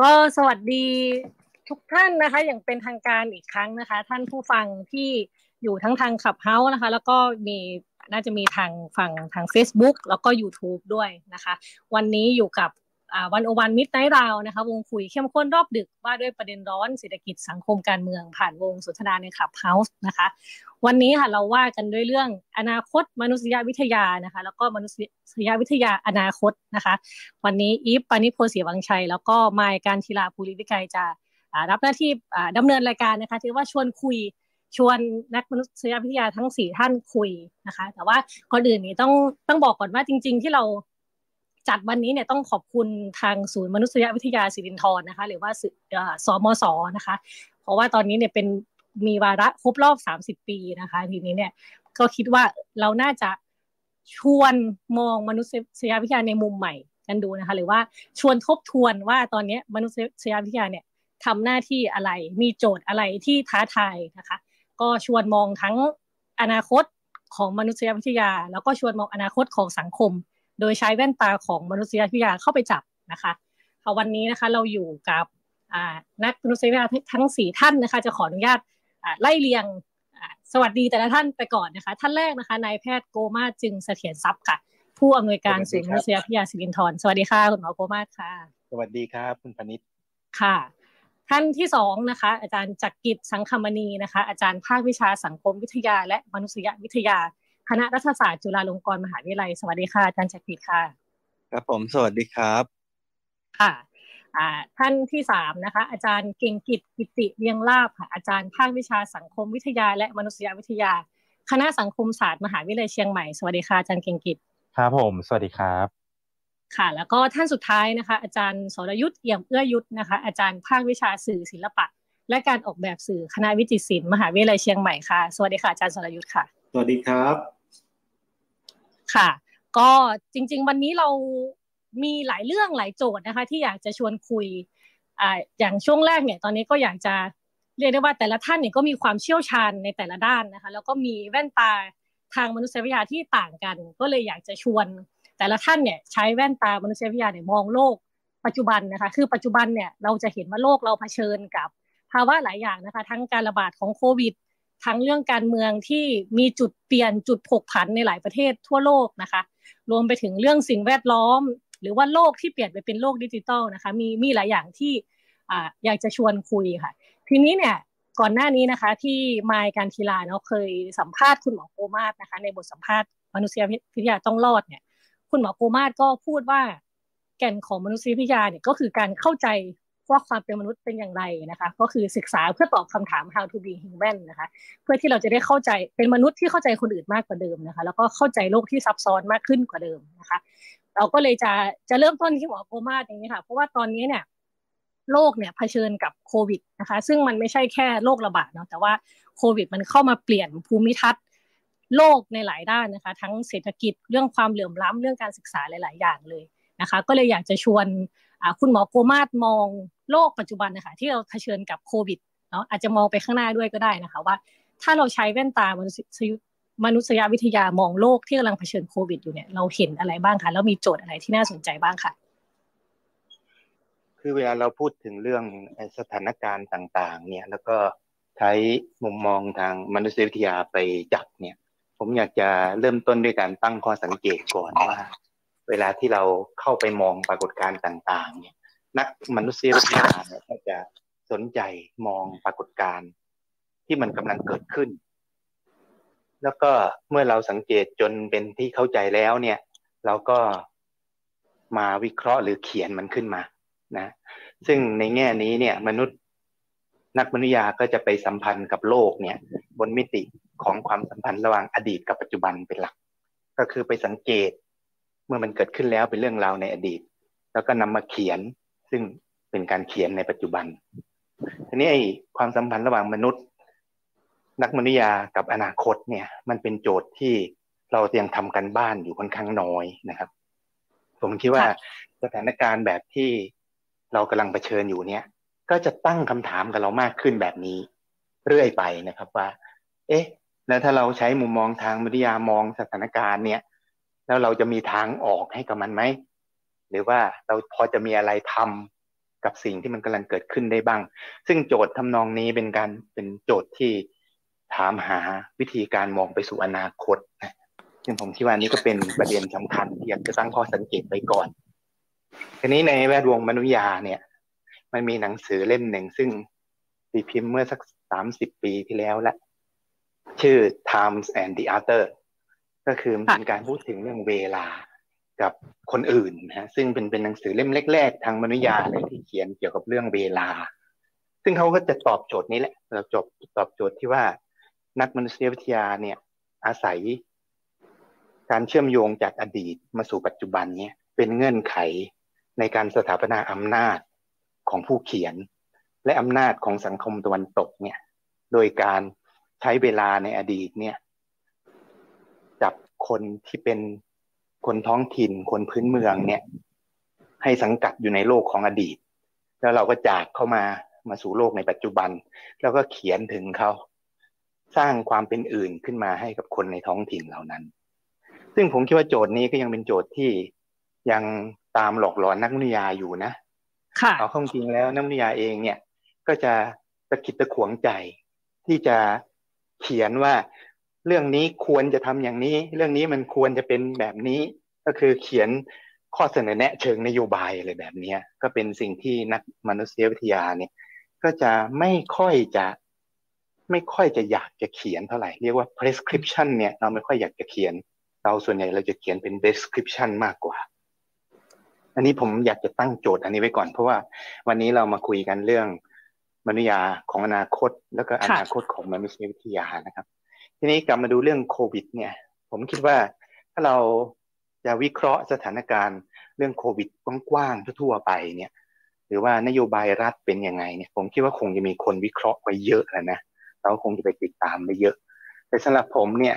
ก็สวัสดีทุกท่านนะคะ อย่างเป็นทางการอีกครั้งนะคะ ท่านผู้ฟังที่อยู่ทั้งทาง Clubhouse นะคะ แล้วก็มีน่าจะมีทางฝั่งทาง Facebook แล้วก็ YouTube ด้วยนะคะ วันนี้อยู่กับ One O One Midnight Round นะคะ วงคุยเข้มข้นรอบดึกว่าด้วยประเด็นร้อนเศรษฐกิจสังคมการเมืองผ่านวงสนทนาใน Clubhouse นะคะ วันนี้ค่ะเราว่ากันด้วยเรื่องอนาคตมานุษยวิทยานะคะ แล้วก็มนุษยวิทยาอนาคตนะคะ วันนี้อีฟปานิโพเสียวังชัย แล้วก็มายการทีลาภูริวิกัยจะรับหน้าที่ดำเนินรายการนะคะที่ว่าชวนคุยชวนนักมนุษยวิทยาทั้งสี่ท่านคุยนะคะ แต่ว่าก่อนอื่นนี้ต้องต้องบอกก่อนว่าจริง ๆ ที่เรา จัดวันนี้เนี่ยต้องขอบคุณทางศูนย์มนุษยวิทยาสิรินทรนะคะ หรือว่าสมสนะคะ เพราะว่าตอนนี้เนี่ยเป็นมีวาระครบรอบ 30 ปีนะคะ ทีนี้เนี่ยก็คิดว่าเราน่าจะชวนมองมนุษยวิทยาในมุมใหม่กันดูนะคะ หรือว่าชวนทบทวนว่าตอนนี้มนุษยวิทยาเนี่ยทำหน้าที่อะไรมีโจทย์อะไรที่ท้าทายนะคะ ก็ชวนมองทั้งอนาคตของมนุษยวิทยา แล้วก็ชวนมองอนาคตของสังคม โดยใช้แว่นตาของมนุษยวิทยาเข้าไปจับนะคะวันนี้นะคะเราอยู่กับนักมนุษยวิทยาทั้งสี่ท่านนะคะ จะขออนุญาตไล่เรียงสวัสดีแต่ละท่านไปก่อนนะคะ ท่านแรกนะคะนายแพทย์โกมาจึงเสถียรทรัพย์ค่ะ ผู้อำนวยการศูนย์มนุษยวิทยาสิรินทรสวัสดีค่ะคุณหมอโกมาค่ะ สวัสดีครับคุณพนิษค่ะ ท่านที่สองนะคะ อาจารย์จักกิจสังคมณีนะคะ อาจารย์ภาควิชาสังคมวิทยา และมนุษยวิทยา คณะรัฐศาสตร์จุฬาลงกรณ์มหาวิทยาลัย สวัสดีค่ะอาจารย์จักกิจค่ะ ครับผมสวัสดีครับค่ะท่านที่สามนะคะ อาจารย์เก่งกิจกิติเวียงลาบค่ะอาจารย์ภาควิชาสังคมวิทยา และมนุษยวิทยา คณะสังคมศาสตร์มหาวิทยาลัยเชียงใหม่สวัสดีค่ะอาจารย์เก่งกิจครับผม สวัสดีครับ ค่ะ แล้วก็ท่านสุดท้ายนะคะ อาจารย์สรยุทธ์เอี่ยมเอื้อยุทธนะคะ อาจารย์ภาควิชาสื่อศิลปะ และการออกแบบสื่อคณะวิจิตรศิลป์มหาวิทยาลัยเชียงใหม่ค่ะ สวัสดีค่ะอาจารย์สรยุทธ์ค่ะ สวัสดีครับ ค่ะ ก็จริง ๆ วันนี้เรามีหลายเรื่องหลายโจทย์นะคะ ที่อยากจะชวนคุยอ่าอย่างช่วงแรกเนี่ยตอนนี้ก็อยากจะเรียกได้ว่าแต่ละท่านเนี่ยก็มีความเชี่ยวชาญในแต่ละด้านนะคะ แล้วก็มีแว่นตาทางมนุษยวิทยาที่ต่างกัน ก็เลยอยากจะชวน แต่ละท่านเนี่ยใช้แว่นตามนุษยวิทยาเนี่ยมองโลกปัจจุบันนะคะ คือปัจจุบันเนี่ยเราจะเห็นว่าโลกเราเผชิญกับภาวะหลายอย่างนะคะ ทั้งการระบาดของโควิด ทั้งเรื่องการเมืองที่มีจุดเปลี่ยนจุดผกผันในหลายประเทศทั่วโลกนะคะ รวมไปถึงเรื่องสิ่งแวดล้อม หรือว่าโลกที่เปลี่ยนไปเป็นโลกดิจิตอลนะคะมีมีหลายอย่างที่อยากจะชวนคุยค่ะ ทีนี้เนี่ยก่อนหน้านี้นะคะที่มายการทีลาเนาะเคยสัมภาษณ์คุณหมอโกมาสนะคะ ในบทสัมภาษณ์มนุษยวิทยาต้องรอดเนี่ย คุณหมอโกมาศก็พูดว่าแก่นของมนุษยวิทยาเนี่ยก็คือการเข้าใจ ว่าความเป็นมนุษย์เป็นอย่างไรนะคะ ก็คือศึกษาเพื่อตอบคำถาม how to be human นะคะ เพื่อที่เราจะได้เข้าใจเป็นมนุษย์ที่เข้าใจคนอื่นมากกว่าเดิมนะคะ แล้วก็เข้าใจโลกที่ซับซ้อนมากขึ้นกว่าเดิมนะคะ เราก็เลยจะจะเริ่มต้นที่หมอโกมาศอย่างนี้ค่ะ เพราะว่าตอนนี้เนี่ยโลกเนี่ยเผชิญกับโควิดนะคะ ซึ่งมันไม่ใช่แค่โรคระบาดเนาะแต่ว่าโควิด มันเข้ามาเปลี่ยนภูมิทัศน์โลกในหลายด้านนะคะ ทั้งเศรษฐกิจเรื่องความเหลื่อมล้ำเรื่องการศึกษาหลาย ๆ อย่างเลยนะคะ ก็เลยอยากจะชวนคุณหมอโกมาศมอง โลกปัจจุบันนะคะที่เราเผชิญกับโควิดเนาะอาจจะมองไปข้างหน้าด้วยก็ได้นะคะว่า ถ้าเราใช้แว่นตามนุษยมนุษยวิทยามองโลกที่กำลังเผชิญโควิดอยู่เนี่ยเราเห็นอะไรบ้างคะแล้วมีโจทย์อะไรที่น่าสนใจบ้างค่ะ คือเวลาเราพูดถึงเรื่องสถานการณ์ต่าง ๆ เนี่ย แล้วก็ใช้มุมมองทางมนุษยวิทยาไปจับเนี่ย ผมอยากจะเริ่มต้นด้วยการตั้งข้อสังเกตก่อนว่า เวลาที่เราเข้าไปมองปรากฏการณ์ต่าง ๆ เนี่ย นักมนุษยวิทยาเนี่ยก็จะสนใจมองปรากฏการณ์ที่มันกำลังเกิดขึ้น แล้วก็เมื่อเราสังเกตจนเป็นที่เข้าใจแล้วเนี่ย เราก็มาวิเคราะห์หรือเขียนมันขึ้นมานะ ซึ่งในแง่นี้เนี่ย มนุษย์นักมนุษยาก็จะไปสัมพันธ์กับโลกเนี่ย บนมิติของความสัมพันธ์ระหว่างอดีตกับปัจจุบันเป็นหลัก ก็คือไปสังเกตเมื่อมันเกิดขึ้นแล้วเป็นเรื่องราวในอดีต แล้วก็นำมาเขียน ซึ่งเป็นการเขียนในปัจจุบันทีนี้ไอ้ความสัมพันธ์ระหว่างมนุษย์ นักมนุษยากับอนาคตเนี่ย มันเป็นโจทย์ที่เรายังทำกันบ้านอยู่ค่อนข้างน้อยนะครับ ผมคิดว่าสถานการณ์แบบที่เรากำลังเผชิญอยู่เนี่ย ก็จะตั้งคำถามกับเรามากขึ้นแบบนี้ เรื่อยไปนะครับว่า เอ๊ะ แล้วถ้าเราใช้มุมมองทางวิทยามองสถานการณ์เนี่ย แล้วเราจะมีทางออกให้กับมันไหม หรือว่าเราพอจะมีอะไรทกับสิ่งที่มันกำลังเกิดขึ้นได้บ้าง ซึ่งโจทย์ทำนองนี้เป็นการเป็นโจทย์ที่ถามหาวิธีการมองไปสู่อนาคตนะซึ่งผมคิดว่านี้ก็เป็นประเด็นสำคัญที่อยากจะตั้งข้อสังเกตไปก่อน ทีนี้ในแวดวงมนุษยาเนี่ย มันมีหนังสือเล่มหนึ่งซึ่งตีพิมพ์เมื่อสักสามสิบปีที่แล้วละ ชื่อ Times and the Other ก็คือเป็นการพูดถึงเรื่องเวลา กับคนอื่นนะซึ่งเป็นเป็นหนังสือเล่มแรก ๆ ทางมนุษยาเลยที่เขียนเกี่ยวกับเรื่องเวลา ซึ่งเขาก็จะตอบโจทย์นี้แหละเราจบตอบโจทย์ที่ว่านักมนุษยวิทยาเนี่ย อาศัย การเชื่อมโยงจากอดีตมาสู่ปัจจุบันเนี่ยเป็นเงื่อนไขในการสถาปนาอำนาจของผู้เขียน และอำนาจของสังคมตะวันตกเนี่ย โดยการใช้เวลาในอดีตเนี่ย จับคนที่เป็น คนท้องถิ่นคนพื้นเมืองเนี่ย ให้สังกัดอยู่ในโลกของอดีต แล้วเราก็จากเข้ามามาสู่โลกในปัจจุบัน แล้วก็เขียนถึงเขาสร้างความเป็นอื่นขึ้นมาให้กับคนในท้องถิ่นเหล่านั้น ซึ่งผมคิดว่าโจทย์นี้ก็ยังเป็นโจทย์ที่ยังตามหลอกหลอนนักวิทยาอยู่นะค่ะเอาข้อจริงแล้วนักวิทยาเองเนี่ย ก็จะตะคิดตะขวงใจที่จะเขียนว่า เรื่องนี้ควรจะทำอย่างนี้ เรื่องนี้มันควรจะเป็นแบบนี้ ก็คือเขียนข้อเสนอแนะเชิงนโยบายอะไรแบบนี้ก็เป็นสิ่งที่นักมนุษยวิทยาเนี่ย ก็จะไม่ค่อยจะ ไม่ค่อยจะอยากจะเขียนเท่าไหร่เรียกว่า prescription เนี่ยเราไม่ค่อยอยากจะเขียน เราส่วนใหญ่เราจะเขียนเป็น description มากกว่า อันนี้ผมอยากจะตั้งโจทย์อันนี้ไว้ก่อน เพราะว่าวันนี้เรามาคุยกันเรื่องมนุษยาของอนาคต แล้วก็อนาคตของมนุษยวิทยานะครับ ทีนี้กลับมาดูเรื่องโควิด เนี่ย ผมคิดว่าถ้าเราจะวิเคราะห์สถานการณ์เรื่องโควิดกว้างๆทั่วไปเนี่ย หรือว่านโยบายรัฐเป็นยังไงเนี่ย ผมคิดว่าคงจะมีคนวิเคราะห์ไปเยอะแล้วนะเราคงจะไปติดตามไปเยอะ แต่สำหรับผมเนี่ย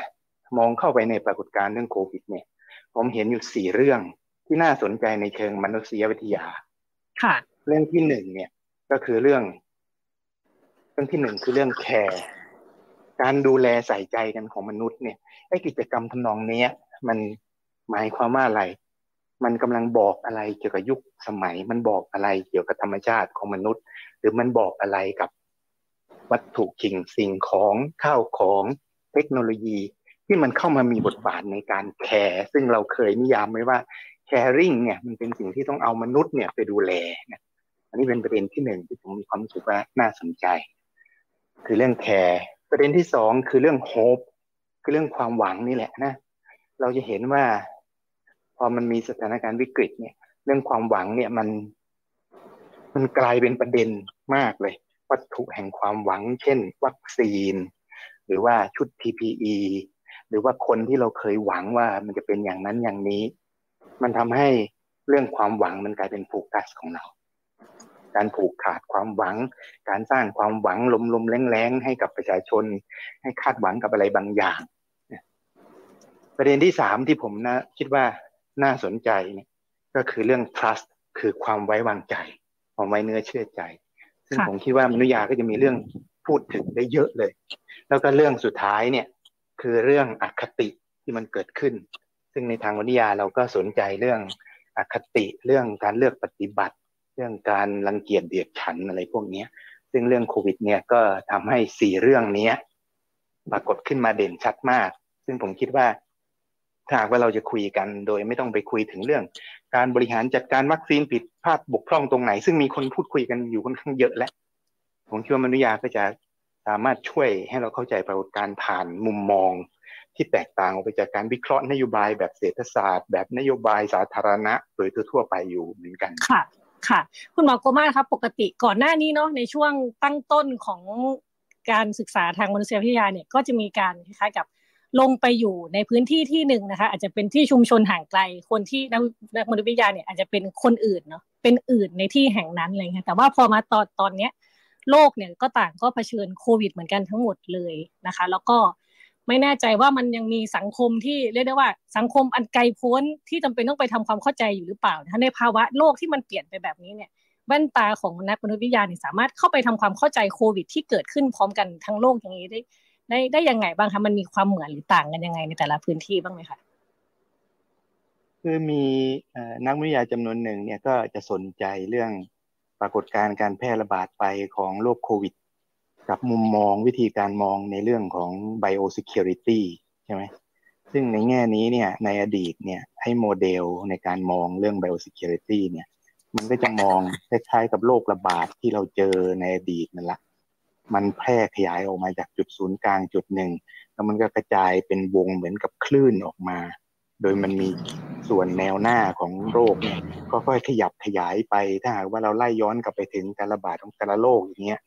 มองเข้าไปในปรากฏการณ์เรื่องโควิด เนี่ย ผมเห็นอยู่สี่เรื่องที่น่าสนใจในเชิงมนุษยวิทยา ค่ะ เรื่องที่หนึ่งเนี่ย ก็คือเรื่อง เรื่องที่หนึ่งคือเรื่องแคร์ การดูแลใส่ใจกันของมนุษย์เนี่ยไอ้กิจกรรมทำนองนี้มันหมายความว่าอะไร มันกำลังบอกอะไรเกี่ยวกับยุคสมัย มันบอกอะไรเกี่ยวกับธรรมชาติของมนุษย์ หรือมันบอกอะไรกับวัตถุกิ่งสิ่งของข้าวของเทคโนโลยี ที่มันเข้ามามีบทบาทในการแคร์ซึ่งเราเคยนิยามไว้ว่าแคริ่งเนี่ยมันเป็นสิ่งที่ต้องเอามนุษย์เนี่ยไปดูแลนี่ยอันนี้เป็นประเด็นที่หนึ่งที่ผมมีความรู้สึกว่าน่าสนใจ คือเรื่องแคร์ ประเด็นที่สองคือเรื่องโฮปคือเรื่องความหวังนี่แหละนะ เราจะเห็นว่า พอมันมีสถานการณ์วิกฤตเนี่ย เรื่องความหวังเนี่ยมัน มันกลายเป็นประเด็นมากเลย วัตถุแห่งความหวัง เช่น วัคซีน หรือว่าชุด PPE หรือว่าคนที่เราเคยหวังว่ามันจะเป็นอย่างนั้นอย่างนี้ มันทำให้เรื่องความหวังมันกลายเป็นโฟกัสของเรา การผูกขาดความหวัง การสร้างความหวังลมๆแรงๆให้กับประชาชน ให้คาดหวังกับอะไรบางอย่าง ประเด็นที่สามที่ผมนะคิดว่าน่าสนใจเนี่ยก็คือเรื่อง trust คือความไว้วางใจความไว้เนื้อเชื่อใจ ซึ่งผมคิดว่ามนุยาก็จะมีเรื่องพูดถึงได้เยอะเลย แล้วก็เรื่องสุดท้ายเนี่ยคือเรื่องอคติที่มันเกิดขึ้น ซึ่งในทางวิทยาเราก็สนใจเรื่องอคติเรื่องการเลือกปฏิบัติ เรื่องการรังเกียจเดียดฉันอะไรพวกนี้ซึ่งเรื่องโควิด เนี่ยก็ทำให้สี่เรื่องนี้ปรากฏขึ้นมาเด่นชัดมาก ซึ่งผมคิดว่าถ้าหากว่าเราจะคุยกันโดยไม่ต้องไปคุยถึงเรื่อง การบริหารจัดการวัคซีนผิดพลาดบกพร่องตรงไหน ซึ่งมีคนพูดคุยกันอยู่ค่อนข้างเยอะแล้วผมคิดว่ามนุษยาก็จะสามารถช่วยให้เราเข้าใจปรากฏการณ์ผ่านมุมมอง ที่แตกต่างออกไปจากการวิเคราะห์นโยบายแบบเศรษฐศาสตร์ แบบนโยบายสาธารณะโดยทั่วไปอยู่เหมือนกันค่ะ ค่ะ คุณหมอโกมาครับปกติก่อนหน้านี้เนาะในช่วงตั้งต้นของการศึกษาทางมนุษยวิทยาเนี่ยก็จะมีการคล้ายๆกับลงไปอยู่ในพื้นที่ที่หนึ่งนะคะ อาจจะเป็นที่ชุมชนห่างไกลคนที่นักนักมนุษยวิทยาเนี่ยอาจจะเป็นคนอื่นเนาะเป็นอื่นในที่แห่งนั้นอะไรเงี้ยแต่ว่าพอมาตอนตอนเนี้ยโลกเนี่ยก็ต่างก็เผชิญโควิดเหมือนกันทั้งหมดเลยนะคะ แล้วก็ ไม่แน่ใจว่ามันยังมีสังคมที่เรียกได้ว่า สังคมอันไกลโพ้นที่จำเป็นต้องไปทำความเข้าใจอยู่หรือเปล่านะในภาวะโลกที่มันเปลี่ยนไปแบบนี้เนี่ยแว่นตาของนักมนุษยวิทยาเนี่ยสามารถเข้าไปทำความเข้าใจโควิด ที่เกิดขึ้นพร้อมกันทั้งโลกอย่างนี้ได้ได้ได้ยังไงบ้างคะมันมีความเหมือนหรือต่างกันยังไงในแต่ละพื้นที่บ้างไหมคะคือมีนักวิทยาจำนวนหนึ่งเนี่ยก็จะสนใจเรื่องปรากฏการณ์การแพร่ระบาดไปของโรคโควิด กับมุมมองวิธีการมองในเรื่องของ biosecurity ใช่ไหมซึ่งในแง่นี้เนี่ยในอดีตเนี่ยให้โมเดลในการมองเรื่อง biosecurity เนี่ย มันก็จะมองคล้ายๆกับโรคระบาดที่เราเจอในอดีตนั่นแหละมันแพร่ขยายออกมาจากจุดศูนย์กลางจุดหนึ่ง แล้วมันก็กระจายเป็นวงเหมือนกับคลื่นออกมา โดยมันมีส่วนแนวหน้าของโรคเนี่ยก็ค่อยขยับขยายไปถ้าหากว่าเราไล่ย้อนกลับไปถึงการระบาดของแต่ละโรคอย่างเงี้ย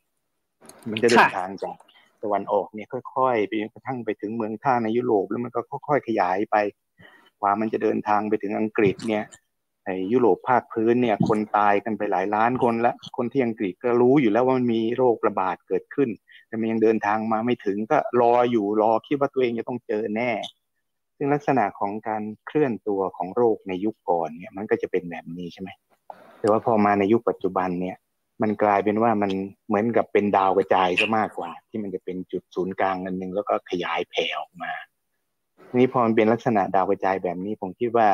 มันจะเดินทางจากตะวันออกเนี่ยค่อยๆไปจนกระทั่งไปถึงเมืองท่าในยุโรปแล้วมันก็ค่อยๆขยายไปกว่ามันจะเดินทางไปถึงอังกฤษเนี่ยไอ้ยุโรปภาคพื้นเนี่ย คนตายกันไปหลายล้านคนละคนที่อังกฤษก็รู้อยู่แล้วว่ามันมีโรคระบาดเกิดขึ้น แต่มันยังเดินทางมาไม่ถึงก็รออยู่รอคิดว่าตัวเองจะต้องเจอแน่ ซึ่งลักษณะของการเคลื่อนตัวของโรคในยุคก่อนเนี่ย มันก็จะเป็นแบบนี้ใช่ไหมแต่ว่าพอมาในยุคปัจจุบันเนี่ย มันกลายเป็นว่ามันเหมือนกับเป็นดาวกระจายซะมากกว่า ที่มันจะเป็นจุดศูนย์กลางอันหนึ่งแล้วก็ขยายแผ่ออกมาทีนี้พอมันเป็นลักษณะดาวกระจายแบบนี้ ผมคิดว่า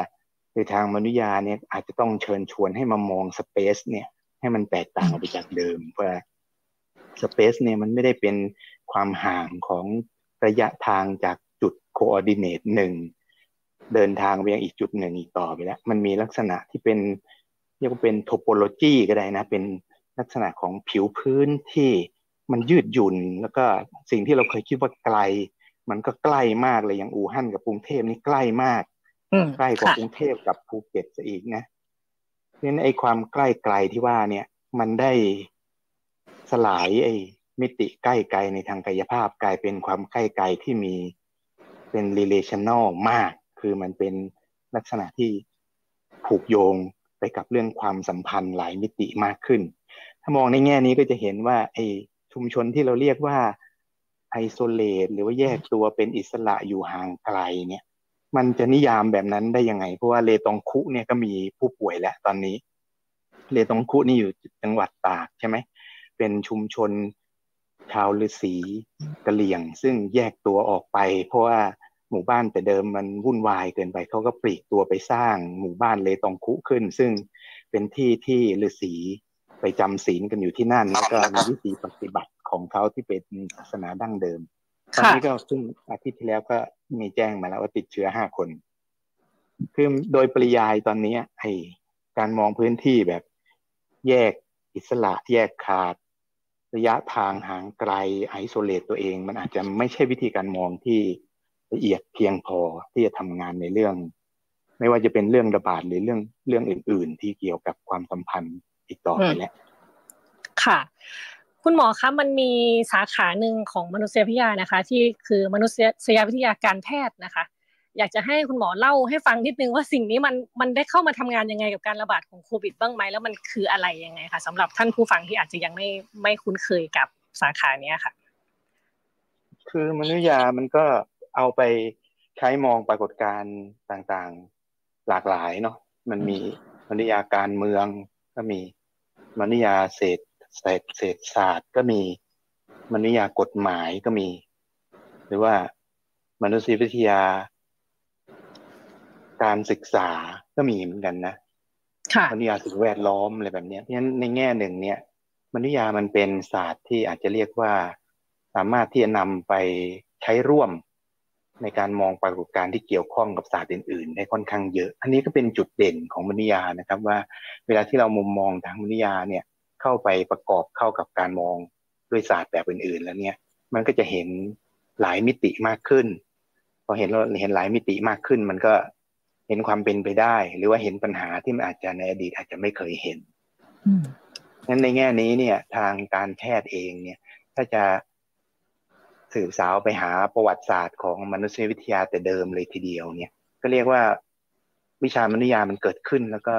ในทางมนุษยาเนี่ยอาจจะต้องเชิญชวนให้มามองสเปซเนี่ย ให้มันแตกต่างออกไปจากเดิมเพราะสเปซเนี่ยมันไม่ได้เป็นความห่างของระยะทางจากจุดโคออดิเนตหนึ่งเดินทางไปยังอีกจุดหนึ่งอีกต่อไปแล้ว มันมีลักษณะที่เป็นเรียกว่าเป็นโทโปโลจีก็ได้นะ เป็น ลักษณะของผิวพื้นที่มันยืดหยุ่น แล้วก็สิ่งที่เราเคยคิดว่าไกล มันก็ใกล้มากเลยอย่างอู่ฮั่นกับกรุงเทพนี่ใกล้มากใกล้กว่ากรุงเทพกับภูเก็ตซะอีกนะเพราะฉะนั้นไอ้ความใกล้ไกลที่ว่าเนี่ย มันได้สลายไอ้มิติใกล้ไกลในทางกายภาพกลายเป็นความใกล้ไกลที่มีเป็น relational มาก คือมันเป็นลักษณะที่ผูกโยงไปกับเรื่องความสัมพันธ์หลายมิติมากขึ้น ถ้ามองในแง่นี้ก็จะเห็นว่าไอ้ชุมชนที่เราเรียกว่าไอโซเลตหรือว่าแยกตัวเป็นอิสระอยู่ห่างไกลเนี่ย มันจะนิยามแบบนั้นได้ยังไง เพราะว่าเลตองคุเนี่ยก็มีผู้ป่วยแล้วตอนนี้ เลตองคุนี่อยู่จังหวัดตากใช่ไหมเป็นชุมชนชาวฤาษีกะเหลี่ยง ซึ่งแยกตัวออกไป เพราะว่าหมู่บ้านแต่เดิมมันวุ่นวายเกินไปเขาก็ปลีกตัวไปสร้างหมู่บ้านเลตองคุขึ้น ซึ่งเป็นที่ที่ฤาษี ไปจำศีลกันอยู่ที่นั่นแล้วก็มีวิธีปฏิบัติของเขาที่เป็นศาสนาดั้งเดิมตอนนี้ก็ซึ่งอาทิตย์ที่แล้วก็มีแจ้งมาแล้วว่าติดเชื้อห้าคน คือโดยปริยายตอนนี้ไอการมองพื้นที่แบบแยกอิสระแยกขาด ระยะทางห่างไกลไอโซเลตตัวเอง มันอาจจะไม่ใช่วิธีการมองที่ละเอียดเพียงพอที่จะทำงานในเรื่อง ไม่ว่าจะเป็นเรื่องระบาดหรือเรื่องเรื่องอื่น ๆ ที่เกี่ยวกับความสัมพันธ์ อีกต่อไปแล้วค่ะ คุณหมอคะมันมีสาขาหนึ่งของมนุษยวิทยานะคะ ที่คือมนุษยวิทยาการแพทย์นะคะ อยากจะให้คุณหมอเล่าให้ฟังนิดนึงว่าสิ่งนี้มันมันได้เข้ามาทำงานยังไงกับการระบาดของโควิดบ้างไหมแล้วมันคืออะไรยังไงคะสำหรับท่านผู้ฟังที่อาจจะยังไม่ไม่คุ้นเคยกับสาขาเนี้ยค่ะ คือมนุษยามันก็เอาไปใช้มองปรากฏการณ์ต่างๆ หลากหลายเนาะมันมีมนุษยาการเมืองก็มี มนุษยาเศรษฐเศรษฐเศรษฐศาสตร์ก็มีมนุษยากฎหมายก็มี หรือว่ามนุษยวิทยา การศึกษาก็มีเหมือนกันนะมนุษยาสิ่งแวดล้อมอะไรแบบนี้เพราะฉะนั้นในแง่หนึ่งเนี่ยมนุษยามันเป็นศาสตร์ที่อาจจะเรียกว่า สามารถที่จะนำไปใช้ร่วม ในการมองปรากฏการณ์ที่เกี่ยวข้องกับศาสตร์อื่นๆได้ค่อนข้างเยอะ อันนี้ก็เป็นจุดเด่นของมนุษยานะครับว่า เวลาที่เรามุมมองทางมนุษยาเนี่ยเข้าไปประกอบเข้ากับการมองด้วยศาสตร์แบบอื่นๆ แล้วเนี่ยมันก็จะเห็นหลายมิติมากขึ้นพอเห็นเราเห็นหลายมิติมากขึ้น มันก็เห็นความเป็นไปได้ หรือว่าเห็นปัญหาที่มันอาจจะในอดีตอาจจะไม่เคยเห็นนั้นในแง่นี้เนี่ยทางการแพทย์เองเนี่ยถ้าจะ สืบสาวไปหาประวัติศาสตร์ของมนุษยวิทยาแต่เดิมเลยทีเดียวเนี่ย ก็เรียกว่าวิชามนุษยามันเกิดขึ้น แล้วก็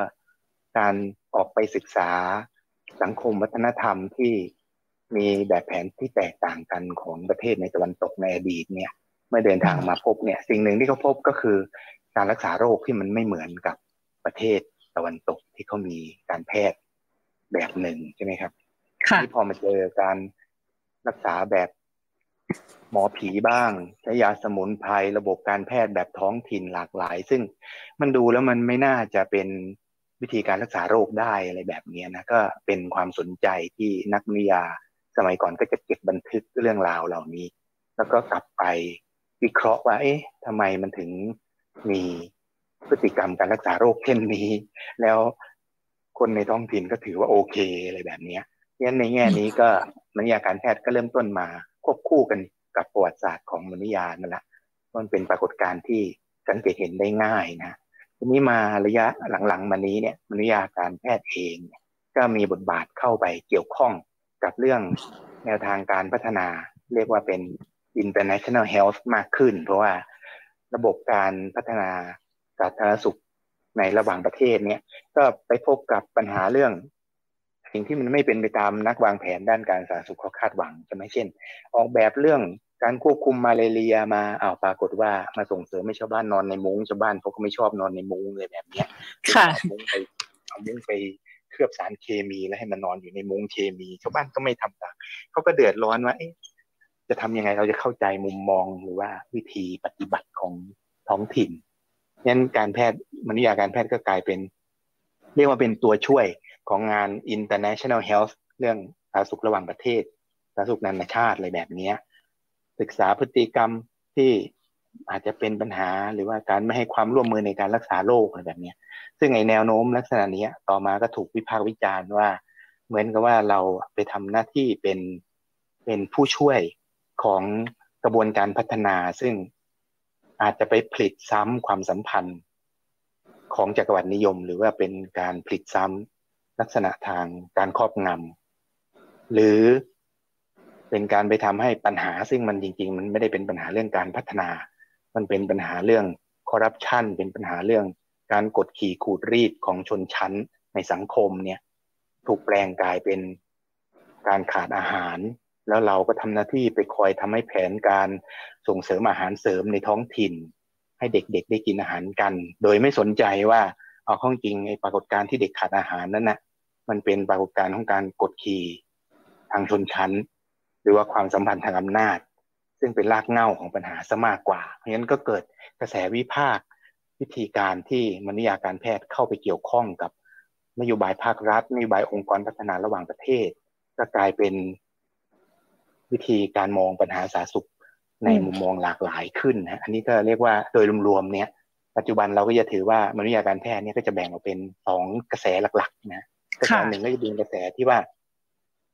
การออกไปศึกษาสังคมวัฒนธรรมที่มีแบบแผนที่แตกต่างกันของประเทศในตะวันตกในอดีตเนี่ย เมื่อเดินทางมาพบเนี่ย สิ่งหนึ่งที่เขาพบก็คือการรักษาโรคที่มันไม่เหมือนกับประเทศตะวันตกที่เขามีการแพทย์แบบหนึ่งใช่ไหมครับที่พอมาเจอการรักษาแบบ หมอผีบ้าง ใช้ยาสมุนไพรระบบการแพทย์แบบท้องถิ่นหลากหลาย ซึ่งมันดูแล้วมันไม่น่าจะเป็นวิธีการรักษาโรคได้อะไรแบบนี้นะก็เป็นความสนใจที่นักวิทยาสมัยก่อนก็จะเก็บบันทึกเรื่องราวเหล่านี้ แล้วก็กลับไปวิเคราะห์ว่า เอ๊ะทำไมมันถึงมีพฤติกรรมการรักษาโรคเช่นนี้ แล้วคนในท้องถิ่นก็ถือว่าโอเคอะไรแบบนี้งั้นในแง่นี้ก็มนุษยาการแพทย์ก็เริ่มต้นมา ควบคู่กันกับประวัติศาสตร์ของมนุษยานั่นแหละมันเป็นปรากฏการณ์ที่สังเกตเห็นได้ง่ายนะทีนี้มาระยะหลังๆมานี้เนี่ยมนุษยาการแพทย์เอง ก็มีบทบาทเข้าไปเกี่ยวข้องกับเรื่องแนวทางการพัฒนา เรียกว่าเป็น international health มากขึ้น เพราะว่าระบบการพัฒนาสาธารณสุขในระหว่างประเทศเนี่ยก็ไปพบกับปัญหาเรื่อง สิ่งที่มันไม่เป็นไปตามนักวางแผนด้านการสาธารณสุขเขาคาดหวังใช่ไหมเช่น ออกแบบเรื่องการควบคุมมาเรียมาอ้าวปรากฏว่ามาส่งเสริมให้ชาวบ้านนอนในมุ้งชาวบ้านเขาก็ไม่ชอบนอนในมุ้งเลยแบบเนี้ยค่ะมุ้งไปเอามุ้งไปเคลือบสารเคมีแล้วให้มันนอนอยู่ในมุ้งเคมีชาวบ้านก็ไม่ทำตามเขาก็เดือดร้อนว่าจะทำยังไงเราจะเข้าใจมุมมองหรือว่าวิธีปฏิบัติของท้องถิ่นนั้นการแพทย์มนุษยาการแพทย์ก็กลายเป็น เรียกว่าเป็นตัวช่วย ของงาน international health เรื่องสาธารณสุขระหว่างประเทศสาธารณสุขนานาชาติอะไรแบบนี้ศึกษาพฤติกรรมที่อาจจะเป็นปัญหาหรือว่าการไม่ให้ความร่วมมือในการรักษาโรคอะไรแบบนี้ซึ่งไอแนวโน้มลักษณะนี้ต่อมาก็ถูกวิพากษ์วิจารณ์ว่า เหมือนกับว่าเราไปทำหน้าที่เป็นเป็นผู้ช่วยของกระบวนการพัฒนา ซึ่งอาจจะไปผลิตซ้ำความสัมพันธ์ของจักรวรรดินิยม หรือว่าเป็นการผลิตซ้ำ ลักษณะทางการครอบงำหรือเป็นการไปทำให้ปัญหาซึ่งมันจริง ๆ มันไม่ได้เป็นปัญหาเรื่องการพัฒนา มันเป็นปัญหาเรื่องคอร์รัปชันเป็นปัญหาเรื่องการกดขี่ขูดรีดของชนชั้นในสังคมเนี่ยถูกแปลงกลายเป็นการขาดอาหาร แล้วเราก็ทำหน้าที่ไปคอยทำให้แผนการส่งเสริมอาหารเสริมในท้องถิ่น ให้เด็กๆได้กินอาหารกัน โดยไม่สนใจว่าเอาข้องจริงไอ้ปรากฏการณ์ที่เด็กขาดอาหารนั้นนะ่ะ มันเป็นปรากฏการณ์ของการกดขี่ทางชนชั้น หรือว่าความสัมพันธ์ทางอำนาจ ซึ่งเป็นรากเหง้าของปัญหาซะมากกว่า เพราะฉะนั้นก็เกิดกระแสวิพากษ์วิธีการที่มนุษยาการแพทย์เข้าไปเกี่ยวข้องกับนโยบายภาครัฐนโยบายองค์กรพัฒนาระหว่างประเทศ ก็กลายเป็นวิธีการมองปัญหาสาธารณสุขในมุมมองหลากหลายขึ้นนะอันนี้ก็เรียกว่าโดยรวมๆเนี้ยปัจจุบันเราก็จะถือว่ามนุษยาการแพทย์เนี่ยก็จะแบ่งออกเป็นสองกระแสหลักๆนะ กระแสหนึ่งก็จะเป็นกระแสที่ว่า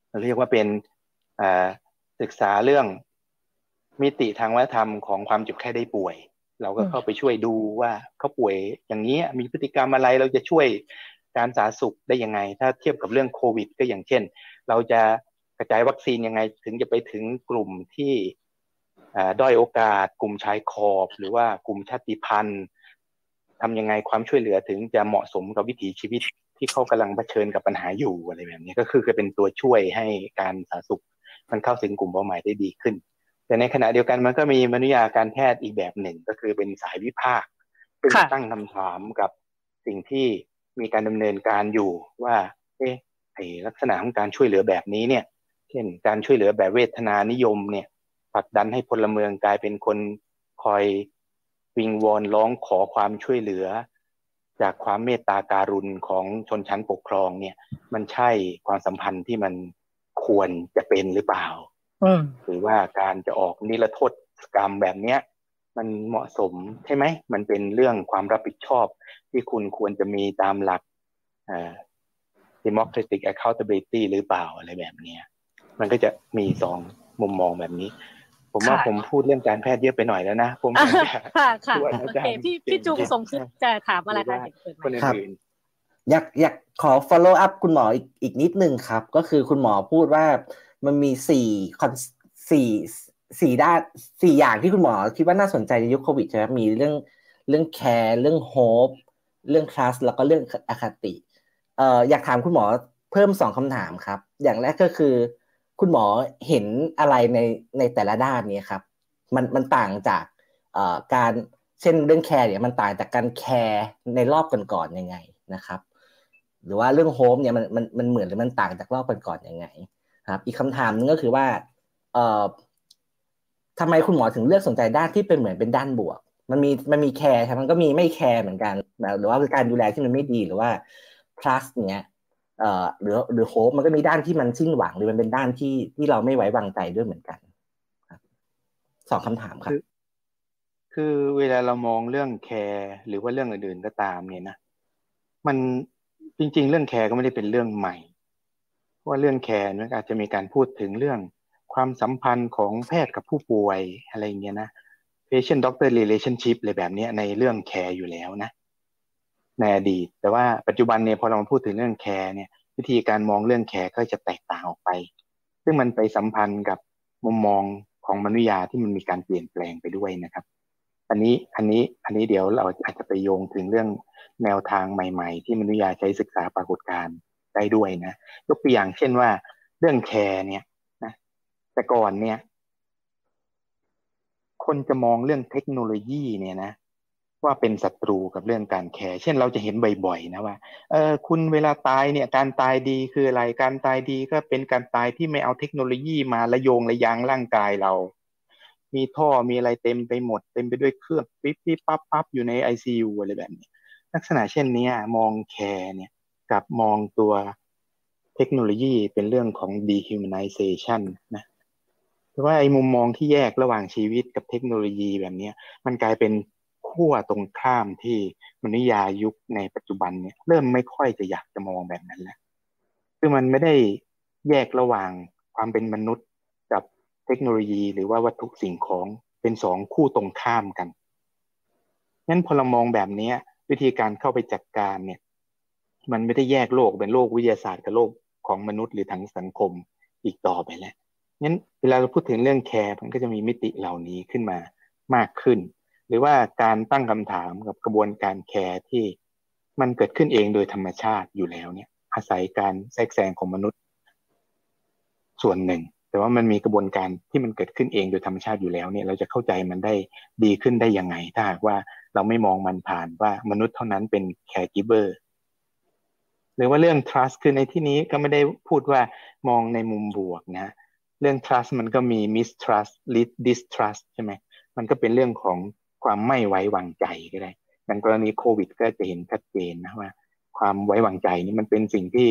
เราเรียกว่าเป็นศึกษาเรื่องมิติทางวัฒนธรรมของความเจ็บแค่ได้ป่วย เราก็เข้าไปช่วยดูว่าเขาป่วยอย่างนี้มีพฤติกรรมอะไรเราจะช่วยการสาธารณสุขได้ยังไง ถ้าเทียบกับเรื่องโควิด ก็อย่างเช่น เราจะกระจายวัคซีนยังไง ถึงจะไปถึงกลุ่มที่ด้อยโอกาส กลุ่มชายขอบ หรือว่ากลุ่มชาติพันธุ์ทำยังไงความช่วยเหลือถึงจะเหมาะสมกับวิถีชีวิต ที่เขากำลังเผชิญกับปัญหาอยู่อะไรแบบนี้ก็คือจะเป็นตัวช่วยให้การสาธารณสุขมันเข้าถึงกลุ่มเป้าหมายได้ดีขึ้น แต่ในขณะเดียวกันมันก็มีมนุษยาการแพทย์อีกแบบหนึ่ง ก็คือเป็นสายวิพากษ์ซึ่งตั้งคำถามกับสิ่งที่มีการดำเนินการอยู่ว่าเอ๊ะไอลักษณะของการช่วยเหลือแบบนี้เนี่ย เช่นการช่วยเหลือแบบเวทนานิยมเนี่ยผลักดันให้พลเมืองกลายเป็นคนคอยวิงวอนร้องขอความช่วยเหลือ จากความเมตตาการุณของชนชั้นปกครองเนี่ย มันใช่ความสัมพันธ์ที่มันควรจะเป็นหรือเปล่าหรือว่าการจะออกนิรโทษกรรมแบบเนี้ย มันเหมาะสมใช่ไหม มันเป็นเรื่องความรับผิดชอบที่คุณควรจะมีตามหลัก democratic accountability หรือเปล่าอะไรแบบเนี้ย มันก็จะมีสองมุมมองแบบนี้ ผมว่าผมพูดเรื่องการแพทย์เยอะไปหน่อยแล้วนะผมค่ะค่ะโอเคพี่พี่จุงสงคิดจะถามอะไรคะคนอื่นอยากอยากขอ follow up คุณหมออีกอีกนิดนึงครับ ก็คือคุณหมอพูดว่ามันมีสี่คอนสี่สี่ด้านสี่อย่างที่คุณหมอคิดว่าน่าสนใจในยุคโควิดใช่ไหมมีเรื่องเรื่องแคร์เรื่องโฮปเรื่องคลาสแล้วก็เรื่องอคติเอ่ออยากถามคุณหมอเพิ่มสองคำถามครับ อย่างแรกก็คือ คุณหมอเห็นอะไรในในแต่ละด้านนี้ครับ มันมันต่างจากเอ่อการเช่นเรื่อง care เนี่ยมันต่างจากการ care ในรอบก่อนๆยังไงนะครับ หรือว่าเรื่องโฮมเนี่ยมันมันมันเหมือนหรือมันต่างจากรอบก่อนๆยังไง ครับ อีกคำถามนึงก็คือว่าเอ่อทำไมคุณหมอถึงเลือกสนใจด้านที่เป็นเหมือนเป็นด้านบวก มันมีมันมี care ใช่มันก็มีไม่ care เหมือนกันหรือว่าการดูแลที่มันไม่ดีหรือว่า trust เนี้ย เอ่อหรือหรือ hope มันก็มีด้านที่มันสิ้นหวังหรือมันเป็นด้านที่ที่เราไม่ไว้วางใจด้วยเหมือนกันสองคำถามครับ คือเวลาเรามองเรื่อง care หรือว่าเรื่องอื่นๆก็ตามเนี่ยนะมันจริง ๆ เรื่อง care ก็ไม่ได้เป็นเรื่องใหม่ว่าเรื่อง care มันอาจจะมีการพูดถึงเรื่องความสัมพันธ์ของแพทย์กับผู้ป่วยอะไรเงี้ยนะ patient doctor relationship อะไรแบบนี้ในเรื่อง care อยู่แล้วนะ ในอดีต แต่ว่าปัจจุบันเนี่ยพอเรามาพูดถึงเรื่อง care เนี่ยวิธีการมองเรื่อง care ก็จะแตกต่างออกไป ซึ่งมันไปสัมพันธ์กับมุมมองของมนุษยาที่มันมีการเปลี่ยนแปลงไปด้วยนะครับ อันนี้อันนี้อันนี้เดี๋ยวเราอาจจะไปโยงถึงเรื่องแนวทางใหม่ ๆ ที่มนุษยาใช้ศึกษาปรากฏการณ์ได้ด้วยนะยกตัวอย่างเช่นว่าเรื่องแคร์เนี่ยนะแต่ก่อนเนี่ย คนจะมองเรื่องเทคโนโลยีเนี่ยนะ ว่าเป็นศัตรูกับเรื่องการแคร์ เช่นเราจะเห็นบ่อยๆนะว่า เออคุณเวลาตายเนี่ยการตายดีคืออะไร การตายดีก็เป็นการตายที่ไม่เอาเทคโนโลยีมาละโยงระยางร่างกายเรา มีท่อมีอะไรเต็มไปหมด เต็มไปด้วยเครื่องปิ๊บปิ๊บปั๊บปั๊บอยู่ในไอซียูอะไรแบบนี้ ลักษณะเช่นนี้มองแคร์เนี่ยกับมองตัวเทคโนโลยีเป็นเรื่องของ dehumanization นะแต่ว่าไอ้มุมมองที่แยกระหว่างชีวิตกับเทคโนโลยีแบบนี้มันกลายเป็น ขั้วตรงข้ามที่มนุษยายุคในปัจจุบันเนี่ยเริ่มไม่ค่อยจะอยากจะมองแบบนั้นแล้วคือมันไม่ได้แยกระหว่างความเป็นมนุษย์กับเทคโนโลยีหรือว่าวัตถุสิ่งของเป็นสองคู่ตรงข้ามกันงั้นพอเรามองแบบนี้วิธีการเข้าไปจัดการเนี่ย มันไม่ได้แยกโลกเป็นโลกวิทยาศาสตร์กับโลกของมนุษย์หรือทางสังคมอีกต่อไปแล้วงั้นเวลาเราพูดถึงเรื่องแคร์มันก็จะมีมิติเหล่านี้ขึ้นมามากขึ้น หรือว่าการตั้งคำถามกับกระบวนการ care ที่มันเกิดขึ้นเองโดยธรรมชาติอยู่แล้วเนี่ย อาศัยการแทรกแซงของมนุษย์ ส่วนหนึ่ง แต่ว่ามันมีกระบวนการที่มันเกิดขึ้นเองโดยธรรมชาติอยู่แล้วเนี่ย เราจะเข้าใจมันได้ดีขึ้นได้ยังไง ถ้าหากว่าเราไม่มองมันผ่านว่ามนุษย์เท่านั้นเป็น caregiver หรือว่าเรื่อง trust คือในที่นี้ก็ไม่ได้พูดว่ามองในมุมบวกนะเรื่อง trust มันก็มี mistrust distrust ใช่ไหมมันก็เป็นเรื่องของ ความไม่ไว้วางใจก็ได้อย่างกรณีโควิด ก็จะเห็นชัดเจนนะว่า ความไว้วางใจนี่มันเป็นสิ่งที่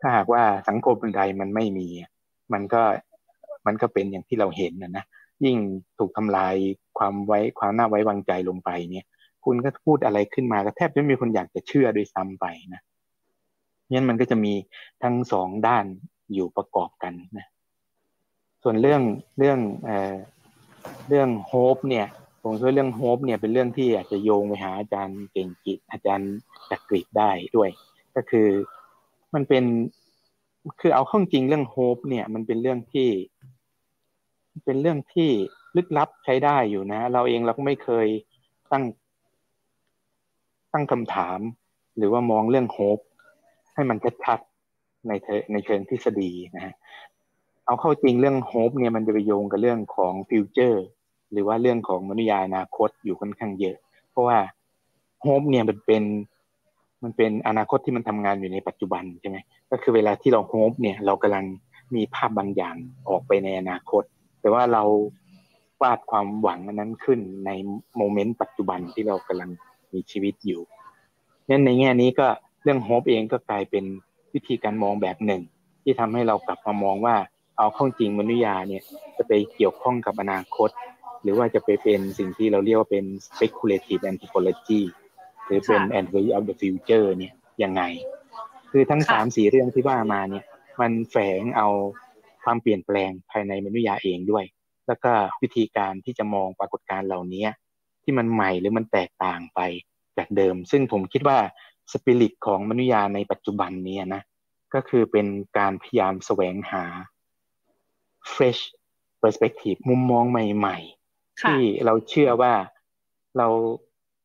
ถ้าหากว่าสังคมใดมันไม่มี มันก็มันก็เป็นอย่างที่เราเห็นนะนะยิ่งถูกทำลายความไว้ความน่าไว้วางใจลงไปเนี่ย คุณก็พูดอะไรขึ้นมาก็แทบไม่มีคนอยากจะเชื่อด้วยซ้ำไปนะนั้นมันก็จะมีทั้งสองด้านอยู่ประกอบกันนะส่วนเรื่องเรื่องเอ่อเรื่องโฮปเนี่ย ผมคิดว่าเรื่องโฮปเนี่ยเป็นเรื่องที่อาจจะโยงไปหาอาจารย์เก่งกิจอาจารย์จักริดได้ด้วย ก็คือมันเป็นคือเอาข้องจริงเรื่องโฮปเนี่ย มันเป็นเรื่องที่ เป็นเรื่องที่ลึกลับใช้ได้อยู่นะ เราเองเราก็ไม่เคยตั้ง ตั้งคำถาม หรือว่ามองเรื่อง hope ให้มันชัดๆในในเชิงทฤษฎีนะฮะเอาเข้าจริงเรื่อง hope เนี่ยมันจะไปโยงกับเรื่องของ future หรือว่าเรื่องของมานุษยาอนาคตอยู่ค่อนข้างเยอะ เพราะว่า hope เนี่ยมันเป็นมันเป็นอนาคตที่มันทำงานอยู่ในปัจจุบันใช่ไหมก็คือเวลาที่เรา hope เนี่ยเรากำลังมีภาพบางอย่างออกไปในอนาคต แต่ว่าเราวาดความหวังนั้นขึ้นในโมเมนต์ปัจจุบันที่เรากำลังมีชีวิตอยู่นั่นในแง่นี้ก็เรื่องโฮปเองก็กลายเป็นวิธีการมองแบบหนึ่ง ที่ทำให้เรากลับมามองว่าเอาข้องจริงมนุษยาเนี่ยจะไปเกี่ยวข้องกับอนาคต หรือว่าจะไปเป็นสิ่งที่เราเรียกว่าเป็น speculative anthropology หรือเป็น anthropology of the future เนี่ยยังไง คือทั้งสามสี่เรื่องที่ว่ามาเนี่ย มันแฝงเอาความเปลี่ยนแปลงภายในมนุษยาเองด้วย แล้วก็วิธีการที่จะมองปรากฏการณ์เหล่านี้ที่มันใหม่หรือมันแตกต่างไปจากเดิม ซึ่งผมคิดว่าสปิริตของมนุษยาในปัจจุบันนี้นะก็คือเป็นการพยายามแสวงหา fresh perspective มุมมองใหม่ๆ ที่เราเชื่อว่าเรา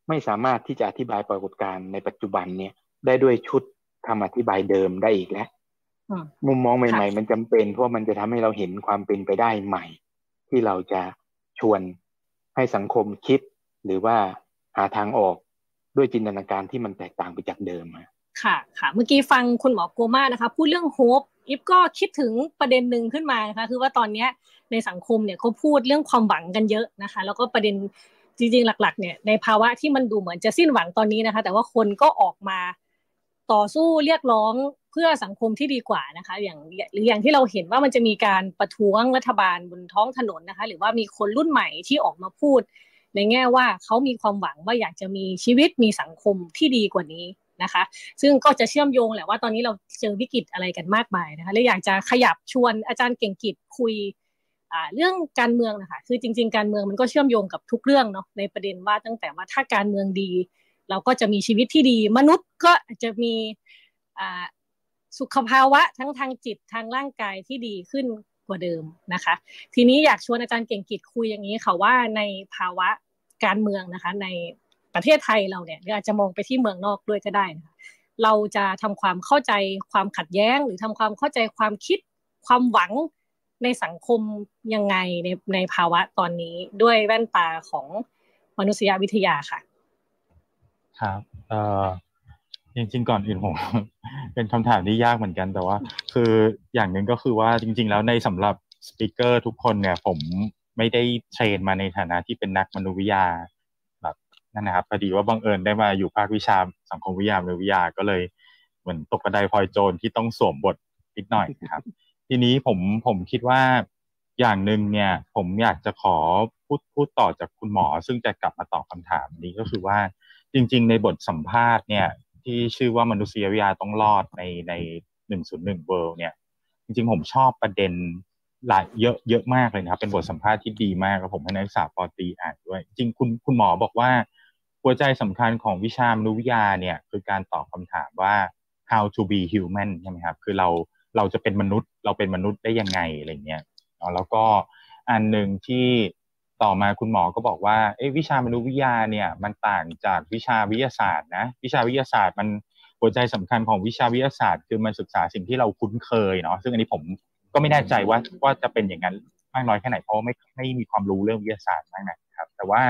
ไม่สามารถที่จะอธิบายปรากฏการณ์ในปัจจุบันเนี่ย ได้ด้วยชุดคำอธิบายเดิมได้อีกแล้วมุมมองใหม่ ๆ มันจำเป็น เพราะมันจะทำให้เราเห็นความเป็นไปได้ใหม่ ที่เราจะชวนให้สังคมคิด หรือว่าหาทางออกด้วยจินตนาการที่มันแตกต่างไปจากเดิม ค่ะค่ะเมื่อกี้ฟังคุณหมอโกมานะคะพูดเรื่องโฮปอิฟก็คิดถึงประเด็นหนึ่งขึ้นมานะคะคือว่าตอนนี้ในสังคมเนี่ยเขาพูดเรื่องความหวังกันเยอะนะคะ แล้วก็ประเด็นจริงๆ หลัก ๆ เนี่ยในภาวะที่มันดูเหมือนจะสิ้นหวังตอนนี้นะคะ แต่ว่าคนก็ออกมาต่อสู้เรียกร้องเพื่อสังคมที่ดีกว่านะคะ อย่างหรืออย่างที่เราเห็นว่ามันจะมีการประท้วงรัฐบาลบนท้องถนนนะคะ หรือว่ามีคนรุ่นใหม่ที่ออกมาพูด ในแง่ว่าเขามีความหวังว่าอยากจะมีชีวิตมีสังคมที่ดีกว่านี้ นะคะ ซึ่งก็จะเชื่อมโยงแหละว่าตอนนี้เราเจอวิกฤตอะไรกันมากมายนะคะและอยากจะขยับชวนอาจารย์เก่งกิจคุยเรื่องการเมืองนะคะคือจริง ๆ การเมืองมันก็เชื่อมโยงกับทุกเรื่องเนาะในประเด็นว่าตั้งแต่ว่าถ้าการเมืองดี เราก็จะมีชีวิตที่ดี มนุษย์ก็จะมีสุขภาวะทั้งทางจิตทางร่างกายที่ดีขึ้นกว่าเดิมนะคะ ทีนี้อยากชวนอาจารย์เก่งกิจคุยอย่างนี้ค่ะว่าในภาวะการเมืองนะคะใน ประเทศไทยเราเนี่ยหรืออาจจะมองไปที่เมืองนอกด้วยก็ได้นะเราจะทำความเข้าใจความขัดแย้ง หรือทำความเข้าใจความคิดความหวังในสังคมยังไงในในภาวะตอนนี้ด้วยแว่นตาของมนุษยวิทยาค่ะ ครับเอ่อจริงๆก่อนอื่นผมเป็นคำถามที่ยากเหมือนกันแต่ว่า คืออย่างหนึ่งก็คือว่าจริง ๆ แล้วในสำหรับสปิเกอร์ทุกคนเนี่ย ผมไม่ได้เทรนมาในฐานะที่เป็นนักมนุษยวิทยา นั่นนะครับพอดีว่าบังเอิญได้มาอยู่ภาควิชาสังคมวิทยามนุษยวิทยาก็เลย เหมือนตกกระไดพลอยโจรที่ต้องสวมบทนิดหน่อยครับ ทีนี้ผมผมคิดว่าอย่างหนึ่งเนี่ย ผมอยากจะขอพูดพูดต่อจากคุณหมอ ซึ่งจะกลับมาตอบคาถามนี้ก็คือว่าจริง ๆ ในบทสัมภาษณ์เนี่ย ที่ชื่อว่ามนุษยวิทยาต้องรอดในในหนึ่งศูนย์หนึ่งเวิลด์เนี่ย จริง ๆ ผมชอบประเด็นหลายเยอะเยอะมากเลยนะครับ เป็นบทสัมภาษณ์ที่ดีมากแล้วผมให้นักศึกษาปอตีอ่านด้วย จริงคุณคุณหมอบอกว่า หัวใจสำคัญของวิชามนุษยวิทยาเนี่ยคือการตอบคำถามว่า how to be human ใช่ไหมครับคือเราเราจะเป็นมนุษย์ เราเป็นมนุษย์ได้ยังไงอะไรเงี้ยแล้วก็อันหนึ่งที่ต่อมาคุณหมอก็บอกว่าเอ้วิชามนุษยวิทยาเนี่ยมันต่างจากวิชาวิทยาศาสตร์นะวิชาวิทยาศาสตร์มันหัวใจสำคัญของวิชาวิทยาศาสตร์ คือมันศึกษาสิ่งที่เราคุ้นเคยเนาะซึ่งอันนี้ผมก็ไม่แน่ใจว่าว่าจะเป็นอย่างนั้นมากน้อยแค่ไหนเพราะไม่ไม่มีความรู้เรื่องวิทยาศาสตร์มากนะครับ แต่ว่า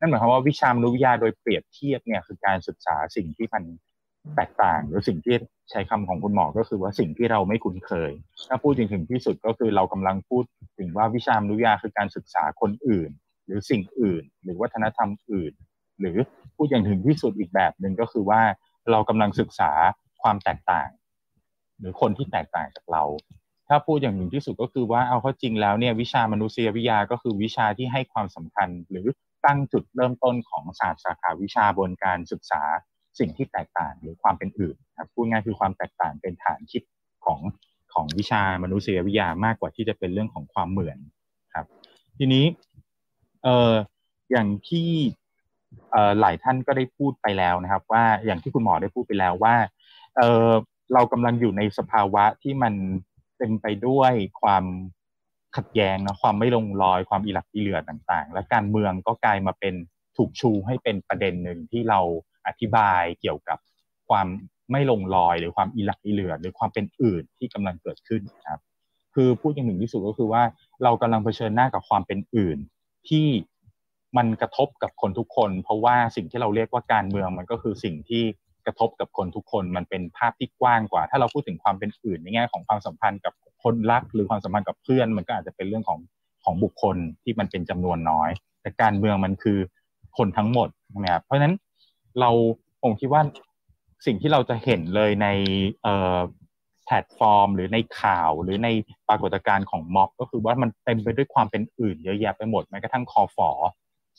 นั่นหมายความว่าวิชามนุษยวิทยาโดยเปรียบเทียบเนี่ยคือการศึกษาสิ่งที่มันแตกต่าง หรือสิ่งที่ใช้คำของคุณหมอก็คือว่าสิ่งที่เราไม่คุ้นเคย ถ้าพูดจริงถึงที่สุดก็คือเรากำลังพูดถึงว่าวิชามนุษยาคือการศึกษาคนอื่น หรือสิ่งอื่น หรือวัฒนธรรมอื่น หรือพูดอย่างถึงที่สุดอีกแบบหนึ่งก็คือว่าเรากำลังศึกษาความแตกต่าง หรือคนที่แตกต่างจากเรา ถ้าพูดอย่างหนึ่งที่สุดก็คือว่าเอาเข้าจริงแล้วเนี่ยวิชามนุษยวิทยาก็คือวิชาที่ให้ความสำคัญหรือ ตั้งจุดเริ่มต้นของศาสตร์สาขาวิชาบนการศึกษาสิ่งที่แตกต่างหรือความเป็นอื่นครับพูดง่ายคือความแตกต่างเป็นฐานคิดของของวิชามนุษยวิทยามากกว่าที่จะเป็นเรื่องของความเหมือนครับ ทีนี้เอ่ออย่างที่เอ่อหลายท่านก็ได้พูดไปแล้วนะครับ ว่าอย่างที่คุณหมอได้พูดไปแล้วว่าเอ่อเรากำลังอยู่ในสภาวะที่มันเป็นไปด้วยความ ขัดแย้งนะความไม่ลงรอยความอิหลักอิเหลือต่างๆ และการเมืองก็กลายมาเป็นถูกชูให้เป็นประเด็นหนึ่งที่เราอธิบายเกี่ยวกับความไม่ลงรอยหรือความอิหลักอิเหลือหรือความเป็นอื่นที่กำลังเกิดขึ้นครับ คือพูดอย่างหนึ่งที่สุดก็คือว่าเรากำลังเผชิญหน้ากับความเป็นอื่น ที่มันกระทบกับคนทุกคน เพราะว่าสิ่งที่เราเรียกว่าการเมืองมันก็คือสิ่งที่ กระทบกับคนทุกคนมันเป็นภาพที่กว้างกว่า ถ้าเราพูดถึงความเป็นอื่นในแง่ของความสัมพันธ์กับคนรัก หรือความสัมพันธ์กับเพื่อน มันก็อาจจะเป็นเรื่องของของบุคคลที่มันเป็นจำนวนน้อย แต่การเมืองมันคือคนทั้งหมดใช่ไหมครับเพราะฉะนั้นเราผมคิดว่าสิ่งที่เราจะเห็นเลยในแพลตฟอร์ม หรือในข่าวหรือในปรากฏการณ์ของม็อบก็คือว่ามันเต็มไปด้วยความเป็นอื่นเยอะแยะไปหมดแม้กระทั่งคอฟอ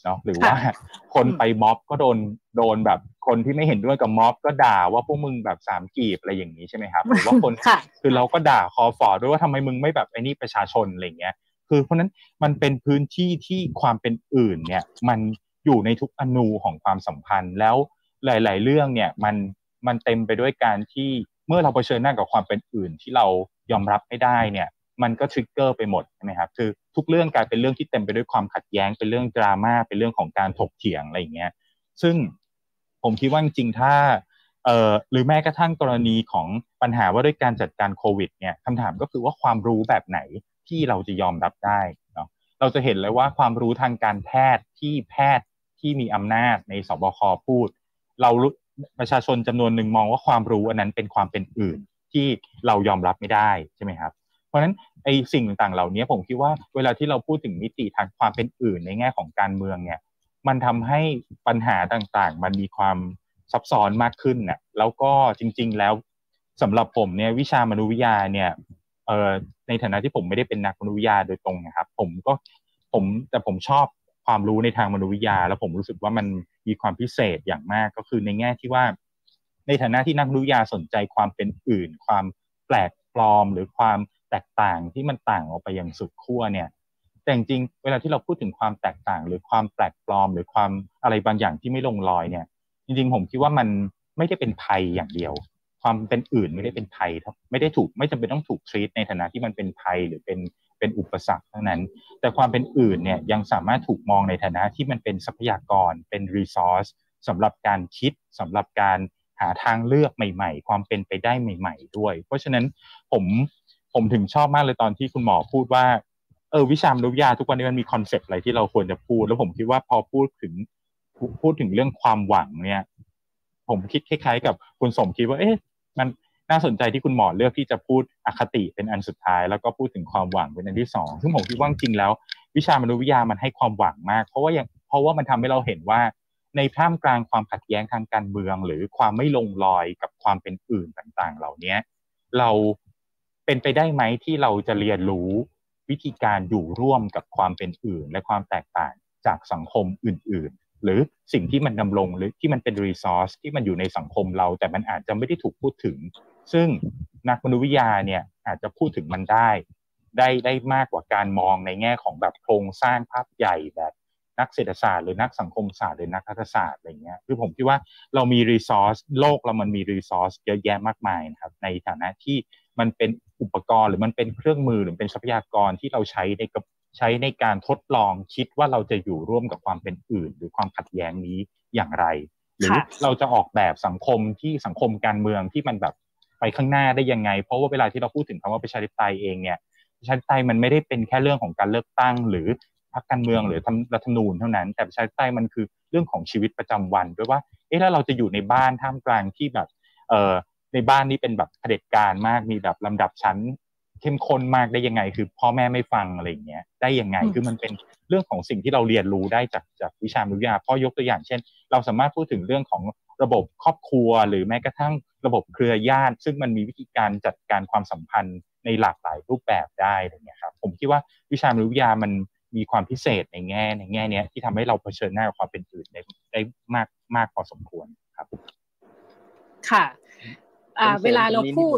เนาะหรือว่าคนไปม็อบก็โดนโดนแบบคนที่ไม่เห็นด้วยกับม็อบก็ด่าว่าพวกมึงแบบสามกีบอะไรอย่างนี้ใช่ไหมครับหรือว่าคนคือเราก็ด่าคอฟอด้วยว่าทำไมมึงไม่แบบไอ้นี่ประชาชนอะไรเงี้ย คือเพราะนั้นมันเป็นพื้นที่ที่ความเป็นอื่นเนี่ย มันอยู่ในทุกอนูของความสัมพันธ์แล้วหลาย ๆ เรื่องเนี่ยมันมันเต็มไปด้วยการที่เมื่อเราเผชิญหน้ากับความเป็นอื่นที่เรายอมรับไม่ได้เนี่ย มันก็ทริกเกอร์ไปหมดใช่ไหมครับคือทุกเรื่องกลายเป็นเรื่องที่เต็มไปด้วยความขัดแย้งเป็นเรื่องดราม่าเป็นเรื่องของการถกเถียงอะไรอย่างเงี้ยซึ่งผมคิดว่าจริงๆถ้าเอ่อหรือแม้กระทั่งกรณีของปัญหาว่าด้วยการจัดการโควิดเนี่ยคำถามก็คือว่าความรู้แบบไหนที่เราจะยอมรับได้เนาะเราจะเห็นเลยว่าความรู้ทางการแพทย์ที่แพทย์ที่มีอำนาจในสบคพูด เราประชาชนจำนวนหนึ่งมองว่าความรู้อันนั้นเป็นความเป็นอื่นที่เรายอมรับไม่ได้ใช่ไหมครับ ราะฉะนั้นไอ้สิ่งต่างๆเหล่านี้ผมคิดว่าเวลาที่เราพูดถึงมิติทางความเป็นอื่นในแง่ของการเมืองเนี่ย มันทำให้ปัญหาต่างๆ มันมีความซับซ้อนมากขึ้นน่ะแล้วก็จริง ๆ แล้วสำหรับผมเนี่ยวิชามนุษยวิทยาเนี่ยเอ่อในฐานะที่ผมไม่ได้เป็นนักมนุษยวิทยาโดยตรงนะครับ ผมก็ผมแต่ผมชอบความรู้ในทางมนุษยวิทยา แล้วผมรู้สึกว่ามันมีความพิเศษอย่างมากก็คือในแง่ที่ว่า ในฐานะที่นักมนุษยวิทยาสนใจความเป็นอื่น ความแปลกปลอมหรือความ แตกต่างที่มันต่างออกไปอย่างสุดขั้วเนี่ยแต่จริงเวลาที่เราพูดถึงความแตกต่าง หรือความแปลกปลอม หรือความอะไรบางอย่างที่ไม่ลงรอยเนี่ย จริงๆผมคิดว่ามันไม่ได้เป็นภัยอย่างเดียว ความเป็นอื่นไม่ได้เป็นภัยไม่ได้ถูกไม่จำเป็นต้องถูกทรีตในฐานะที่มันเป็นภัยหรือเป็นเป็นอุปสรรคเทั้งนั้น แต่ความเป็นอื่นเนี่ยยังสามารถถูกมองในฐานะที่มันเป็นทรัพยากร เป็นรีซอสสำหรับการคิดสำหรับการหาทางเลือกใหม่ ๆ ความเป็นไปได้ใหม่ ๆ ด้วย เพราะฉะนั้นผม ผมถึงชอบมากเลยตอนที่คุณหมอพูดว่าเออวิชามานุษยาทุกวันนี้มันมี concept อะไรที่เราควรจะพูด แล้วผมคิดว่าพอพูดถึงพูดถึงเรื่องความหวังเนี่ย ผมคิดคล้ายๆ กับคุณสมคิดว่าเอ๊ะมันน่าสนใจที่คุณหมอเลือกที่จะพูดอคติเป็นอันสุดท้าย แล้วก็พูดถึงความหวังเป็นอันที่สองซึ่งผมคิดว่าจริงแล้ว วิชามานุษยวิทยามันให้ความหวังมาก เพราะว่าอย่างเพราะว่ามันทำให้เราเห็นว่า ในท่ามกลางความขัดแย้งทางการเมือง หรือความไม่ลงรอยกับความเป็นอื่นต่างๆ เหล่านี้เรา เป็นไปได้ไหมที่เราจะเรียนรู้วิธีการอยู่ร่วมกับความเป็นอื่น และความแตกต่างจากสังคมอื่น ๆ หรือสิ่งที่มันดำรงหรือที่มันเป็นรีซอสที่มันอยู่ในสังคมเรา แต่มันอาจจะไม่ได้ถูกพูดถึง ซึ่งนักมนุษยวิทยาเนี่ยอาจจะพูดถึงมันได้ ได้ได้มากกว่าการมองในแง่ของแบบโครงสร้างภาพใหญ่แบบนักเศรษฐศาสตร์หรือนักสังคมศาสตร์หรือนักรัฐศาสตร์อะไรเงี้ยคือผมคิดว่าเรามีรีซอสโลกเรามันมีรีซอสเยอะแยะมากมายนะครับในฐานะที่ มันเป็นอุปกรณ์หรือมันเป็นเครื่องมือหรือเป็นทรัพยากรที่เราใช้ในกับใช้ในการทดลองคิดว่าเราจะอยู่ร่วมกับความเป็นอื่น หรือความขัดแย้งนี้อย่างไร หรือเราจะออกแบบสังคมที่สังคมการเมืองที่มันแบบไปข้างหน้าได้ยังไง เพราะว่าเวลาที่เราพูดถึงคำว่าประชาธิปไตยเองเนี่ยประชาธิปไตยมันไม่ได้เป็นแค่เรื่องของการเลือกตั้ง หรือพรรคการเมืองหรือทำรัฐธรรมนูญเท่านั้น แต่ประชาธิปไตยมันคือเรื่องของชีวิตประจำวันด้วยว่าเอ๊ะแล้วเราจะอยู่ในบ้านท่ามกลางที่แบบเออ ในบ้านนี้เป็นแบบเผด็จการมากมีแบบลำดับชั้นเข้มข้นมากได้ยังไง คือพ่อแม่ไม่ฟังอะไรอย่างเงี้ยได้ยังไงคือมันเป็นเรื่องของสิ่งที่เราเรียนรู้ได้จากจากวิชาวิทยาพ่อยกตัวอย่างเช่น เราสามารถพูดถึงเรื่องของระบบครอบครัว หรือแม้กระทั่งระบบเครือญาติ ซึ่งมันมีวิธีการจัดการความสัมพันธ์ในหลากหลายรูปแบบได้อะไรเงี้ยครับผมคิดว่าวิชาวิทยามันมีความพิเศษในแง่ในแง่นี้ที่ทำให้เราเผชิญหน้ากับความเป็นอื่นได้ได้มากมากพอสมควรครับ ค่ะอ่า เวลาเราพูด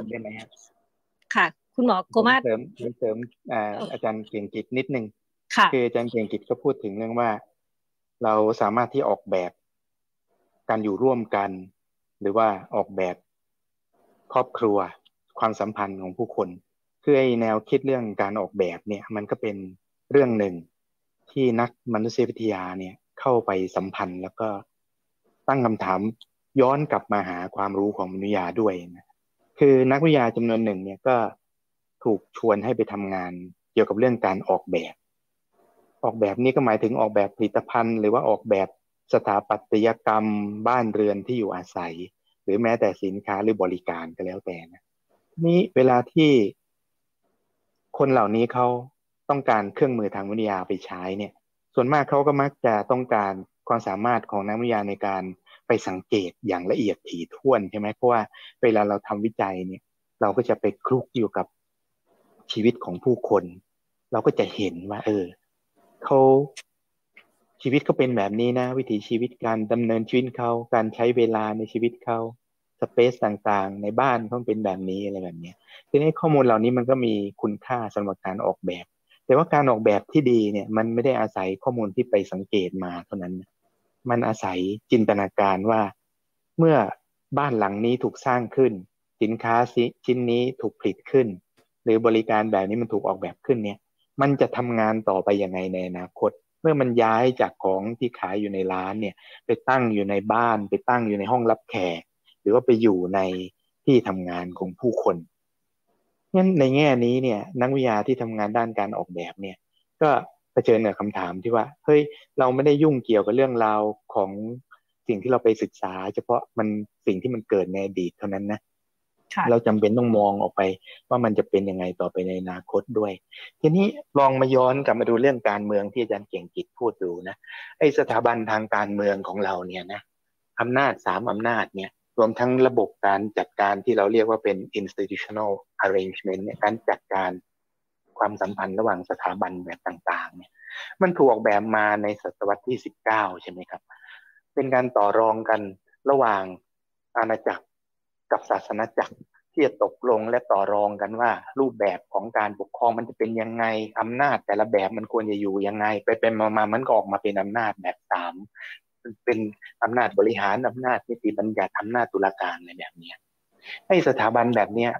ค่ะ คุณหมอโกมาเสริมเสริมอ่าอาจารย์เกียงกิจนิดนึงค่ะคืออาจารย์เกียงกิจก็พูดถึงเรื่องว่า เราสามารถที่ออกแบบการอยู่ร่วมกัน หรือว่าออกแบบครอบครัวความสัมพันธ์ของผู้คนคือไอแนวคิดเรื่องการออกแบบเนี่ย มันก็เป็นเรื่องหนึ่งที่นักมนุษยวิทยาเนี่ยเข้าไปสัมพันธ์แล้วก็ตั้งคำถาม ย้อนกลับมาหาความรู้ของมนุษยาด้วยนะคือนักวิทยาจำนวนหนึ่งเนี่ยก็ถูกชวนให้ไปทำงานเกี่ยวกับเรื่องการออกแบบ ออกแบบนี้ก็หมายถึงออกแบบผลิตภัณฑ์ หรือว่าออกแบบสถาปัตยกรรม บ้านเรือนที่อยู่อาศัย หรือแม้แต่สินค้าหรือบริการก็แล้วแต่นะนี่เวลาที่คนเหล่านี้เขาต้องการเครื่องมือทางวิทยาไปใช้เนี่ย ส่วนมากเขาก็มักจะต้องการความสามารถของนักวิทยาในการ ไปสังเกตอย่างละเอียดถี่ถ้วนใช่ไหมเพราะว่าเวลาเราทำวิจัยเนี่ย เราก็จะไปคลุกอยู่กับชีวิตของผู้คน เราก็จะเห็นว่า เออเขาชีวิตเขาเป็นแบบนี้นะ วิถีชีวิตการดำเนินชีวิตเขาการใช้เวลาในชีวิตเขาสเปซต่างๆ ในบ้านเขาเป็นแบบนี้อะไรแบบนี้ทีนี้ข้อมูลเหล่านี้มันก็มีคุณค่าสำหรับการออกแบบ แต่ว่าการออกแบบที่ดีเนี่ย มันไม่ได้อาศัยข้อมูลที่ไปสังเกตมาเท่านั้น มันอาศัยจินตนาการว่าเมื่อบ้านหลังนี้ถูกสร้างขึ้น สินค้าชิ้นนี้ถูกผลิตขึ้น หรือบริการแบบนี้มันถูกออกแบบขึ้นเนี่ย มันจะทำงานต่อไปยังไงในอนาคต เมื่อมันย้ายจากของที่ขายอยู่ในร้านเนี่ย ไปตั้งอยู่ในบ้าน ไปตั้งอยู่ในห้องรับแขกหรือว่าไปอยู่ในที่ทำงานของผู้คนงั้นในแง่นี้เนี่ย นักวิทยาที่ทำงานด้านการออกแบบเนี่ย ก็ ชิญกับคำถามที่ว่าเฮ้ยเราไม่ได้ยุ่งเกี่ยวกับเรื่องราวของสิ่งที่เราไปศึกษา เฉพาะมันสิ่งที่มันเกิดในอดีตเท่านั้นนะเราจำเป็นต้องมองออกไป ว่ามันจะเป็นยังไงต่อไปในอนาคตด้วย ทีนี้ลองมาย้อนกลับมาดูเรื่องการเมืองที่อาจารย์เก่งกิจพูดดูนะไอ้สถาบันทางการเมืองของเราเนี่ยนะอำนาจสามอำนาจเนี่ยรวมทั้งระบบการจัดการที่เราเรียกว่าเป็น institutional arrangement เนี่ยการจัดการ ความสัมพันธ์ระหว่างสถาบันแบบต่าง ๆ เนี่ย มันถูกออกแบบมาในศตวรรษที่สิบเก้าใช่ไหมครับ เป็นการต่อรองกันระหว่างอาณาจักรกับศาสนาจักรที่จะตกลงและต่อรองกันว่า รูปแบบของการปกครองมันจะเป็นยังไงอำนาจแต่ละแบบมันควรจะอยู่ยังไง ไปเป็นมามามันก็ออกมาเป็นอำนาจแบบสามเป็นอำนาจบริหารอำนาจนิติบัญญัติอำนาจตุลาการอะไรแบบนี้ให้สถาบันแบบเนี้ย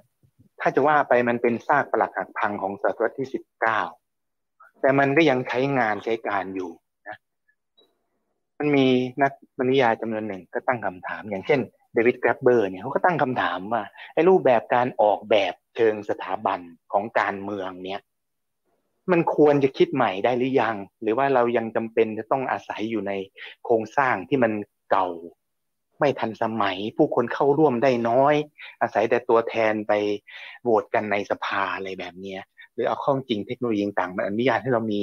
ถ้าจะว่าไปมันเป็นซากปลักหักพังของศตวรรษที่สิบเก้าแต่มันก็ยังใช้งานใช้การอยู่นะ มันมีนักบรรยายจำนวนหนึ่งก็ตั้งคำถาม อย่างเช่นเดวิดแกรบเบอร์เนี่ยเขาก็ตั้งคำถามว่าไอ้รูปแบบการออกแบบเชิงสถาบันของการเมืองเนี่ยมันควรจะคิดใหม่ได้หรือยัง หรือว่าเรายังจำเป็นจะต้องอาศัยอยู่ในโครงสร้างที่มันเก่า ไม่ทันสมัย ผู้คนเข้าร่วมได้น้อย อาศัยแต่ตัวแทนไปโหวตกันในสภาอะไรแบบนี้หรือเอาข้อจริงเทคโนโลยีต่างมันอนุญาตให้เรามี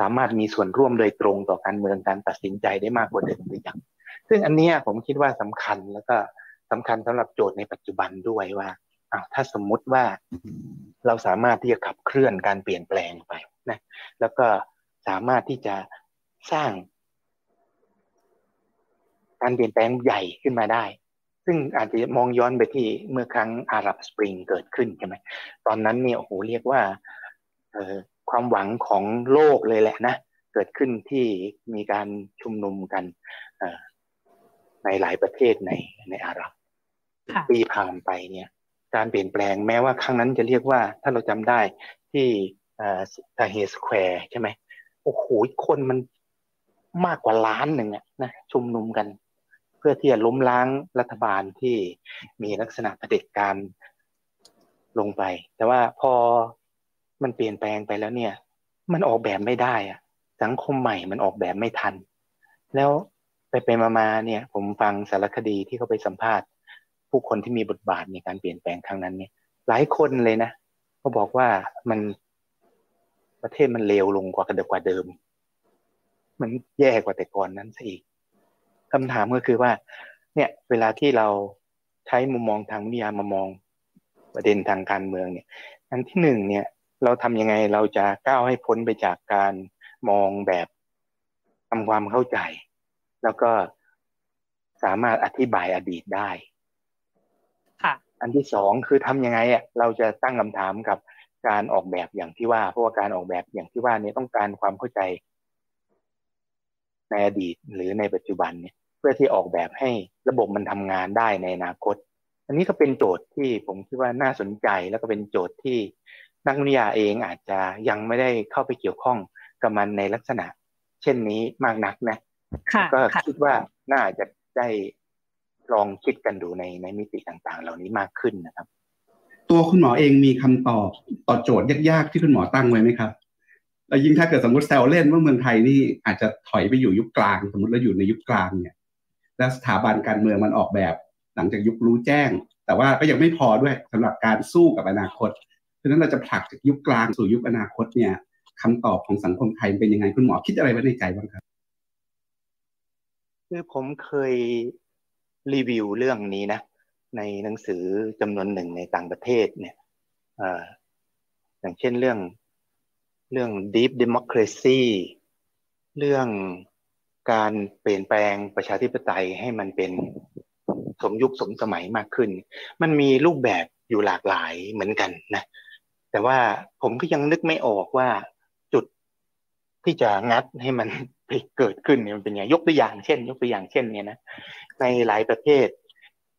สามารถมีส่วนร่วมโดยตรงต่อการเมืองการตัดสินใจได้มากกว่าเดิมหรือยังซึ่งอันนี้ผมคิดว่าสำคัญแล้วก็สำคัญสำหรับโจทย์ในปัจจุบันด้วยว่าถ้าสมมุติว่าเราสามารถที่จะขับเคลื่อนการเปลี่ยนแปลงไปนะแล้วก็สามารถที่จะสร้าง การเปลี่ยนแปลงใหญ่ขึ้นมาได้ ซึ่งอาจจะมองย้อนไปที่เมื่อครั้งอาหรับสปริงเกิดขึ้นใช่ไหมตอนนั้นเนี่ยโอ้โหเรียกว่าความหวังของโลกเลยแหละนะ เกิดขึ้นที่มีการชุมนุมกันในหลายประเทศในในอาหรับปีผ่านไปเนี่ย การเปลี่ยนแปลงแม้ว่าครั้งนั้นจะเรียกว่าถ้าเราจำได้ที่ทาเฮสแควร์ใช่ไหมโอ้โหคนมันมากกว่าล้านหนึ่งอะนะชุมนุมกันเพื่อที่จะล้มล้างรัฐบาลที่มีลักษณะเผด็จการลงไป แต่ว่าพอมันเปลี่ยนแปลงไปแล้วเนี่ย มันออกแบบไม่ได้อะสังคมใหม่มันออกแบบไม่ทัน แล้วไปไปมาๆเนี่ย ผมฟังสารคดีที่เขาไปสัมภาษณ์ ผู้คนที่มีบทบาทในการเปลี่ยนแปลงครั้งนั้นเนี่ย หลายคนเลยนะเขาบอกว่ามันประเทศมันเลวลงกว่ากันเดิมกว่าเดิม มันแย่กว่าแต่ก่อนนั้นซะอีก คำถามก็คือว่า เนี่ย เวลาที่เราใช้มุมมองทางวิทยามามองประเด็นทางการเมืองเนี่ย อันที่หนึ่งเนี่ย เราทำยังไงเราจะก้าวให้พ้นไปจากการมองแบบทำความเข้าใจ แล้วก็สามารถอธิบายอดีตได้อันที่สองคือทำยังไงอะเราจะตั้งคำถามกับการออกแบบอย่างที่ว่า เพราะว่าการออกแบบอย่างที่ว่านี้ต้องการความเข้าใจ ในอดีตหรือในปัจจุบันเนี่ยเพื่อที่ออกแบบให้ระบบมันทำงานได้ในอนาคต อันนี้ก็เป็นโจทย์ที่ผมคิดว่าน่าสนใจแล้วก็เป็นโจทย์ที่นักวิทยาเองอาจจะยังไม่ได้เข้าไปเกี่ยวข้องกับมันในลักษณะ เช่นนี้มากนักนะก็คิดว่าน่าจะได้ลองคิดกันดูในในมิติต่างๆ เหล่านี้มากขึ้นนะครับ ตัวคุณหมอเองมีคำตอบต่อโจทย์ยากๆที่คุณหมอตั้งไว้ไหมครับแล้วยิ่งถ้าเกิดสมมติแซวเล่นว่าเมืองไทยนี่อาจจะถอยไปอยู่ยุคกลาง สมมติเราอยู่ในยุคกลางเนี่ย แล้วสถาบันการเมืองมันออกแบบหลังจากยุครู้แจ้ง แต่ว่าก็ยังไม่พอด้วยสำหรับการสู้กับอนาคตเพราะนั้นเราจะผลักจากยุคกลางสู่ยุคอนาคตเนี่ยคำตอบของสังคมไทยเป็นยังไงคุณหมอคิดอะไรไว้ในใจบ้างครับคือผมเคยรีวิวเรื่องนี้นะ ในหนังสือจำนวนหนึ่งในต่างประเทศเนี่ยอย่างเช่นเรื่องเรื่อง deep democracy เรื่อง การเปลี่ยนแปลงประชาธิปไตยให้มันเป็นสมยุคสมสมัยมากขึ้น มันมีรูปแบบอยู่หลากหลายเหมือนกันนะ แต่ว่าผมก็ยังนึกไม่ออกว่าจุดที่จะงัดให้มันเกิดขึ้นเนี่ยมันเป็นไงยกตัวอย่างเช่น ยกตัวอย่างเช่น เนี่ยนะในหลายประเทศ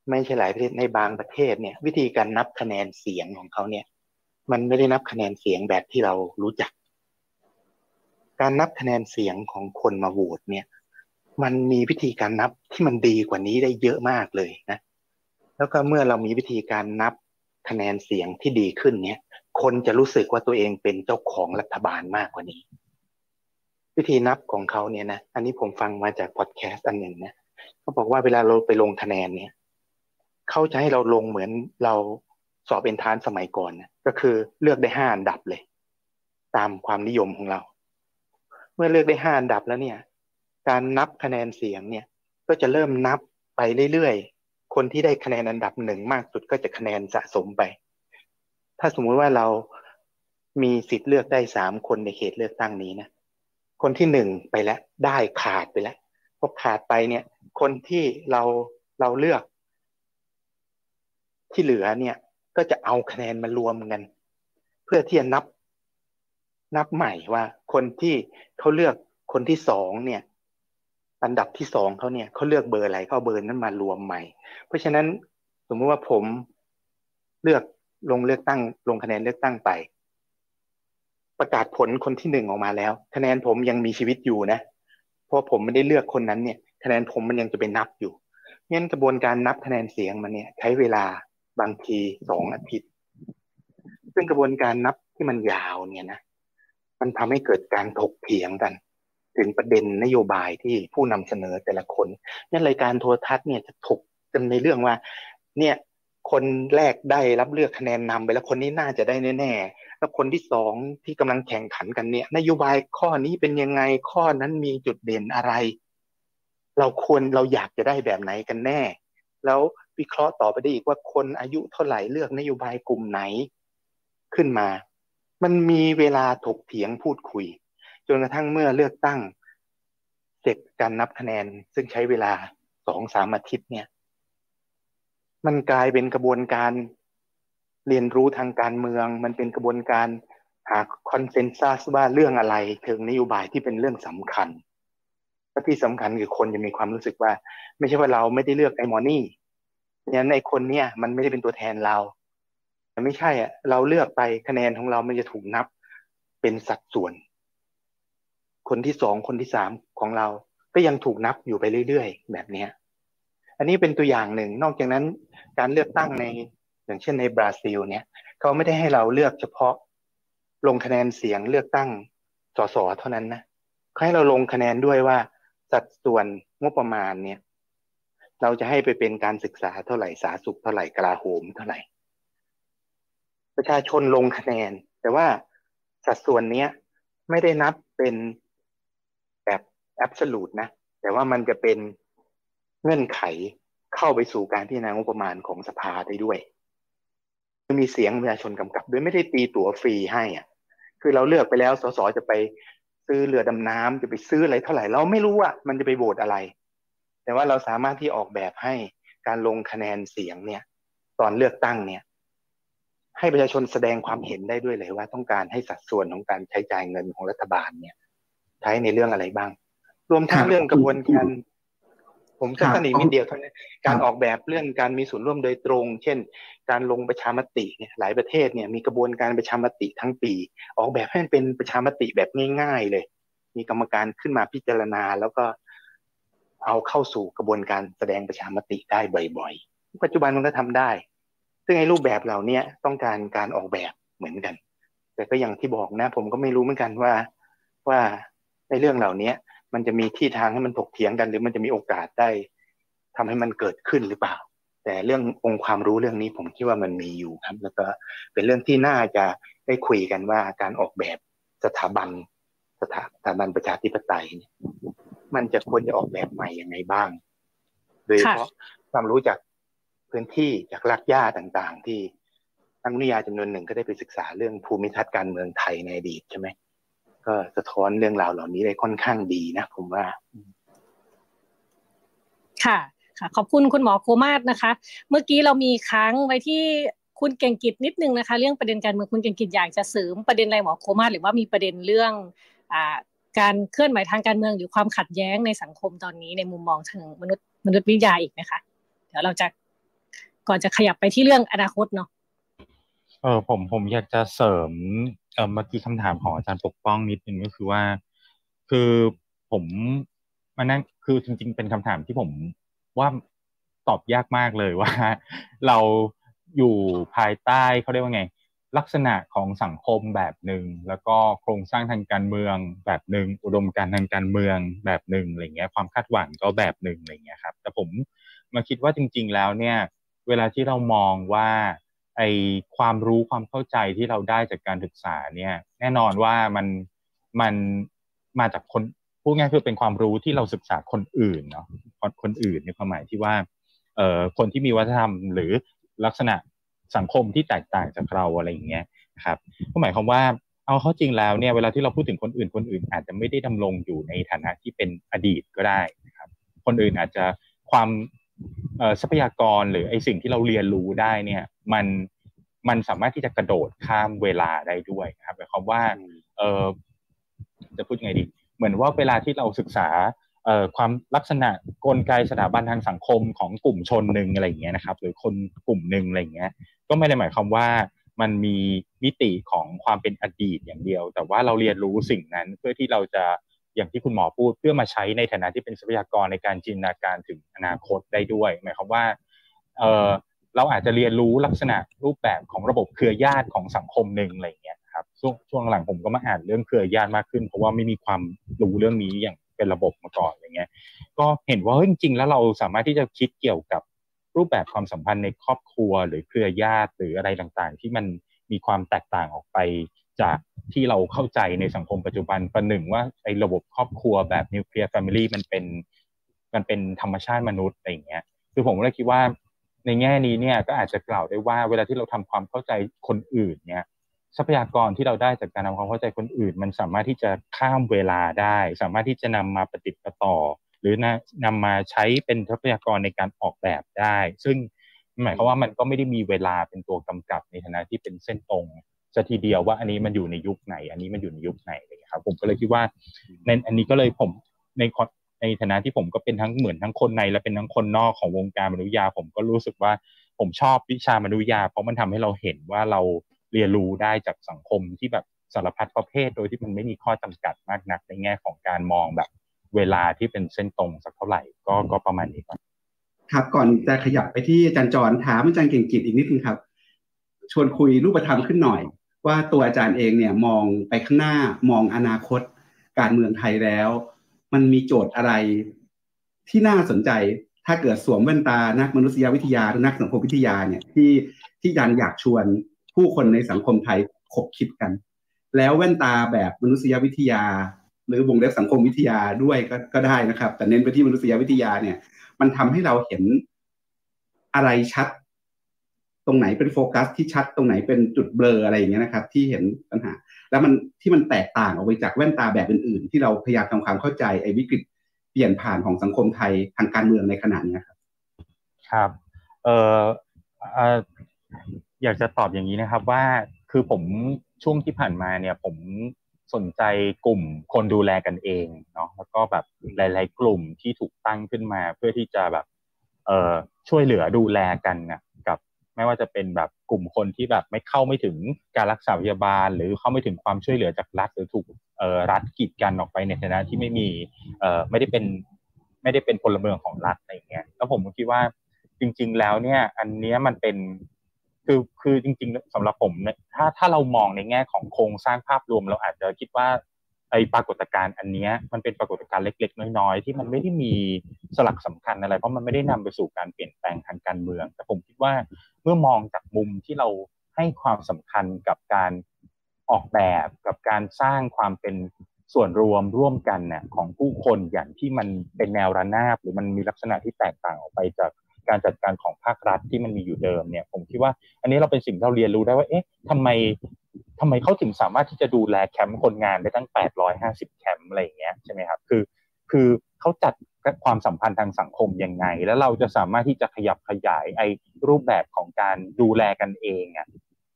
ไม่ใช่หลายประเทศในบางประเทศเนี่ย วิธีการนับคะแนนเสียงของเขาเนี่ย มันไม่ได้นับคะแนนเสียงแบบที่เรารู้จัก การนับคะแนนเสียงของคนมาโหวตเนี่ย มันมีวิธีการนับที่มันดีกว่านี้ได้เยอะมากเลยนะ แล้วก็เมื่อเรามีวิธีการนับคะแนนเสียงที่ดีขึ้นเนี่ย คนจะรู้สึกว่าตัวเองเป็นเจ้าของรัฐบาลมากกว่านี้ วิธีนับของเขาเนี่ยนะ อันนี้ผมฟังมาจากพอดแคสต์อันหนึ่งนะเขาบอกว่าเวลาเราไปลงคะแนนเนี่ยเขาจะให้เราลงเหมือนเราสอบเป็นทานสมัยก่อนนะก็คือเลือกได้ห้าอันดับเลย ตามความนิยมของเรา เมื่อเลือกได้ห้าอันดับแล้วเนี่ย การนับคะแนนเสียงเนี่ยก็จะเริ่มนับไปเรื่อยๆ คนที่ได้คะแนนอันดับหนึ่งมากสุดก็จะคะแนนสะสมไป ถ้าสมมุติว่าเรามีสิทธิ์เลือกได้สามคนในเขตเลือกตั้งนี้นะ คนที่หนึ่งไปแล้วได้ขาดไปแล้วพอขาดไปเนี่ย คนที่เราเราเลือก ที่เหลือเนี่ย ก็จะเอาคะแนนมารวมกัน เพื่อที่จะนับ นับใหม่ว่า คนที่เขาเลือกคนที่สองเนี่ย อันดับที่สองเขาเนี่ยเขาเลือกเบอร์อะไรเขาเบอร์นั้นมารวมใหม่ เพราะฉะนั้นสมมติว่าผมเลือกลงเลือกตั้ง ลงคะแนนเลือกตั้งไป ประกาศผลคนที่หนึ่งออกมาแล้ว คะแนนผมยังมีชีวิตอยู่นะ เพราะผมไม่ได้เลือกคนนั้นเนี่ย คะแนนผมมันยังจะไปนับอยู่งั้นกระบวนการนับคะแนนเสียงมันเนี่ย ใช้เวลาบางทีสองอาทิตย์ ซึ่งกระบวนการนับที่มันยาวเนี่ยนะ มันทำให้เกิดการถกเถียงกัน ถึงประเด็นนโยบายที่ผู้นำเสนอแต่ละคนนี่รายการโทรทัศน์เนี่ยจะถกกันในเรื่องว่า เนี่ยคนแรกได้รับเลือกคะแนนนำไปแล้วคนนี้น่าจะได้แน่แล้วคนที่สองที่กำลังแข่งขันกันเนี่ย นโยบายข้อนี้เป็นยังไงข้อนั้นมีจุดเด่นอะไร เราควรเราอยากจะได้แบบไหนกันแน่ แล้ววิเคราะห์ต่อไปได้อีกว่าคนอายุเท่าไหร่เลือกนโยบายกลุ่มไหนขึ้นมา มันมีเวลาถกเถียงพูดคุย จนกระทั่งเมื่อเลือกตั้ง เสร็จการนับคะแนนซึ่งใช้เวลาสองสามอาทิตย์เนี่ย มันกลายเป็นกระบวนการเรียนรู้ทางการเมือง มันเป็นกระบวนการหาคอนเซนแซสว่าเรื่องอะไรเชิงนโยบายที่เป็นเรื่องสำคัญและที่สำคัญคือคนจะมีความรู้สึกว่า ไม่ใช่ว่าเราไม่ได้เลือกไอ้มอนี่เนี่ยในคนเนี่ยมันไม่ได้เป็นตัวแทนเราแต่ไม่ใช่อะเราเลือกไปคะแนนของเรามันจะถูกนับเป็นสัดส่วน คนที่สองคนที่สามของเรา ก็ยังถูกนับอยู่ไปเรื่อยๆ แบบเนี้ยอันนี้เป็นตัวอย่างหนึ่งนอกจากนั้นการเลือกตั้งในอย่างเช่นในบราซิลเนี่ยเขาไม่ได้ให้เราเลือกเฉพาะ ลงคะแนนเสียงเลือกตั้งสสเท่านั้นนะเขาให้เราลงคะแนนด้วยว่า สัดส่วนงบประมาณเนี่ย เราจะให้ไปเป็นการศึกษาเท่าไหร่สาสุขเท่าไหร่กลาโหมเท่าไหร่ ประชาชนลงคะแนน แต่ว่าสัดส่วนเนี้ยไม่ได้นับเป็น แอบสูตนะ แต่ว่ามันจะเป็นเงื่อนไขเข้าไปสู่การพิจารณางบประมาณของสภาได้ด้วยมีเสียงประชาชนกำกับโดยไม่ได้ตีตั๋วฟรีให้อะ คือเราเลือกไปแล้วสสจะไปซื้อเรือดำน้ำจะไปซื้ออะไรเท่าไหร่เราไม่รู้ว่ามันจะไปโหวตอะไร แต่ว่าเราสามารถที่ออกแบบให้การลงคะแนนเสียงเนี่ย ตอนเลือกตั้งเนี่ย ให้ประชาชนแสดงความเห็นได้ด้วยเลยว่าต้องการให้สัดส่วนของการใช้จ่ายเงินของรัฐบาลเนี่ย ใช้ในเรื่องอะไรบ้าง รวมทั้งเรื่องกระบวนการผมจะสนิทนิดเดียวเท่านั้นการออกแบบเรื่องการมีส่วนร่วมโดยตรง เช่น การลงประชามติเนี่ยหลายประเทศเนี่ยมีกระบวนการประชามติทั้งปี ออกแบบให้มันเป็นประชามติแบบง่าย ๆ เลย มีกรรมการขึ้นมาพิจารณา แล้วก็เอาเข้าสู่กระบวนการแสดงประชามติได้บ่อยๆ ปัจจุบันมันก็ทำได้ ซึ่งไอ้รูปแบบเหล่านี้ต้องการการออกแบบเหมือนกัน แต่ก็อย่างที่บอกนะ ผมก็ไม่รู้เหมือนกันว่าว่าในเรื่องเหล่านี้ มันจะมีที่ทางให้มันถกเถียงกัน หรือมันจะมีโอกาสได้ทำให้มันเกิดขึ้นหรือเปล่า แต่เรื่ององค์ความรู้เรื่องนี้ผมคิดว่ามันมีอยู่ครับ แล้วก็เป็นเรื่องที่น่าจะได้คุยกันว่าการออกแบบสถาบันสถาสถาบันประชาธิปไตยเนี่ยมันจะควรจะออกแบบใหม่ยังไงบ้าง โดยเฉพาะความรู้จากพื้นที่จากรากหญ้าต่างๆ ที่นักวิทยาจำนวนหนึ่งก็ได้ไปศึกษาเรื่องภูมิทัศน์การเมืองไทยในอดีตใช่ไหม ก็สะท้อนเรื่องราวเหล่านี้ได้ค่อนข้างดีนะผมว่า ค่ะ ค่ะ ขอบคุณคุณหมอโคมาศนะคะ เมื่อกี้เรามีค้างไว้ที่คุณเก่งกิจนิดนึงนะคะ เรื่องประเด็นการเมืองคุณเก่งกิจอยากจะเสริมประเด็นอะไรหมอโคมาศหรือว่ามีประเด็นเรื่องอ่าการเคลื่อนไหวทางการเมืองหรือความขัดแย้งในสังคมตอนนี้ในมุมมองทางมนุษย์มนุษยวิทยาอีกนะคะเดี๋ยวเราจะก่อนจะขยับไปที่เรื่องอนาคตเนาะ เออผมผมอยากจะเสริมเออเมื่อกี้คำถามของอาจารย์ปกป้องนิดนึงก็คือว่า คือผมมานั่งคือจริง ๆ เป็นคำถามที่ผมว่าตอบยากมากเลยว่า เราอยู่ภายใต้เขาเรียกว่าไง ลักษณะของสังคมแบบหนึ่งแล้วก็โครงสร้างทางการเมืองแบบหนึ่งอุดมการทางการเมืองแบบหนึ่งอะไรเงี้ย ความคาดหวังก็แบบหนึ่งอะไรเงี้ยครับ แต่ผมมาคิดว่าจริง ๆ แล้วเนี่ย เวลาที่เรามองว่า ไอความรู้ความเข้าใจที่เราได้จากการศึกษาเนี่ย แน่นอนว่ามันมันมาจากคนพูดง่ายคือเป็นความรู้ที่เราศึกษาคนอื่นเนาะคนอื่นในความหมายที่ว่าเอ่อคนที่มีวัฒนธรรมหรือลักษณะสังคมที่แตกต่างจากเราอะไรอย่างเงี้ยนะครับก็หมายความว่าเอาเข้าจริงแล้วเนี่ยเวลาที่เราพูดถึงคนอื่นคนอื่น อาจจะไม่ได้ดำรงอยู่ในฐานะที่เป็นอดีตก็ได้นะครับ คนอื่นอาจจะความ ทรัพยากรหรือไอสิ่งที่เราเรียนรู้ได้เนี่ยมันมันสามารถที่จะกระโดดข้ามเวลาได้ด้วยครับหมายความว่าเออจะพูดยังไงดี เหมือนว่าเวลาที่เราศึกษาเอ่อความลักษณะกลไกสถาบันทางสังคมของกลุ่มชนหนึ่งอะไรอย่างเงี้ยนะครับหรือคนกลุ่มหนึ่งอะไรอย่างเงี้ย ก็ไม่ได้หมายความว่ามันมีมิติของความเป็นอดีตอย่างเดียว แต่ว่าเราเรียนรู้สิ่งนั้นเพื่อที่เราจะ อย่างที่คุณหมอพูดเพื่อมาใช้ในฐานะที่เป็นทรัพยากรในการจินตนาการถึงอนาคตได้ด้วย หมายความว่าเออเราอาจจะเรียนรู้ลักษณะรูปแบบของระบบเครือญาติของสังคมหนึ่งอะไรอย่างเงี้ยครับช่วงช่วงหลังผมก็มาอ่านเรื่องเครือญาติมากขึ้น เพราะว่าไม่มีความรู้เรื่องนี้อย่างเป็นระบบมาก่อนอย่างเงี้ย ก็เห็นว่าจริงๆแล้วเราสามารถที่จะคิดเกี่ยวกับรูปแบบความสัมพันธ์ในครอบครัว หรือเครือญาติหรืออะไรต่างๆ ที่มันมีความแตกต่างออกไป จากที่เราเข้าใจในสังคมปัจจุบันประหนึ่งว่าไอ้ระบบครอบครัวแบบนิวเคลียร์แฟมิลี่มันเป็นมันเป็นธรรมชาติมนุษย์อะไรอย่างเงี้ยคือผมก็เลยคิดว่าในแง่นี้เนี่ยก็อาจจะกล่าวได้ว่า เวลาที่เราทำความเข้าใจคนอื่นเนี่ยทรัพยากรที่เราได้จากการทำความเข้าใจคนอื่น มันสามารถที่จะข้ามเวลาได้ สามารถที่จะนำมาปฏิบัติต่อ หรือนนำมาใช้เป็นทรัพยากรในการออกแบบได้ ซึ่งหมายความว่ามันก็ไม่ได้มีเวลาเป็นตัวกำกับในฐานะที่เป็นเส้นตรง จะทีเดียวว่าอันนี้มันอยู่ในยุคไหน อันนี้มันอยู่ในยุคไหนอะไรครับ ผมก็เลยคิดว่าในอันนี้ก็เลยผมในในฐานะที่ผมก็เป็นทั้งเหมือนทั้งคนในและเป็นทั้งคนนอกของวงการมนุษยา ผมก็รู้สึกว่าผมชอบวิชามนุษยา เพราะมันทำให้เราเห็นว่าเราเรียนรู้ได้จากสังคมที่แบบสารพัดประเภทโดยที่มันไม่มีข้อจำกัดมากนักในแง่ของการมองแบบเวลาที่เป็นเส้นตรงสักเท่าไหร่ก็ก็ประมาณนี้ครับครับก่อนจะขยับไปที่อาจารย์จรถามอาจารย์เก่งจิตอีกนิดนึงครับ ชวนคุยรูปธรรมขึ้นหน่อย ว่าตัวอาจารย์เองเนี่ยมองไปข้างหน้ามองอนาคตการเมืองไทยแล้ว มันมีโจทย์อะไรที่น่าสนใจถ้าเกิดสวมแว่นตานักมนุษยวิทยาหรือนักสังคมวิทยาเนี่ยที่ที่อาจารย์อยากชวนผู้คนในสังคมไทยคบคิดกัน แล้วแว่นตาแบบมนุษยวิทยา หรือวงเล็บสังคมวิทยาด้วยก็ก็ได้นะครับ แต่เน้นไปที่มนุษยวิทยาเนี่ย มันทำให้เราเห็นอะไรชัด ตรงไหนเป็นโฟกัสที่ชัดตรงไหนเป็นจุดเบลออะไรอย่างเงี้ยนะครับ ที่เห็นปัญหา แล้วมันที่มันแตกต่างออกไปจากแว่นตาแบบอื่น ๆ ที่เราพยายามทำความเข้าใจไอ้วิกฤตเปลี่ยนผ่านของสังคมไทยทางการเมืองในขณะนี้ครับ ครับ เอ่ออยากจะตอบอย่างนี้นะครับว่าคือผมช่วงที่ผ่านมาเนี่ยผมสนใจกลุ่มคนดูแลกันเองเนาะแล้วก็แบบหลาย ๆ กลุ่มที่ถูกตั้งขึ้นมา เพื่อที่จะแบบเอ่อช่วยเหลือดูแลกันนะ ไม่ว่าจะเป็นแบบกลุ่มคนที่แบบไม่เข้าไม่ถึงการรักษาพยาบาล หรือเข้าไม่ถึงความช่วยเหลือจากรัฐหรือถูกรัฐกีดกันออกไปในฐานะที่ไม่มีไม่ได้เป็นไม่ได้เป็นพลเมืองของรัฐอะไรอย่างเงี้ยแล้วผมคิดว่าจริง ๆ แล้วเนี่ย อันนี้มันเป็นคือคือจริง ๆสำหรับผมเนี่ยถ้าถ้าเรามองในแง่ของโครงสร้างภาพรวมเราอาจจะคิดว่า ไอปรากฏการณ์อันนี้มันเป็นปรากฏการณ์เล็ก ๆ น้อยๆที่มันไม่ได้มีสลักสำคัญอะไร เพราะมันไม่ได้นำไปสู่การเปลี่ยนแปลงทางการเมือง แต่ผมคิดว่าเมื่อมองจากมุมที่เราให้ความสำคัญกับการออกแบบกับการสร้างความเป็นส่วนรวมร่วมกันเนี่ยของผู้คนอย่างที่มันเป็นแนวระนาบ หรือมันมีลักษณะที่แตกต่างออกไปจาก การจัดการของภาครัฐที่มันมีอยู่เดิมเนี่ยผมคิดว่า อันนี้เราเป็นสิ่งที่เราเรียนรู้ได้ว่าเอ๊ะทำไมทำไมเขาถึงสามารถที่จะดูแลแคมป์คนงานได้ตั้ง 850 แคมป์อะไรอย่างเงี้ยใช่ไหมครับคือ คือเขาจัดความสัมพันธ์ทางสังคมยังไง แล้วเราจะสามารถที่จะขยับขยายไอ้รูปแบบของการดูแลกันเองอะ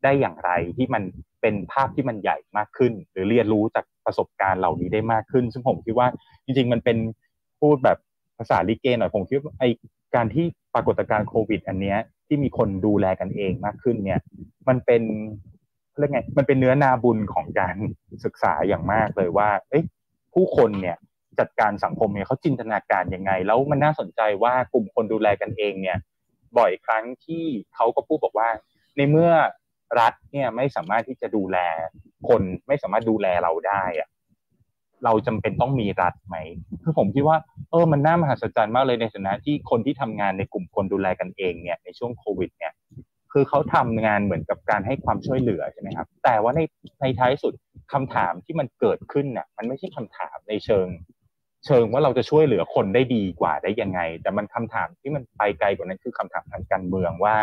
ได้อย่างไรที่มันเป็นภาพที่มันใหญ่มากขึ้น หรือเรียนรู้จากประสบการณ์เหล่านี้ได้มากขึ้น ซึ่งผมคิดว่าจริง ๆ มันเป็นพูดแบบภาษาลิเกหน่อยผมคิดว่าไอการที่ากฏการณ์โควิด อันเนี้ยที่มีคนดูแลกันเองมากขึ้นเนี่ย มันเป็นเรียกไงมันเป็นเนื้อนาบุญของการศึกษาอย่างมากเลยว่า เอ้ผู้คนเนี่ยจัดการสังคมเนี่ยเขาจินตนาการยังไง แล้วมันน่าสนใจว่ากลุ่มคนดูแลกันเองเนี่ย บ่อยครั้งที่เขาก็พูดบอกว่า ในเมื่อรัฐเนี่ยไม่สามารถที่จะดูแลคนไม่สามารถดูแลเราได้อะ เราจำเป็นต้องมีรัฐไหม คือผมคิดว่า เออ มันน่ามหัศจรรย์มากเลยในฐานะที่คนที่ทำงานในกลุ่มคนดูแลกันเองเนี่ยในช่วงโควิด เนี่ย คือเขาทำงานเหมือนกับการให้ความช่วยเหลือใช่ไหมครับ แต่ว่าในในท้ายสุดคำถามที่มันเกิดขึ้นเนี่ยมันไม่ใช่คำถามในเชิง เชิงว่าเราจะช่วยเหลือคนได้ดีกว่าได้ยังไง แต่มันคำถามที่มันไปไกลกว่านั้นคือคำถามทางการเมืองว่า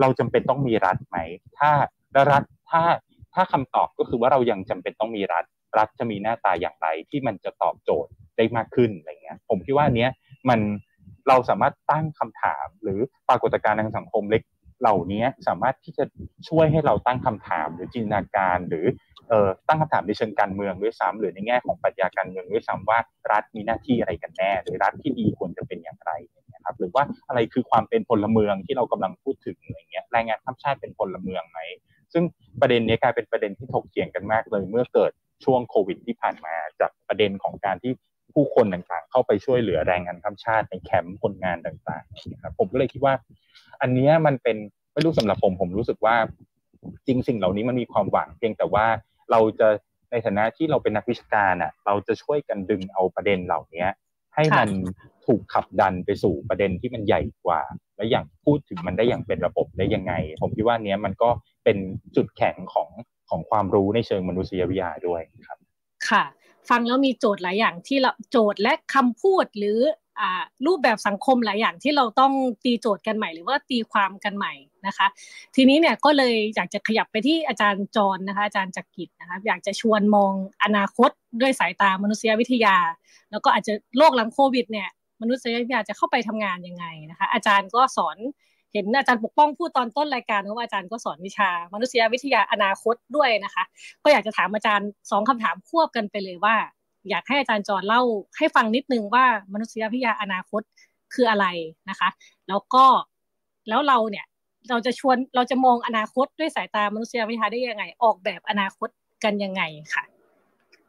เราจำเป็นต้องมีรัฐไหม ถ้ารัฐถ้าถ้าคำตอบก็คือว่าเรายังจำเป็นต้องมีรัฐ รัฐจะมีหน้าตาอย่างไรที่มันจะตอบโจทย์ได้มากขึ้นอะไรเงี้ยผมคิดว่าเนี้ยมันเราสามารถตั้งคำถาม หรือปรากฏการณ์ทางสังคมเล็กเหล่านี้สามารถที่จะช่วยให้เราตั้งคำถามหรือจินตนาการ หรือเอ่อตั้งคำถามในเชิงการเมืองด้วยซ้ำหรือในแง่ของปรัชญาการเมืองด้วยซ้ำว่ารัฐมีหน้าที่อะไรกันแน่ หรือรัฐที่ดีควรจะเป็นอย่างไรนะครับหรือว่าอะไรคือความเป็นพลเมืองที่เรากำลังพูดถึงอะไรเงี้ยแรงงานข้ามชาติเป็นพลเมืองไหมซึ่งประเด็นนี้กลายเป็นประเด็นที่ถกเถียงกันมากเลย เมื่อเกิด ช่วงโควิดที่ผ่านมาจากประเด็นของการที่ผู้คนต่างๆ เข้าไปช่วยเหลือแรงงานข้ามชาติในแคมป์คนงานต่างๆนะครับผมก็เลยคิดว่า อันนี้มันเป็นไม่รู้สำหรับผมผมรู้สึกว่าจริงสิ่งเหล่านี้มันมีความหวังเพียงแต่ว่าเราจะในฐานะที่เราเป็นนักวิชาการอะ เราจะช่วยกันดึงเอาประเด็นเหล่านี้ให้มันถูกขับดันไปสู่ประเด็นที่มันใหญ่กว่า และอย่างพูดถึงมันได้อย่างเป็นระบบได้ยังไง ผมคิดว่าเนี้ยมันก็เป็นจุดแข็งของ ของความรู้ในเชิงมนุษยวิทยาด้วยครับ ค่ะ ฟังแล้วมีโจทย์หลายอย่างที่เราโจทย์และคำพูดหรืออรูปแบบสังคมหลายอย่างที่เราต้องตีโจทย์กันใหม่ หรือว่าตีความกันใหม่นะคะ ทีนี้เนี่ยก็เลยอยากจะขยับไปที่อาจารย์จรนะคะอาจารย์จักกิจนะคะอยากจะชวนมองอนาคตด้วยสายตามนุษยวิทยา แล้วก็อาจจะโลกหลังโควิดเนี่ยมนุษยวิทยาจะเข้าไปทำงานยังไงนะคะ อาจารย์ก็สอน เห็นอาจารย์ปกป้องพูดตอนต้นรายการว่าอาจารย์ก็สอนวิชา มนุษยวิทยาอนาคตด้วยนะคะ ก็อยากจะถามอาจารย์สองคำถามควบกันไปเลยว่า อยากให้อาจารย์จรเล่าให้ฟังนิดนึงว่ามนุษยวิทยาอนาคตคืออะไรนะคะ แล้วก็แล้วเราเนี่ยเราจะชวนเราจะมองอนาคตด้วยสายตามนุษยวิทยาได้ยังไง ออกแบบอนาคตกันยังไงค่ะ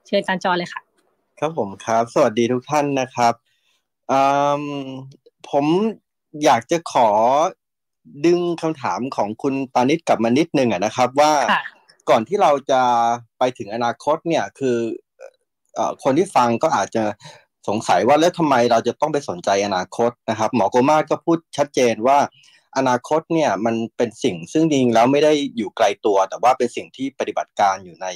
เชิญอาจารย์จรเลยค่ะ ครับผมครับ สวัสดีทุกท่านนะครับผมอยากจะขอ ดึงคำถามของคุณปานิชกลับมานิดนึงนะครับ ว่าก่อนที่เราจะไปถึงอนาคตเนี่ยคือคนที่ฟังก็อาจจะสงสัยว่าแล้วทำไมเราจะต้องไปสนใจอนาคตนะครับ หมอโกมาก็พูดชัดเจนว่าอนาคตเนี่ยมันเป็นสิ่งซึ่งจริงแล้วไม่ได้อยู่ไกลตัว แต่ว่าเป็นสิ่งที่ปฏิบัติการอยู่ใน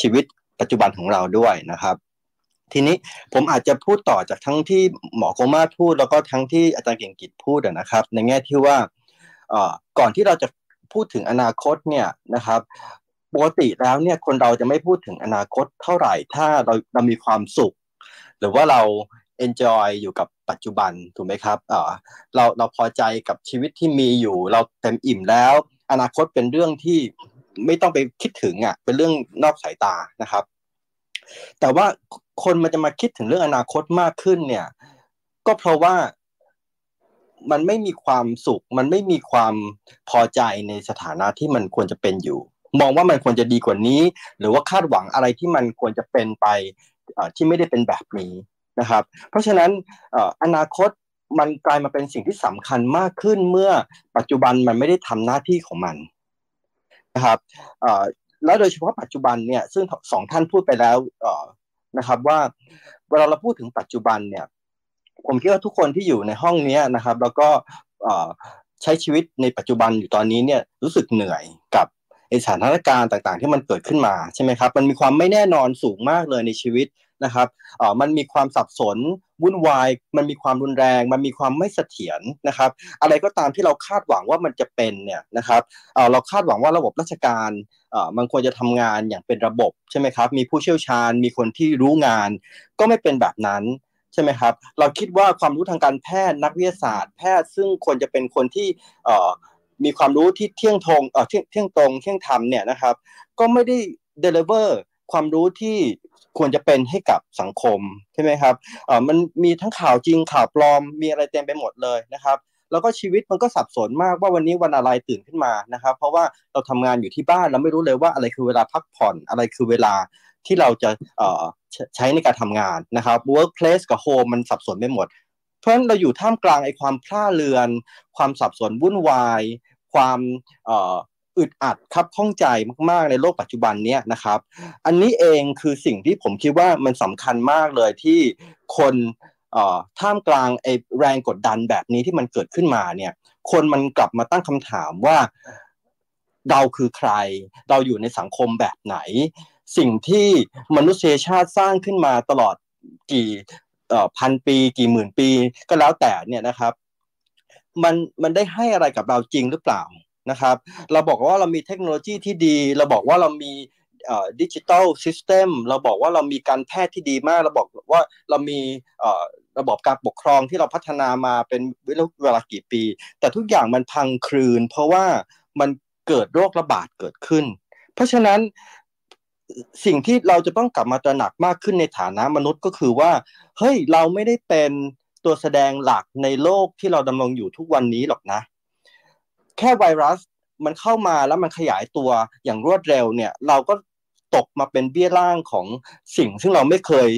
ชีวิตปัจจุบันของเราด้วยนะครับ ทีนี้ผมอาจจะพูดต่อจากทั้งที่หมอโกมาพูดแล้วก็ทั้งที่อาจารย์เก่งกิจพูดนะครับ ในแง่ที่ว่า ก่อนที่เราจะพูดถึงอนาคตเนี่ยนะครับปกติแล้วเนี่ยคนเราจะไม่พูดถึงอนาคตเท่าไหร่ ถ้าเราเรามีความสุข หรือว่าเรา enjoy อยู่กับปัจจุบันถูกไหมครับเราเราพอใจกับชีวิตที่มีอยู่ เราเต็มอิ่มแล้ว อนาคตเป็นเรื่องที่ไม่ต้องไปคิดถึงอะเป็นเรื่องนอกสายตานะครับ แต่ว่าคนมันจะมาคิดถึงเรื่องอนาคตมากขึ้นเนี่ย ก็เพราะว่า มันไม่มีความสุข มันไม่มีความพอใจในสถานะที่มันควรจะเป็นอยู่ มองว่ามันควรจะดีกว่านี้ หรือว่าคาดหวังอะไรที่มันควรจะเป็นไปที่ไม่ได้เป็นแบบนี้นะครับ เพราะฉะนั้นอนาคตมันกลายมาเป็นสิ่งที่สำคัญมากขึ้นเมื่อปัจจุบันมันไม่ได้ทำหน้าที่ของมันนะครับแล้วโดยเฉพาะปัจจุบันเนี่ยซึ่งสองท่านพูดไปแล้วนะครับว่าเวลาเราพูดถึงปัจจุบันเนี่ย ผมคิดว่าทุกคนที่อยู่ในห้องนี้นะครับ แล้วก็ใช้ชีวิตในปัจจุบันอยู่ตอนนี้เนี่ยรู้สึกเหนื่อยกับสถานการณ์ต่างๆ ที่มันเกิดขึ้นมาใช่ไหมครับ มันมีความไม่แน่นอนสูงมากเลยในชีวิตนะครับมันมีความสับสนวุ่นวาย มันมีความรุนแรง มันมีความไม่เสถียรนะครับ อะไรก็ตามที่เราคาดหวังว่ามันจะเป็นเนี่ยนะครับเราคาดหวังว่าระบบราชการมันควรจะทำงานอย่างเป็นระบบใช่ไหมครับ มีผู้เชี่ยวชาญ มีคนที่รู้งาน ก็ไม่เป็นแบบนั้น ใช่ไหมครับ เราคิดว่าความรู้ทางการแพทย์นักวิทยาศาสตร์ แพทย์ซึ่งควรจะเป็นคนที่มีความรู้ที่เที่ยงทงเที่ยงเที่ยงตรงเที่ยงธรรมเนี่ยนะครับ ก็ไม่ได้เดลิเวอร์ความรู้ที่ควรจะเป็นให้กับสังคมใช่ไหมครับเออมันมีทั้งข่าวจริงข่าวปลอมมีอะไรเต็มไปหมดเลยนะครับ แล้วก็ชีวิตมันก็สับสนมากว่าวันนี้วันอะไรตื่นขึ้นมานะครับ เพราะว่าเราทำงานอยู่ที่บ้านเราไม่รู้เลยว่าอะไรคือเวลาพักผ่อนอะไรคือเวลาที่เราจะเอ่อ ใช้ในการทำงานนะครับ workplace กับ home มันสับสนไปหมด เพราะฉะนั้นเราอยู่ท่ามกลางไอ้ความพล่าเรือน ความสับสนวุ่นวาย ความอึดอัดครับข้องใจมากๆในโลกปัจจุบันเนี้ยนะครับ อันนี้เองคือสิ่งที่ผมคิดว่ามันสำคัญมากเลยที่คนท่ามกลางไอ้แรงกดดันแบบนี้ที่มันเกิดขึ้นมาเนี่ย คนมันกลับมาตั้งคำถามว่าเราคือใคร เราอยู่ในสังคมแบบไหน สิ่งที่มนุษยชาติสร้างขึ้นมาตลอดกี่พันปีกี่หมื่นปีก็แล้วแต่เนี่ยนะครับ มันมันได้ให้อะไรกับเราจริงหรือเปล่านะครับ เราบอกว่าเรามีเทคโนโลยีที่ดี เราบอกว่าเรามีดิจิทัลซิสเต็มเราบอกว่าเรามีการแพทย์ที่ดีมาก เราบอกว่าเรามีระบบการปกครองที่เราพัฒนามาเป็นเวลากี่ปี แต่ทุกอย่างมันพังคลืน เพราะว่ามันเกิดโรคระบาดเกิดขึ้น เพราะฉะนั้น สิ่งที่เราจะต้องกลับมาตระหนักมากขึ้นในฐานะมนุษย์ก็คือว่า เฮ้ยเราไม่ได้เป็นตัวแสดงหลักในโลกที่เราดำรงอยู่ทุกวันนี้หรอกนะ แค่ไวรัสมันเข้ามาแล้วมันขยายตัวอย่างรวดเร็วเนี่ย เราก็ ตกมาเป็นเบี้ยล่างของสิ่ง ซึ่งเราไม่เคย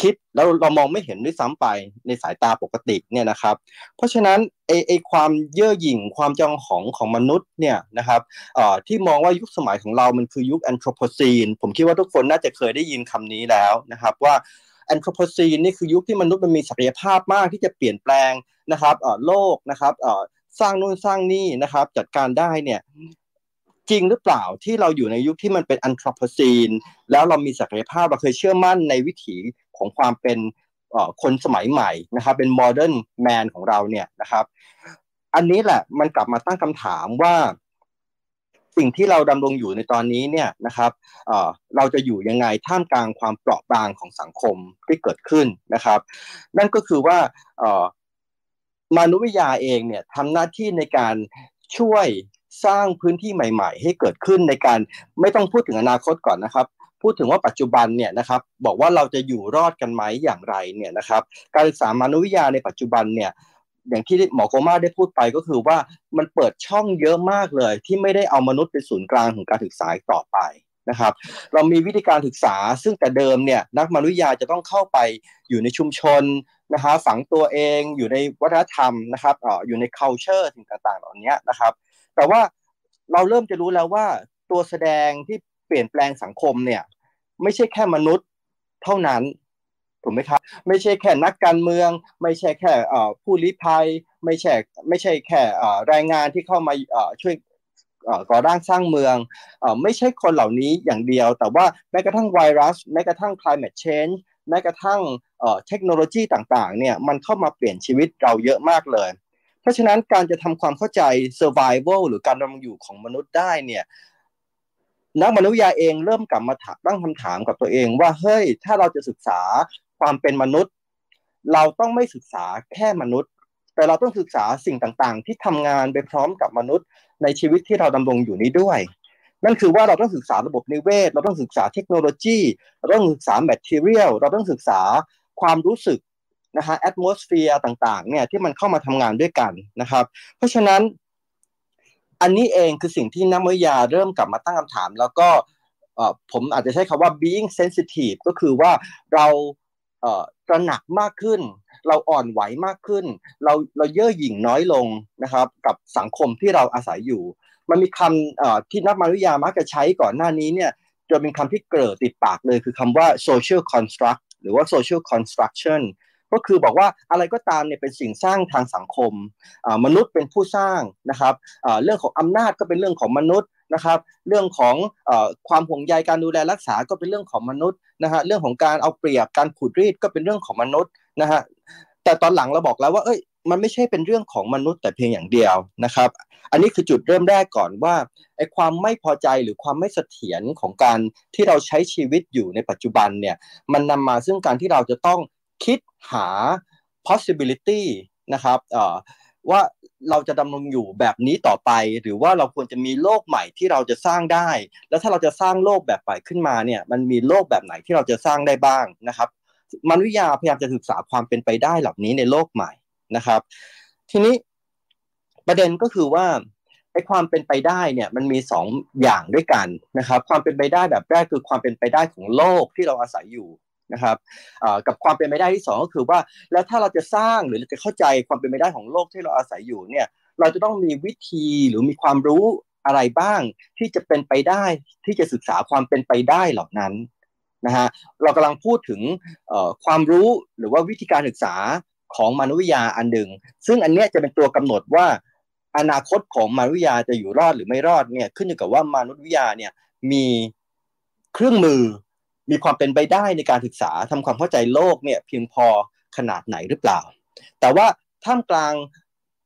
คิดแล้วเรามองไม่เห็นด้วยซ้ำไปในสายตาปกติเนี่ยนะครับ เพราะฉะนั้นไอไอความเย่อหยิ่งความจองของของมนุษย์เนี่ยนะครับเอ่อที่มองว่ายุคสมัยของเรามันคือยุคแอนโทรโพซีนผมคิดว่าทุกคนน่าจะเคยได้ยินคำนี้แล้วนะครับว่าแอนโทรโพซีนนี่คือยุคที่มนุษย์มันมีศักยภาพมากที่จะเปลี่ยนแปลงนะครับเอ่อโลกนะครับเอ่อสร้างนู่นสร้างนี่นะครับจัดการได้เนี่ย จริงหรือเปล่าที่เราอยู่ในยุคที่มันเป็นอันทรพซีนแล้วเรามีศักยภาพเราเคยเชื่อมั่นในวิถีของความเป็นคนสมัยใหม่นะครับ เป็นโมเดิร์นแมนของเราเนี่ยนะครับ อันนี้แหละมันกลับมาตั้งคำถามว่า สิ่งที่เราดำรงอยู่ในตอนนี้เนี่ยนะครับเราจะอยู่ยังไงท่ามกลางความเปราะบางของสังคมที่เกิดขึ้นนะครับ นั่นก็คือว่ามานุวิทยาเองเนี่ยทำหน้าที่ในการช่วย สร้างพื้นที่ใหม่ ๆ ให้เกิดขึ้นในการไม่ต้องพูดถึงอนาคตก่อนนะครับ พูดถึงว่าปัจจุบันเนี่ยนะครับบอกว่าเราจะอยู่รอดกันไหมอย่างไรเนี่ยนะครับการศึกษามนุษยวิทยาในปัจจุบันเนี่ยอย่างที่หมอโกมาได้พูดไปก็คือว่ามันเปิดช่องเยอะมากเลย ที่ไม่ได้เอามนุษย์เป็นศูนย์กลางของการศึกษาต่อไปนะครับ เรามีวิธีการศึกษาซึ่งแต่เดิมเนี่ยนักมนุษยวิทยาจะต้องเข้าไปอยู่ในชุมชนนะฮะฝังตัวเองอยู่ในวัฒนธรรมนะครับอออยู่ใน culture สิ่งต่างๆ เหล่านี้นะครับ แต่ว่าเราเริ่มจะรู้แล้วว่าตัวแสดงที่เปลี่ยนแปลงสังคมเนี่ย ไม่ใช่แค่มนุษย์เท่านั้นถูกไหมครับ ไม่ใช่แค่นักการเมือง ไม่ใช่แค่ผู้ลี้ภัย ไม่ใช่ไม่ใช่แค่แรงงานที่เข้ามาช่วยก่อร่างสร้างเมืองไม่ใช่คนเหล่านี้อย่างเดียว แต่ว่าแม้กระทั่งไวรัสแม้กระทั่ง climate change แม้กระทั่งเทคโนโลยีต่างๆเนี่ยมันเข้ามาเปลี่ยนชีวิตเราเยอะมากเลย ราะฉะนั้นการจะทำความเข้าใจ survival หรือการดำรงอยู่ของมนุษย์ได้เนี่ยนักมนุษยาเองเริ่มกลับมาตั้งคำถามกับตัวเองว่าเฮ้ยถ้าเราจะศึกษาความเป็นมนุษย์ เราต้องไม่ศึกษาแค่มนุษย์ แต่เราต้องศึกษาสิ่งต่างๆ ที่ทำงานไปพร้อมกับมนุษย์ ในชีวิตที่เราดำรงอยู่นี้ด้วย นั่นคือว่าเราต้องศึกษาระบบนิเวศ เราต้องศึกษาเทคโนโลยี เราต้องศึกษา material เราต้องศึกษาความรู้สึก นะฮะ atmosphere ต่างๆเนี่ยที่มันเข้ามาทำงานด้วยกันนะครับ เพราะฉะนั้นอันนี้เองคือสิ่งที่นักวิทยาเริ่มกลับมาตั้งคำถาม แล้วก็ผมอาจจะใช้คำว่า being sensitive ก็คือว่าเราตระหนักมากขึ้น เราอ่อนไหวมากขึ้น เราเราเย่อหยิ่งน้อยลงนะครับ กับสังคมที่เราอาศัยอยู่ มันมีคำที่นักมนุษยามักจะใช้ก่อนหน้านี้เนี่ยจะเป็นคำที่เกิดติดปากเลยคือคำว่า social construct หรือว่า social construction ก็คือบอกว่าอะไรก็ตามเนี่ยเป็นสิ่งสร้างทางสังคมมนุษย์เป็นผู้สร้างนะครับเรื่องของอำนาจก็เป็นเรื่องของมนุษย์นะครับเรื่องของความห่วงใยการดูแลรักษาก็เป็นเรื่องของมนุษย์นะฮะเรื่องของการเอาเปรียบการขูดรีดก็เป็นเรื่องของมนุษย์นะฮะแต่ตอนหลังเราบอกแล้วว่าเอ้ยมันไม่ใช่เป็นเรื่องของมนุษย์แต่เพียงอย่างเดียวนะครับ อันนี้คือจุดเริ่มแรกก่อนว่าไอ้ความไม่พอใจหรือความไม่เสถียรของการที่เราใช้ชีวิตอยู่ในปัจจุบันเนี่ยมันนำมาซึ่งการที่เราจะต้อง คิดหา possibility นะครับว่าเราจะดำรงอยู่แบบนี้ต่อไป หรือว่าเราควรจะมีโลกใหม่ที่เราจะสร้างได้ แล้วถ้าเราจะสร้างโลกแบบใหม่ขึ้นมาเนี่ยมันมีโลกแบบไหนที่เราจะสร้างได้บ้างนะครับมนุษยาพยายามจะศึกษาความเป็นไปได้เหล่านี้ในโลกใหม่นะครับ ทีนี้ประเด็นก็คือว่าไอ้ความเป็นไปได้เนี่ยมันมีสองอย่างด้วยกันนะครับ ความเป็นไปได้แบบแรกคือความเป็นไปได้ของโลกที่เราอาศัยอยู่ นะครับกับความเป็นไปได้ที่ 2 ก็คือว่าแล้วถ้าเราจะสร้างหรือจะเข้าใจความเป็นไปได้ของโลกที่เราอาศัยอยู่เนี่ยเราจะต้องมีวิธีหรือมีความรู้อะไรบ้างที่จะเป็นไปได้ที่จะศึกษาความเป็นไปได้เหล่านั้นนะฮะเรากำลังพูดถึงความรู้หรือว่าวิธีการศึกษาของมนุษยวิทยาอันหนึ่งซึ่งอันนี้จะเป็นตัวกำหนดว่าอนาคตของมนุษยวิทยาจะอยู่รอดหรือไม่รอดเนี่ยขึ้นอยู่กับว่ามนุษยวิทยาเนี่ยมีเครื่องมือ มีความเป็นไปได้ในการศึกษาทำความเข้าใจโลกเนี่ยเพียงพอขขนาดไหนหรือเปล่า แต่ว่าท่ามกลาง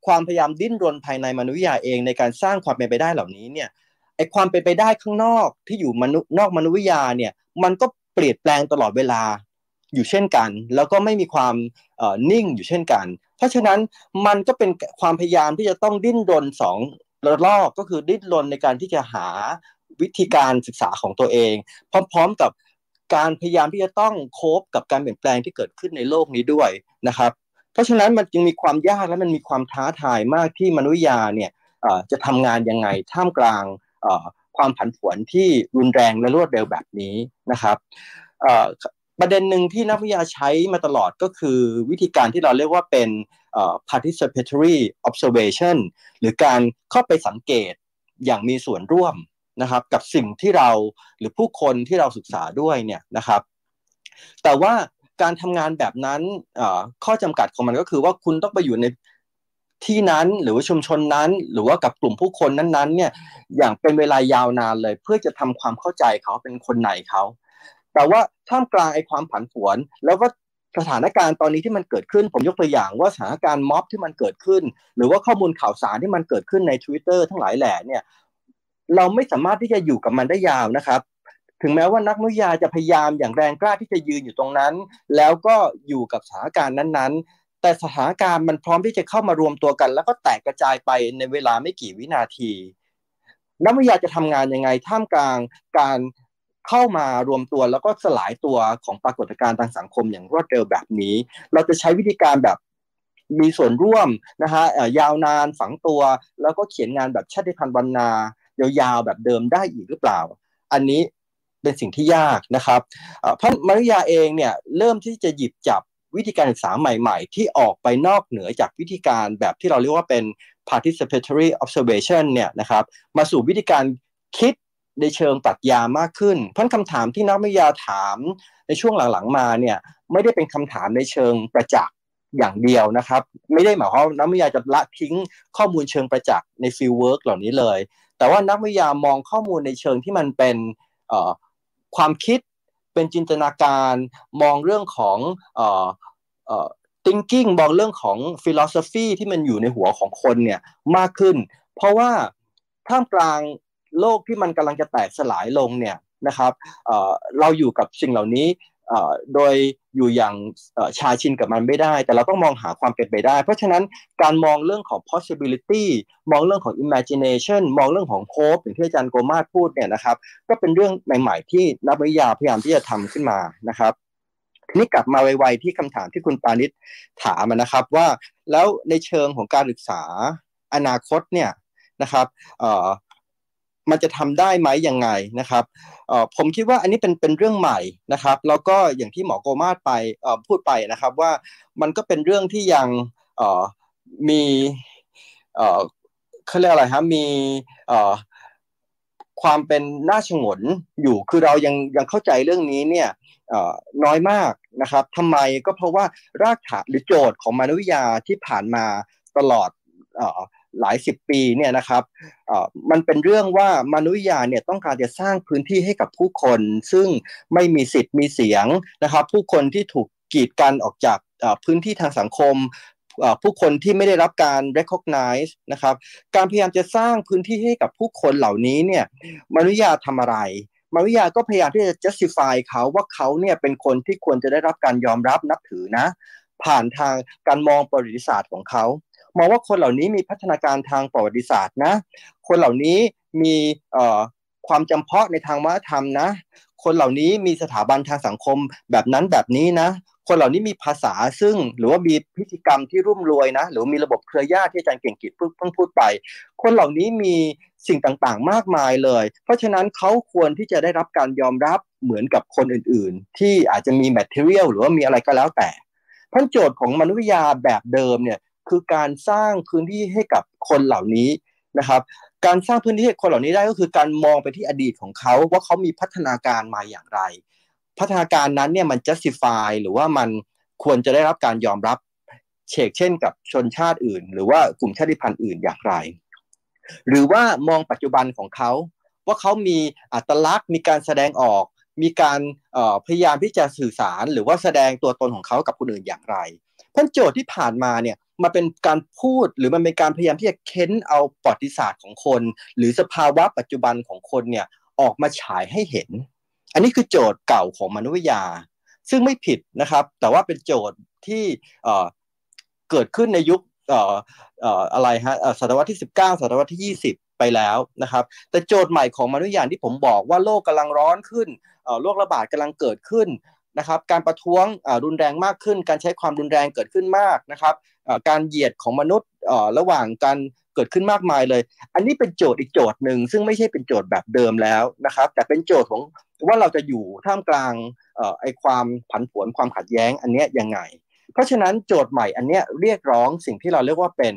ความพยายามดิ้นรนภายในมนุษยาเองในการสร้างความเป็นไปได้เหล่านี้เนี่ยไอความเป็นไปได้ข้างนอกที่อยู่มนุษย์นอกมนุษยาเนี่ยมันก็เปลี่ยนแปลงตลอดเวลาอยู่เช่นกัน แล้วก็ไม่มีความนิ่งอยู่เช่นกัน เพราะฉะนั้นมันก็เป็นความพยายามที่จะต้องดิ้นรนสองระลอกก็คือดิ้นรนในการที่จะหาวิธีการศึกษาของตัวเอง พร้อม ๆกับ การพยายามที่จะต้องโคบกับการเปลี่ยนแปลงที่เกิดขึ้นในโลกนี้ด้วยนะครับ เพราะฉะนั้นมันจึงมีความยากและมันมีความท้าทายมากที่มนุษยาเนี่ยจะทำงานยังไงท่ามกลางความผันผวนที่รุนแรงและรวดเร็วแบบนี้นะครับประเด็นหนึ่งที่นักวิทยาใช้มาตลอดก็คือวิธีการที่เราเรียกว่าเป็น participatory observation หรือการเข้าไปสังเกตอย่างมีส่วนร่วม นะครับกับสิ่งที่เราหรือผู้คนที่เราศึกษาด้วยเนี่ยนะครับ แต่ว่าการทำงานแบบนั้นข้อจำกัดของมันก็คือว่าคุณต้องไปอยู่ในที่นั้นหรือว่าชุมชนนั้น หรือว่ากับกลุ่มผู้คนนั้นๆเนี่ยอย่างเป็นเวลายาวนานเลย เพื่อจะทำความเข้าใจเขาเป็นคนไหนเขาแต่ว่าท่ามกลางไอ้ความผันผวน แล้วก็สถานการณ์ตอนนี้ที่มันเกิดขึ้น ผมยกตัวอย่างว่าสถานการณ์ม็อบที่มันเกิดขึ้น หรือว่าข้อมูลข่าวสารที่มันเกิดขึ้นใน Twitter ทั้งหลายแหล่เนี่ย เราไม่สามารถที่จะอยู่กับมันได้ยาวนะครับ ถึงแม้ว่านักวิทยาจะพยายามอย่างแรงกล้าที่จะยืนอยู่ตรงนั้น แล้วก็อยู่กับสถานการณ์นั้นๆ แต่สถานการณ์มันพร้อมที่จะเข้ามารวมตัวกัน แล้วก็แตกกระจายไปในเวลาไม่กี่วินาที นักวิทยาจะทำงานยังไงท่ามกลางการเข้ามารวมตัวแล้วก็สลายตัวของปรากฏการณ์ทางสังคมอย่างรวดเร็วแบบนี้ เราจะใช้วิธีการแบบมีส่วนร่วมนะฮะยาวนานฝังตัว แล้วก็เขียนงานแบบชาติพันธุ์วรรณา ยาวๆแบบเดิมได้อีกหรือเปล่า อันนี้เป็นสิ่งที่ยากนะครับเพราะมารยาเองเนี่ยเริ่มที่จะหยิบจับวิธีการศึกษาใหม่ๆ ที่ออกไปนอกเหนือจากวิธีการแบบที่เราเรียกว่าเป็น participatory observation เนี่ยนะครับมาสู่วิธีการคิดในเชิงปรัชญามากขึ้น เพราะคำถามที่นักวิทยาถามในช่วงหลังๆมาเนี่ยไม่ได้เป็นคำถามในเชิงประจักษ์อย่างเดียวนะครับ ไม่ได้หมายความว่านักวิทยาจะละทิ้งข้อมูลเชิงประจักษ์ใน fieldwork เหล่านี้เลย แต่ว่านักวิทยามองข้อมูลในเชิงที่มันเป็นความคิดเป็นจินตนาการมองเรื่องของ thinking มองเรื่องของ philosophy ที่มันอยู่ในหัวของคนเนี่ยมากขึ้น เพราะว่าท่ามกลางโลกที่มันกำลังจะแตกสลายลงเนี่ยนะครับเราอยู่กับสิ่งเหล่านี้ โดยอยู่อย่างชาชินกับมันไม่ได้ แต่เราต้องมองหาความเป็นไปได้ เพราะฉะนั้นการมองเรื่องของ possibility มองเรื่องของ imagination มองเรื่องของ hope อย่างที่อาจารย์โกมาสพูดเนี่ยนะครับ ก็เป็นเรื่องใหม่ๆที่นักวิทยาพยายามที่จะทำขึ้นมานะครับนี่กลับมาไวๆที่คำถามที่คุณปานิชถามนะครับว่าแล้วในเชิงของการศึกษาอนาคตเนี่ยนะครับ มันจะทำได้ไหมยังไงนะครับผมคิดว่าอันนี้เป็นเป็นเรื่องใหม่นะครับ แล้วก็อย่างที่หมอโกมาสไปพูดไปนะครับว่ามันก็เป็นเรื่องที่ยังมีเขาเรียกอะไรครับมีความเป็นน่าชงนอยู่คือเรายังยังเข้าใจเรื่องนี้เนี่ยน้อยมากนะครับทำไมก็เพราะว่ารากฐานหรือโจทย์ของมนุษยวิทยาที่ผ่านมาตลอด หลายสิบปีเนี่ยนะครับมันเป็นเรื่องว่ามนุษยาเนี่ยต้องการจะสร้างพื้นที่ให้กับผู้คน ซึ่งไม่มีสิทธิ์มีเสียงนะครับผู้คนที่ถูกกีดกันออกจากพื้นที่ทางสังคมผู้คนที่ไม่ได้รับการ recognize นะครับการพยายามจะสร้างพื้นที่ให้กับผู้คนเหล่านี้เนี่ยมนุษยาทำอะไรมนุษยาก็พยายามที่จะ justify เขาว่าเขาเนี่ยเป็นคนที่ควรจะได้รับการยอมรับนับถือนะ ผ่านทางการมองประวัติศาสตร์ของเขา มองว่าคนเหล่านี้มีพัฒนาการทางประวัติศาสตร์นะ คนเหล่านี้มีความจำเพาะในทางวัฒนธรรมนะ คนเหล่านี้มีสถาบันทางสังคมแบบนั้นแบบนี้นะ คนเหล่านี้มีภาษาซึ่งหรือว่ามีพิธีกรรมที่รุ่มรวยนะ หรือมีระบบเครือญาติที่อาจารย์เก่งกิจเพิ่งพูดไป คนเหล่านี้มีสิ่งต่างๆ มากมายเลย เพราะฉะนั้นเขาควรที่จะได้รับการยอมรับเหมือนกับคนอื่นๆ ที่อาจจะมีแมทเทอเรียลหรือว่ามีอะไรก็แล้วแต่พันโจทย์ของมนุษยวิทยาแบบเดิมเนี่ย คือการสร้างพื้นที่ให้กับคนเหล่านี้นะครับ การสร้างพื้นที่ให้คนเหล่านี้ได้ก็คือการมองไปที่อดีตของเขาว่าเขามีพัฒนาการมาอย่างไร พัฒนาการนั้นเนี่ยมัน justify หรือว่ามันควรจะได้รับการยอมรับเชกเช่นกับชนชาติอื่น หรือว่ากลุ่มชาติพันธุ์อื่นอย่างไร หรือว่ามองปัจจุบันของเขา ว่าเขามีอัตลักษณ์ มีการแสดงออก มีการพยายามที่จะสื่อสาร หรือว่าแสดงตัวตนของเขากับคนอื่นอย่างไรเพราะโจทย์ที่ผ่านมาเนี่ย มาเป็นการพูดหรือมันเป็นการพยายามที่จะเค้นเอาประวัติศาสตร์ของคน หรือสภาวะปัจจุบันของคนเนี่ยออกมาฉายให้เห็น อันนี้คือโจทย์เก่าของมนุษยวิทยา ซึ่งไม่ผิดนะครับ แต่ว่าเป็นโจทย์ที่เกิดขึ้นในยุคอะไรฮะศตวรรษที่ 19ศตวรรษที่ 20 ไปแล้วนะครับ แต่โจทย์ใหม่ของมนุษยวิทยาที่ผมบอกว่าโลกกำลังร้อนขึ้นโรคระบาดกำลังเกิดขึ้น นะครับการประท้วงรุนแรงมากขึ้น การใช้ความรุนแรงเกิดขึ้นมากนะครับการเหยียดของมนุษย์ระหว่างการเกิดขึ้นมากมายเลย อันนี้เป็นโจทย์อีกโจทย์หนึ่งซึ่งไม่ใช่เป็นโจทย์แบบเดิมแล้วนะครับ แต่เป็นโจทย์ของว่าเราจะอยู่ท่ามกลางไอความผันผวนความขัดแย้งอันนี้ยังไง เพราะฉะนั้นโจทย์ใหม่อันนี้เรียกร้องสิ่งที่เราเรียกว่าเป็น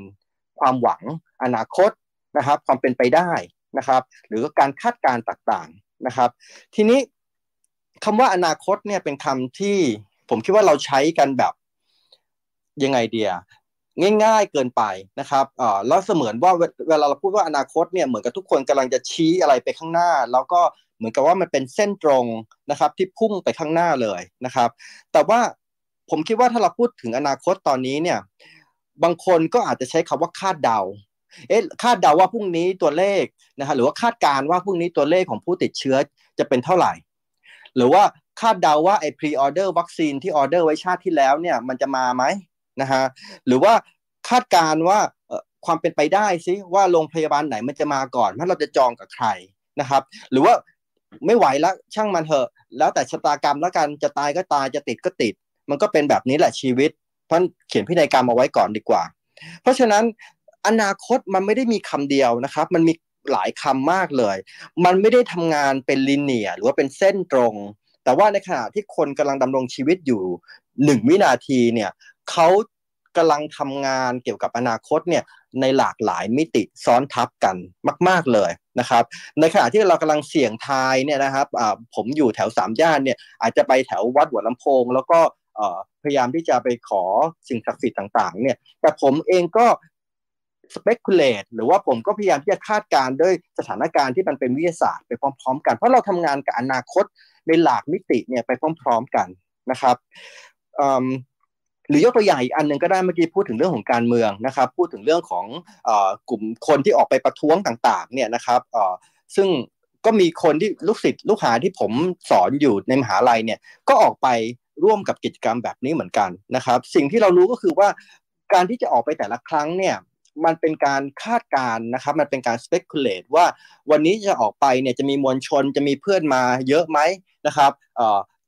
ความหวังอนาคตนะครับ ความเป็นไปได้นะครับ หรือการคาดการณ์ต่างๆนะครับ ทีนี้ คำว่าอนาคตเนี่ยเป็นคำที่ผมคิดว่าเราใช้กันแบบยังไงเดียง่าย ๆเกินไปนะครับอ่าแล้วเสมือนว่าเวลาเราพูดว่าอนาคตเนี่ยเหมือนกับทุกคนกำลังจะชี้อะไรไปข้างหน้า แล้วก็เหมือนกับว่ามันเป็นเส้นตรงนะครับที่พุ่งไปข้างหน้าเลยนะครับ แต่ว่าผมคิดว่าถ้าเราพูดถึงอนาคตตอนนี้เนี่ยบางคนก็อาจจะใช้คำว่าคาดเดาเอ๊ะคาดเดาว่าพรุ่งนี้ตัวเลขนะฮะหรือว่าคาดการว่าพรุ่งนี้ตัวเลขของผู้ติดเชื้อจะเป็นเท่าไหร่ หรือว่าคาดเดาว่าไอ้ pre-order วัคซีนที่ออเดอร์ไว้ชาติที่แล้วเนี่ยมันจะมาไหมนะฮะหรือว่าคาดการณ์ว่าความเป็นไปได้ซิว่าโรงพยาบาลไหนมันจะมาก่อนว่าเราจะจองกับใครนะครับ หรือว่าไม่ไหวแล้วช่างมันเถอะ แล้วแต่ชะตากรรมแล้วกันจะตายก็ตายจะติดก็ติด มันก็เป็นแบบนี้แหละชีวิตเพราะเขียนพินัยกรรมเอาไว้ก่อนดีกว่า เพราะฉะนั้นอนาคตมันไม่ได้มีคำเดียวนะครับ มันมี หลายคำมากเลย มันไม่ได้ทำงานเป็นลิเนียหรือว่าเป็นเส้นตรง แต่ว่าในขณะที่คนกำลังดำรงชีวิตอยู่หนึ่งวินาทีเนี่ยเขากำลังทำงานเกี่ยวกับอนาคตเนี่ยในหลากหลายมิติซ้อนทับกันมาก ๆเลยนะครับ ในขณะที่เรากำลังเสี่ยงทายเนี่ยนะครับผมอยู่แถวสามย่านเนี่ยอาจจะไปแถววัดหัวลำโพง แล้วก็พยายามที่จะไปขอสิ่งศักดิ์สิทธิ์ต่างๆเนี่ยแต่ผมเองก็ speculate หรือว่าผมก็พยายามที่จะคาดการณ์ด้วยสถานการณ์ที่มันเป็นวิทยาศาสตร์ไปพร้อม ๆ กัน เพราะเราทำงานกับอนาคตในหลากมิติเนี่ยไปพร้อม ๆกันนะครับหรือยกตัวอย่างอีกอันหนึ่งก็ได้เมื่อกี้พูดถึงเรื่องของการเมืองนะครับ พูดถึงเรื่องของกลุ่มคนที่ออกไปประท้วงต่างๆเนี่ยนะครับซึ่งก็มีคนที่ลูกศิษย์ลูกหาที่ผมสอนอยู่ในมหาลัยเนี่ยก็ออกไปร่วมกับกิจกรรมแบบนี้เหมือนกันนะครับ สิ่งที่เรารู้ก็คือว่าการที่จะออกไปแต่ละครั้งเนี่ย มันเป็นการคาดการณ์นะครับ มันเป็นการ speculate ว่าวันนี้จะออกไปเนี่ยจะมีมวลชนจะมีเพื่อนมาเยอะไหมนะครับ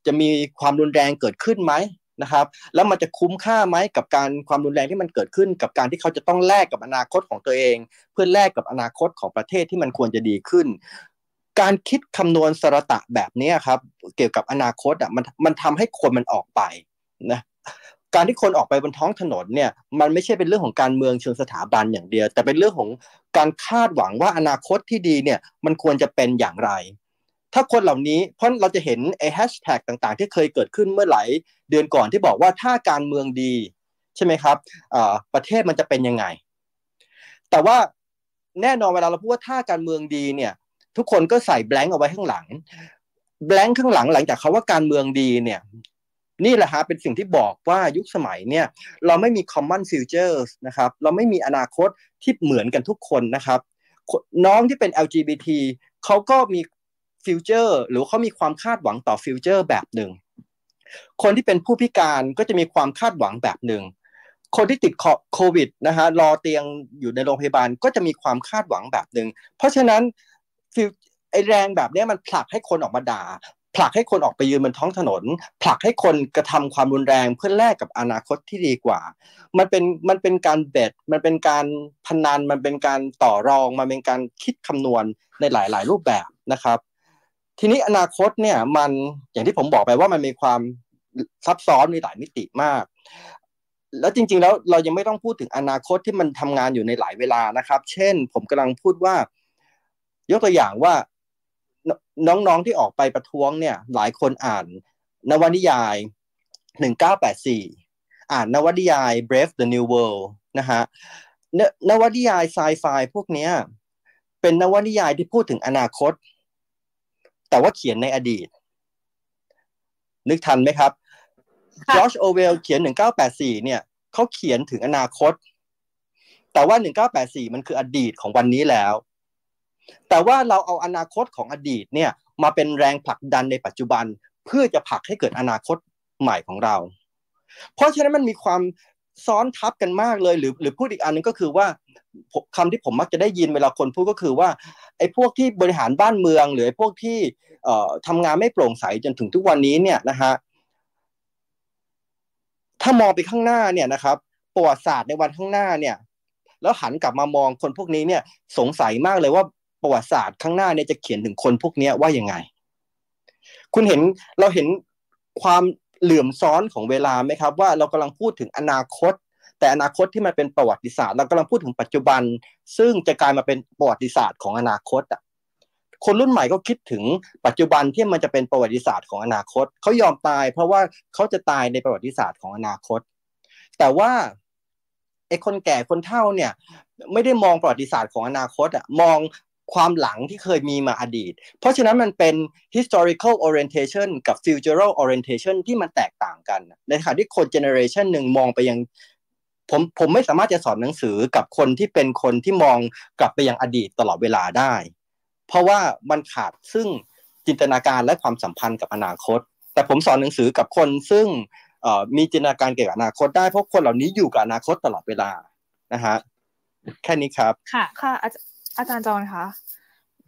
จะมีความรุนแรงเกิดขึ้นไหมนะครับ แล้วมันจะคุ้มค่าไหมกับการความรุนแรงที่มันเกิดขึ้น กับการที่เขาจะต้องแลกกับอนาคตของตัวเอง เพื่อแลกกับอนาคตของประเทศที่มันควรจะดีขึ้น การคิดคำนวณสระตะแบบนี้ครับ เกี่ยวกับอนาคตอะมันมันทำให้คนมันออกไปนะ การที่คนออกไปบนท้องถนนเนี่ยมันไม่ใช่เป็นเรื่องของการเมืองเชิงสถาบันอย่างเดียว แต่เป็นเรื่องของการคาดหวังว่าอนาคตที่ดีเนี่ยมันควรจะเป็นอย่างไร ถ้าคนเหล่านี้เพราะเราจะเห็นไอ้แฮชแท็กต่างๆ ที่เคยเกิดขึ้นเมื่อหลายเดือนก่อนที่บอกว่าถ้าการเมืองดีใช่ไหมครับประเทศมันจะเป็นยังไง แต่ว่าแน่นอนเวลาเราพูดว่าถ้าการเมืองดีเนี่ยทุกคนก็ใส่ blank เอาไว้ข้างหลัง blank ข้างหลังหลังจากคำว่าการเมืองดีเนี่ย นี่แหละฮะเป็นสิ่งที่บอกว่ายุคสมัยเนี่ยเราไม่มี common futures นะครับเราไม่มีอนาคตที่เหมือนกันทุกคนนะครับน้องที่เป็น LGBT เขาก็มี future หรือเขามีความคาดหวังต่อ future แบบหนึ่ง คนที่เป็นผู้พิการก็จะมีความคาดหวังแบบหนึ่ง คนที่ติดโควิดนะฮะรอเตียงอยู่ในโรงพยาบาลก็จะมีความคาดหวังแบบหนึ่ง เพราะฉะนั้นฟิวไอแรงแบบนี้มันผลักให้คนออกมาด่า ผลักให้คนออกไปยืนบนท้องถนน ผลักให้คนกระทำความรุนแรงเพื่อแลกกับอนาคตที่ดีกว่า มันเป็นมันเป็นการเบ็ด มันเป็นการพนัน มันเป็นการต่อรอง มันเป็นการคิดคำนวณในหลาย ๆ รูปแบบนะครับ ทีนี้อนาคตเนี่ยมันอย่างที่ผมบอกไปว่ามันมีความซับซ้อนมีหลายมิติมาก แล้วจริง ๆ แล้วเรายังไม่ต้องพูดถึงอนาคตที่มันทำงานอยู่ในหลายเวลานะครับ เช่น ผมกำลังพูดว่ายกตัวอย่างว่า น้องๆที่ออกไปประท้วงเนี่ย หลายคนอ่าน นวนิยาย 1984 อ่านนวนิยาย Brave the New World นะฮะนวนิยายไซไฟพวกนี้เป็นนวนิยายที่พูดถึงอนาคต แต่ว่าเขียนในอดีต นึกทันไหมครับจอร์จโอเวลเขียน 1984 เนี่ยเขาเขียนถึงอนาคต แต่ว่า 1984 มันคืออดีตของวันนี้แล้ว แต่ว่าเราเอาอนาคตของอดีตเนี่ยมาเป็นแรงผลักดันในปัจจุบัน เพื่อจะผลักให้เกิดอนาคตใหม่ของเรา เพราะฉะนั้นมันมีความซ้อนทับกันมากเลยหรือหรือพูดอีกอันนึงก็คือว่าคำที่ผมมักจะได้ยินเวลาคนพูดก็คือว่าไอ้พวกที่บริหารบ้านเมือง หรือไอ้พวกที่เอ่อทำงานไม่โปร่งใสจนถึงทุกวันนี้เนี่ยนะฮะถ้ามองไปข้างหน้าเนี่ยนะครับประวัติศาสตร์ในวันข้างหน้าเนี่ย แล้วหันกลับมามองคนพวกนี้เนี่ยสงสัยมากเลยว่า ประวัติศาสตร์ข้างหน้าเนี่ยจะเขียนถึงคนพวกนี้ว่ายังไง คุณเห็นเราเห็นความเหลื่อมซ้อนของเวลาไหมครับ ว่าเรากำลังพูดถึงอนาคต แต่อนาคตที่มันเป็นประวัติศาสตร์ เรากำลังพูดถึงปัจจุบัน ซึ่งจะกลายมาเป็นประวัติศาสตร์ของอนาคตอะคนรุ่นใหม่ก็คิดถึงปัจจุบันที่มันจะเป็นประวัติศาสตร์ของอนาคตเขายอมตาย เพราะว่าเขาจะตายในประวัติศาสตร์ของอนาคต แต่ว่าไอ้คนแก่คนเฒ่าเนี่ย ไม่ได้มองประวัติศาสตร์ของอนาคตอะมอง ความหลังที่เคยมีมาอดีต เพราะฉะนั้นมันเป็น historical orientation กับ futural orientation ที่มันแตกต่างกันในขณะที่คน generation หนึ่งมองไปยังผมผมไม่สามารถจะสอนหนังสือกับคนที่เป็นคนที่มองกลับไปยังอดีตตลอดเวลาได้ เพราะว่ามันขาดซึ่งจินตนาการและความสัมพันธ์กับอนาคต แต่ผมสอนหนังสือกับคนซึ่งมีจินตนาการเกี่ยวกับอนาคตได้เพราะคนเหล่านี้อยู่กับอนาคตตลอดเวลานะฮะแค่นี้ครับ ค่ะค่ะ อาจารย์จอนคะ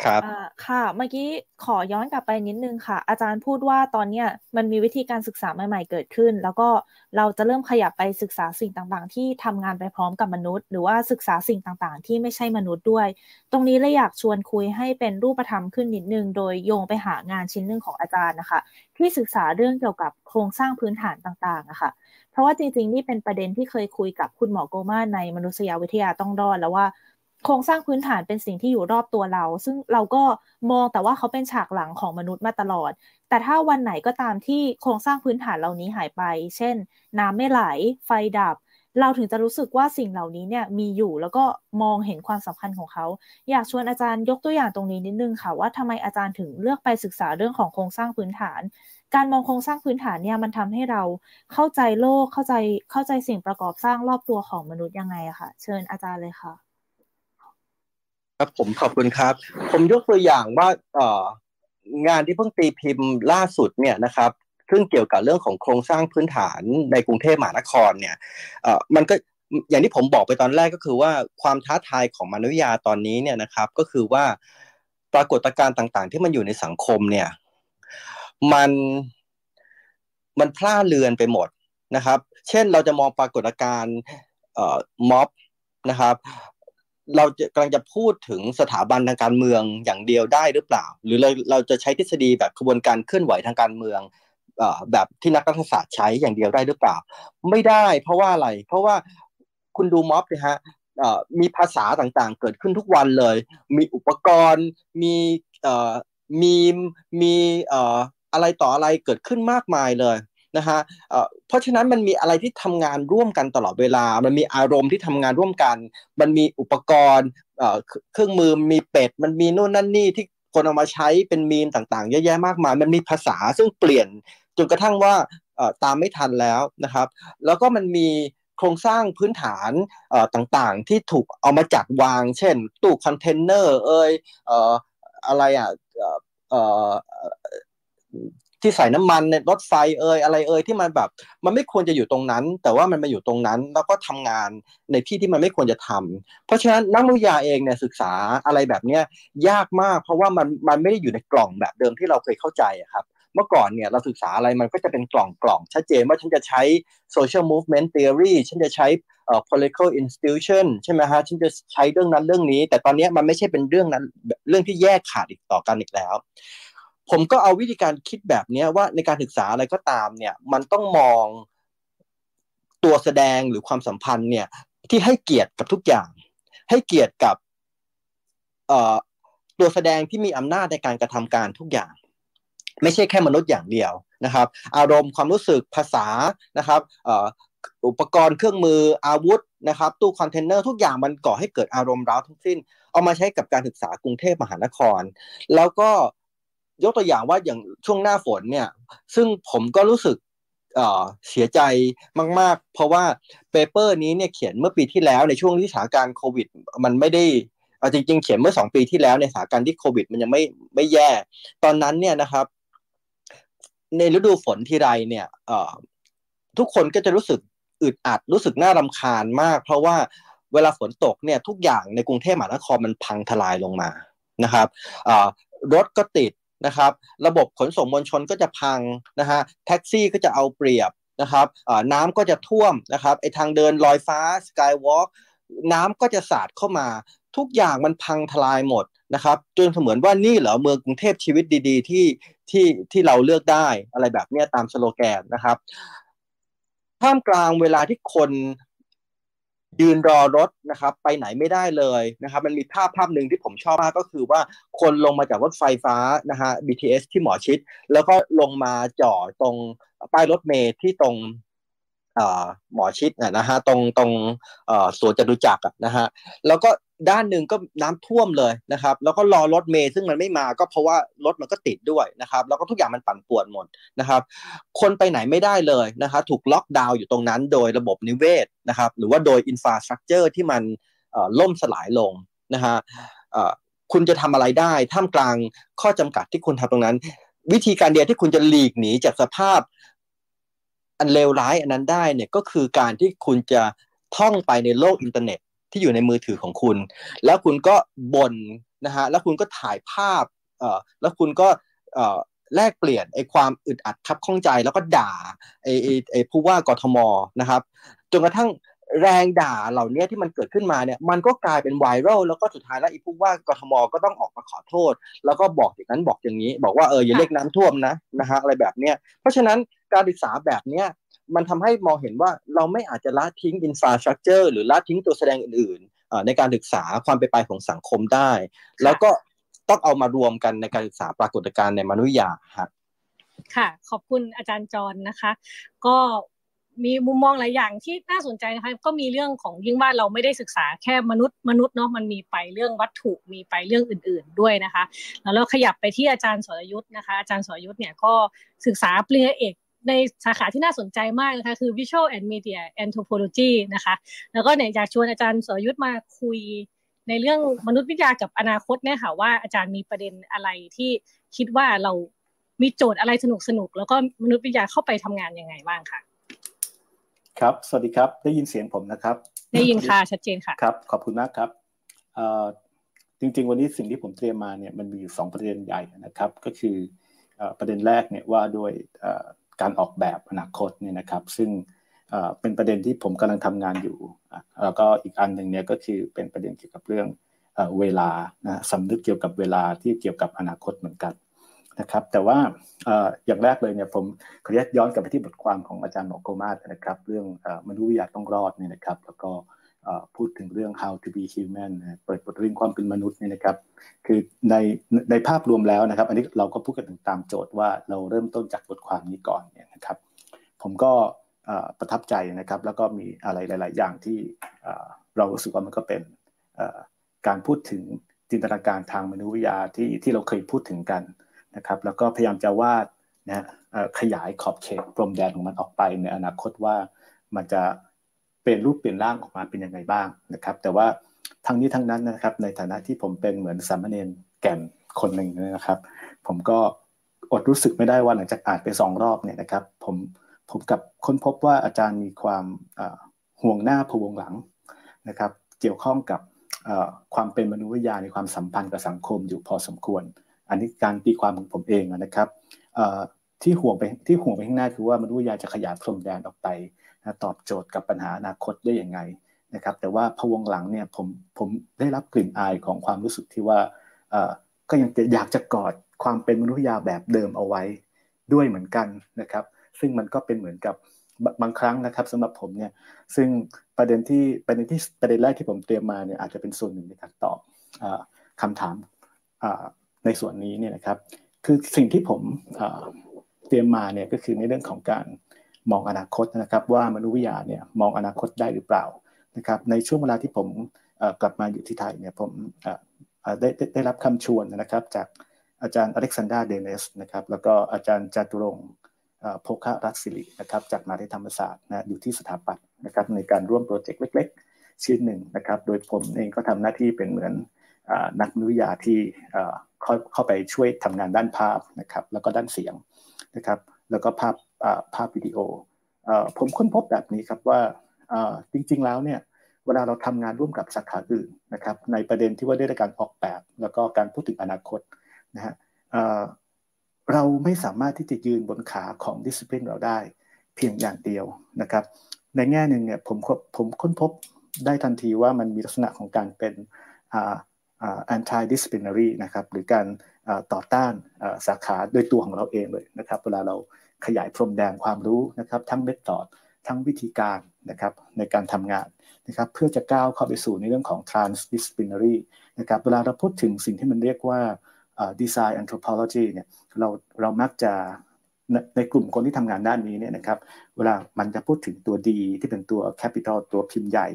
ครับค่ะ เมื่อกี้ขอย้อนกลับไปนิดนึงค่ะ อาจารย์พูดว่าตอนเนี้ยมันมีวิธีการศึกษาใหม่ๆเกิดขึ้น แล้วก็เราจะเริ่มขยับไปศึกษาสิ่งต่างๆ ที่ทำงานไปพร้อมกับมนุษย์ หรือว่าศึกษาสิ่งต่างๆ ที่ไม่ใช่มนุษย์ด้วย ตรงนี้เลยอยากชวนคุยให้เป็นรูปธรรมขึ้นนิดนึง โดยโยงไปหางานชิ้นหนึ่งของอาจารย์นะคะ ที่ศึกษาเรื่องเกี่ยวกับโครงสร้างพื้นฐานต่างๆนะคะเพราะว่าจริงๆนี่เป็นประเด็นที่เคยคุยกับคุณหมอโกมาในมนุษยวิทยาต้องรอดแล้วว่า โครงสร้างพื้นฐานเป็นสิ่งที่อยู่รอบตัวเรา ซึ่งเราก็มองแต่ว่าเขาเป็นฉากหลังของมนุษย์มาตลอด แต่ถ้าวันไหนก็ตามที่โครงสร้างพื้นฐานเหล่านี้หายไป เช่น น้ำไม่ไหล ไฟดับ เราถึงจะรู้สึกว่าสิ่งเหล่านี้เนี่ยมีอยู่แล้วก็มองเห็นความสำคัญของเขา อยากชวนอาจารย์ยกตัวอย่างตรงนี้นิดนึงค่ะว่าทำไมอาจารย์ถึงเลือกไปศึกษาเรื่องของโครงสร้างพื้นฐานการมองโครงสร้างพื้นฐานเนี่ยมันทำให้เราเข้าใจโลกเข้าใจเข้าใจสิ่งประกอบสร้างรอบตัวของมนุษย์ยังไงอะค่ะ เชิญอาจารย์เลยค่ะ ครับผมขอบคุณครับ ผมยกตัวอย่างว่าเอ่องานที่เพิ่งตีพิมพ์ล่าสุดเนี่ยนะครับซึ่งเกี่ยวกับเรื่องของโครงสร้างพื้นฐานในกรุงเทพมหานครเนี่ยเอ่อมันก็อย่างที่ผมบอกไปตอนแรกก็คือว่าความท้าทายของมนุษยาตอนนี้เนี่ยนะครับ ก็คือว่าปรากฏการณ์ต่างๆ ที่มันอยู่ในสังคมเนี่ย มันมันพล่าเลือนไปหมดนะครับ เช่นเราจะมองปรากฏการณ์เอ่อม็อบนะครับ เราจะกำลังจะพูดถึงสถาบันทางการเมืองอย่างเดียวได้หรือเปล่า หรือเราเราจะใช้ทฤษฎีแบบกระบวนการเคลื่อนไหวทางการเมืองแบบที่นักรัฐศาสตร์ใช้อย่างเดียวได้หรือเปล่า ไม่ได้ เพราะว่าอะไร เพราะว่าคุณดูม็อบนะฮะมีภาษาต่างๆ เกิดขึ้นทุกวันเลย มีอุปกรณ์ มีมีมีอะไรต่ออะไรเกิดขึ้นมากมายเลย นะฮะเพราะฉะนั้นมันมีอะไรที่ทำงานร่วมกันตลอดเวลา มันมีอารมณ์ที่ทำงานร่วมกัน มันมีอุปกรณ์เครื่องมือมีเป็ด มันมีนู่นนั่นนี่ที่คนเอามาใช้เป็นมีมต่างๆ เยอะแยะมากมาย มันมีภาษาซึ่งเปลี่ยนจนกระทั่งว่าตามไม่ทันแล้วนะครับ แล้วก็มันมีโครงสร้างพื้นฐานต่างๆ ที่ถูกเอามาจัดวาง เช่น ตู้คอนเทนเนอร์เอ่ยอะไรอะ ที่ใส่น้ำมันในรถไฟเอ่ยอะไรเอ่ยที่มันแบบ มันไม่ควรจะอยู่ตรงนั้น แต่ว่ามันมาอยู่ตรงนั้น แล้วก็ทำงานในที่ที่มันไม่ควรจะทำเพราะฉะนั้นนักวิทยาเองเนี่ยศึกษาอะไรแบบเนี้ยยากมาก เพราะว่ามันมันไม่ได้อยู่ในกล่องแบบเดิมที่เราเคยเข้าใจครับเมื่อก่อนเนี่ยเราศึกษาอะไรมันก็จะเป็นกล่องกล่องชัดเจนว่าฉันจะใช้ social movement theory ฉันจะใช้เอ่อ political institution ใช่ไหมฮะฉันจะใช้เรื่องนั้นเรื่องนี้ แต่ตอนนี้มันไม่ใช่เป็นเรื่องนั้นเรื่องที่แยกขาดอีกต่อกันอีกแล้ว ผมก็เอาวิธีการคิดแบบนี้ว่าในการศึกษาอะไรก็ตามเนี่ย มันต้องมองตัวแสดงหรือความสัมพันธ์เนี่ย ที่ให้เกียรติกับทุกอย่าง ให้เกียรติกับตัวแสดงที่มีอำนาจในการกระทำการทุกอย่าง ไม่ใช่แค่มนุษย์อย่างเดียวนะครับ อารมณ์ความรู้สึกภาษานะครับอุปกรณ์เครื่องมืออาวุธนะครับตู้คอนเทนเนอร์ทุกอย่างมันก่อให้เกิดอารมณ์ร้าวทั้งสิ้น เอามาใช้กับการศึกษากรุงเทพมหานคร แล้วก็ ยกตัวอย่างว่าอย่างช่วงหน้าฝนเนี่ย ซึ่งผมก็รู้สึกเสียใจมาก ๆ เพราะว่า paper นี้เนี่ยเขียนเมื่อปีที่แล้วในช่วงที่สถานการณ์โควิด มันไม่ได้จริง ๆ เขียนเมื่อสองปีที่แล้วในสถานการณ์ที่โควิด มันยังไม่ไม่แย่ ตอนนั้นเนี่ยนะครับ ในฤดูฝนทีไรเนี่ยทุกคนก็จะรู้สึกอึดอัดรู้สึกน่ารำคาญมาก เพราะว่าเวลาฝนตกเนี่ยทุกอย่างในกรุงเทพมหานครมันพังทลายลงมานะครับรถก็ติด นะครับ ระบบขนส่งมวลชนก็จะพังนะฮะแท็กซี่ก็จะเอาเปรียบนะครับน้ำก็จะท่วมนะครับไอทางเดินลอยฟ้าสกายวอล์กน้ำก็จะสาดเข้ามา ทุกอย่างมันพังทลายหมดนะครับจนเสมือนว่านี่เหรอเมืองกรุงเทพชีวิตดี ๆ ที่ที่ที่เราเลือกได้อะไรแบบนี้ตามสโลแกนนะครับท่ามกลางเวลาที่คน ยืนรอรถนะครับไปไหนไม่ได้เลยนะครับมันมีภาพภาพหนึ่งที่ผมชอบมากก็คือว่าคนลงมาจากรถไฟฟ้านะฮะ BTS ที่หมอชิด แล้วก็ลงมาจอดตรงป้ายรถเมล์ที่ตรง หมอชิดนะฮะตรงตรงสวนจตุจักรนะฮะแล้วก็ด้านหนึ่งก็น้ำท่วมเลยนะครับ แล้วก็รอรถเมย์ซึ่งมันไม่มาก็เพราะว่ารถมันก็ติดด้วยนะครับ แล้วก็ทุกอย่างมันปั่นป่วนหมดนะครับ คนไปไหนไม่ได้เลยนะครับถูกล็อกดาวน์อยู่ตรงนั้นโดยระบบนิเวศนะครับ หรือว่าโดยอินฟราสตรักเจอร์ที่มันล่มสลายลงนะฮะคุณจะทำอะไรได้ท่ามกลางข้อจำกัดที่คุณทำตรงนั้น วิธีการเดียวที่คุณจะหลีกหนีจากสภาพ อันเลวร้ายอันนั้นได้เนี่ยก็คือการที่คุณจะท่องไปในโลกอินเทอร์เน็ตที่อยู่ในมือถือของคุณ แล้วคุณก็บ่นนะฮะแล้วคุณก็ถ่ายภาพเอ่อแล้วคุณก็เอ่อแลกเปลี่ยนไอ้ความอึดอัดทับข้องใจแล้วก็ด่าไอ้ไอ้ผู้ว่ากทมนะครับจนกระทั่งแรงด่าเหล่านี้ที่มันเกิดขึ้นมาเนี่ยมันก็กลายเป็นไวรัลแล้วก็สุดท้ายแล้วอีผู้ว่ากทมก็ต้องออกมาขอโทษ แล้วก็บอกอย่างนั้นบอกอย่างนี้ บอกว่าเอออย่าเรียกน้ำท่วมนะนะฮะอะไรแบบเนี้ยเพราะฉะนั้น การศึกษาแบบเนี้ยมันทำให้มองเห็นว่าเราไม่อาจจะละทิ้งอินฟราสตรักเจอร์หรือละทิ้งตัวแสดงอื่นในการศึกษาความเป็นไปของสังคมได้ แล้วก็ต้องเอามารวมกันในการศึกษาปรากฏการณ์ในมนุษยาครับค่ะ ขอบคุณอาจารย์จรนะคะ ก็มีมุมมองหลายอย่างที่น่าสนใจนะคะก็มีเรื่องของยิ่งว่าเราไม่ได้ศึกษาแค่มนุษย์มนุษย์เนาะมันมีไปเรื่องวัตถุมีไปเรื่องอื่น ๆด้วยนะคะ แล้วเราขยับไปที่อาจารย์สรยุทธ์นะคะ อาจารย์สรยุทธ์เนี่ยก็ศึกษาปริญญาเอก ในสาขาที่น่าสนใจมากนะคะคือ Visual and Media Anthropology นะคะ แล้วก็เนี่ยอยากชวนอาจารย์สรยุทธ์มาคุยในเรื่องมนุษยวิทยากับอนาคตเนี่ยค่ะว่าอาจารย์มีประเด็นอะไรที่คิดว่าเรามีโจทย์อะไรสนุกสนุกแล้วก็มนุษยวิทยาเข้าไปทำงานยังไงบ้างค่ะ ครับ สวัสดีครับได้ยินเสียงผมนะครับ ได้ยินค่ะชัดเจนค่ะครับ ขอบคุณมากครับจริง ๆ วันนี้สิ่งที่ผมเตรียมมาเนี่ยมันมีอยู่สองประเด็นใหญ่นะครับ ก็คือประเด็นแรกเนี่ยว่าด้วย การออกแบบอนาคตเนี่ยนะครับ ซึ่งเป็นประเด็นที่ผมกำลังทำงานอยู่ แล้วก็อีกอันหนึ่งเนี่ยก็คือเป็นประเด็นเกี่ยวกับเรื่องเวลานะสำนึกเกี่ยวกับเวลาที่เกี่ยวกับอนาคตเหมือนกันนะครับ แต่ว่าอย่างแรกเลยเนี่ยผมขออนุญาตย้อนกลับไปที่บทความของอาจารย์หมอโกมาสนะครับ เรื่องมนุษยวิทยาต้องรอดเนี่ยนะครับ แล้วก็ พูดถึงเรื่อง how to be human เปิดบทเรียนความเป็นมนุษย์เนี่ยนะครับ คือในในภาพรวมแล้วนะครับ อันนี้เราก็พูดกันถึงตามโจทย์ว่าเราเริ่มต้นจากบทความนี้ก่อนเนี่ยนะครับ ผมก็ประทับใจนะครับ แล้วก็มีอะไรหลาย ๆ อย่างที่เรารู้สึกว่ามันก็เป็นการพูดถึงจินตนาการทางมนุษยวิทยาที่ที่เราเคยพูดถึงกันนะครับ แล้วก็พยายามจะวาดนะขยายขอบเขตพรมแดนของมันออกไปในอนาคตว่ามันจะ เป็นรูปเปลี่ยนร่างออกมาเป็นยังไงบ้างนะครับ แต่ว่าทั้งนี้ทั้งนั้นนะครับ ในฐานะที่ผมเป็นเหมือนสามเณรแก่นคนหนึ่งนะครับ ผมก็อดรู้สึกไม่ได้ว่าหลังจากอ่านไปสองรอบเนี่ยนะครับ ผมผมกับค้นพบว่าอาจารย์มีความห่วงหน้าพวงหลังนะครับ เกี่ยวข้องกับความเป็นมนุษยวิทยาในความสัมพันธ์กับสังคมอยู่พอสมควร อันนี้การตีความของผมเองนะครับที่ห่วงไปที่ห่วงไปข้างหน้าคือว่ามนุษยวิทยาจะขยายพรมแดนออกไป ตอบโจทย์กับปัญหาอนาคตได้อย่างไงนะครับแต่ว่าพวงหลังเนี่ยผมผมได้รับกลิ่นอายของความรู้สึกที่ว่าก็ยังอยากจะกอดความเป็นมนุษยาแบบเดิมเอาไว้ด้วยเหมือนกันนะครับ ซึ่งมันก็เป็นเหมือนกับบางครั้งนะครับสำหรับผมเนี่ยซึ่งประเด็นที่ประเด็นที่ประเด็นแรกที่ผมเตรียมมาเนี่ยอาจจะเป็นส่วนหนึ่งในการตอบคำถามในส่วนนี้เนี่ยนะครับ คือสิ่งที่ผมเตรียมมาเนี่ยก็คือในเรื่องของการ มองอนาคตนะครับ ว่ามนุษยวิทยาเนี่ยมองอนาคตได้หรือเปล่านะครับในช่วงเวลาที่ผมกลับมาอยู่ที่ไทยเนี่ยผมได้ได้รับคำชวนนะครับจากอาจารย์อเล็กซานดราเดเนสนะครับแล้วก็อาจารย์จตุรงโพคารัตสิรินะครับจากมหาวิทยาลัยธรรมศาสตร์นะอยู่ที่สถาปัตย์นะครับในการร่วมโปรเจกต์เล็ก ๆ ชิ้นหนึ่งนะครับ โดยผมเองก็ทำหน้าที่เป็นเหมือนนักมนุยาที่เข้าไปช่วยทำงานด้านภาพนะครับแล้วก็ด้านเสียงนะครับแล้วก็ภาพ ภาพวิดีโอผมค้นพบแบบนี้ครับว่าจริง ๆ แล้วเนี่ยเวลาเราทำงานร่วมกับสาขาอื่นนะครับ ในประเด็นที่ว่าได้การออกแบบ แล้วก็การพูดถึงอนาคตนะฮะเราไม่สามารถที่จะยืนบนขาของดิสซิ p ลินเราได้เพียงอย่างเดียวนะครับ ในแง่หนึ่งเนี่ยผมผมค้นพบได้ทันทีว่ามันมีลักษณะของการเป็น anti disciplinary นะครับหรือการต่อต้านสาขาโดยตัวของเราเองเลยนะครับ เวลาเรา ขยายพรมแดงความรู้นะครับทั้งเมธอดทั้งวิธีการนะครับในการทำงานนะครับเพื่อจะก้าวเข้าไปสู่ในเรื่องของ transdisciplinary นะครับเวลาเราพูดถึงสิ่งที่มันเรียกว่า design anthropology เนี่ยเราเรามักจะในกลุ่มคนที่ทำงานด้านนี้เนี่ยนะครับเวลามันจะพูดถึงตัว D ที่เป็นตัว capital ตัวพิมพ์ใหญ่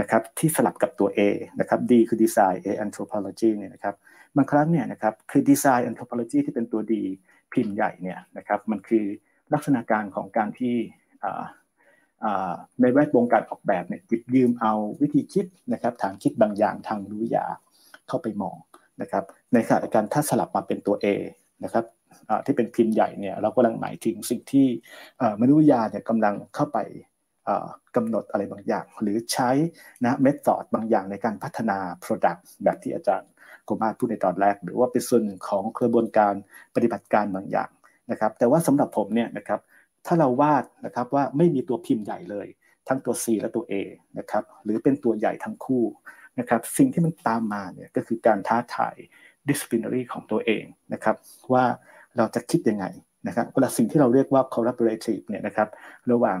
นะครับที่สลับกับตัว A นะครับ D คือ design A anthropology เนี่ยนะครับบางครั้งเนี่ยนะครับคือ design anthropology ที่เป็นตัว D พิมพ์ใหญ่เนี่ยนะครับมันคือลักษณะการของการที่ในแวดวงการออกแบบเนี่ยหยิบยืมเอาวิธีคิดนะครับทางคิดบางอย่างทางวิทยาเข้าไปมองนะครับในขณะการถ้าสลับมาเป็นตัว A นะครับที่เป็นพิมพ์ใหญ่เนี่ยเรากำลังหมายถึงสิ่งที่มนุษยยาเนี่ยกำลังเข้าไปกำหนดอะไรบางอย่าง หรือใช้นะเมธอดบางอย่างในการพัฒนา Product แบบที่อาจารย์ กมาพูดในตอนแรก หรือว่าเป็นส่วนหนึ่งของกระบวนการปฏิบัติการบางอย่างนะครับแต่ว่าสำหรับผมเนี่ยนะครับถ้าเราวาดนะครับว่าไม่มีตัวพิมพ์ใหญ่เลย ทั้งตัว C และตัว A นะครับหรือเป็นตัวใหญ่ทั้งคู่นะครับสิ่งที่มันตามมาเนี่ยก็คือการท้าทาย disciplinary ของตัวเองนะครับว่าเราจะคิดยังไงนะครับเวลาสิ่งที่เราเรียกว่า collaborative เนี่ยนะครับระหว่าง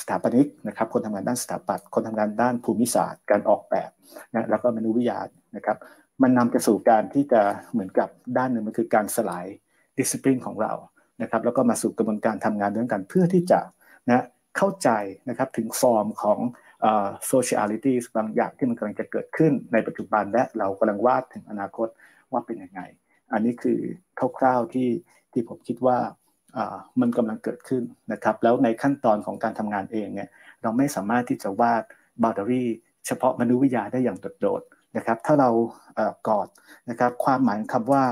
สถาปนิกนะครับ คนทำงานด้านสถาปัตย์คนทำงานด้านภูมิศาสตร์ การออกแบบนะแล้วก็มนุษยวิทยานะครับ มันนำไปสู่การที่จะเหมือนกับด้านหนึ่งมันคือการสลายดิสซิปลินของเรานะครับ แล้วก็มาสู่กระบวนการทำงานด้วยกันเพื่อที่จะนะเข้าใจนะครับถึงฟอร์มของ sociality บางอย่างที่มันกำลังจะเกิดขึ้นในปัจจุบันและเรากำลังวาดถึงอนาคตว่าเป็นยังไง อันนี้คือคร่าวๆที่ที่ผมคิดว่า มันกำลังเกิดขึ้นนะครับ แล้วในขั้นตอนของการทำงานเองเนี่ยเราไม่สามารถที่จะวาด boundary เฉพาะมนุษยวิทยาได้อย่างโดดๆนะครับ ถ้าเรากอดนะครับความหมายคำว่า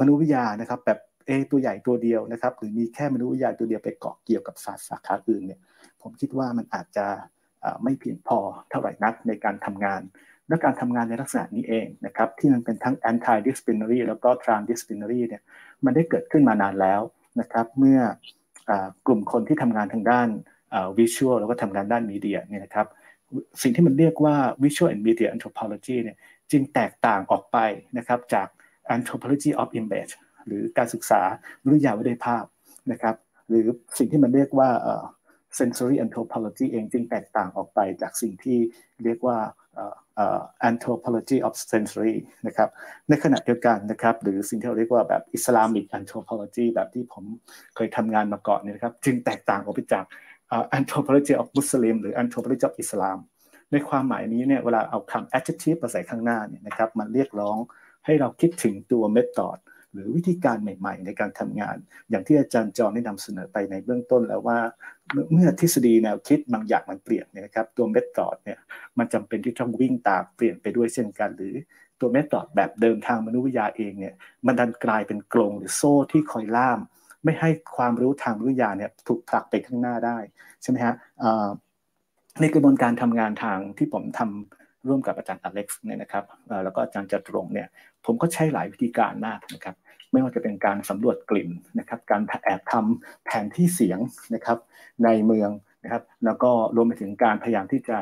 มนุษยวิทยานะครับแบบเอตัวใหญ่ตัวเดียวนะครับ หรือมีแค่มนุษยวิทยาตัวเดียวไปเกาะเกี่ยวกับศาสตร์สาขาอื่นเนี่ยผมคิดว่ามันอาจจะไม่เพียงพอเท่าไหร่นักในการทำงาน และการทำงานในลักษณะนี้เองนะครับที่มันเป็นทั้ง anti disciplinary แล้วก็ transdisciplinary เนี่ยมันได้เกิดขึ้นมานานแล้ว นะครับเมื่อกลุ่มคนที่ทำงานทางด้านวิชวลแล้วก็ทำงานด้านมีเดียเนี่ยนะครับสิ่งที่มันเรียกว่า visual and media anthropology เนี่ยจึงแตกต่างออกไปนะครับจาก anthropology of image หรือการศึกษาวิทยาวิทยภาพนะครับหรือสิ่งที่มันเรียกว่า sensory anthropology เองจึงแตกต่างออกไปจากสิ่งที่เรียกว่า anthropology of sensory นะครับในขณะเดียวกันนะครับหรือสิ่งที่เราเรียกว่าแบบ Islamic anthropology แบบที่ผมเคยทำงานมาก่อนเนี่ยนะครับจึงแตกต่างออกไปจาก anthropology of Muslim หรือ anthropology of Islam ในความหมายนี้เนี่ยเวลาเอาคำ adjective มาใส่ข้างหน้าเนี่ยนะครับมันเรียกร้องให้เราคิดถึงตัว method รือวิธีการใหม่ ๆ ในการทำงาน อย่างที่อาจารย์จอมได้นำเสนอไปในเบื้องต้นแล้วว่า เมื่อทฤษฎีแนวคิดบางอย่างมันเปลี่ยนนะครับตัวเมธอดเนี่ยมันจำเป็นที่ต้องวิ่งตามเปลี่ยนไปด้วยเช่นกัน หรือตัวเมธอดแบบเดิมทางมนุษยวิทยาเองเนี่ยมันดันกลายเป็นกรงหรือโซ่ที่คอยล่าม ไม่ให้ความรู้ทางวิทยาเนี่ยถูกผลักไปข้างหน้าได้ใช่ไหมฮะในกระบวนการทำงานทางที่ผมทำร่วมกับอาจารย์อเล็กซ์เนี่ยนะครับแล้วก็อาจารย์จัตรงเนี่ยผมก็ใช้หลายวิธีการมากนะครับ ไม่ว่าจะเป็นการสำรวจกลิ่นนะครับ การแอบทำแผนที่เสียงนะครับในเมืองนะครับ แล้วก็รวมไปถึงการพยายามที่จะ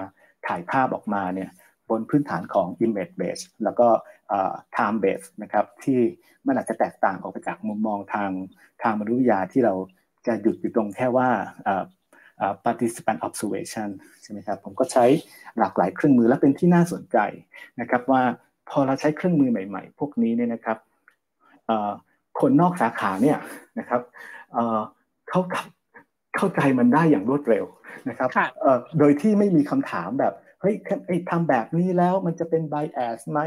ถ่ายภาพออกมาเนี่ยบนพื้นฐานของ image base แล้วก็ time base นะครับ ที่มันอาจจะแตกต่างออกไปจากมุมมองทางทางมนุษยวิทยาที่เราจะหยุดอยู่ตรงแค่ว่า participant observation ใช่ไหมครับ ผมก็ใช้หลากหลายเครื่องมือและเป็นที่น่าสนใจนะครับว่าพอเราใช้เครื่องมือใหม่ ๆ พวกนี้เนี่ยนะครับ คนนอกสาขาเนี่ยนะครับเข้ากับเข้าใจมันได้อย่างรวดเร็วนะครับโดยที่ไม่มีคำถามแบบเฮ้ฮ้ยไอ้ทำแบบนี้แล้วมันจะเป็น bias ไหม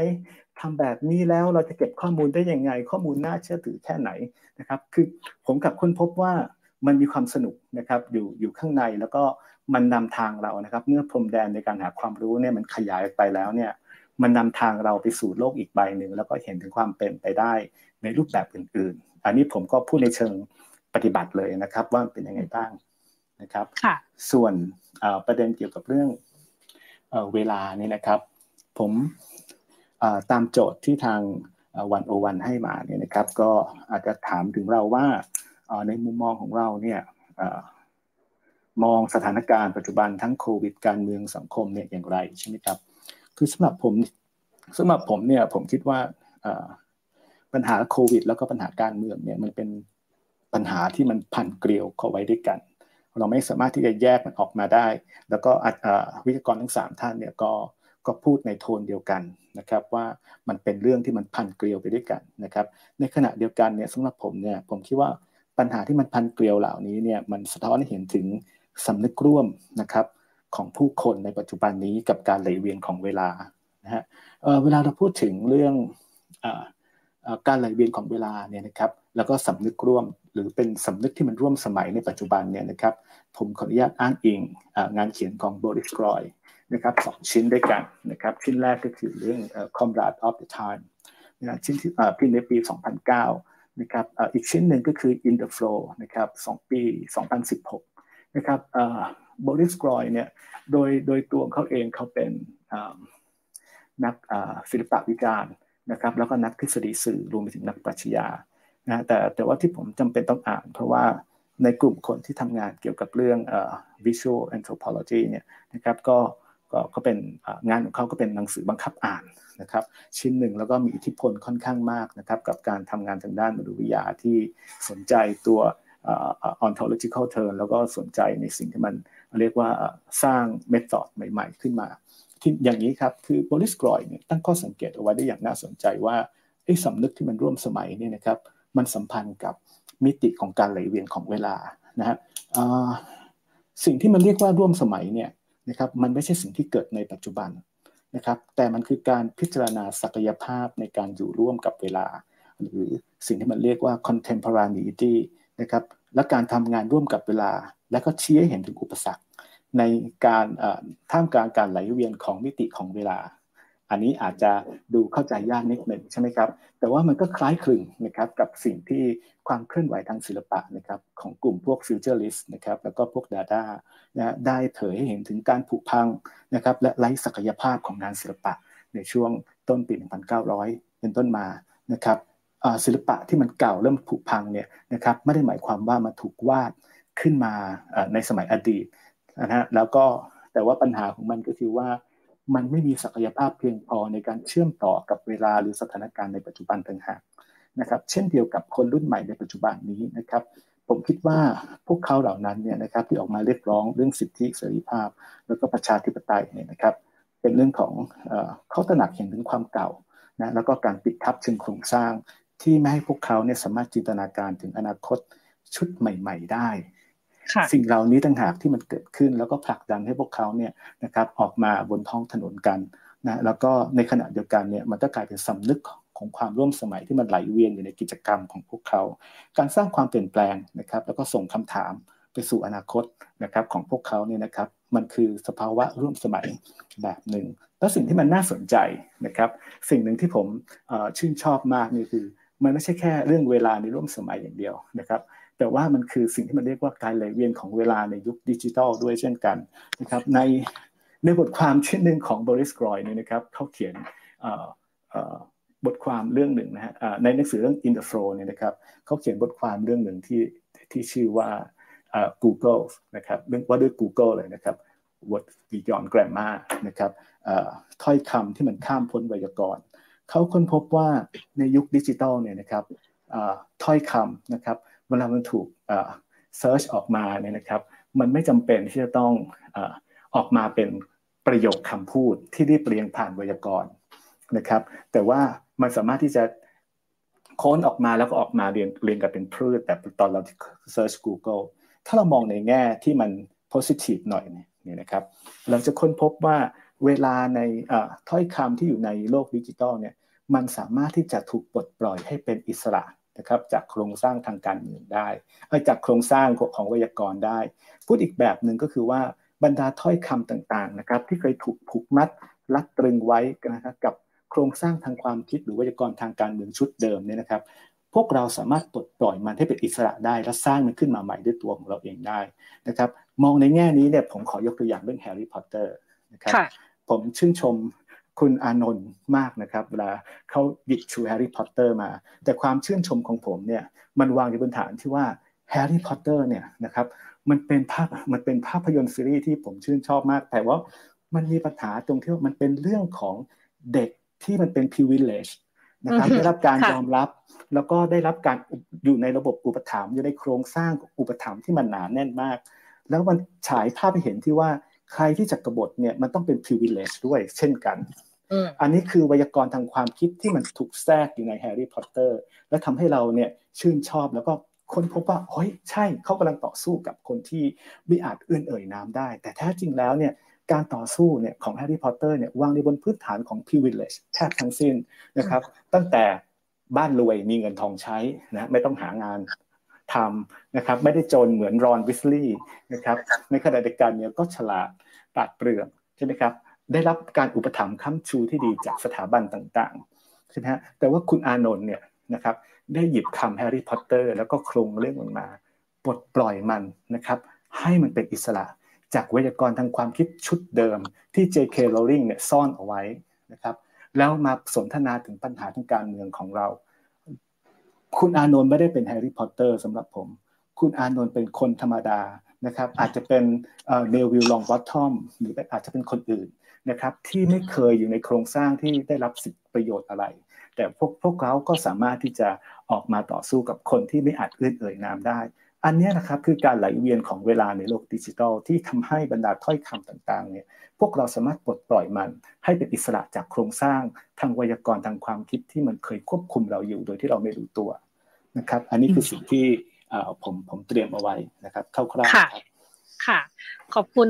ทำแบบนี้แล้วเราจะเก็บข้อมูลได้ยังไง ข้อมูลน่าเชื่อถือแค่ไหนนะครับ คือผมกับคนพบว่ามันมีความสนุกนะครับอยู่อยู่ข้างในแล้วก็มันนำทางเรานะครับ เมื่อพรมแดนในการหาความรู้เนี่ยมันขยายไปแล้วเนี่ยมันนำทางเราไปสู่โลกอีกใบหนึ่งแล้วก็เห็นถึงความเป็นไปได้ ในรูปแบบอื่น ๆ อันนี้ผมก็พูดในเชิงปฏิบัติเลยนะครับ ว่าเป็นยังไงบ้างนะครับส่วนประเด็นเกี่ยวกับเรื่องเวลานี่นะครับ ผมตามโจทย์ที่ทางวันโอวันให้มาเนี่ยนะครับ ก็อาจจะถามถึงเราว่าในมุมมองของเราเนี่ยมองสถานการณ์ปัจจุบันทั้งโควิด การเมืองสังคมเนี่ยอย่างไรใช่ไหมครับ คือสำหรับผมสำหรับผมเนี่ยผมคิดว่า ปัญหาโควิด แล้วก็ปัญหาการเมืองเนี่ยมันเป็นปัญหาที่มันพันเกลียวเข้าไว้ด้วยกัน เราไม่สามารถที่จะแยกมันออกมาได้ แล้วก็วิทยากรทั้งสามท่านเนี่ยก็ก็พูดในโทนเดียวกันนะครับว่ามันเป็นเรื่องที่มันพันเกลียวไปด้วยกันนะครับ ในขณะเดียวกันเนี่ยสำหรับผมเนี่ยผมคิดว่าปัญหาที่มันพันเกลียวเหล่านี้เนี่ยมันสะท้อนให้เห็นถึงสำนึกร่วมนะครับของผู้คนในปัจจุบันนี้กับการไหลเวียนของเวลานะฮะเวลาเราพูดถึงเรื่อง การไหลเวียนของเวลาเนี่ยนะครับแล้วก็สำนึกร่วมหรือเป็นสำนึกที่มันร่วมสมัยในปัจจุบันเนี่ยนะครับผมขออนุญาตอ้างอิงงานเขียนของโบริสกรอยนะครับสองชิ้นด้วยกันนะครับชิ้นแรกก็คือเรื่อง Comrade of the Time นะชิ้นที่พิมพ์ในปี 2009นะครับอีกชิ้นหนึ่งก็คือ In the Flow นะครับสองปี 2016นะครับโบริสกรอยเนี่ยโดยโดยตัวเขาเองเขาเป็นนักศิลปวิจารณ์ นะครับแล้วก็นักทฤษฎีสื่อรวมไปถึงนักปรัชญานะแต่แต่ว่าที่ผมจำเป็นต้องอ่าน เพราะว่าในกลุ่มคนที่ทำงานเกี่ยวกับเรื่อง visual anthropology เนี่ยนะครับก็ก็ก็เป็นงานของเขาก็เป็นหนังสือบังคับอ่านนะครับ ชิ้นหนึ่งแล้วก็มีอิทธิพลค่อนข้างมากนะครับ กับการทำงานทางด้านมนุษยวิทยาที่สนใจตัว ontological term แล้วก็สนใจในสิ่งที่มันเรียกว่าสร้างเมธอดใหม่ ๆ ขึ้นมา ที่อย่างนี้ครับคือบริสกรอยเนี่ยตั้งข้อสังเกตเอาไว้ได้อย่างน่าสนใจว่าไอ้สำนึกที่มันร่วมสมัยเนี่ยนะครับมันสัมพันธ์กับมิติของการไหลเวียนของเวลานะฮะสิ่งที่มันเรียกว่าร่วมสมัยเนี่ยนะครับมันไม่ใช่สิ่งที่เกิดในปัจจุบันนะครับแต่มันคือการพิจารณาศักยภาพในการอยู่ร่วมกับเวลา หรือสิ่งที่มันเรียกว่า contemporaneity นะครับและการทำงานร่วมกับเวลา และก็ชี้ให้เห็นถึงอุปสรรค ในการท่ามกลางการไหลเวียนของมิติของเวลา อันนี้อาจจะดูเข้าใจยากนิดหนึ่งใช่ไหมครับ แต่ว่ามันก็คล้ายคลึงนะครับกับสิ่งที่ความเคลื่อนไหวทางศิลปะนะครับของกลุ่มพวกฟิวเจอริสต์นะครับแล้วก็พวกดาด้านะได้เผยให้เห็นถึงการผุพังนะครับและไร้ศักยภาพของงานศิลปะในช่วงต้นปี 1900 เป็นต้นมานะครับศิลปะที่มันเก่าเริ่มผุพังเนี่ยนะครับไม่ได้หมายความว่ามันถูกวาดขึ้นมาในสมัยอดีต นะฮะแล้วก็แต่ว่าปัญหาของมันก็คือว่ามันไม่มีศักยภาพเพียงพอในการเชื่อมต่อกับเวลาหรือสถานการณ์ในปัจจุบันต่างหากนะครับเช่นเดียวกับคนรุ่นใหม่ในปัจจุบันนี้นะครับผมคิดว่าพวกเขาเหล่านั้นเนี่ยนะครับที่ออกมาเรียกร้องเรื่องสิทธิเสรีภาพ แล้วก็ประชาธิปไตยเนี่ยนะครับเป็นเรื่องของเขาตระหนักเห็นถึงความเก่านะแล้วก็การปิดทับเชิงโครงสร้างที่ไม่ให้พวกเขาเนี่ยสามารถจินตนาการถึงอนาคตชุดใหม่ ๆ ได้ สิ่งเหล่านี้ต่างหากที่มันเกิดขึ้น แล้วก็ผลักดันให้พวกเขาเนี่ยนะครับออกมาบนท้องถนนกันนะแล้วก็ในขณะเดียวกันเนี่ยมันก็กลายเป็นสำนึกของความร่วมสมัยที่มันไหลเวียนอยู่ในกิจกรรมของพวกเขา การสร้างความเปลี่ยนแปลงนะครับแล้วก็ส่งคำถามไปสู่อนาคตนะครับของพวกเขาเนี่ยนะครับมันคือสภาวะร่วมสมัยแบบหนึ่งแล้วสิ่งที่มันน่าสนใจนะครับสิ่งหนึ่งที่ผมชื่นชอบมากนี่คือ มันไม่ใช่แค่เรื่องเวลาในร่วมสมัยอย่างเดียวนะครับ แต่ว่ามันคือสิ่งที่มันเรียกว่าการไหลเวียนของเวลาในยุคดิจิทัลด้วยเช่นกันนะครับในในบทความชิ้นหนึ่งของบริสกรอยเนี่ยนะครับเขาเขียนบทความเรื่องหนึ่งนะฮะในหนังสือเรื่อง In the Flow เนี่ยนะครับเขาเขียนบทความเรื่องหนึ่งที่ที่ชื่อว่า Google นะครับเรื่องว่าด้วย Google เลยนะครับ Word Beyond Grammar นะครับถ้อยคำที่มันข้ามพ้นไวยากรณ์เขาค้นพบว่าในยุคดิจิทัลเนี่ยนะครับถ้อยคำนะครับ เวลามันถูกเซิร์ชออกมาเนี่ยนะครับมันไม่จำเป็นที่จะต้องออกมาเป็นประโยคคำพูดที่ได้เปลี่ยนผ่านไวยากรณ์นะครับ แต่ว่ามันสามารถที่จะค้นออกมาแล้วก็ออกมาเรียนเรียนกันเป็นพืชแบบตอนเราเซิร์ช Google ถ้าเรามองในแง่ที่มัน positive หน่อยเนี่ยนะครับ เราจะค้นพบว่าเวลาในถ้อยคำที่อยู่ในโลกดิจิทัลเนี่ยมันสามารถที่จะถูกปลดปล่อยให้เป็นอิสระ นะครับจากโครงสร้างทางการเมืองได้จากโครงสร้างของไวยากรณ์ได้ พูดอีกแบบหนึ่งก็คือว่าบรรดาถ้อยคำต่างๆนะครับที่เคยถูกผูกมัดรัดตรึงไว้นะครับกับโครงสร้างทางความคิดหรือไวยากรณ์ทางการเมืองชุดเดิมเนี่ยนะครับพวกเราสามารถปลดปล่อยมันให้เป็นอิสระได้ และสร้างมันขึ้นมาใหม่ด้วยตัวของเราเองได้นะครับมองในแง่นี้เนี่ยผมขอยกตัวอย่างเรื่องแฮร์รี่พอตเตอร์นะครับผมชื่นชม คุณอานนท์มากนะครับเวลาเขาหยิบชูแฮร์รี่พอตเตอร์มา แต่ความชื่นชมของผมเนี่ยมันวางอยู่บนฐานที่ว่าแฮร์รี่พอตเตอร์เนี่ยนะครับมันเป็นภาพมันเป็นภาพยนตร์ซีรีส์ที่ผมชื่นชอบมาก แต่ว่ามันมีปัญหาตรงที่ว่ามันเป็นเรื่องของเด็กที่มันเป็น privilege นะครับได้รับการยอมรับแล้วก็ได้รับการอยู่ในระบบอุปถัมภ์อยู่ในโครงสร้างอุปถัมภ์ที่มันหนาแน่นมาก แล้วมันฉายภาพให้เห็นที่ว่าใครที่จะกบฏเนี่ยมันต้องเป็น privilege ด้วยเช่นกัน อันนี้คือไวยากรณ์ทางความคิดที่มันถูกแทรกอยู่ในแฮร์รี่พอตเตอร์และทำให้เราเนี่ยชื่นชอบแล้วก็ค้นพบว่าเฮ้ยใช่เขากำลังต่อสู้กับคนที่ไม่อาจเอื้อนเอ่ยน้ำได้ แต่แท้จริงแล้วเนี่ยการต่อสู้เนี่ยของแฮร์รี่พอตเตอร์เนี่ยวางในบนพื้นฐานของ privilege แทบทั้งสิ้นนะครับตั้งแต่บ้านรวยมีเงินทองใช้นะไม่ต้องหางานทำนะครับไม่ได้จนเหมือนรอนวิสลีย์นะครับในขณะเดียวกันเนี่ยก็ฉลาดตัดเปลือกใช่ไหมครับ ได้รับการอุปถัมภ์ค้ำชูที่ดีจากสถาบันต่างๆใช่ไหมฮะแต่ว่าคุณอานนท์เนี่ยนะครับได้หยิบคำแฮร์รี่พอตเตอร์แล้วก็โครงเรื่องมันมาปลดปล่อยมันนะครับให้มันเป็นอิสระจากไวยากรณ์ทางความคิดชุดเดิมที่ J.K. Rowling เนี่ยซ่อนเอาไว้นะครับแล้วมาสนทนาถึงปัญหาทางการเมืองของเรา คุณอานนท์ไม่ได้เป็นแฮร์รี่พอตเตอร์สำหรับผม คุณอานนท์เป็นคนธรรมดานะครับอาจจะเป็นเนวิลล์ ลองบัตทอมหรืออาจจะเป็นคนอื่น นะครับที่ไม่เคยอยู่ในโครงสร้างที่ได้รับสิทธิประโยชน์อะไร แต่พวกพวกเขาก็สามารถที่จะออกมาต่อสู้กับคนที่ไม่อาจเอื้อนเอ่ยนามได้ อันนี้นะครับคือการไหลเวียนของเวลาในโลกดิจิทัลที่ทำให้บรรดาถ้อยคำต่างๆเนี่ยพวกเราสามารถปลดปล่อยมัน ให้เป็นอิสระจากโครงสร้างทางไวยากรณ์ทางความคิดที่มันเคยควบคุมเราอยู่โดยที่เราไม่รู้ตัวนะครับอันนี้คือสิ่งที่ผมผมเตรียมเอาไว้นะครับคร่าวๆค่ะ ค่ะ ขอบคุณ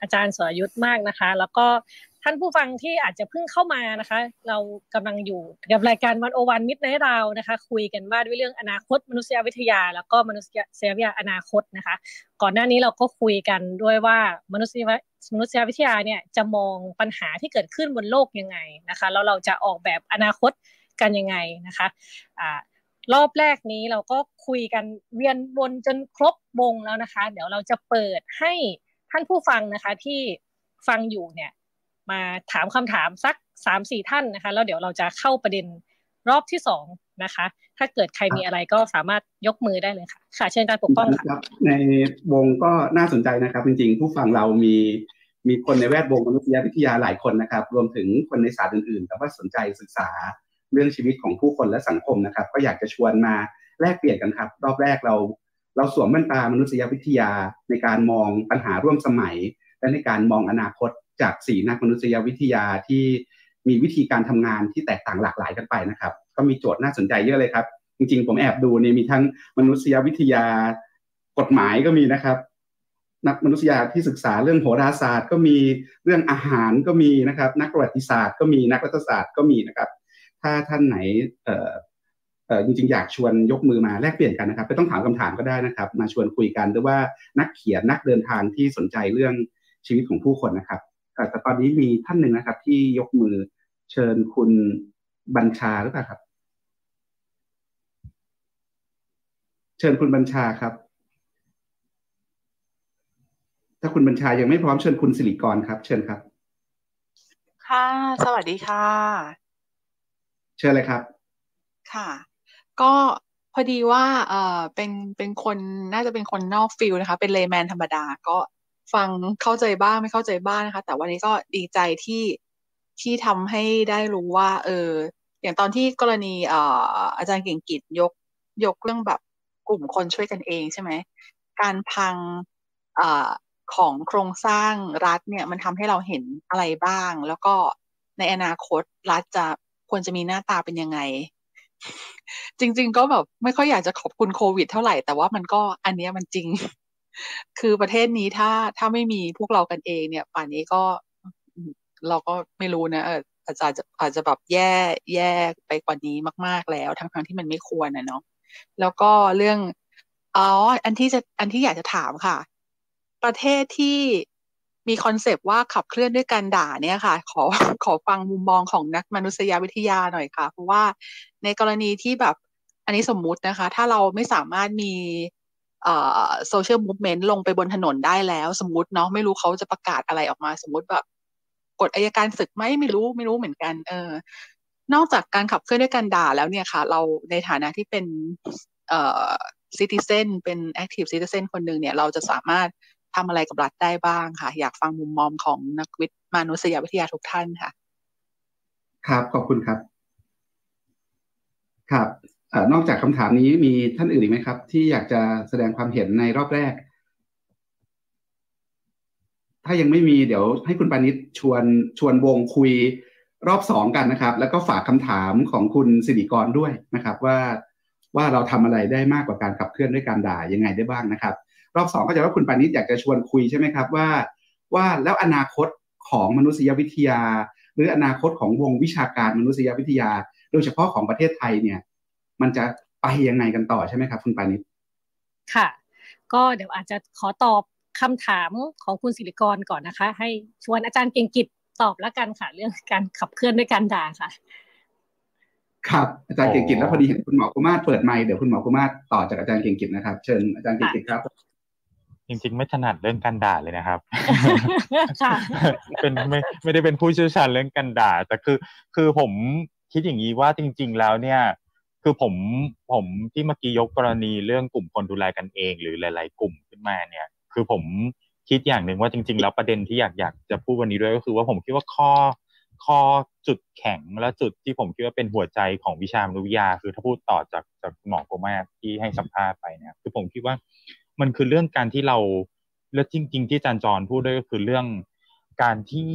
อาจารย์สรยุทธ์มากนะคะ แล้วก็ท่านผู้ฟังที่อาจจะเพิ่งเข้ามานะคะ เรากำลังอยู่กับรายการวันโอวันมิดในเรานะคะ คุยกันว่าด้วยเรื่องอนาคตมนุษยวิทยา แล้วก็มนุษยวิทยาอนาคตนะคะ ก่อนหน้านี้เราก็คุยกันด้วยว่ามนุษยมนุษยวิทยาเนี่ยจะมองปัญหาที่เกิดขึ้นบนโลกยังไงนะคะแล้วเราจะออกแบบอนาคตกันยังไงนะคะอ่ารอบแรกนี้เราก็คุยกันเวียนวนจนครบวงแล้วนะคะ เดี๋ยวเราจะเปิดให้ ท่านผู้ฟังนะคะที่ฟังอยู่เนี่ยมาถามคำถามสักสามสี่ท่านนะคะแล้วเดี๋ยวเราจะเข้าประเด็นรอบที่สองนะคะ ถ้าเกิดใครมีอะไรก็สามารถยกมือได้เลยค่ะ ค่ะ เชิญการปกป้องค่ะ ในวงก็น่าสนใจนะครับ จริงๆ ผู้ฟังเรามีมีคนในแวดวงมนุษยวิทยาหลายคนนะครับ รวมถึงคนในศาสตร์อื่นๆ แต่ว่าสนใจศึกษาเรื่องชีวิตของผู้คนและสังคมนะครับ ก็อยากจะชวนมาแลกเปลี่ยนกันครับ รอบแรกเรา เราสวมแว่นตามนุษยวิทยาในการมองปัญหาร่วมสมัย และในการมองอนาคตจากสี่นักมนุษยวิทยาที่มีวิธีการทำงานที่แตกต่างหลากหลายกันไปนะครับ ก็มีโจทย์น่าสนใจเยอะเลยครับ จริงๆ ผมแอบดูนี่มีทั้งมนุษยวิทยากฎหมายก็มีนะครับ นักมนุษยาที่ศึกษาเรื่องโหราศาสตร์ ก็มีเรื่องอาหารก็มีนะครับ นักประวัติศาสตร์ก็มีนักรัฐศาสตร์ก็มีนะครับ ถ้าท่านไหนเจริงๆ อยากชวนยกมือมาแลกเปลี่ยนกันนะครับไม่ต้องถามคำถามก็ได้นะครับ มาชวนคุยกันหรือว่านักเขียนนักเดินทางที่สนใจเรื่องชีวิตของผู้คนนะครับแต่ตอนนี้มีท่านหนึ่งนะครับ ที่ยกมือเชิญคุณบัญชาหรือเปล่าครับ เชิญคุณบัญชาครับ ถ้าคุณบัญชายังไม่พร้อมเชิญคุณสิริกรครับ เชิญครับ ค่ะ สวัสดีค่ะ เชิญเลยครับ ค่ะ ก็พอดีว่าเออเป็นเป็นคนน่าจะเป็นคนนอกฟิลนะคะ เป็นเลแมนธรรมดาก็ฟังเข้าใจบ้างไม่เข้าใจบ้างนะคะ แต่วันนี้ก็ดีใจที่ที่ทำให้ได้รู้ว่า เออ อย่างตอนที่กรณีเอ่ออาจารย์เก่งกิจยกยกเรื่องแบบกลุ่มคนช่วยกันเองใช่ไหม การพังเอ่อของโครงสร้างรัฐเนี่ยมันทำให้เราเห็นอะไรบ้าง แล้วก็ในอนาคตรัฐจะควรจะมีหน้าตาเป็นยังไง จริง ๆ ก็แบบไม่ค่อยอยากจะขอบคุณโควิด เท่าไหร่แต่ว่ามันก็อันนี้มันจริง คือประเทศนี้ถ้าถ้าไม่มีพวกเรากันเองเนี่ย ป่านนี้ก็เราก็ไม่รู้นะอาจจะอาจจะแบบแย่แย่ไปกว่านี้มาก ๆแล้ว ทั้งทั้งที่มันไม่ควรนะเนาะแล้วก็เรื่องอ๋ออันที่จะอันที่อยากจะถามค่ะ ประเทศที่ มี concept ว่าขับเคลื่อนด้วยการด่าเนี่ยค่ะ ขอขอฟังมุมมองของนักมนุษยวิทยาหน่อยค่ะ เพราะว่าในกรณีที่แบบอันนี้สมมุตินะคะ ถ้าเราไม่สามารถมีเอ่อ social movement ลงไปบนถนนได้แล้ว สมมติเนาะไม่รู้เขาจะประกาศอะไรออกมา สมมติแบบกฎอายการศึกไหมไม่รู้ไม่รู้เหมือนกัน เออ นอกจากการขับเคลื่อนด้วยการด่าแล้วเนี่ยค่ะ เราในฐานะที่เป็นเอ่อซิติเซนเป็นแอคทีฟซิติเซนคนหนึ่งเนี่ย เราจะสามารถ ทำอะไรกับรัฐได้บ้างค่ะ อยากฟังมุมมองของนักวิทย์มนุษยวิทยาทุกท่านค่ะ ครับขอบคุณครับ ครับอนอกจากคำถามนี้มีท่านอื่นอีกไหมครับ ที่อยากจะแสดงความเห็นในรอบแรก ถ้ายังไม่มีเดี๋ยวให้คุณปานิชชวนชวนวงคุยรอบสองกันนะครับ แล้วก็ฝากคำถามของคุณสิริกรด้วยนะครับ ว่าว่าเราทำอะไรได้มากกว่าการขับเคลื่อนด้วยการด่ายังไงได้บ้างนะครับ รอบสองก็จะว่าคุณปานิชอยากจะชวนคุยใช่ไหมครับว่าว่าแล้วอนาคตของมนุษยวิทยา หรืออนาคตของวงวิชาการมนุษยวิทยา โดยเฉพาะของประเทศไทยเนี่ยมันจะไปยังไงกันต่อใช่ไหมครับ คุณปานิชค่ะ ก็เดี๋ยวอาจจะขอตอบคำถามของคุณศิริกรก่อนนะคะ ให้ชวนอาจารย์เก่งกิจตอบแล้วกันค่ะ เรื่องการขับเคลื่อนด้วยการด่าค่ะ ครับอาจารย์เก่งกิจแล้วพอดีเห็นคุณหมอกุมาศเปิดไมค์เดี๋ยวคุณหมอกุมาศต่อจากอาจารย์เก่งกิจนะครับ เชิญอาจารย์เก่งกิจครับ จริงๆ ไม่ถนัดเรื่องการด่าเลยนะครับเป็นไม่ไม่ได้เป็นผู้เชี่ยวชาญเรื่องการด่า แต่คือ คือผมคิดอย่างนี้ว่าจริง ๆ แล้วเนี่ย คือผมผมที่เมื่อกี้ยกกรณีเรื่องกลุ่มคนดูแลกันเอง หรือหลาย ๆ กลุ่มขึ้นมาเนี่ย คือผมคิดอย่างหนึ่งว่าจริง ๆ แล้วประเด็นที่อยากอยากจะพูดวันนี้ด้วยก็คือว่าผมคิดว่าข้อข้อจุดแข็งและจุดที่ผมคิดว่าเป็นหัวใจของวิชามนุษยวิทยาคือถ้าพูดต่อจากจากหมอโกมาที่ให้สัมภาษณ์ไปเนี่ยคือผมคิดว่า มันคือเรื่องการที่เราและจริง ๆ ที่อาจารย์จรพูดด้วยก็คือเรื่องการที่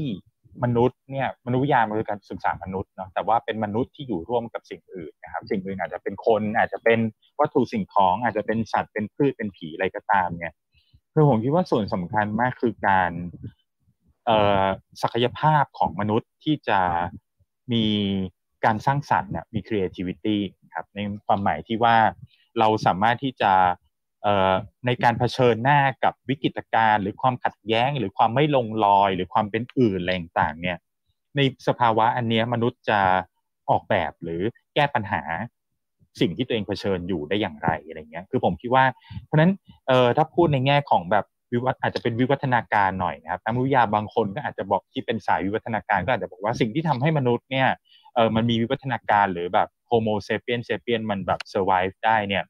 มนุษย์เนี่ยมนุษยวิทยามันคือการศึกษามนุษย์เนาะแต่ว่าเป็นมนุษย์ที่อยู่ร่วมกับสิ่งอื่นนะครับ สิ่งอื่นอาจจะเป็นคนอาจจะเป็นวัตถุสิ่งของอาจจะเป็นสัตว์เป็นพืชเป็นผีอะไรก็ตามเนี่ยคือผมคิดว่าส่วนสำคัญมากคือการศักยภาพของมนุษย์ที่จะมีการสร้างสรรค์เนี่ยมี creativity ครับในความหมายที่ว่าเราสามารถที่จะ ในการเผชิญหน้ากับวิกฤตการณ์หรือความขัดแย้ง หรือความไม่ลงรอย หรือความเป็นอื่นอะไรต่างเนี่ย ในสภาวะอันนี้มนุษย์จะออกแบบหรือแก้ปัญหาสิ่งที่ตัวเองเผชิญอยู่ได้อย่างไรอะไรเงี้ย คือผมคิดว่า เพราะนั้นเออถ้าพูดในแง่ของแบบวิวัฒอาจจะเป็นวิวัฒนาการหน่อยนะครับนักวิทยาบางคนก็อาจจะบอกที่เป็นสายวิวัฒนาการก็อาจจะบอกว่าสิ่งที่ทำให้มนุษย์เนี่ยเออมันมีวิวัฒนาการหรือแบบ Homo sapiens sapiens มันแบบ survive ได้เนี่ย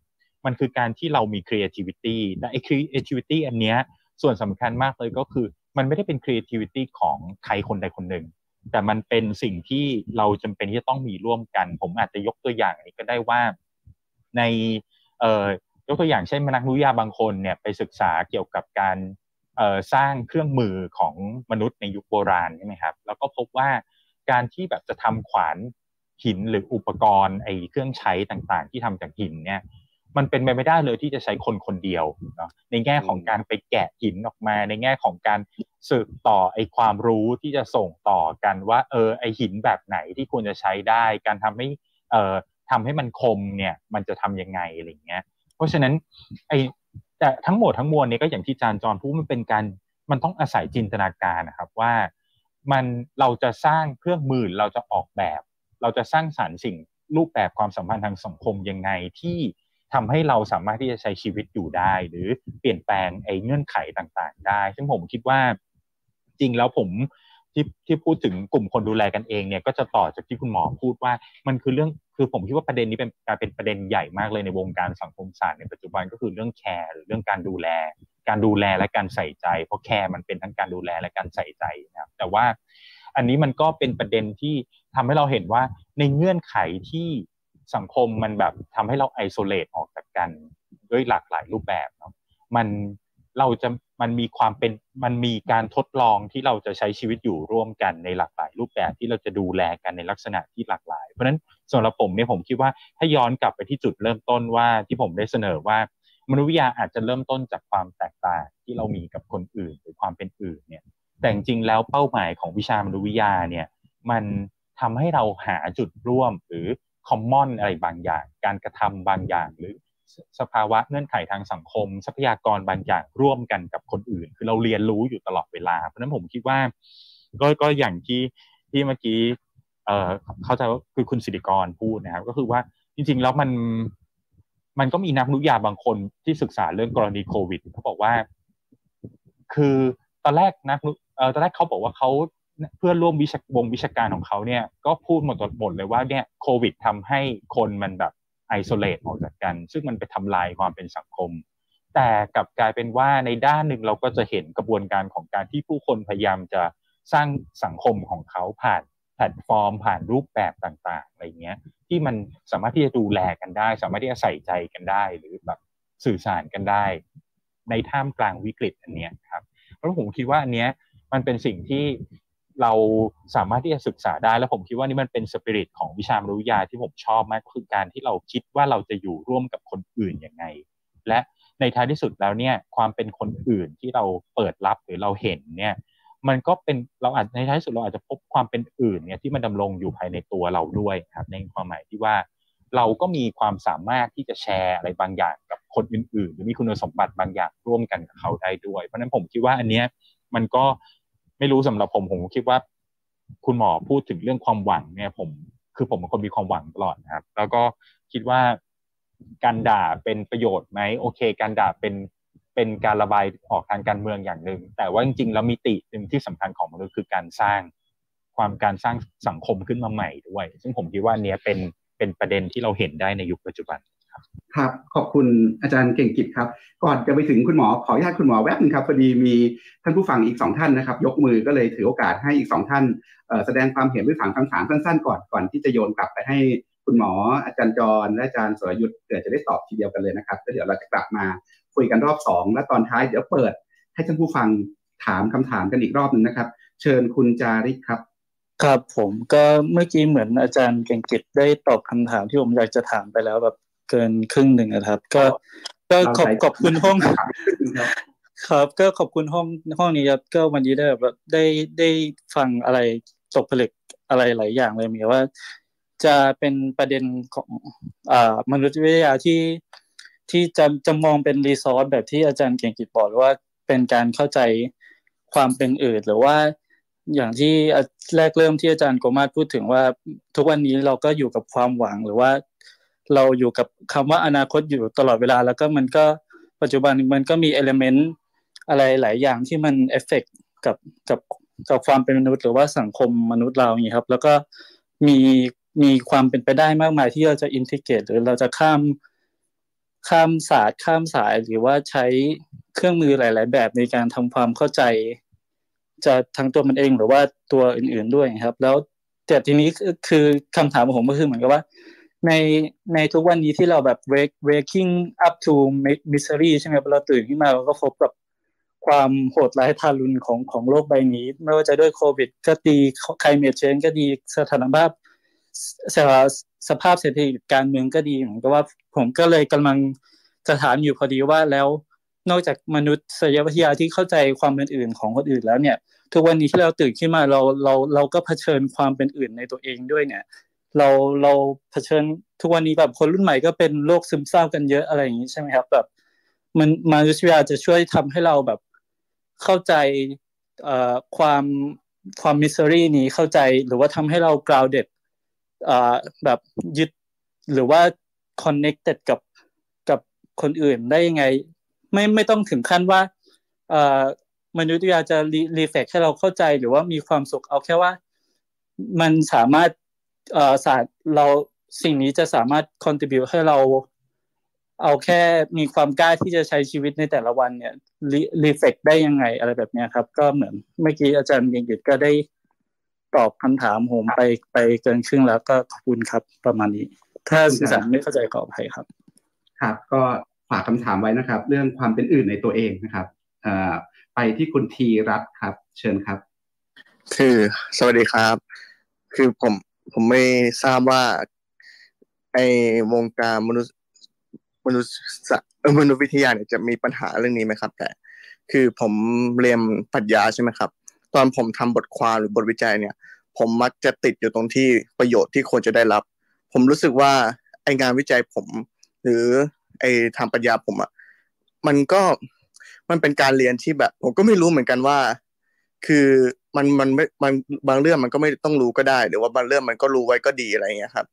มันคือการที่เรามี creativity และไอ้ creativity อันเนี้ยส่วนสำคัญมากเลยก็คือ มันไม่ได้เป็น creativity ของใครคนใดคนหนึ่ง แต่มันเป็นสิ่งที่เราจำเป็นที่จะต้องมีร่วมกัน ผมอาจจะยกตัวอย่างนี้ก็ได้ว่าในเอ่อยกตัวอย่างเช่นนักนุยาบางคนเนี่ยไปศึกษาเกี่ยวกับการเอ่อสร้างเครื่องมือของมนุษย์ในยุคโบราณใช่ไหมครับ แล้วก็พบว่าการที่แบบจะทำขวานหินหรืออุปกรณ์ไอ้เครื่องใช้ต่างๆ ที่ทำจากหินเนี่ย มันเป็นไปไม่ได้เลยที่จะใช้คนคนเดียวเนาะในแง่ของการไปแกะหินออกมา ในแง่ของการสืบต่อไอความรู้ที่จะส่งต่อกันว่า เออไอหินแบบไหนที่ควรจะใช้ได้ การทำให้เอ่อทำให้มันคมเนี่ยมันจะทํำยังไงอะไรเงี้ย เพราะฉะนั้นไอแต่ทั้งหมดทั้งมวลนี้ก็อย่างที่จานจรพูดมันเป็นการมันต้องอาศัยจินตนาการนะครับว่ามันเราจะสร้างเครื่องมือเราจะออกแบบ เราจะสร้างสารรค์สิ่งรูปแบบความสัมพันธ์ทางสังคมยังไงที่ ทำให้เราสามารถที่จะใช้ชีวิตอยู่ได้ หรือเปลี่ยนแปลงไอ้เงื่อนไขต่างๆ ได้ ซึ่งผมคิดว่าจริงแล้วผมที่ที่พูดถึงกลุ่มคนดูแลกันเองเนี่ยก็จะต่อจากที่คุณหมอพูดว่ามันคือเรื่องคือผมคิดว่าประเด็นนี้เป็นการเป็นประเด็นใหญ่มากเลยในวงการสังคมศาสตร์ในปัจจุบันก็คือเรื่องแคร์หรือเรื่องการดูแล การดูแลและการใส่ใจ เพราะแคร์มันเป็นทั้งการดูแลและการใส่ใจนะครับแต่ว่าอันนี้มันก็เป็นประเด็นที่ทำให้เราเห็นว่าในเงื่อนไขที่ สังคมมันแบบทำให้เราไอโซเลตออกจากกันด้วยหลากหลายรูปแบบเนาะมันเราจะมันมีความเป็นมันมีการทดลองที่เราจะใช้ชีวิตอยู่ร่วมกันในหลากหลายรูปแบบที่เราจะดูแลกันในลักษณะที่หลากหลาย เพราะฉะนั้นสำหรับผมเนี่ยผมคิดว่าถ้าย้อนกลับไปที่จุดเริ่มต้นว่าที่ผมได้เสนอว่ามนุษยวิทยาอาจจะเริ่มต้นจากความแตกต่างที่เรามีกับคนอื่นหรือความเป็นอื่นเนี่ยแต่จริงแล้วเป้าหมายของวิชามนุษยวิทยาเนี่ยมันทำให้เราหาจุดร่วมหรือ คอมมอนอะไรบางอย่าง การกระทำบางอย่าง หรือสภาวะเงื่อนไขทางสังคม ทรัพยากรบางอย่างร่วมกันกับคนอื่น คือเราเรียนรู้อยู่ตลอดเวลา เพราะฉะนั้นผมคิดว่าก็ก็อย่างที่ที่เมื่อกี้เอ่อเข้าใจว่าคือคุณสิริกรพูดนะครับ ก็คือว่าจริง ๆ แล้วมันมันก็มีนักนุยาบางคนที่ศึกษาเรื่องกรณีโควิดเขาบอกว่า คือตอนแรกนักเอ่อตอนแรกเขาบอกว่าเขา เพื่อนร่วมวิชาวงวิชาการของเขาเนี่ยก็พูดหมดหมดเลยว่าเนี่ยโควิดทำให้คนมันแบบ isolate ออกจากกัน ซึ่งมันไปทำลายความเป็นสังคม แต่กลับกลายเป็นว่าในด้านหนึ่งเราก็จะเห็นกระบวนการของการที่ผู้คนพยายามจะสร้างสังคมของเขาผ่านแพลตฟอร์ม ผ่านรูปแบบต่างๆอะไรเงี้ยที่มันสามารถที่จะดูแลกันได้ สามารถที่จะใส่ใจกันได้ หรือแบบสื่อสารกันได้ ในท่ามกลางวิกฤตอันเนี้ยครับเพราะผมคิดว่าอันเนี้ยมันเป็นสิ่งที่ เราสามารถที่จะศึกษาได้ แล้วผมคิดว่านี่มันเป็นสปิริตของวิชามรุยาที่ผมชอบมากคือการที่เราคิดว่าเราจะอยู่ร่วมกับคนอื่นยังไง และในท้ายที่สุดแล้วเนี่ยความเป็นคนอื่นที่เราเปิดรับหรือเราเห็นเนี่ยมันก็เป็นเราอาจในท้ายสุดเราอาจจะพบความเป็นอื่นเนี่ยที่มันดำรงอยู่ภายในตัวเราด้วยครับในความหมายที่ว่า เราก็มีความสามารถที่จะแชร์อะไรบางอย่างกับคนอื่นๆ หรือมีคุณสมบัติบางอย่างร่วมกันกับเขาได้ด้วย เพราะนั้นผมคิดว่าอันเนี้ยมันก็ ไม่รู้สำหรับผมผมคิดว่า คุณหมอพูดถึงเรื่องความหวังเนี่ย ผม คือผมเป็นคนมีความหวังตลอดนะครับ แล้วก็คิดว่าการด่าเป็นประโยชน์ไหมโอเค การด่าเป็นเป็นการระบายออกทางการเมืองอย่างหนึ่งแต่ว่าจริงๆแล้วมิติหนึ่งที่สำคัญของมนุษย์คือการสร้างความการสร้างสังคมขึ้นมาใหม่ด้วย ซึ่งผมคิดว่าเนี้ยเป็นเป็นประเด็นที่เราเห็นได้ในยุคปัจจุบัน ครับ ขอบคุณอาจารย์เก่งกิจครับ ก่อนจะไปถึงคุณหมอขออนุญาตคุณหมอแวบนึงครับพอดีมีท่านผู้ฟังอีกสองท่านนะครับ ยกมือก็เลยถือโอกาสให้อีกสองท่านแสดงความเห็นหรือถามคำถามสั้นๆ ก่อนก่อนที่จะโยนกลับไปให้คุณหมออาจารย์จรและอาจารย์สรยุทธ์เกิดจะได้ตอบทีเดียวกันเลยนะครับแล้วเดี๋ยวเราจะกลับมาคุยกันรอบสองและตอนท้ายเดี๋ยวเปิด ให้ท่านผู้ฟังถามคำถามกันอีกรอบหนึ่งนะครับ เชิญคุณจาริกครับครับผมก็เมื่อกี้เหมือนอาจารย์เก่งกิจได้ตอบคำถามที่ผมอยากจะถามไปแล้วแบบ เกินครึ่งหนึ่งนะครับ ก็ก็ขอบขอบคุณห้องครับ ก็ขอบคุณห้องห้องนี้ครับก็วันนี้ได้แบบได้ได้ฟังอะไรตกผลึกอะไรหลายอย่างเลยมีว่า จะเป็นประเด็นของอ่ามนุษยวิทยาที่ที่จะจะมองเป็น resource แบบที่อาจารย์เก่งกิจบอกว่าเป็นการเข้าใจความเป็นอื่นหรือว่าอย่างที่แรกเริ่มที่อาจารย์โกมาตรพูดถึงว่า ทุกวันนี้เราก็อยู่กับความหวังหรือว่า เราอยู่กับคำว่าอนาคตอยู่ตลอดเวลา แล้วก็มันก็ปัจจุบันมันก็มี element อะไรหลายอย่างที่มันเอฟเฟกกับกับกับความเป็นมนุษย์หรือว่าสังคมมนุษย์เราอย่างนี้ครับ แล้วก็มีมีความเป็นไปได้มากมายที่เราจะอินทิเกรตหรือเราจะข้ามข้ามศาสตร์ข้ามสายหรือว่าใช้เครื่องมือหลาย ๆ แบบในการทำความเข้าใจ จะทั้งตัวมันเองหรือว่าตัวอื่น ๆด้วยครับ แล้วแต่ทีนี้คือคำถามของผมก็คือเหมือนกับว่า ในในทุกวันนี้ที่เราแบบ wake waking up to misery ใช่ไหมเราตื่นขึ้นมาเราก็พบกับความโหดร้ายทารุณของของโลกใบนี้ ไม่ว่าจะด้วยโควิด ก็ดีไคลเมทเชนก็ดีสถานภาพสภาพเศรษฐกิจการเมืองก็ดีเหมือนกับว่าผมก็เลยกำลังจะถามอยู่พอดีว่าแล้วนอกจากมนุษยวิทยาที่เข้าใจความเป็นอื่นของคนอื่นแล้วเนี่ย ทุกวันนี้ที่เราตื่นขึ้นมาเราเราเราก็เผชิญความเป็นอื่นในตัวเองด้วยเนี่ย เราเราเผชิญทุกวันนี้แบบคนรุ่นใหม่ก็เป็นโรคซึมเศร้ากันเยอะอะไรอย่างนี้ใช่ไหมครับ แบบ มันมนุษยวิทยาจะช่วยทำให้เราแบบเข้าใจเอ่อความความมิสซิรี่นี้เข้าใจหรือว่าทำให้เรากราวเด็ดแบบยึดหรือว่า connected กับกับคนอื่นได้ยังไง ไม่ไม่ต้องถึงขั้นว่ามนุษยวิทยาจะรีเฟกให้เราเข้าใจหรือว่ามีความสุขเอาแค่ว่า มันสามารถ ศาสตร์เราสิ่งนี้จะสามารถ contribute ให้เราเอาแค่มีความกล้าที่จะใช้ชีวิตในแต่ละวันเนี่ยรีเฟกได้ยังไงอะไรแบบนี้ครับ ก็เหมือนเมื่อกี้อาจารย์เกียงกิจก็ได้ตอบคำถามผมไปไปเกินครึ่งแล้วก็ขอบคุณครับประมาณนี้ ถ้าสื่อสารไม่เข้าใจขออภัยครับ ครับ ก็ฝากคำถามไว้นะครับ เรื่องความเป็นอื่นในตัวเองนะครับไปที่คุณทีรัตครับ เชิญครับ คือสวัสดีครับ คือผม ผมไม่ทราบว่า ไอ้วงการมนุษย์มนุษย์มนุษยวิทยาเนี่ยจะมีปัญหาเรื่องนี้ไหมครับ แต่ คือผมเรียนปรัชญาใช่ไหมครับ ตอนผมทำบทความหรือบทวิจัยเนี่ย ผมมักจะติดอยู่ตรงที่ประโยชน์ที่ควรจะได้รับ ผมรู้สึกว่าไองานวิจัยผม หรือไอทางปัญญาผมอะมันก็มันเป็นการเรียนที่แบบ ผมก็ไม่รู้เหมือนกันว่า คือ มันมันไม่บางบางเรื่องมันก็ไม่ต้องรู้ก็ได้ หรือว่าบางเรื่องมันก็รู้ไว้ก็ดีอะไรเงี้ยครับ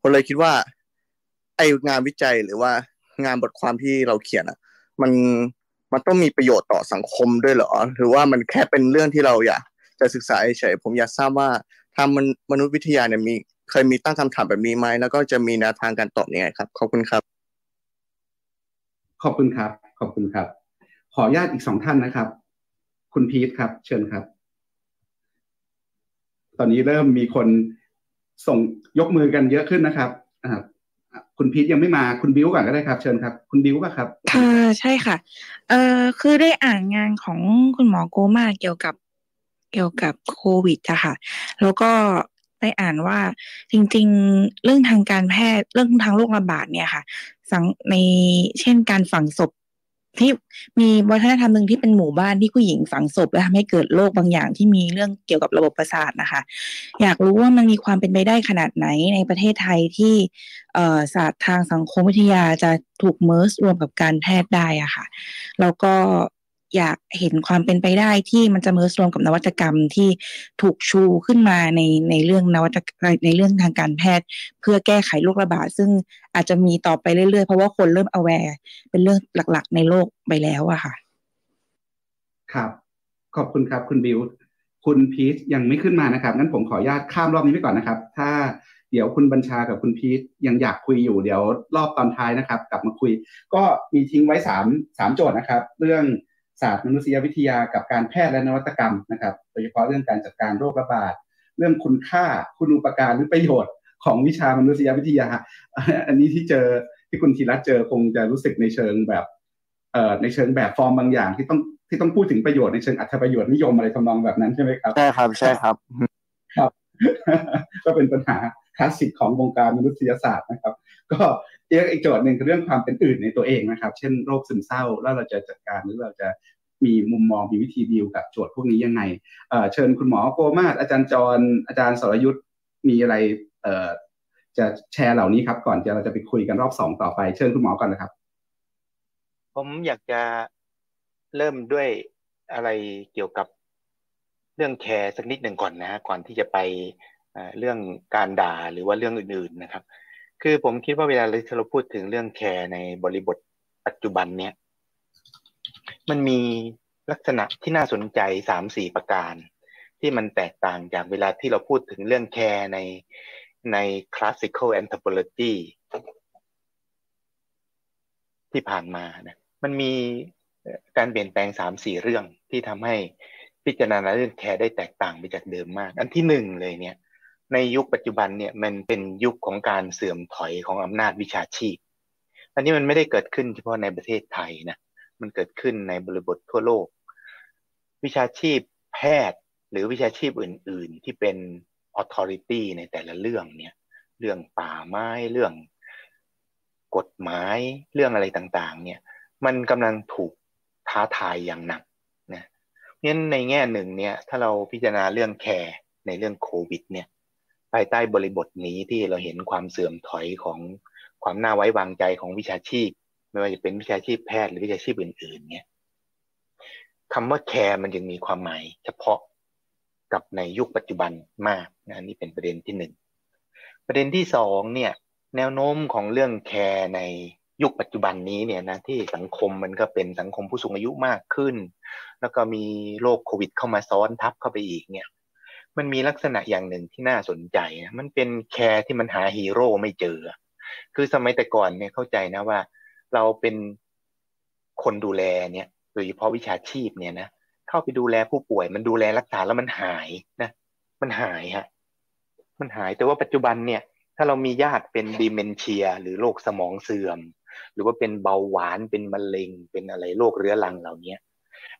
ผมเลยคิดว่า ไองานวิจัยหรือว่างานบทความที่เราเขียนอะ มันมันต้องมีประโยชน์ต่อสังคมด้วยเหรอ หรือว่ามันแค่เป็นเรื่องที่เราอยากจะศึกษาเฉยผมอยากทราบว่าทางมนุษยวิทยาเนี่ยมีเคยมีตั้งคำถามแบบนี้ไหมแล้วก็จะมีแนวทางการตอบยังไงครับขอบคุณครับ ขอบคุณครับ ขอบคุณครับ ขออนุญาตอีกสองท่านนะครับ คุณพีทครับ เชิญครับ ตอนนี้เริ่มมีคนส่งยกมือกันเยอะขึ้นนะครับคุณพีทยังไม่มาคุณบิวก่อนก็ได้ครับ เชิญครับ คุณบิวป่ะครับค่ะใช่ค่ะ เอ่อคือได้อ่านงานของคุณหมอโกมาเกี่ยวกับเกี่ยวกับโควิดอะค่ะ แล้วก็ได้อ่านว่าจริงๆ เรื่องทางการแพทย์เรื่องทางโรคระบาดเนี่ยค่ะสังในเช่นการฝังศพ ที่มีวัฒนธรรมหนึ่งที่เป็นหมู่บ้านที่ผู้หญิงฝังศพแล้วทำให้เกิดโรคบางอย่างที่มีเรื่องเกี่ยวกับระบบประสาทนะคะ อยากรู้ว่ามันมีความเป็นไปได้ขนาดไหนในประเทศไทยที่ศาสตร์ทางสังคมวิทยาจะถูกเมิร์สรวมกับการแพทย์ได้อะค่ะ แล้วก็ อยากเห็นความเป็นไปได้ที่มันจะเมิร์สรวมกับนวัตกรรมที่ถูกชูขึ้นมาในในเรื่องนวัตในเรื่องทางการแพทย์ เพื่อแก้ไขโรคระบาดซึ่งอาจจะมีต่อไปเรื่อยๆ เพราะว่าคนเริ่ม aware เป็นเรื่องหลักๆ ในโลกไปแล้วอะค่ะ ครับ ขอบคุณครับคุณบิวคุณพีทยังไม่ขึ้นมานะครับงั้นผมขออนุญาตข้ามรอบนี้ไปก่อนนะครับ ถ้าเดี๋ยวคุณบัญชากับคุณพีทยังอยากคุยอยู่เดี๋ยวรอบตอนท้ายนะครับ กลับมาคุย ก็มีทิ้งไว้สามสามโจทย์นะครับ เรื่อง ศาสตร์มนุษยวิทยากับการแพทย์และนวัตกรรมนะครับ โดยเฉพาะเรื่องการจัดการโรคระบาด เรื่องคุณค่าคุณอุปการหรือประโยชน์ของวิชามนุษยวิทยา อันนี้ที่เจอที่คุณธีรัตเจอคงจะรู้สึกในเชิงแบบเอ่อในเชิงแบบฟอร์มบางอย่างที่ต้องที่ต้องพูดถึงประโยชน์ในเชิงอัตประโยชน์นิยมอะไรทำนองแบบนั้นใช่ไหมครับใช่ครับใช่ครับครับ ก็เป็นปัญหาคลาสสิกของวงการมนุษยศาสตร์นะครับ ก็ อีกโจทย์หนึ่งคือเรื่องความเป็นอื่นในตัวเองนะครับ เช่นโรคซึมเศร้า แล้วเราจะจัดการหรือเราจะมีมุมมองมีวิธีดีลกับโจทย์พวกนี้ยังไงเชิญคุณหมอโกมาตรอาจารย์จรอาจารย์สรยุทธ์มีอะไรจะแชร์เหล่านี้ครับ ก่อนจะเราจะไปคุยกันรอบสองต่อไป เชิญคุณหมอก่อนนะครับ ผมอยากจะเริ่มด้วยอะไรเกี่ยวกับเรื่อง care สักนิดหนึ่งก่อนนะก่อนที่จะไปเรื่องการด่าหรือว่าเรื่องอื่น ๆนะครับ คือผมคิดว่าเวลาเราพูดถึงเรื่อง care ในบริบทปัจจุบันเนี้ยมันมีลักษณะที่น่าสนใจสามสี่ประการ ที่มันแตกต่างจากเวลาที่เราพูดถึงเรื่องแคร์ในใน classical anthropology ที่ผ่านมานะมันมีการเปลี่ยนแปลงสามสี่เรื่องที่ทำให้พิจารณาเรื่องแคร์ได้แตกต่างไปจากเดิมมาก อันที่หนึ่งเลยเนี่ย ในยุคปัจจุบันเนี่ยมันเป็นยุคของการเสื่อมถอยของอำนาจวิชาชีพ อันนี้มันไม่ได้เกิดขึ้นเฉพาะในประเทศไทยนะ มันเกิดขึ้นในบริบททั่วโลก วิชาชีพแพทย์หรือวิชาชีพอื่น ๆ ที่เป็น authority ในแต่ละเรื่องเนี่ย เรื่องป่าไม้เรื่องกฎหมายเรื่องอะไรต่าง ๆ เนี่ย มันกำลังถูกท้าทายอย่างหนักนะงั้นในแง่หนึ่งเนี่ย ถ้าเราพิจารณาเรื่องแคร์ในเรื่องโควิดเนี่ยายใต้บริบทนี้ที่เราเห็นความเสื่อมถอยของความน่าไว้วางใจของวิชาชีพ ไม่ว่าจะเป็นวิชาชีพแพทย์หรือวิชาชีพอื่น ๆ เนี่ยคำว่าแคร์มันยังมีความหมายเฉพาะกับในยุคปัจจุบันมากนะนี่เป็นประเด็นที่หนึ่งประเด็นที่สองเนี่ย แนวโน้มของเรื่องแคร์ในยุคปัจจุบันนี้เนี่ยนะที่สังคมมันก็เป็นสังคมผู้สูงอายุมากขึ้น แล้วก็มีโรคโควิดเข้ามาซ้อนทับเข้าไปอีกเนี่ย มันมีลักษณะอย่างหนึ่งที่น่าสนใจนะมันเป็น care ที่มันหาฮีโร่ไม่เจอ คือสมัยแต่ก่อนเนี่ยเข้าใจนะว่า เราเป็นคนดูแลเนี่ยโดยเฉพาะวิชาชีพเนี่ยนะเข้าไปดูแลผู้ป่วย มันดูแลรักษาแล้วมันหายนะมันหายฮะมันหายแต่ว่าปัจจุบันเนี่ย ถ้าเรามีญาติเป็น dementia หรือโรคสมองเสื่อม หรือว่าเป็นเบาหวานเป็นมะเร็งเป็นอะไรโรคเรื้อรังเหล่านี้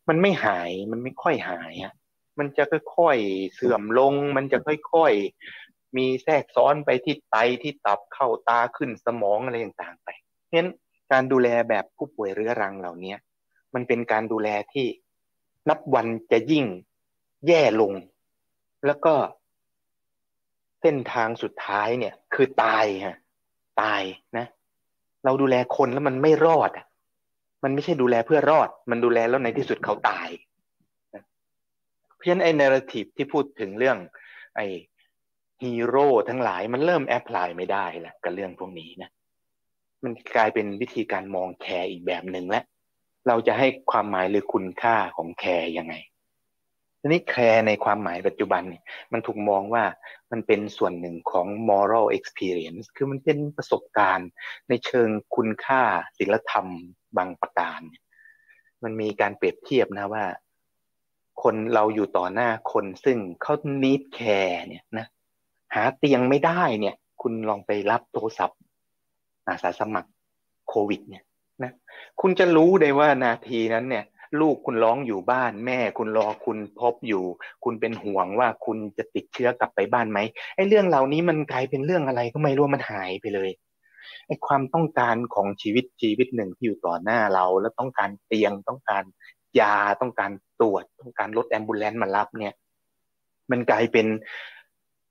มันไม่หายมันไม่ค่อยหายฮะ มันจะค่อยๆเสื่อมลง มันจะค่อยๆ มีแทรกซ้อนไปที่ไตที่ตับเข้าตาขึ้นสมองอะไรต่างๆไปเพราะฉะนั้นการดูแลแบบผู้ป่วยเรื้อรังเหล่านี้มันเป็นการดูแลที่นับวันจะยิ่งแย่ลง แล้วก็ เส้นทางสุดท้ายเนี่ย คือตายฮะตายนะ เราดูแลคนแล้วมันไม่รอดอะมันไม่ใช่ดูแลเพื่อรอด มันดูแลแล้วในที่สุดเขาตาย เพราะฉะนั้นไอ้ narrative ที่พูดถึงเรื่องไอ้ฮีโร่ทั้งหลายมันเริ่ม apply ไม่ได้แล้วกับเรื่องพวกนี้นะมันกลายเป็นวิธีการมอง care อีกแบบหนึ่งแล้วเราจะให้ความหมายหรือคุณค่าของ care ยังไงทีนี้ care ในความหมายปัจจุบันเนี่ยมันถูกมองว่ามันเป็นส่วนหนึ่งของ moral experience คือมันเป็นประสบการณ์ในเชิงคุณค่าศีลธรรมบางประการ มันมีการเปรียบเทียบนะว่า คนเราอยู่ต่อหน้าคนซึ่งเขา need care เนี่ยนะหาเตียงไม่ได้เนี่ย คุณลองไปรับโทรศัพท์ อาสาสมัครโควิด เนี่ยนะคุณจะรู้ได้ว่านาทีนั้นเนี่ย ลูกคุณร้องอยู่บ้านแม่ คุณรอคุณพบอยู่ คุณเป็นห่วงว่าคุณจะติดเชื้อกลับไปบ้านไหมไอ้เรื่องเหล่านี้มันกลายเป็นเรื่องอะไรก็ไม่รู้มันหายไปเลยไอ้ความต้องการของชีวิตชีวิตหนึ่งที่อยู่ต่อหน้าเรา แล้วต้องการเตียงต้องการยาต้องการ ตรวจต้องการรถแอมบูเลนต์มารับเนี่ย มันกลายเป็น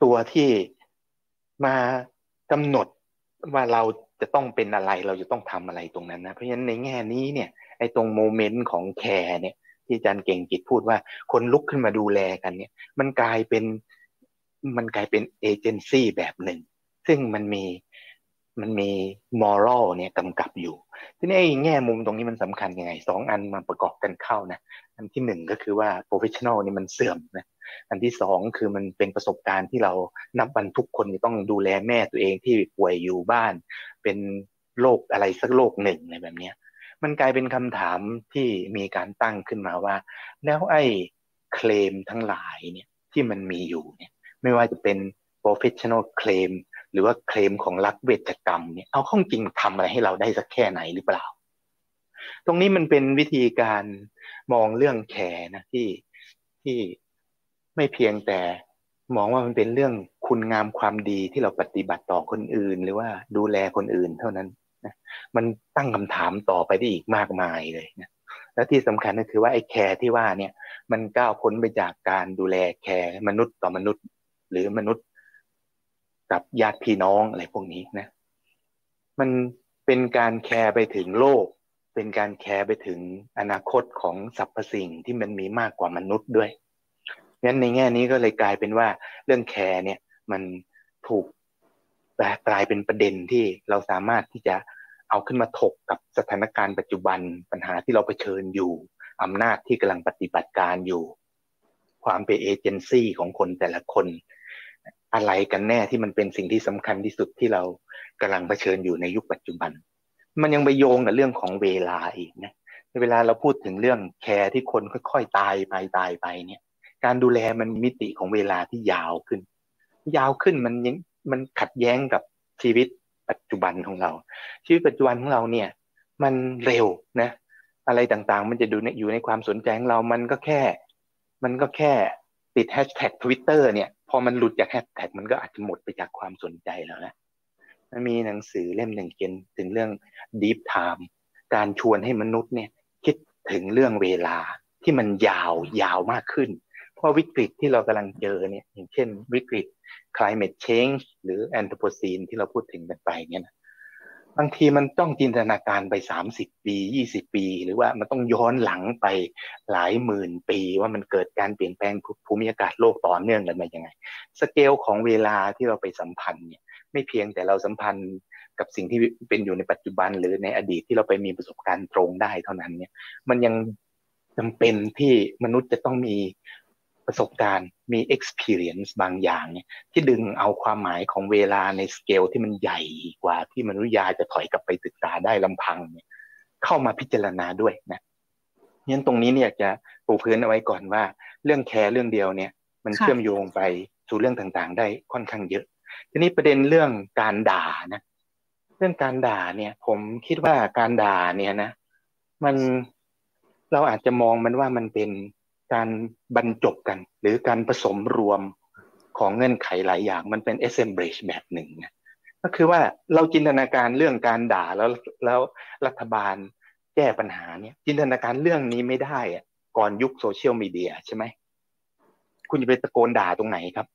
ตัวที่มากำหนดว่าเราจะต้องเป็นอะไรเราจะต้องทำอะไรตรงนั้นนะ เพราะฉะนั้นในแง่นี้เนี่ยไอ้ตรง moment ของ care เนี่ย ที่อาจารย์เก่งกิจพูดว่าคนลุกขึ้นมาดูแลกันเนี่ย มันกลายเป็นมันกลายเป็นเอเจนซี่แบบหนึ่ง ซึ่งมันมีมันมี moral เนี่ยกำกับอยู่ ทีนี้แง่มุมตรงนี้มันสำคัญยังไงสองอันมาประกอบกันเข้านะอันที่หนึ่งก็คือว่า professional นี่มันเสื่อมนะอันที่สองคือมันเป็นประสบการณ์ที่เรานับวันทุกคนจะต้องดูแลแม่ตัวเองที่ป่วยอยู่บ้าน เป็นโรคอะไรสักโรคหนึ่งอะไรแบบนี้มันกลายเป็นคำถามที่มีการตั้งขึ้นมาว่า แล้วไอ้เคลมทั้งหลายเนี่ยที่มันมีอยู่เนี่ยไม่ว่าจะเป็น professional claim หรือว่าเคลมของรักเวชกรรมเนี่ยเอาข้องจริงทำอะไรให้เราได้สักแค่ไหนหรือเปล่า ตรงนี้มันเป็นวิธีการมองเรื่องแคร์นะที่ที่ไม่เพียงแต่มองว่ามันเป็นเรื่องคุณงามความดีที่เราปฏิบัติต่อคนอื่น หรือว่าดูแลคนอื่นเท่านั้นนะมันตั้งคำถามต่อไปได้อีกมากมายเลยนะและที่สำคัญก็คือว่าไอ้ care ที่ว่าเนี่ยมันก้าวพ้นไปจากการดูแล care มนุษย์ต่อมนุษย์ หรือมนุษย์ กับญาติพี่น้องอะไรพวกนี้นะ มันเป็นการ care ไปถึงโลก เป็นการ care ไปถึงอนาคตของสรรพสิ่งที่มันมีมากกว่ามนุษย์ด้วยงั้นในแง่นี้ก็เลยกลายเป็นว่าเรื่องแคร์เนี่ยมันถูกกลายเป็นประเด็นที่เราสามารถที่จะเอาขึ้นมาถกกับสถานการณ์ปัจจุบันปัญหาที่เราเผชิญอยู่อำนาจที่กำลังปฏิบัติการอยู่ ความเป็นเอเจนซี่ของคนแต่ละคน อะไรกันแน่ที่มันเป็นสิ่งที่สำคัญที่สุดที่เรากำลังเผชิญอยู่ในยุคปัจจุบัน มันยังไปโยงกับเรื่องของเวลาอีกนะเวลาเราพูดถึงเรื่องแคร์ที่คนค่อยๆตายไปตายไปเนี่ย การดูแลมันมิติของเวลาที่ยาวขึ้น ยาวขึ้นมันยังมันขัดแย้งกับชีวิตปัจจุบันของเรา ชีวิตปัจจุบันของเราเนี่ย มันเร็วนะ อะไรต่างๆ มันจะดูอยู่ในความสนใจของเรา มันก็แค่ มันก็แค่ ติดแฮชแท็กทวิตเตอร์เนี่ย พอมันหลุดจากแฮชแท็กมันก็อาจจะหมดไปจากความสนใจแล้วนะมันมีหนังสือเล่มหนึ่งเขียนถึงเรื่อง deep time การชวนให้มนุษย์เนี่ย คิดถึงเรื่องเวลาที่มันยาวยาวมากขึ้น เพราะวิกฤตที่เรากำลังเจอเนี่ย อย่างเช่นวิกฤต climate change หรือ anthropocene ที่เราพูดถึงกันไปเนี่ยนะ บางทีมันต้องจินตนาการไปสามสิบปียี่สิบปี หรือว่ามันต้องย้อนหลังไปหลายหมื่นปีว่ามันเกิดการเปลี่ยนแปลงภูมิอากาศโลกต่อเนื่องกันมาย่างไง สเกลของเวลาที่เราไปสัมพันธ์เนี่ยไม่เพียงแต่เราสัมพันธ์กับสิ่งที่เป็นอยู่ในปัจจุบันหรือในอดีตที่เราไปมีประสบการณ์ตรงได้เท่านั้นเนี่ยมันยังจำเป็นที่มนุษย์จะต้องมี ประสบการณ์มี experience บางอย่างเนี่ยที่ดึงเอาความหมายของเวลาในสเกลที่มันใหญ่กว่าที่มนุษย์จะถอยกลับไปศึกษาได้ลำพังเนี่ยเข้ามาพิจารณาด้วยนะงั้นตรงนี้เนี่ยจะปูพื้นเอาไว้ก่อนว่า เรื่อง care เรื่องเดียวเนี่ย มันเชื่อมโยงไปสู่เรื่องต่างๆ ได้ค่อนข้างเยอะ ทีนี้ประเด็นเรื่องการด่านะ เรื่องการด่าเนี่ย ผมคิดว่าการด่าเนี่ยนะ มันเราอาจจะมองมันว่ามันเป็น การบรรจบกัน หรือการผสมรวมของเงื่อนไขหลายอย่าง มันเป็น assemblage แบบหนึ่งนะก็คือว่าเราจินตนาการเรื่องการด่าแล้วแล้วรัฐบาลแก้ปัญหาเนี่ย จินตนาการเรื่องนี้ไม่ได้อะก่อนยุคโซเชียลมีเดียใช่ไหมคุณจะไปตะโกนด่าตรงไหนครับ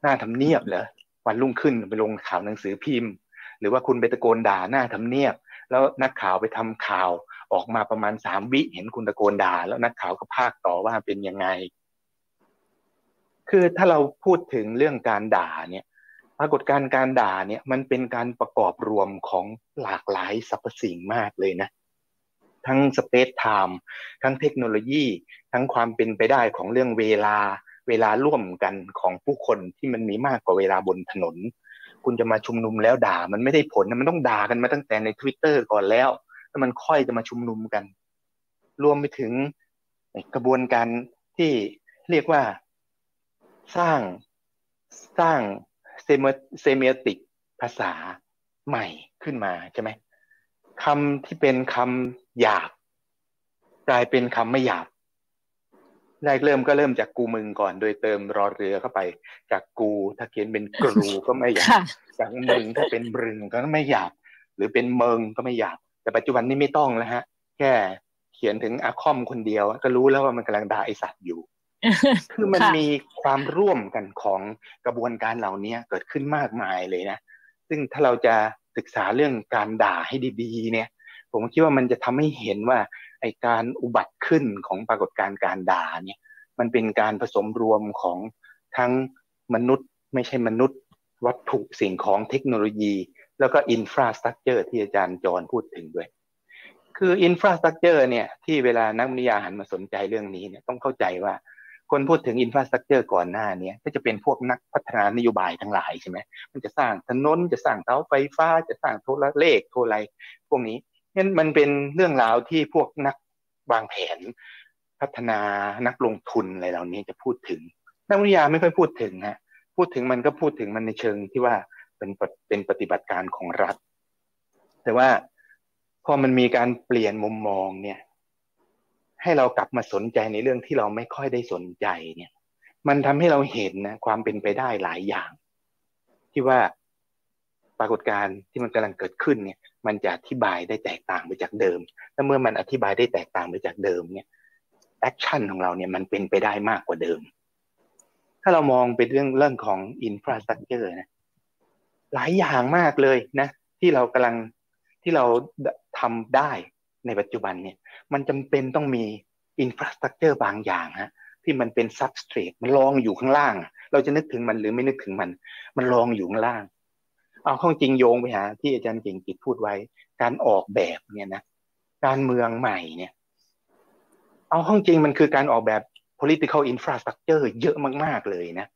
หน้าทำเนียบเหรอวันรุ่งขึ้นไปลงข่าวหนังสือพิมพ์ หรือว่าคุณไปตะโกนด่าหน้าทำเนียบ แล้วนักข่าวไปทำข่าว ออกมาประมาณสามวิเห็นคุณตะโกนด่า แล้วนักข่าวก็พากต่อว่าเป็นยังไง คือถ้าเราพูดถึงเรื่องการด่าเนี่ยปรากฏการการด่าเนี่ย มันเป็นการประกอบรวมของหลากหลายสรรพสิ่งมากเลยนะ ทั้ง space time ทั้งเทคโนโลยี ทั้งความเป็นไปได้ของเรื่องเวลา เวลาร่วมกันของผู้คนที่มันมีมากกว่าเวลาบนถนน คุณจะมาชุมนุมแล้วด่า มันไม่ได้ผลมันต้องด่ากันมาตั้งแต่ในทวิตเตอร์ก่อนแล้ว แล้วมันค่อยจะมาชุมนุมกัน รวมไปถึงกระบวนการที่เรียกว่าสร้างสร้าง sem- semiotic ภาษาใหม่ขึ้นมาใช่ไหมคำที่เป็นคำหยาบ กลายเป็นคำไม่หยาบแรกเริ่มก็เริ่มจากกูมึงก่อนโดยเติมรอเรือเข้าไป จากกูถ้าเขียนเป็นกรูก็ไม่หยาบจากมึงถ้าเป็นบรึงก็ไม่หยาบ หรือเป็นเมิงก็ไม่หยาบ แต่ปัจจุบันนี้ไม่ต้องแล้วฮะ แค่เขียนถึงอาคอมคนเดียว ก็รู้แล้วว่ามันกำลังด่าไอสัตว์อยู่ คือมันมีความร่วมกันของกระบวนการเหล่านี้เกิดขึ้นมากมายเลยนะ ซึ่งถ้าเราจะศึกษาเรื่องการด่าให้ดี ๆ เนี่ย ผมคิดว่ามันจะทำให้เห็นว่าไอ้การอุบัติขึ้นของปรากฏการณ์การด่าเนี่ย มันเป็นการผสมรวมของทั้งมนุษย์ ไม่ใช่มนุษย์ วัตถุสิ่งของเทคโนโลยี แล้วก็ infrastructure ที่อาจารย์จรพูดถึงด้วย คือ infrastructure เนี่ยที่เวลานักมานุษยวิทยาหันมาสนใจเรื่องนี้เนี่ยต้องเข้าใจว่าคนพูดถึงอินฟราสตรักเจอร์ก่อนหน้านี้ก็จะเป็นพวกนักพัฒนานโยบายทั้งหลายใช่ไหมมันจะสร้างถนนจะสร้างเสาไฟฟ้า จะสร้างโทรเลขโทรอะไรพวกนี้นั่นมันเป็นเรื่องราวที่พวกนักวางแผน พัฒนานักลงทุนอะไรเหล่านี้จะพูดถึง นักวิทยาไม่ค่อยพูดถึงฮะพูดถึงมันก็พูดถึงมันในเชิงที่ว่า เป็นเป็นปฏิบัติการของรัฐ แต่ว่าพอมันมีการเปลี่ยนมุมมองเนี่ย ให้เรากลับมาสนใจในเรื่องที่เราไม่ค่อยได้สนใจเนี่ย มันทำให้เราเห็นนะความเป็นไปได้หลายอย่าง ที่ว่าปรากฏการณ์ที่มันกำลังเกิดขึ้นเนี่ย มันจะอธิบายได้แตกต่างไปจากเดิมและเมื่อมันอธิบายได้แตกต่างไปจากเดิมเนี่ย action ของเราเนี่ยมันเป็นไปได้มากกว่าเดิม ถ้าเรามองเป็นเรื่องเรื่องของ infrastructure นะ หลายอย่างมากเลยนะ ที่เรากำลังที่เราทำได้ในปัจจุบันเนี่ย มันจำเป็นต้องมี infrastructure บางอย่างฮะที่มันเป็น substrate มันรองอยู่ข้างล่าง เราจะนึกถึงมันหรือไม่นึกถึงมัน มันรองอยู่ข้างล่าง เอาเข้าจริงโยงไปหาที่อาจารย์เก่งกิจพูดไว้ การออกแบบเนี่ยนะการเมืองใหม่เนี่ย เอาเข้าจริงมันคือการออกแบบ political infrastructure เยอะมากๆเลยนะ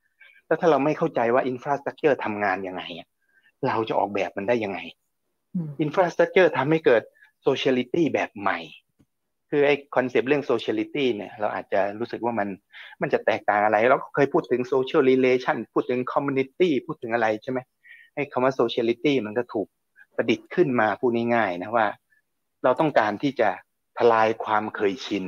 แล้วถ้าเราไม่เข้าใจว่า infrastructure ทำงานยังไง เราจะออกแบบมันได้ยังไง infrastructure ทำให้เกิด sociality แบบใหม่ คือไอ้ concept เรื่อง sociality เนี่ย เราอาจจะรู้สึกว่ามันมันจะแตกต่างอะไรเราเคยพูดถึง social relation พูดถึง community พูดถึงอะไรใช่ไหมไอ้คำว่า sociality มันก็ถูกประดิษฐ์ขึ้นมาพูดง่ายๆนะว่า เราต้องการที่จะทลายความเคยชิน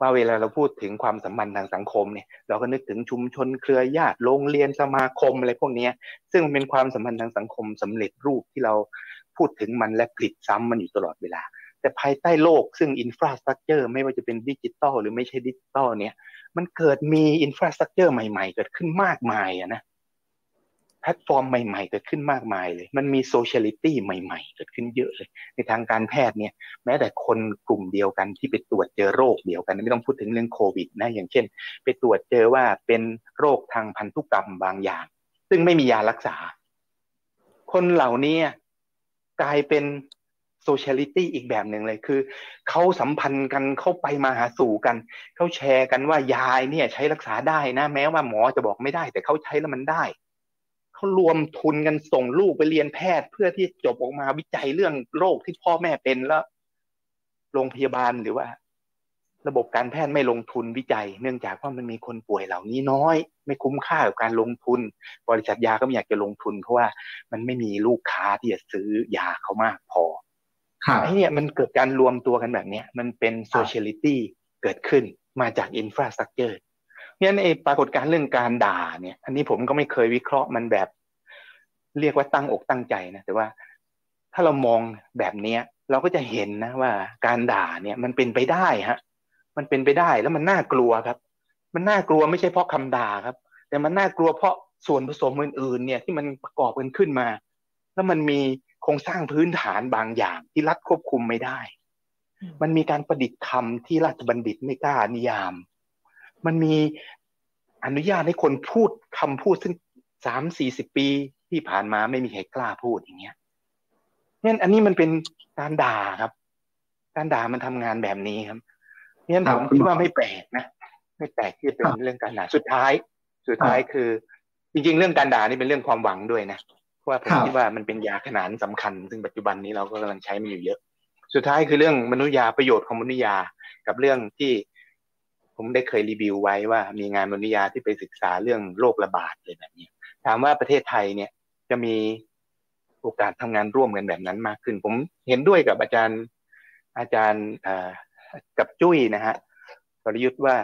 ว่าเวลาเราพูดถึงความสัมพันธ์ทางสังคมเนี่ยเราก็นึกถึงชุมชนเครือญาติโรงเรียนสมาคมอะไรพวกนี้ซึ่งมันเป็นความสัมพันธ์ทางสังคมสำเร็จรูปที่เราพูดถึงมันและผลิตซ้ำมันอยู่ตลอดเวลา แต่ภายใต้โลกซึ่ง infrastructure ไม่ว่าจะเป็นดิจิตอลหรือไม่ใช่ดิจิตอลเนี่ยมันเกิดมี infrastructure ใหม่ ๆ เกิดขึ้นมากมายอะนะ พลตฟอร์มใหม่ ๆ เกิดขึ้นมากมายเลย มันมี sociality ใหม่ ๆ เกิดขึ้นเยอะเลย ในทางการแพทย์เนี่ย แม้แต่คนกลุ่มเดียวกันที่ไปตรวจเจอโรคเดียวกันไม่ต้องพูดถึงเรื่องโควิดนะ อย่างเช่น ไปตรวจเจอว่าเป็นโรคทางพันธุกรรมบางอย่าง ซึ่งไม่มียารักษา คนเหล่านี้กลายเป็นโซเชียลิตี้อีกแบบหนึ่งเลยคือเขาสัมพันธ์กันเข้าไปมาหาสู่กันเขาแชร์กันว่ายายเนี่ยใช้รักษาได้นะ แม้ว่าหมอจะบอกไม่ได้ แต่เขาใช้แล้วมันได้ เขารวมทุนกันส่งลูกไปเรียนแพทย์ เพื่อที่จบออกมาวิจัยเรื่องโรคที่พ่อแม่เป็นแล้วโรงพยาบาลหรือว่า ระบบการแพทย์ไม่ลงทุนวิจัย เนื่องจากว่ามันมีคนป่วยเหล่านี้น้อย ไม่คุ้มค่ากับการลงทุน บริษัทยาก็ไม่อยากจะลงทุน เพราะว่ามันไม่มีลูกค้าที่จะซื้อยาเขามากพอไอ้นี่มันเกิดการรวมตัวกันแบบนี้มันเป็น sociality เกิดขึ้นมาจาก infrastructure เนี่ยไอ้ปรากฏการณ์เรื่องการด่าเนี่ย อันนี้ผมก็ไม่เคยวิเคราะห์มันแบบ เรียกว่าตั้งอกตั้งใจนะแต่ว่าถ้าเรามองแบบเนี้ย เราก็จะเห็นนะว่าการด่าเนี่ยมันเป็นไปได้ฮะ มันเป็นไปได้แล้วมันน่ากลัวครับ มันน่ากลัวไม่ใช่เพราะคำด่าครับ แต่มันน่ากลัวเพราะส่วนผสมอื่นๆเนี่ยที่มันประกอบกันขึ้นมา แล้วมันมีโครงสร้างพื้นฐานบางอย่างที่รัฐควบคุมไม่ได้ มันมีการประดิษฐ์คำที่ราชบัณฑิตไม่กล้านิยาม มันมีอนุญาตให้คนพูดคำพูดซึ่งสามสี่สิบปีที่ผ่านมาไม่มีใครกล้าพูดอย่างเงี้ยเนี่ยอันนี้มันเป็นการด่าครับ การด่ามันทำงานแบบนี้ครับเนี่ยผมคิดว่าไม่แปลกนะไม่แปลกที่จะเป็นเรื่องการด่าสุดท้าย สุดท้ายคือ จริง ๆ เรื่องการด่านี่เป็นเรื่องความหวังด้วยนะเพราะว่าผมคิดว่ามันเป็นยาขนานสำคัญ ซึ่งปัจจุบันนี้เราก็กำลังใช้มันอยู่เยอะ สุดท้ายคือเรื่องมนุษยาประโยชน์ของมนุษยากับเรื่องที่ ผมได้เคยรีวิวไว้ว่ามีงานมนุษยาที่ไปศึกษาเรื่องโรคระบาดเลยแบบนี้ถามว่าประเทศไทยเนี่ยจะมีโอกาสทำงานร่วมกันแบบนั้นมากขึ้น ผมเห็นด้วยกับอาจารย์อาจารย์กับจุ้ยนะฮะสรยุทธ์ว่า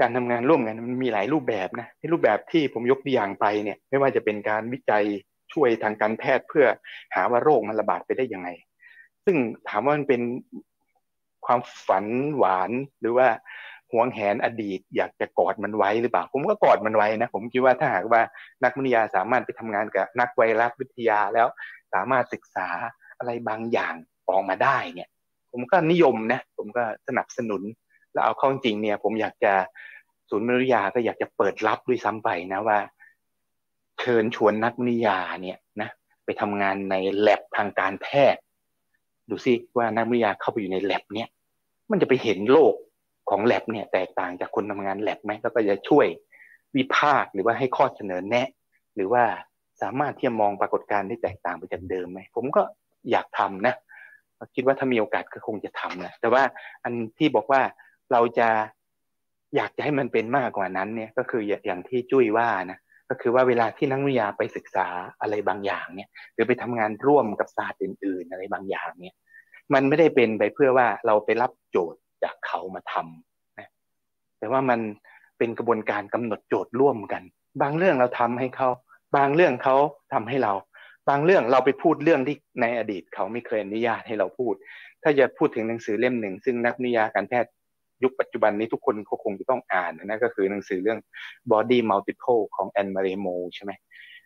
การทำงานร่วมกันมันมีหลายรูปแบบนะที่รูปแบบที่ผมยกตัวอย่างไปเนี่ยไม่ว่าจะเป็นการวิจัยช่วยทางการแพทย์เพื่อหาว่าโรคมันระบาดไปได้ยังไง ซึ่งถามว่ามันเป็นความฝันหวานหรือว่า หวงแหนอดีต อยากจะกอดมันไว้หรือเปล่า ผมก็กอดมันไว้นะ ผมคิดว่าถ้าหากว่านักวิทยาสามารถไปทำงานกับนักไวรัสวิทยาแล้ว สามารถศึกษาอะไรบางอย่างออกมาได้เนี่ย ผมก็นิยมนะ ผมก็สนับสนุน แล้วเอาเข้าจริงเนี่ย ผมอยากจะศูนย์มนุษยาก็อยากจะเปิดรับด้วยซ้ำไปนะว่า เชิญชวนนักวิทยาเนี่ยนะไปทำงานในแลบทางการแพทย์ ดูซิว่านักวิทยาเข้าไปอยู่ในแลบเนี่ย มันจะไปเห็นโลก ของแลบเนี่ยแตกต่างจากคนทำงานแลบไหมแล้วก็จะช่วยวิพากษ์หรือว่าให้ข้อเสนอแนะ หรือว่าสามารถที่จะมองปรากฏการณ์ที่แตกต่างไปจากเดิมไหมผมก็อยากทำนะคิดว่าถ้ามีโอกาสก็คงจะทำนะแต่ว่าอันที่บอกว่าเราจะอยากจะให้มันเป็นมากกว่านั้นเนี่ยก็คืออย่างที่จุ้ยว่านะก็คือว่าเวลาที่นักวิทยาไปศึกษาอะไรบางอย่างเนี่ย หรือไปทำงานร่วมกับศาสตร์อื่น ๆ อะไรบางอย่างเนี่ย มันไม่ได้เป็นไปเพื่อว่าเราไปรับโจทย์ จากเขามาทำนะแต่ว่ามันเป็นกระบวนการกำหนดโจทย์ร่วมกัน บางเรื่องเราทำให้เขาบางเรื่องเขาทำให้เรา บางเรื่องเราไปพูดเรื่องที่ในอดีตเขาไม่เคยอนุญาตให้เราพูด ถ้าจะพูดถึงหนังสือเล่มหนึ่ง ซึ่งนักนิยาการแพทย์ยุคปัจจุบันนี้ทุกคนคงจะต้องอ่านนะก็คือหนังสือเรื่อง body multiple ของแอนมาเรโมใช่ไหม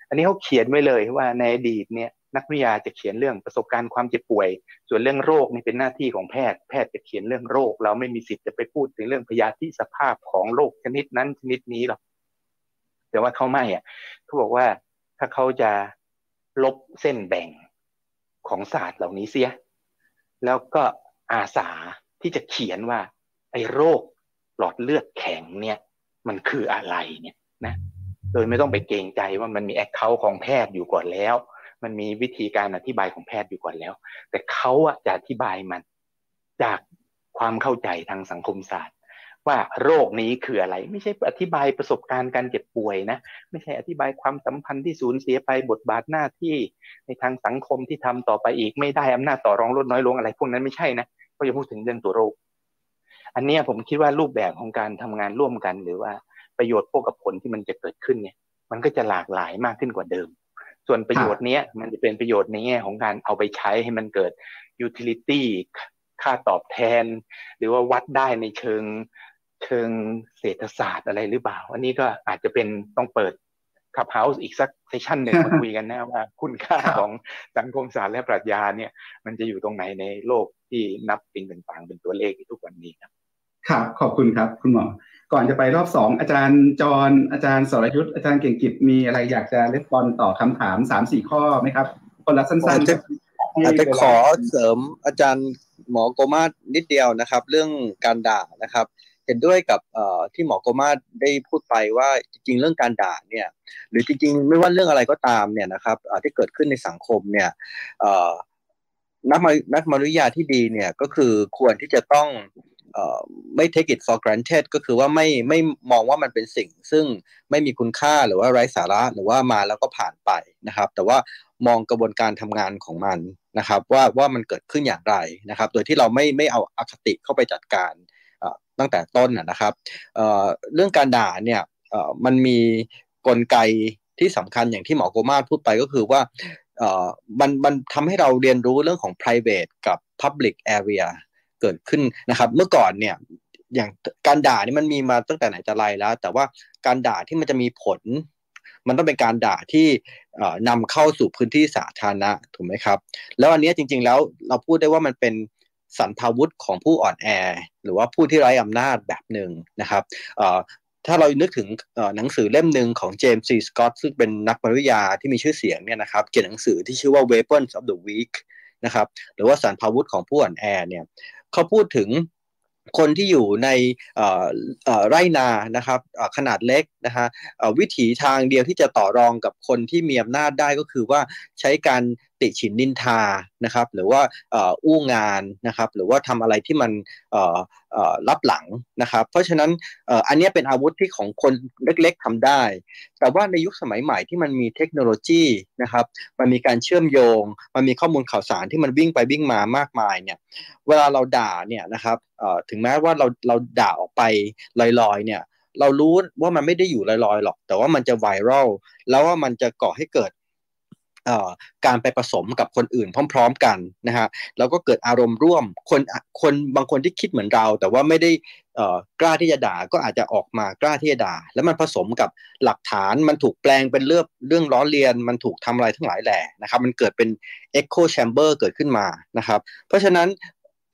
อันนี้เขาเขียนไว้เลยว่าในอดีตเนี่ย นักวิทยาจะเขียนเรื่องประสบการณ์ความเจ็บป่วย ส่วนเรื่องโรคนี่เป็นหน้าที่ของแพทย์ แพทย์จะเขียนเรื่องโรค เราไม่มีสิทธิ์จะไปพูดถึงเรื่องพยาธิสภาพของโรคชนิดนั้นชนิดนี้หรอกแต่ว่าเขาไม่อะเขาบอกว่าถ้าเขาจะลบเส้นแบ่งของศาสตร์เหล่านี้เสีย แล้วก็อาสาที่จะเขียนว่าไอ้โรคหลอดเลือดแข็งเนี่ย มันคืออะไรเนี่ยนะ โดยไม่ต้องไปเกรงใจว่ามันมีแอคเคาท์ของแพทย์อยู่ก่อนแล้ว มันมีวิธีการอธิบายของแพทย์อยู่ก่อนแล้ว แต่เขาอะจะอธิบายมันจากความเข้าใจทางสังคมศาสตร์ ว่าโรคนี้คืออะไร ไม่ใช่อธิบายประสบการณ์การเจ็บป่วยนะ ไม่ใช่อธิบายความสัมพันธ์ที่สูญเสียไปบทบาทหน้าที่ในทางสังคมที่ทำต่อไปอีกไม่ได้อำนาจต่อรองลดน้อยลงอะไรพวกนั้นไม่ใช่นะก็จะพูดถึงเรื่องตัวโรค อันนี้ผมคิดว่ารูปแบบของการทำงานร่วมกัน หรือว่าประโยชน์พวกกับผลที่มันจะเกิดขึ้นเนี่ย มันก็จะหลากหลายมากขึ้นกว่าเดิม ส่วนประโยชน์นี้มันจะเป็นประโยชน์ในแง่ของการเอาไปใช้ให้มันเกิด utility ค่าตอบแทน หรือว่าวัดได้ในเชิงเชิงเศรษฐศาสตร์อะไรหรือเปล่า อันนี้ก็อาจจะเป็นต้องเปิด Clubhouse อีกสัก session หนึ่งมาคุยกันนะว่าคุณค่าของสังคมศาสตร์และปรัชญาเนี่ย มันจะอยู่ตรงไหนในโลกที่นับสิ่งต่างๆ เป็นตัวเลขทุกวันนี้ครับ ครับขอบคุณครับ คุณหมอ ก่อนจะไปรอบสองอาจารย์จรอาจารย์สรยุทธ์อาจารย์เก่งกิจมีอะไรอยากจะ respond ต่อคำถามสามสี่ข้อไหมครับ คนละสั้นๆอาจจะขอเสริมอาจารย์หมอโกมาตรนิดเดียวนะครับ เรื่องการด่านะครับ เห็นด้วยกับที่หมอโกมาได้พูดไปว่าจริงๆเรื่องการด่าเนี่ย หรือจริงๆไม่ว่าเรื่องอะไรก็ตามเนี่ยนะครับที่เกิดขึ้นในสังคมเนี่ยนักนักมนุษยาที่ดีเนี่ยก็คือควรที่จะต้อง ไม่ take it for granted ก็คือว่าไม่ไม่มองว่ามันเป็นสิ่ง ซึ่งไม่มีคุณค่าหรือว่าไร้สาระหรือว่ามาแล้วก็ผ่านไปนะครับ แต่ว่ามองกระบวนการทำงานของมันนะครับ ว่าว่ามันเกิดขึ้นอย่างไรนะครับ โดยที่เราไม่ไม่เอาอคติเข้าไปจัดการตั้งแต่ต้นนะครับเเรื่องการด่าเนี่ยมันมีกลไกที่สำคัญอย่างที่หมอโกมาพูดไปก็คือว่ามันมันทำให้เราเรียนรู้เรื่องของ private กับ public area เกิดขึ้นนะครับ เมื่อก่อนเนี่ยอย่างการด่านี่มันมีมาตั้งแต่ไหนแต่ไรแล้ว แต่ว่าการด่าที่มันจะมีผล มันต้องเป็นการด่าที่นำเข้าสู่พื้นที่สาธารณะถูกไหมครับ แล้วอันนี้จริง ๆ แล้วเราพูดได้ว่ามันเป็นสันพาวุธของผู้อ่อนแอ หรือว่าผู้ที่ไร้อำนาจแบบหนึ่งนะครับถ้าเรานึกถึงหนังสือเล่มหนึ่งของเจมส์ซีสกอตซึ่งเป็นนักปริยาที่มีชื่อเสียงเนี่ยนะครับเขียนหนังสือที่ชื่อว่า Weapons of the Weak นะครับหรือว่าสันพาวุธของผู้อ่อนแอเนี่ย เขาพูดถึงคนที่อยู่ในไร่นานะครับขนาดเล็กนะฮะวิถีทางเดียวที่จะต่อรองกับคนที่มีอำนาจได้ก็คือว่าใช้การ ติฉินนินทานะครับ หรือว่าอู้งานนะครับ หรือว่าทำอะไรที่มันรับหลังนะครับ เพราะฉะนั้นอันนี้เป็นอาวุธที่ของคนเล็กๆทำได้ แต่ว่าในยุคสมัยใหม่ที่มันมีเทคโนโลยีนะครับ มันมีการเชื่อมโยง มันมีข้อมูลข่าวสารที่มันวิ่งไปวิ่งมามากมายเนี่ย เวลาเราด่าเนี่ยนะครับถึงแม้ว่าเราเราด่าออกไปลอยๆเนี่ยเรารู้ว่ามันไม่ได้อยู่ลอยๆหรอก แต่ว่ามันจะไวรัลแล้วว่ามันจะก่อให้เกิด การไปผสมกับคนอื่นพร้อม ๆ กันนะฮะแล้วก็เกิดอารมณ์ร่วมคนคนบางคนที่คิดเหมือนเรา แต่ว่าไม่ได้กล้าที่จะด่าก็อาจจะออกมากล้าที่จะด่า แล้วมันผสมกับหลักฐานมันถูกแปลงเป็นเรื่องเรื่องล้อเลียน มันถูกทำอะไรทั้งหลายแหล่นะครับมันเกิดเป็น echo chamber เกิดขึ้นมานะครับ เพราะฉะนั้น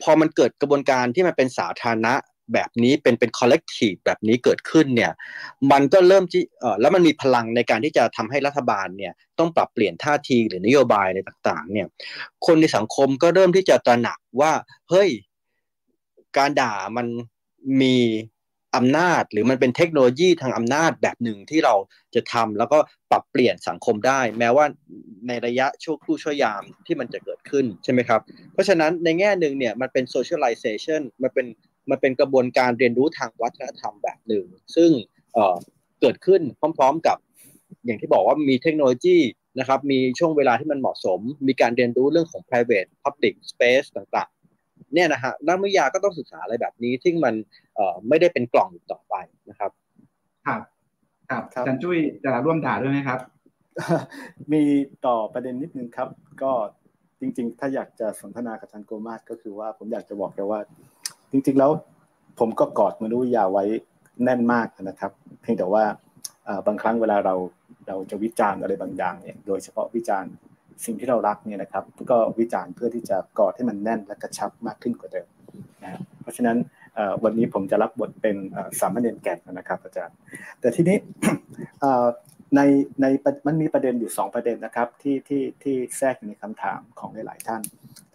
พอมันเกิดกระบวนการที่มันเป็นสาธารณะ แบบนี้เป็นเป็น collective แบบนี้เกิดขึ้นเนี่ยมันก็เริ่มที่เออแล้วมันมีพลังในการที่จะทำให้รัฐบาลเนี่ยต้องปรับเปลี่ยนท่าทีหรือนโยบายอะไรต่างๆเนี่ยคนในสังคมก็เริ่มที่จะตระหนักว่าเฮ้ยการด่ามันมีอำนาจหรือมันเป็นเทคโนโลยีทางอำนาจแบบหนึ่งที่เราจะทำแล้วก็ปรับเปลี่ยนสังคมได้ แม้ว่าในระยะชั่วครู่ชั่วยามที่มันจะเกิดขึ้นใช่ไหมครับ เพราะฉะนั้นในแง่หนึ่งเนี่ยมันเป็น socialization มันเป็น มันเป็นกระบวนการเรียนรู้ทางวัฒนธรรมแบบหนึ่ง ซึ่งเเกิดขึ้นพร้อม ๆกับ อย่างที่บอกว่ามีเทคโนโลยีนะครับ มีช่วงเวลาที่มันเหมาะสม มีการเรียนรู้เรื่องของ private public space ต่างๆ เนี่ยนะฮะนักวิทยาก็ต้องศึกษาอะไรแบบนี้ที่มันไม่ได้เป็นกล่องต่อไปนะครับ ครับ ครับอาจารย์จุ้ยจะร่วมด่าด้วยไหมครับ มีต่อประเด็นนิดนึงครับ ก็จริง ๆ ถ้าอยากจะสนทนากับอาจารย์โกมาสก็คือว่าผมอยากจะบอกแกว่า จริงๆแล้วผมก็กอดมนุษย์ยาไว้แน่นมากนะครับ เพียงแต่ว่าบางครั้งเวลาเราเราจะวิจารณ์อะไรบางอย่างเนี่ยโดยเฉพาะวิจารณ์สิ่งที่เรารักเนี่ยนะครับ ก็วิจารณ์เพื่อที่จะกอดให้มันแน่นและกระชับมากขึ้นกว่าเดิมนะเพราะฉะนั้นวันนี้ผมจะรับบทเป็นสามเณรแก่นนะครับอาจารย์ แต่ทีนี้ในในมันมีประเด็นอยู่ 2 ประเด็นนะครับที่ที่ที่แทรกอยู่ในคำถามของหลาย ๆ ท่าน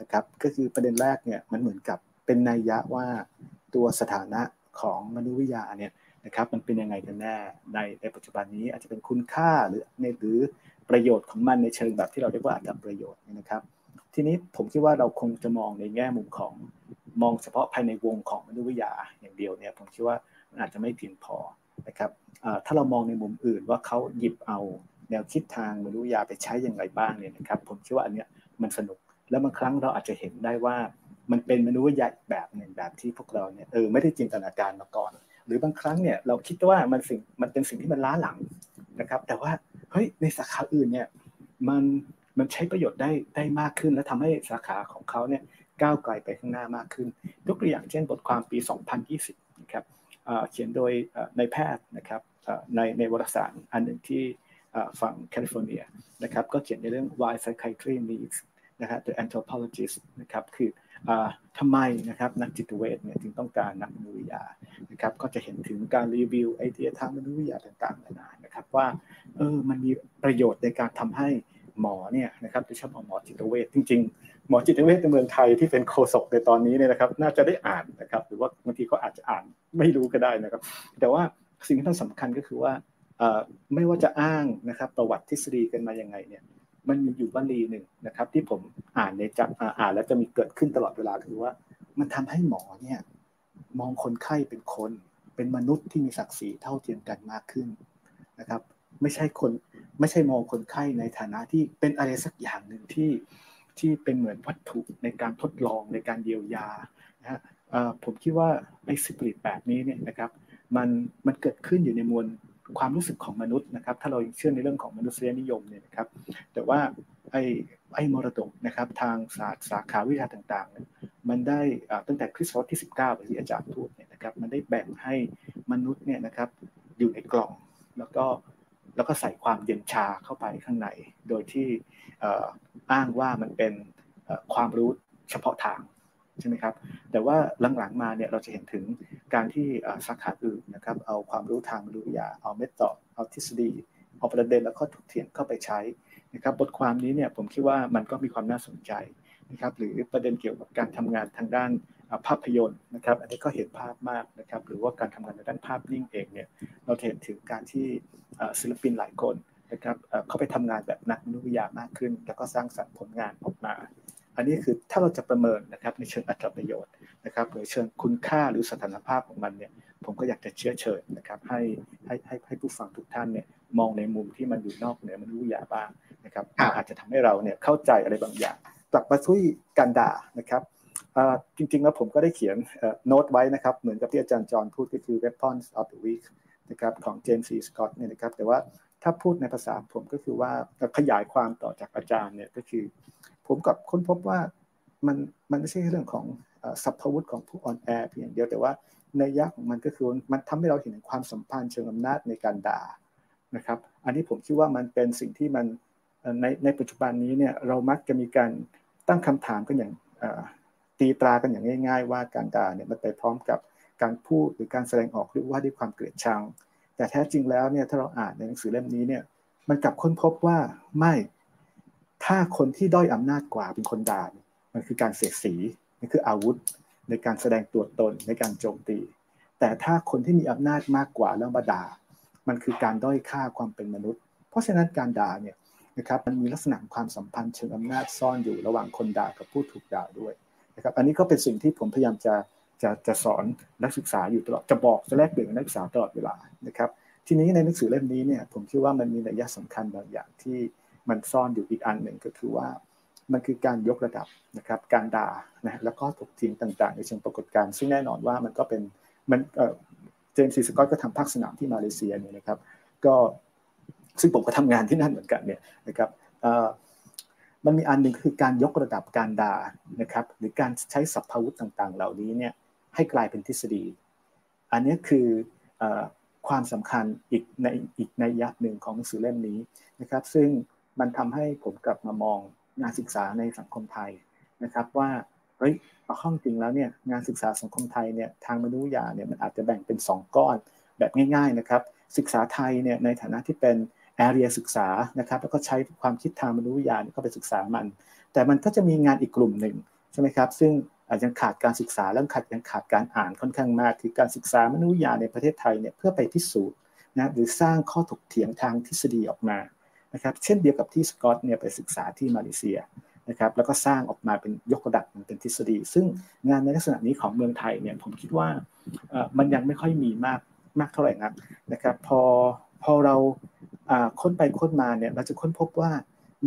นะครับ ก็คือประเด็นแรกเนี่ยมันเหมือนกับ เป็นนัยยะว่าตัวสถานะของมนุษยวิทยาเนี่ยนะครับมันเป็นยังไงกันแน่ในในปัจจุบันนี้อาจจะเป็นคุณค่าหรือในหรือประโยชน์ของมันในเชิงแบบที่เราเรียกว่าอัตประโยชน์นะครับ ทีนี้ผมคิดว่าเราคงจะมองในแง่มุมของมองเฉพาะภายในวงของมนุษยวิทยาอย่างเดียวเนี่ยผมคิดว่ามันอาจจะไม่เพียงพอนะครับถ้าเรามองในมุมอื่นว่าเขาหยิบเอาแนวคิดทางมนุษยวิทยาไปใช้อย่างไรบ้างเนี่ยนะครับผมคิดว่าอันเนี้ยมันสนุกแล้วบางครั้งเราอาจจะเห็นได้ว่า มันเป็นมนุษย์ใหญ่แบบหนึ่งแบบที่พวกเราเนี่ยเออไม่ได้จินตนาการมาก่อน หรือบางครั้งเนี่ยเราคิดว่ามันสิ่งมันเป็นสิ่งที่มันล้าหลังนะครับ แต่ว่าเฮ้ยในสาขาอื่นเนี่ยมันมันใช้ประโยชน์ได้ได้มากขึ้น และทำให้สาขาของเขาเนี่ยก้าวไกลไปข้างหน้ามากขึ้นยกตัวอย่างเช่นบทความปี 2020นะครับเขียนโดยในแพทย์นะครับในในวารสารอันหนึ่งที่ฝั่งแคลิฟอร์เนียนะครับก็เขียนในเรื่อง why psychiatry needs นะฮะ the anthropologist นะครับคือ ทำไมนะครับนักจิตเวชเนี่ยจึงต้องการนักมานุษยวิทยานะครับก็จะเห็นถึงการ review idea ทางมานุษยวิทยาต่างๆนานานะครับว่าเออมันมีประโยชน์ในการทำให้หมอเนี่ยนะครับโดยเฉพาะหมอจิตเวชจริง ๆ หมอจิตเวชในเมืองไทยที่เป็นโคศกในตอนนี้เนี่ยนะครับ น่าจะได้อ่านนะครับ หรือว่าบางทีก็อาจจะอ่านไม่รู้ก็ได้นะครับ แต่ว่าสิ่งที่ต้องสำคัญก็คือว่าไม่ว่าจะอ้างนะครับประวัติทฤษฎีกันมายังไงเนี่ย มันมีอยู่วลีหนึ่งนะครับ ที่ผมอ่านในจัอ่านแล้วจะมีเกิดขึ้นตลอดเวลาคือว่า มันทำให้หมอเนี่ย มองคนไข้เป็นคน เป็นมนุษย์ที่มีศักดิ์ศรีเท่าเทียมกันมากขึ้นนะครับ ไม่ใช่คนไม่ใช่มองคนไข้ในฐานะที่เป็นอะไรสักอย่างหนึ่งที่ที่เป็นเหมือนวัตถุในการทดลองในการเยียวยานะฮะผมคิดว่าไอ้สปิริตแบบนี้เนี่ยนะครับมันมันเกิดขึ้นอยู่ในมวล ความรู้สึกของมนุษย์นะครับ ถ้าเราเชื่อในเรื่องของมนุษยนิยมเนี่ยนะครับ แต่ว่าไอ้ไอ้มรดกนะครับ ทางศาสตร์สาขาวิชาต่างๆ มันได้ตั้งแต่คริสต์ศตวรรษที่ 19ที่อาจารย์พูดเนี่ยนะครับ มันได้แบ่งให้มนุษย์เนี่ยนะครับ อยู่ในกล่องแล้วก็แล้วก็ใส่ความเย็นชาเข้าไปข้างใน โดยที่อ้างว่ามันเป็นความรู้เฉพาะทาง ใช่ไหมครับ แต่ว่าหลังๆมาเนี่ยเราจะเห็นถึงการที่สาขาอื่นนะครับ เอาความรู้ทางวิทยา เอาเมธอดเอาทฤษฎี เอาประเด็นแล้วก็ถกเถียงเข้าไปใช้นะครับ บทความนี้เนี่ยผมคิดว่ามันก็มีความน่าสนใจนะครับ หรือประเด็นเกี่ยวกับการทำงานทางด้านภาพยนตร์นะครับ อันนี้ก็เห็นภาพมากนะครับ หรือว่าการทำงานในด้านภาพนิ่งเองเนี่ย เราเห็นถึงการที่ศิลปินหลายคนนะครับเขาไปทำงานแบบนักนุวิทยามากขึ้น แล้วก็สร้างสรรค์ผลงานออกมา อันนี้คือถ้าเราจะประเมินนะครับในเชิงอัตประโยชน์นะครับหรือเชิงคุณค่าหรือสถานภาพของมันเนี่ยผมก็อยากจะเชื้อเชิญนะครับให้ให้ให้ให้ผู้ฟังทุกท่านเนี่ยมองในมุมที่มันอยู่นอกเหนือมนุษยาบ้างนะครับอาจจะทำให้เราเนี่ยเข้าใจอะไรบางอย่างกลับมาทุยการด่านะครับจริงๆแล้วผมก็ได้เขียนโน้ตไว้นะครับเหมือนกับที่อาจารย์จอห์นพูดก็คือ weapons of the week นะครับของเจมส์ซีสกอตเนี่ยนะครับแต่ว่าถ้าพูดในภาษาผมก็คือว่าขยายความต่อจากอาจารย์เนี่ยก็คือ ผมกับค้นพบว่ามันมันไม่ใช่เรื่องของสัพพวุธของผู้อ่อนแอเพียงเดียวแต่ว่าในยักษ์ของมันก็คือมันทำให้เราเห็นความสัมพันธ์เชิงอำนาจในการด่านะครับ อันนี้ผมคิดว่ามันเป็นสิ่งที่มันในในปัจจุบันนี้เนี่ยเรามักจะมีการตั้งคำถามกันอย่างตีตรากันอย่างง่าย ๆ ว่าการด่าเนี่ยมันไปพร้อมกับการพูดหรือการแสดงออกหรือว่าด้วยความเกลียดชัง แต่แท้จริงแล้วเนี่ยถ้าเราอ่านในหนังสือเล่มนี้เนี่ยมันกลับค้นพบว่าไม่ ถ้าคนที่ด้อยอำนาจกว่าเป็นคนด่ามันคือการเสียสีนี่คืออาวุธ ในการแสดงตัวตนในการโจมตี แต่ถ้าคนที่มีอำนาจมากกว่าแล้วมาด่า มันคือการด้อยค่าความเป็นมนุษย์ เพราะฉะนั้นการด่าเนี่ยนะครับมันมีลักษณะความสัมพันธ์เชิงอำนาจซ่อนอยู่ระหว่างคนด่ากับผู้ถูกด่าด้วยนะครับอันนี้ก็เป็นสิ่งที่ผมพยายามจะจะจะสอนนักศึกษาอยู่ตลอดจะบอกจะแลกเปลี่ยนกับนักศึกษาตลอดเวลานะครับทีนี้ในหนังสือเล่มนี้เนี่ยผมคิดว่ามันมีนัยยะสำคัญบางอย่างที่ มันซ่อนอยู่อีกอันหนึ่งก็คือว่า มันคือการยกระดับนะครับ การด่านะแล้วก็ถกเถียงต่างๆ ในเชิงปรากฏการณ์ซึ่งแน่นอนว่ามันก็เป็นมันเจมส์ซีสกอตก็ทำภาคสนามที่มาเลเซียเนี่ยนะครับ ก็ซึ่งผมก็ทำงานที่นั่นเหมือนกันเนี่ยนะครับมันมีอันหนึ่งคือการยกระดับการด่านะครับ หรือการใช้สัพพวุธต่างๆ เหล่านี้เนี่ยให้กลายเป็นทฤษฎี อันนี้คือความสำคัญอีกในอีกในยักหนึ่งของหนังสือเล่มนี้นะครับ ซึ่ง มันทำให้ผมกลับมามองงานศึกษาในสังคมไทยนะครับ ว่าเฮ้ยเอาข้อจริงแล้วเนี่ยงานศึกษาสังคมไทยเนี่ยทางมนุษยาเนี่ยมันอาจจะแบ่งเป็น 2 ก้อนแบบง่าย ๆนะครับ ศึกษาไทยเนี่ยในฐานะที่เป็นแอเรียศึกษานะครับแล้วก็ใช้ความคิดทางมนุษยาเข้าไปศึกษามัน แต่มันก็จะมีงานอีกกลุ่มหนึ่งใช่ไหมครับ ซึ่งอาจจะขาดการศึกษาแล้วขาดยังขาดการอ่านค่อนข้างมาก คือการศึกษามนุษยาในประเทศไทยเนี่ยเพื่อไปพิสูจน์นะหรือสร้างข้อถกเถียงทางทฤษฎีออกมา นะครับเช่นเดียวกับที่สกอตเนี่ยไปศึกษาที่มาเลเซียนะครับแล้วก็สร้างออกมาเป็นยกระดับเป็นทฤษฎี ซึ่งงานในลักษณะนี้ของเมืองไทยเนี่ยผมคิดว่ามันยังไม่ค่อยมีมากมากเท่าไหร่นักนะครับพอพอเราค้นไปค้นมาเนี่ยเราจะค้นพบว่า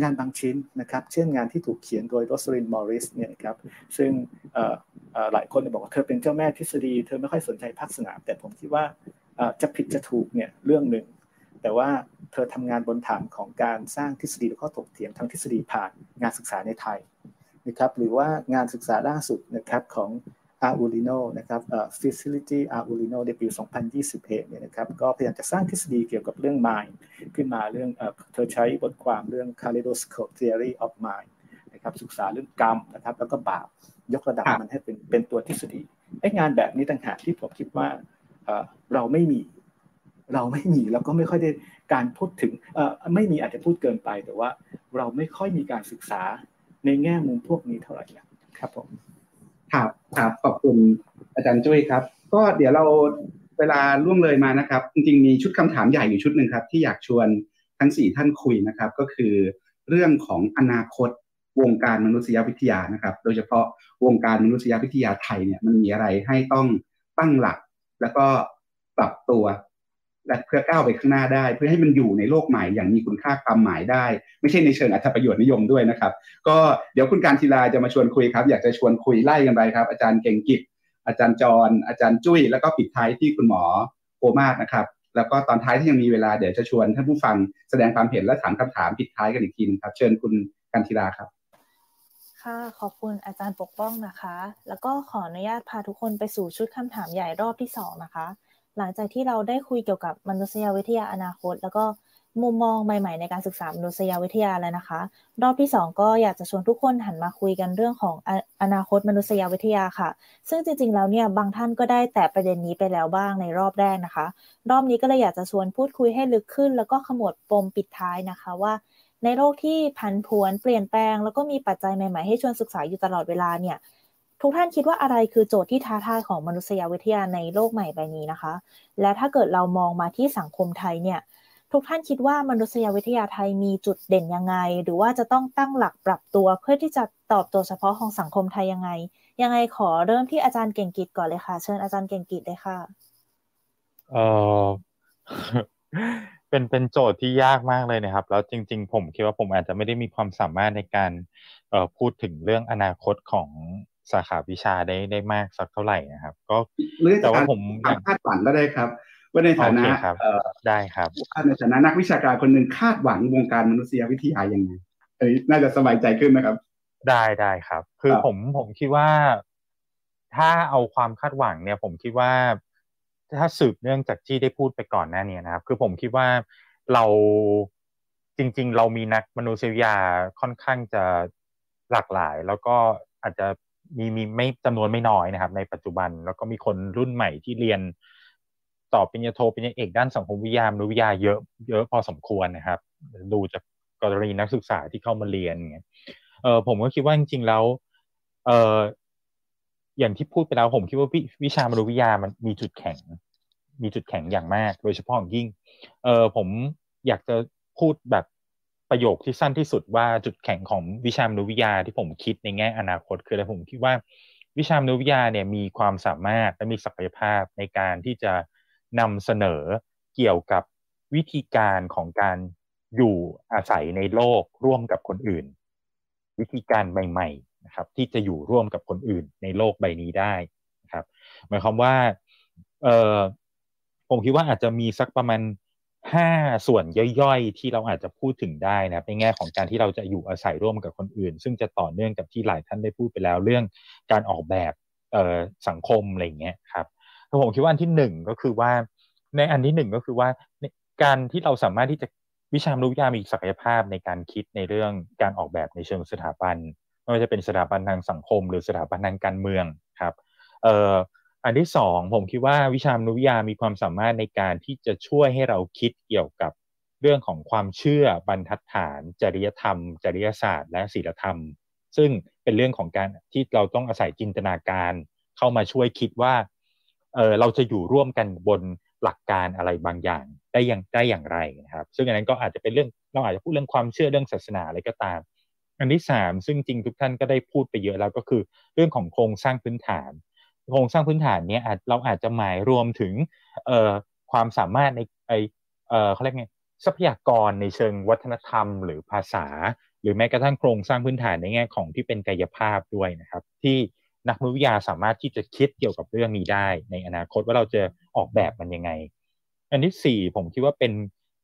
งานบางชิ้นนะครับ เช่นงานที่ถูกเขียนโดยโรสลินมอริสเนี่ยครับ ซึ่งหลายคนบอกว่าเธอเป็นเจ้าแม่ทฤษฎี เธอไม่ค่อยสนใจภาคสนาม แต่ผมคิดว่าจะผิดจะถูกเนี่ยเรื่องหนึ่ง แต่ว่าเธอทำงานบนฐานของการสร้างทฤษฎีและข้อถกเถียงทางทฤษฎีผ่านงานศึกษาในไทยนะครับหรือว่างานศึกษาล่าสุดนะครับของอาอูริโนนะครับเอ่อ facility อาอูริโนในปี 2021เนี่ยนะครับก็พยายามจะสร้างทฤษฎีเกี่ยวกับเรื่อง mind ขึ้นมาเรื่องเอ่อเธอใช้บทความเรื่อง kaleidoscope theory of mind นะครับศึกษาเรื่องกรรมนะครับแล้วก็บาปยกระดับมันให้เป็นเป็นตัวทฤษฎีไอ้งานแบบนี้ต่างหากที่ผมคิดว่าเราไม่มี เราไม่มีแล้วก็ไม่ค่อยได้การพูดถึงไม่มีอาจจะพูดเกินไป แต่ว่าเราไม่ค่อยมีการศึกษาในแง่มุมพวกนี้เท่าไหร่ครับผมครับครับขอบคุณอาจารย์จุ้ยครับ ก็เดี๋ยวเราเวลาล่วงเลยมานะครับ จริงๆมีชุดคำถามใหญ่อยู่ชุดหนึ่งครับ ที่อยากชวนทั้งสี่ท่านคุยนะครับ ก็คือเรื่องของอนาคตวงการมนุษยวิทยานะครับ โดยเฉพาะวงการมนุษยวิทยาไทยเนี่ยมันมีอะไรให้ต้องตั้งหลัก แล้วก็ปรับตัว และเพื่อก้าวไปข้างหน้าได้ เพื่อให้มันอยู่ในโลกใหม่อย่างมีคุณค่าความหมายได้ ไม่ใช่ในเชิงอัตประโยชน์นิยมด้วยนะครับ ก็เดี๋ยวคุณการทีลาจะมาชวนคุยครับ อยากจะชวนคุยไล่กันไปครับ อาจารย์เก่งกิจอาจารย์จรอาจารย์จุ้ยแล้วก็ปิดท้ายที่คุณหมอโคมาศนะครับ แล้วก็ตอนท้ายที่ยังมีเวลาเดี๋ยวจะชวนท่านผู้ฟังแสดงความเห็นและถามคำถามปิดท้ายกันอีกทีนึงครับ เชิญคุณกันทีดาครับค่ะขอบคุณอาจารย์ปกป้องนะคะ แล้วก็ขออนุญาตพาทุกคนไปสู่ชุดคำถามใหญ่รอบที่สองนะคะ หลังจากที่เราได้คุยเกี่ยวกับมนุษยวิทยาอนาคต แล้วก็มุมมองใหม่ๆในการศึกษามนุษยวิทยาแล้วนะคะ รอบที่ 2 ก็อยากจะชวนทุกคนหันมาคุยกันเรื่องของอนาคตมนุษยวิทยาค่ะ ซึ่งจริงๆแล้วเนี่ยบางท่านก็ได้แต่ประเด็นนี้ไปแล้วบ้างในรอบแรกนะคะ รอบนี้ก็เลยอยากจะชวนพูดคุยให้ลึกขึ้น แล้วก็ขมวดปมปิดท้ายนะคะว่า ในโลกที่ผันผวนเปลี่ยนแปลง แล้วก็มีปัจจัยใหม่ๆให้ชวนศึกษาอยู่ตลอดเวลาเนี่ย ทุกท่านคิดว่าอะไรคือโจทย์ที่ท้าทายของมนุษยวิทยาในโลกใหม่ใบนี้นะคะ และถ้าเกิดเรามองมาที่สังคมไทยเนี่ย ทุกท่านคิดว่ามนุษยวิทยาไทยมีจุดเด่นยังไง หรือว่าจะต้องตั้งหลักปรับตัว เพื่อที่จะตอบโจทย์เฉพาะของสังคมไทยยังไง ยังไงขอเริ่มที่อาจารย์เก่งกิจก่อนเลยค่ะ เชิญอาจารย์เก่งกิจเลยค่ะเออเป็นเป็นโจทย์ที่ยากมากเลยนะครับ แล้วจริง ๆ ผมคิดว่าผมอาจจะไม่ได้มีความสามารถในการเออพูดถึงเรื่องอนาคตของ สาขาวิชาได้ได้มากสักเท่าไหร่นะครับ ก็แต่ว่าผมคาดหวังก็ได้ครับ ว่าในฐานะได้ครับในฐานะนักวิชาการคนหนึ่งคาดหวังวงการมนุษยวิทยาอย่างไรเอ้น่าจะสบายใจขึ้นนะครับ ได้ได้ครับ คือผมผมคิดว่า ถ้าเอาความคาดหวังเนี่ย ผมคิดว่า ถ้าสืบเนื่องจากที่ได้พูดไปก่อนหน้านี้นะครับ คือผมคิดว่าเราจริง ๆ เรามีนักมนุษยวิทยาค่อนข้างจะหลากหลาย แล้วก็อาจจะ มีมีไม่จำนวนไม่น้อยนะครับ ในปัจจุบันแล้วก็มีคนรุ่นใหม่ที่เรียนต่อปริญญาโทปริญญาเอกด้านสังคมวิทยามนุษยวิทยาเยอะเยอะพอสมควรนะครับ ดูจากกรณีนักศึกษาที่เข้ามาเรียนเงี้ยเออผมก็คิดว่าจริงๆแล้ว เอออย่างที่พูดไปแล้วผมคิดว่าวิชามนุษยวิทยามันมีจุดแข็ง มีจุดแข็งอย่างมาก โดยเฉพาะอย่างยิ่ง เออผมอยากจะพูดแบบ ประโยคที่สั้นที่สุดว่าจุดแข็งของวิชามนุษยวิทยาที่ผมคิดในแง่อนาคตคืออะไรผมคิดว่าวิชามนุษยวิทยาเนี่ยมีความสามารถและมีศักยภาพในการที่จะนำเสนอเกี่ยวกับวิธีการของการอยู่อาศัยในโลกร่วมกับคนอื่น วิธีการใหม่ๆนะครับ ที่จะอยู่ร่วมกับคนอื่นในโลกใบนี้ได้นะครับหมายความว่าเออผมคิดว่าอาจจะมีสักประมาณ ห้าส่วนย่อยๆ ที่เราอาจจะพูดถึงได้นะในแง่ของการที่เราจะอยู่อาศัยร่วมกับคนอื่น ซึ่งจะต่อเนื่องกับที่หลายท่านได้พูดไปแล้วเรื่องการออกแบบสังคมอะไรเงี้ยครับผมคิดว่าอันที่หนึ่งก็คือว่า ในอันที่หนึ่งก็คือว่าการที่เราสามารถที่จะวิชามนุษยามีศักยภาพในการคิดในเรื่องการออกแบบในเชิงสถาบันไม่ว่าจะเป็นสถาบันทางสังคม หรือสถาบันทางการเมืองครับเอ่อ อันที่สองผมคิดว่าวิชามนุษยามีความสามารถในการที่จะช่วยให้เราคิดเกี่ยวกับเรื่องของความเชื่อบรรทัดฐาน จริยธรรม จริยศาสตร์ และศีลธรรม ซึ่งเป็นเรื่องของการที่เราต้องอาศัยจินตนาการ เข้ามาช่วยคิดว่าเออเราจะอยู่ร่วมกันบนหลักการอะไรบางอย่างได้อย่างได้อย่างไรนะครับ ซึ่งอันนั้นก็อาจจะเป็นเรื่องเราอาจจะพูดเรื่องความเชื่อเรื่องศาสนาอะไรก็ตาม อันที่สามซึ่งจริงทุกท่านก็ได้พูดไปเยอะแล้วก็คือ เรื่องของโครงสร้างพื้นฐาน โครงสร้างพื้นฐานเนี้ยเราอาจจะหมายรวมถึงเอความสามารถในไอเอ่อเขาเรียกไงทรัพยากรในเชิงวัฒนธรรม หรือภาษา หรือแม้กระทั่งโครงสร้างพื้นฐานในแง่ของที่เป็นกายภาพด้วยนะครับ ที่นักวิทยาสามารถที่จะคิดเกี่ยวกับเรื่องนี้ได้ ในอนาคตว่าเราจะออกแบบมันยังไง อันที่สี่ผมคิดว่าเป็น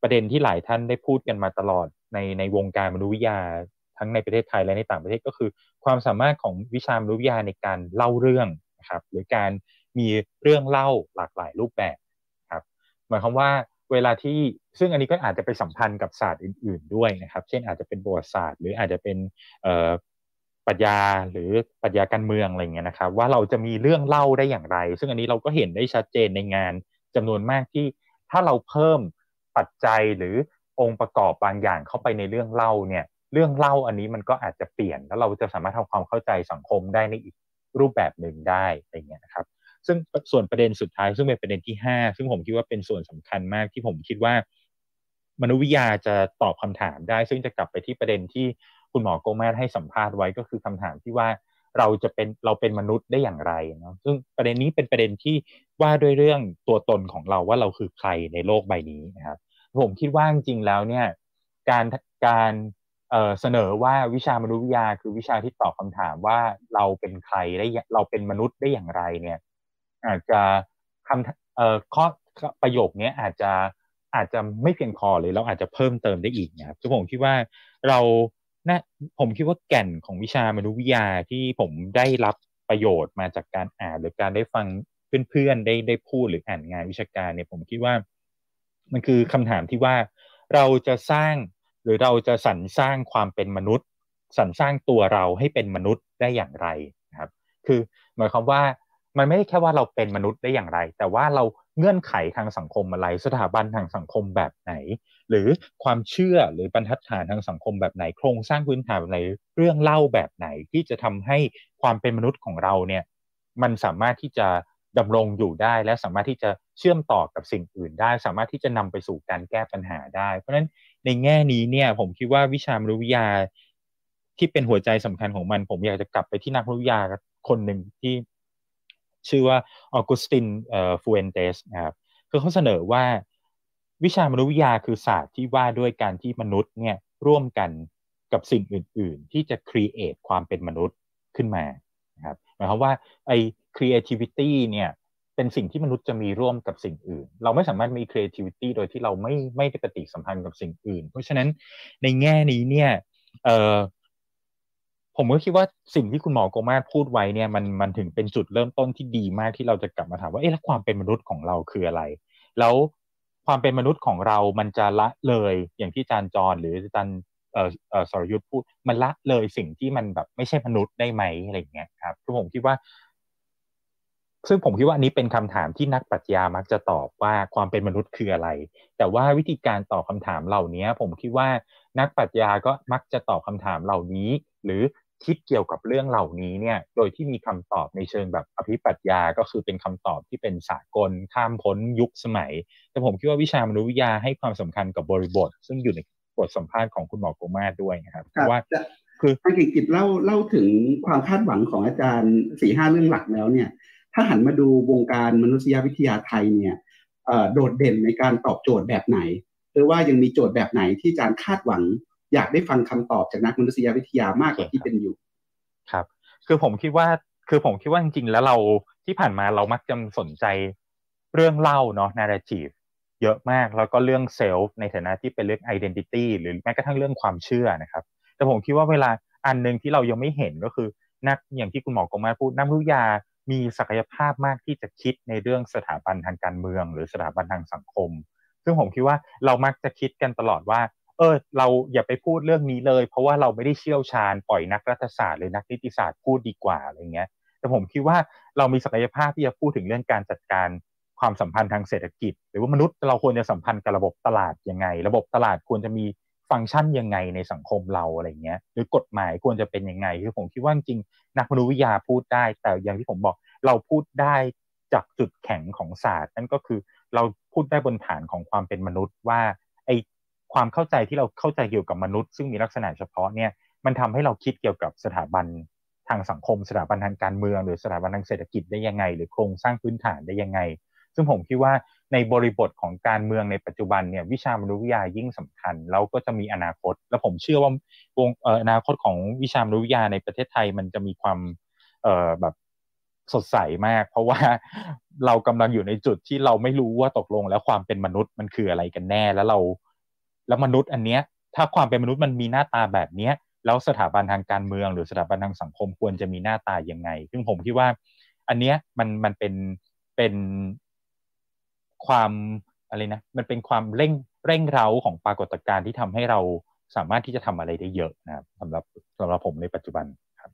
ประเด็นที่หลายท่านได้พูดกันมาตลอดในในวงการมนุษยวิทยาทั้งในประเทศไทยและในต่างประเทศก็คือ ความสามารถของวิชามนุษยวิทยาในการเล่าเรื่อง นะครับหรือการมีเรื่องเล่าหลากหลายรูปแบบครับหมายความว่าเวลาที่ซึ่งอันนี้ก็อาจจะไปสัมพันธ์กับศาสตร์อื่น ๆด้วยนะครับ เช่นอาจจะเป็นประวัติศาสตร์ หรืออาจจะเป็นปรัชญาหรือปรัชญาการเมืองอะไรเงี้ยนะครับ ว่าเราจะมีเรื่องเล่าได้อย่างไร ซึ่งอันนี้เราก็เห็นได้ชัดเจนในงานจำนวนมากที่ถ้าเราเพิ่มปัจจัยหรือองค์ประกอบบางอย่างเข้าไปในเรื่องเล่าเนี่ยเรื่องเล่าอันนี้มันก็อาจจะเปลี่ยนแล้วเราจะสามารถทำความเข้าใจสังคมได้ในอีก รูปแบบหนึ่งได้อะไรเงี้ยนะครับซึ่งส่วนประเด็นสุดท้าย ซึ่งเป็นประเด็นที่ 5 ซึ่งผมคิดว่าเป็นส่วนสำคัญมากที่ผมคิดว่า มนุษยวิทยาจะตอบคำถามได้ ซึ่งจะกลับไปที่ประเด็นที่คุณหมอโกแมสให้สัมภาษณ์ไว้ก็คือคำถามที่ว่าเราจะเป็นเราเป็นมนุษย์ได้อย่างไรเนาะซึ่งประเด็นนี้เป็นประเด็นที่ว่าด้วยเรื่องตัวตนของเราว่าเราคือใครในโลกใบนี้นะครับผมคิดว่าจริงแล้วเนี่ยการการ เสนอว่าวิชามนุษยวิทยาคือวิชาที่ตอบคำถามว่าเราเป็นใครได้เราเป็นมนุษย์ได้อย่างไรเนี่ย อาจจะคำข้อประโยคนี้อาจจะอาจจะไม่เพียงพอเลยเราอาจจะเพิ่มเติมได้อีกนะครับผมคิดว่าเรานะผมคิดว่าแก่นของวิชามนุษยวิทยาที่ผมได้รับประโยชน์มาจากการอ่าน หรือการได้ฟังเพื่อนๆได้ได้พูดหรืออ่านงานวิชาการเนี่ยผมคิดว่า มันคือคำถามที่ว่าเราจะสร้าง หรือเราจะสรรสร้างความเป็นมนุษย์ สรรสร้างตัวเราให้เป็นมนุษย์ได้อย่างไรนะครับ คือหมายความว่ามันไม่ใช่แค่ว่าเราเป็นมนุษย์ได้อย่างไร แต่ว่าเราเงื่อนไขทางสังคมอะไร สถาบันทางสังคมแบบไหน หรือความเชื่อหรือบรรทัดฐานทางสังคมแบบไหน โครงสร้างพื้นฐานแบบไหนเรื่องเล่าแบบไหนที่จะทำให้ความเป็นมนุษย์ของเราเนี่ยมันสามารถที่จะดำรงอยู่ได้ และสามารถที่จะเชื่อมต่อกับสิ่งอื่นได้ สามารถที่จะนำไปสู่การแก้ปัญหาได้ เพราะฉะนั้น ในแง่นี้เนี่ย ผมคิดว่าวิชามนุษยวิทยาที่เป็นหัวใจสำคัญของมัน ผมอยากจะกลับไปที่นักวิทยาคนหนึ่งที่ชื่อว่าออกุสตินเอ่อฟูเอนเตสนะครับคือเขาเสนอว่าวิชามนุษยวิทยาคือศาสตร์ที่ว่าด้วยการที่มนุษย์เนี่ยร่วมกันกับสิ่งอื่น ๆ ที่จะ create ความเป็นมนุษย์ขึ้นมานะครับหมายความว่าไอ้ creativity เนี่ย เป็นสิ่งที่มนุษย์จะมีร่วมกับสิ่งอื่น เราไม่สามารถมี creativity โดยที่เราไม่ไม่ได้ปฏิสัมพันธ์กับสิ่งอื่น เพราะฉะนั้นในแง่นี้เนี่ยเออผมก็คิดว่าสิ่งที่คุณหมอโกมาพูดไว้เนี่ยมันมันถึงเป็นจุดเริ่มต้นที่ดีมากที่เราจะกลับมาถามว่าเอ๊ะแล้วความเป็นมนุษย์ของเราคืออะไร แล้วความเป็นมนุษย์ของเรามันจะละเลยอย่างที่อาจารย์จรหรืออาจารย์เอ่อเอ่อสรยุทธ์พูดมันละเลยสิ่งที่มันแบบไม่ใช่มนุษย์ได้ไหมอะไรอย่างเงี้ยครับคือผมคิดว่า ซึ่งผมคิดว่าอันนี้เป็นคำถามที่นักปรัชญามักจะตอบว่าความเป็นมนุษย์คืออะไร แต่ว่าวิธีการตอบคาถามเหล่านี้ผมคิดว่านักปรัชญาก็มักจะตอบคำถามเหล่านี้ หรือคิดเกี่ยวกับเรื่องเหล่านี้เนี่ย โดยที่มีคำตอบในเชิงแบบอภิปรัชญาก็คือเป็นคำตอบที่เป็นสากลข้ามพ้นยุคสมัย แต่ผมคิดว่าวิชามนุษยวิทยาให้ความสำคัญกับบริบท ซึ่งอยู่ในบทสัมภาษณ์ของคุณหมอโกมาด้วยนะครับเพราะว่าคืออังกฤษเล่าเล่าถึงความคาดหวังของอาจารย์สี่ห้าเรื่องหลักแล้วเนี่ย ถ้าหันมาดูวงการมนุษยวิทยาไทยเนี่ยโดดเด่นในการตอบโจทย์แบบไหน หรือว่ายังมีโจทย์แบบไหนที่อาจารย์คาดหวัง อยากได้ฟังคำตอบจากนักมนุษยวิทยามากกว่าที่เป็นอยู่ ครับ คือผมคิดว่าคือผมคิดว่าจริงๆแล้วเราที่ผ่านมาเรามักจะสนใจเรื่องเล่าเนาะ narrative เยอะมากแล้วก็เรื่องเซลฟ์ในฐานะที่เป็นเรื่อง identity หรือแม้กระทั่งเรื่องความเชื่อนะครับ แต่ผมคิดว่าเวลาอันหนึ่งที่เรายังไม่เห็นก็คือนักอย่างที่คุณหมอกงมาพูดนักวิทยา มีศักยภาพมากที่จะคิดในเรื่องสถาบันทางการเมือง หรือสถาบันทางสังคม ซึ่งผมคิดว่าเรามักจะคิดกันตลอดว่า เออ เราอย่าไปพูดเรื่องนี้เลย เพราะว่าเราไม่ได้เชี่ยวชาญปล่อยนักรัฐศาสตร์หรือนักนิติศาสตร์พูดดีกว่าอะไรเงี้ย แต่ผมคิดว่าเรามีศักยภาพที่จะพูดถึงเรื่องการจัดการความสัมพันธ์ทางเศรษฐกิจ หรือว่ามนุษย์เราควรจะสัมพันธ์กับระบบตลาดยังไง ระบบตลาดควรจะมี ฟังก์ชันยังไงในสังคมเราอะไรเงี้ยหรือกฎหมายควรจะเป็นยังไงคือผมคิดว่าจริงนักมนุษยวิทยาพูดได้ แต่อย่างที่ผมบอกเราพูดได้จากจุดแข็งของศาสตร์นั่นก็คือเราพูดได้บนฐานของความเป็นมนุษย์ว่าไอความเข้าใจที่เราเข้าใจเกี่ยวกับมนุษย์ ซึ่งมีลักษณะเฉพาะเนี่ยมันทำให้เราคิดเกี่ยวกับสถาบันทางสังคม สถาบันทางการเมือง หรือสถาบันทางเศรษฐกิจได้ยังไง หรือโครงสร้างพื้นฐานได้ยังไง ซึ่งผมคิดว่า ในบริบทของการเมืองในปัจจุบันเนี่ยวิชามนุษยวิทยายิ่งสำคัญ แล้วก็จะมีอนาคต และผมเชื่อว่าวงอนาคตของวิชามนุษยวิทยาในประเทศไทยมันจะมีความเอ่อแบบสดใสมาก เพราะว่าเรากำลังอยู่ในจุดที่เราไม่รู้ว่าตกลง แล้วความเป็นมนุษย์มันคืออะไรกันแน่ แล้วเรา แล้วมนุษย์อันเนี้ย ถ้าความเป็นมนุษย์มันมีหน้าตาแบบเนี้ยแล้วสถาบันทางการเมือง หรือสถาบันทางสังคมควรจะมีหน้าตายังไง ซึ่งผมคิดว่า อันเนี้ยมันมันเป็นเป็น ความอะไรนะมันเป็นความเร่งเร่งเร้าของปรากฏการณ์ที่ทำให้เราสามารถที่จะทำอะไรได้เยอะนะครับสำหรับสำหรับผมในปัจจุบันครับ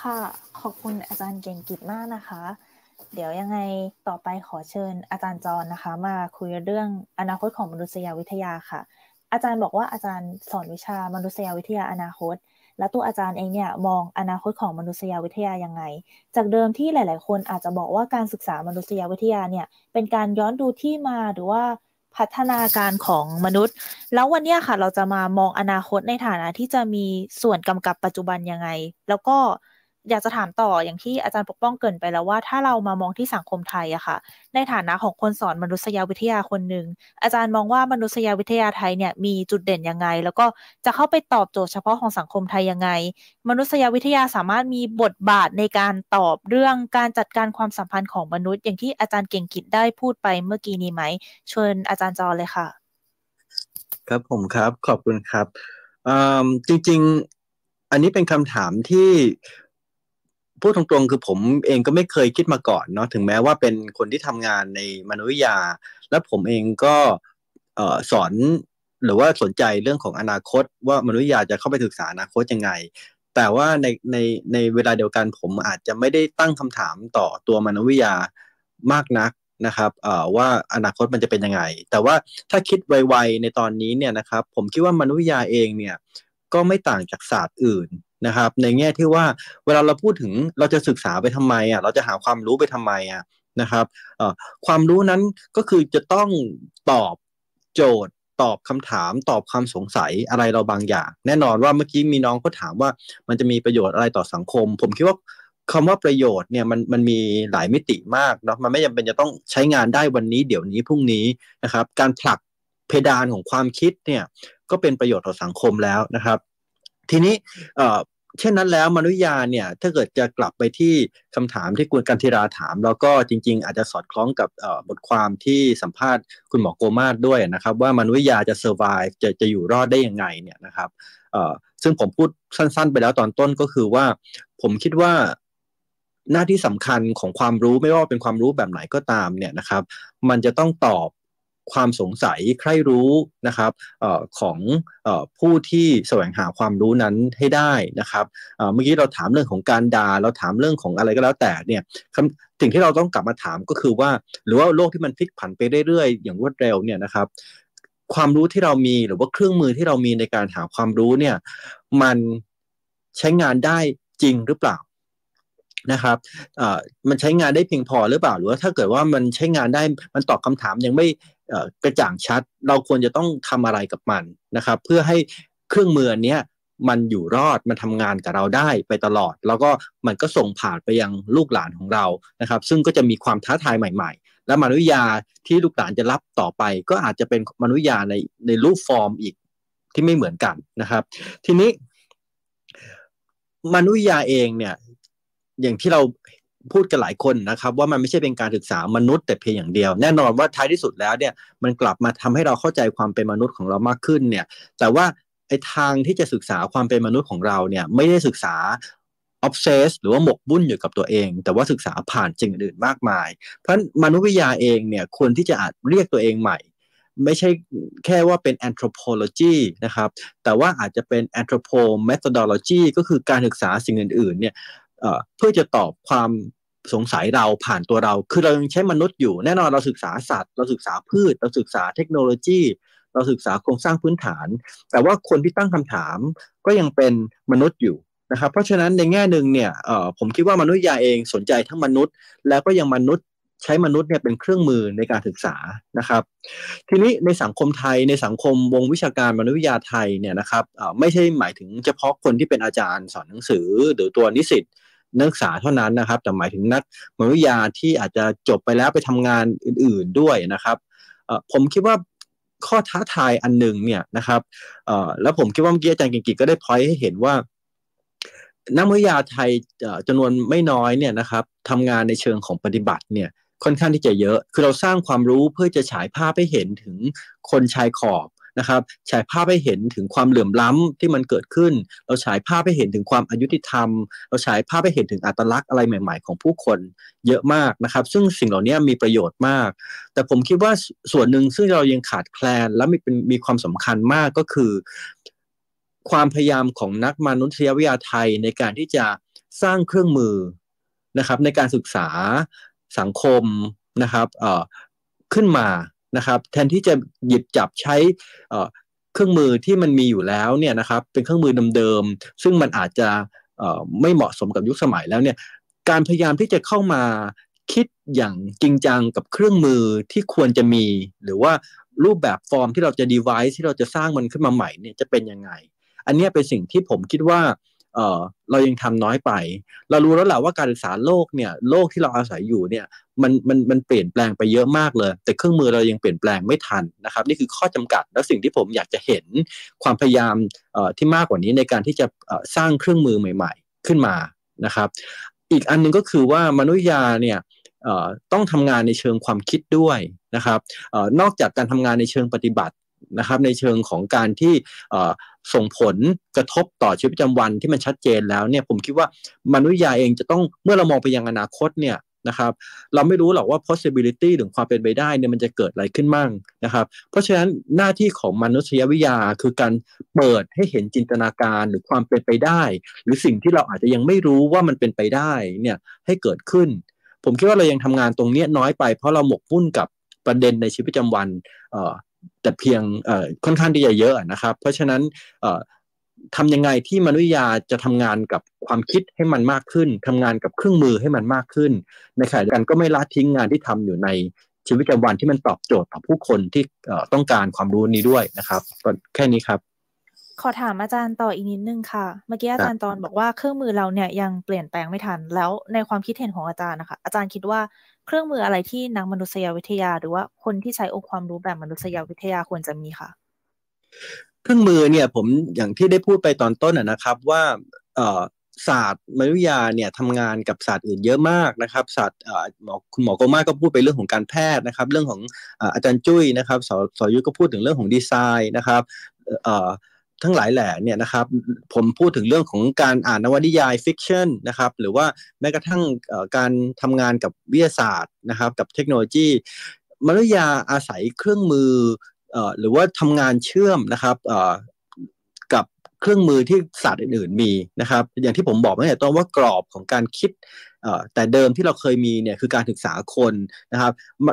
ค่ะ ขอบคุณอาจารย์เก่งกิจมากนะคะ เดี๋ยวยังไงต่อไปขอเชิญอาจารย์จรนะคะ มาคุยเรื่องอนาคตของมนุษยวิทยาค่ะ อาจารย์บอกว่าอาจารย์สอนวิชามนุษยวิทยาอนาคต และตัวอาจารย์เองเนี่ยมองอนาคตของมนุษยวิทยายังไง จากเดิมที่หลาย ๆ คนอาจจะบอกว่าการศึกษามนุษยวิทยาเนี่ยเป็นการย้อนดูที่มาหรือว่าพัฒนาการของมนุษย์ แล้ววันนี้ค่ะเราจะมามองอนาคตในฐานะที่จะมีส่วนกำกับปัจจุบันยังไง แล้วก็ อยากจะถามต่ออย่างที่อาจารย์ปกป้องเกินไปแล้วว่าถ้าเรามามองที่สังคมไทยอะค่ะ ในฐานะของคนสอนมนุษยวิทยาคนหนึ่งอาจารย์มองว่ามนุษยวิทยาไทยเนี่ยมีจุดเด่นยังไง แล้วก็จะเข้าไปตอบโจทย์เฉพาะของสังคมไทยยังไง มนุษยวิทยาสามารถมีบทบาทในการตอบเรื่องการจัดการความสัมพันธ์ของมนุษย์ อย่างที่อาจารย์เก่งกิจได้พูดไปเมื่อกี้นี้ไหมเชิญอาจารย์จอเลยค่ะ ครับผมครับขอบคุณครับจริง ๆ อันนี้เป็นคำถามที่ พูดตรงๆ คือผมเองก็ไม่เคยคิดมาก่อนเนาะถึงแม้ว่าเป็นคนที่ทำงานในมนุษยวิทยา และผมเองก็สอนหรือว่าสนใจเรื่องของอนาคต ว่ามนุษยวิทยาจะเข้าไปศึกษาอนาคตยังไง แต่ว่าในในในเวลาเดียวกันผมอาจจะไม่ได้ตั้งคำถามต่อตัวมนุษยวิทยามากนักนะครับว่าอนาคตมันจะเป็นยังไง แต่ว่าถ้าคิดไวๆในตอนนี้เนี่ยนะครับผมคิดว่ามนุษยวิทยาเองเนี่ยก็ไม่ต่างจากศาสตร์อื่น นะครับ ในแง่ที่ว่าเวลาเราพูดถึงเราจะศึกษาไปทำไมอะเราจะหาความรู้ไปทำไมอะนะครับความรู้นั้นก็คือจะต้องตอบโจทย์ตอบคำถามตอบความสงสัยอะไรเราบางอย่าง แน่นอนว่าเมื่อกี้มีน้องก็ถามว่ามันจะมีประโยชน์อะไรต่อสังคม ผมคิดว่าคำว่าประโยชน์เนี่ยมันมันมีหลายมิติมากเนาะมันไม่จำเป็นจะต้องใช้งานได้วันนี้เดี๋ยวนี้พรุ่งนี้นะครับ การผลักเพดานของความคิดเนี่ยก็เป็นประโยชน์ต่อสังคมแล้วนะครับ ทีนี้เช่นนั้นแล้วมนุษยาเนี่ยถ้าเกิดจะกลับไปที่คำถามที่คุณกันธิราถาม แล้วก็จริง ๆ อาจจะสอดคล้องกับบทความที่สัมภาษณ์คุณหมอโกมาศด้วยนะครับ ว่ามนุษยาจะ survive จะจะอยู่รอดได้ยังไงเนี่ยนะครับซึ่งผมพูดสั้น ๆ ไปแล้วตอนต้นก็คือว่า ผมคิดว่าหน้าที่สำคัญของความรู้ไม่ว่าเป็นความรู้แบบไหนก็ตามเนี่ยนะครับ มันจะต้องตอบ ความสงสัยใครรู้นะครับออของออผู้ที่แสวงหาความรู้นั้นให้ได้นะครับเมื่อกี้เราถามเรื่องของการดา่าเราถามเรื่องของอะไรก็แล้วแต่เนี่ยสิ่งที่เราต้องกลับมาถามก็คือว่า หรือว่าโลกที่มันพลิกผันไปเรื่อยๆ อย่างรวดเร็วเนี่ยนะครับ ความรู้ที่เรามีหรือว่าเครื่องมือที่เรามีในการหาความรู้เนี่ย มันใช้งานได้จริงหรือเปล่านะครับมันใช้งานได้เพียงพอหรือเปล่า หรือว่าถ้าเกิดว่ามันใช้งานได้ มันตอบคำถามยังไม่ กระจ่างชัด เราควรจะต้องทำอะไรกับมันนะครับ เพื่อให้เครื่องมือเนี้ยมันอยู่รอดมันทำงานกับเราได้ไปตลอด แล้วก็มันก็ส่งผ่านไปยังลูกหลานของเรานะครับ ซึ่งก็จะมีความท้าทายใหม่ ๆ และมนุษยาที่ลูกหลานจะรับต่อไป ก็อาจจะเป็นมนุษยาในในรูปฟอร์มอีกที่ไม่เหมือนกันนะครับ ทีนี้มนุษยาเองเนี่ยอย่างที่เรา พูดกันหลายคนนะครับ ว่ามันไม่ใช่เป็นการศึกษามนุษย์แต่เพียงอย่างเดียว แน่นอนว่าท้ายที่สุดแล้วเนี่ยมันกลับมาทำให้เราเข้าใจความเป็นมนุษย์ของเรามากขึ้นเนี่ย แต่ว่าไอ้ทางที่จะศึกษาความเป็นมนุษย์ของเราเนี่ยไม่ได้ศึกษาออฟเซสหรือว่าหมกบุ่นอยู่กับตัวเอง แต่ว่าศึกษาผ่านสิ่งอื่นมากมาย เพราะมนุษยวิทยาเองเนี่ยควรที่จะอาจเรียกตัวเองใหม่ ไม่ใช่แค่ว่าเป็น anthropology นะครับ แต่ว่าอาจจะเป็น anthropo methodology ก็คือการศึกษาสิ่งอื่นๆเนี่ยเพื่อจะตอบความ สงสัยเราผ่านตัวเรา คือเรายังใช้มนุษย์อยู่ แน่นอนเราศึกษาสัตว์ เราศึกษาพืช เราศึกษาเทคโนโลยี เราศึกษาโครงสร้างพื้นฐาน แต่ว่าคนที่ตั้งคำถามก็ยังเป็นมนุษย์อยู่นะครับ เพราะฉะนั้นในแง่หนึ่งเนี่ยผมคิดว่ามนุษยาเองสนใจทั้งมนุษย์ แล้วก็ยังมนุษย์ใช้มนุษย์เนี่ยเป็นเครื่องมือในการศึกษานะครับ ทีนี้ในสังคมไทยในสังคมวงวิชาการมนุษยวิทยาไทยเนี่ยนะครับไม่ใช่หมายถึงเฉพาะคนที่เป็นอาจารย์สอนหนังสือหรือตัวนิสิต นักศึกษาเท่านั้นนะครับ แต่หมายถึงนักมนุษยาที่อาจจะจบไปแล้วไปทำงานอื่น ๆด้วยนะครับผมคิดว่าข้อท้าทายอันหนึ่งเนี่ยนะครับแล้วผมคิดว่าเมื่อกี้อาจารย์กิกิก็ได้พอยให้เห็นว่า นักมนุษยาไทยจำนวนไม่น้อยเนี่ยนะครับทำงานในเชิงของปฏิบัติเนี่ยค่อนข้างที่จะเยอะ คือเราสร้างความรู้เพื่อจะฉายภาพให้เห็นถึงคนชายขอบ นะครับฉายภาพให้เห็นถึงความเหลื่อมล้ำที่มันเกิดขึ้น เราฉายภาพให้เห็นถึงความอายุติธรรม เราฉายภาพให้เห็นถึงอัตลักษณ์อะไรใหม่ ๆ ของผู้คนเยอะมากนะครับ ซึ่งสิ่งเหล่านี้มีประโยชน์มาก แต่ผมคิดว่าส่วนหนึ่งซึ่งเรายังขาดแคลนและมีเป็นมีความสำคัญมากก็คือ ความพยายามของนักมนุษยวิทยาไทยในการที่จะสร้างเครื่องมือนะครับในการศึกษาสังคมนะครับขึ้นมา นะครับแทนที่จะหยิบจับใช้เครื่องมือที่มันมีอยู่แล้วเนี่ยนะครับเป็นเครื่องมือเดิมๆซึ่งมันอาจจะไม่เหมาะสมกับยุคสมัยแล้วเนี่ยการพยายามที่จะเข้ามาคิดอย่างจริงจังกับเครื่องมือที่ควรจะมี หรือว่ารูปแบบฟอร์มที่เราจะ device ที่เราจะสร้างมันขึ้นมาใหม่เนี่ยจะเป็นยังไง อันนี้เป็นสิ่งที่ผมคิดว่า เออเรายังทำน้อยไป เรารู้แล้วแหละว่าการศึกษาโลกเนี่ยโลกที่เราอาศัยอยู่เนี่ยมันมันมันเปลี่ยนแปลงไปเยอะมากเลย แต่เครื่องมือเรายังเปลี่ยนแปลงไม่ทันนะครับ นี่คือข้อจำกัดและสิ่งที่ผมอยากจะเห็นความพยายามที่มากกว่านี้ในการที่จะสร้างเครื่องมือใหม่ ๆ ขึ้นมานะครับ อีกอันนึงก็คือว่ามนุษยาเนี่ยต้องทำงานในเชิงความคิดด้วยนะครับนอกจากการทำงานในเชิงปฏิบัติ นะครับในเชิงของการที่ส่งผลกระทบต่อชีวิตประจำวันที่มันชัดเจนแล้วเนี่ยผมคิดว่ามนุษยาเองจะต้องเมื่อเรามองไปยังอนาคตเนี่ยนะครับเราไม่รู้หรอกว่า possibility หรือความเป็นไปได้เนี่ยมันจะเกิดอะไรขึ้นมั่งนะครับ เพราะฉะนั้นหน้าที่ของมนุษยวิทยาคือการเปิดให้เห็นจินตนาการหรือความเป็นไปได้ หรือสิ่งที่เราอาจจะยังไม่รู้ว่ามันเป็นไปได้เนี่ยให้เกิดขึ้น ผมคิดว่าเรายังทำงานตรงนี้น้อยไปเพราะเราหมกมุ่นกับประเด็นในชีวิตประจำวัน แต่เพียงค่อนข้างที่จะเยอะนะครับ เพราะฉะนั้นทำยังไงที่มนุษยาจะทำงานกับความคิดให้มันมากขึ้นทำงานกับเครื่องมือให้มันมากขึ้นในขณะเดียวกันก็ไม่ละทิ้งงานที่ทำอยู่ในชีวิตประจำวันที่มันตอบโจทย์ต่อผู้คนที่ต้องการความรู้นี้ด้วยนะครับก็แค่นี้ครับขอถามอาจารย์ต่ออีกนิดนึงค่ะ เมื่อกี้อาจารย์ตอนบอกว่าเครื่องมือเราเนี่ยยังเปลี่ยนแปลงไม่ทัน แล้วในความคิดเห็นของอาจารย์นะคะ อาจารย์คิดว่า เครื่องมืออะไรที่นักมนุษยวิทยา หรือว่าคนที่ใช้องค์ความรู้แบบมนุษยวิทยาควรจะมีค่ะ เครื่องมือเนี่ยผมอย่างที่ได้พูดไปตอนต้นนะครับว่าศาสตร์มนุษยวิทยาเนี่ยทำงานกับศาสตร์อื่นเยอะมากนะครับศาสตร์หมอคุณหมอโกมาก็พูดไปเรื่องของการแพทย์นะครับ เรื่องของอาจารย์จุ้ยนะครับสรยุทธก็พูดถึงเรื่องของดีไซน์นะครับ ทั้งหลายแหล่เนี่ยนะครับผมพูดถึงเรื่องของการอ่านนวนิยาย fiction นะครับหรือว่าแม้กระทั่งการทำงานกับวิทยาศาสตร์นะครับกับเทคโนโลยีมนุษยาอาศัยเครื่องมือหรือว่าทำงานเชื่อมนะครับกับเครื่องมือที่ศาสตร์อื่น ๆมีนะครับ อย่างที่ผมบอกเมื่ต้นว่ากรอบของการคิดแต่เดิมที่เราเคยมีเนี่ยคือการศึกษาคนนะครับ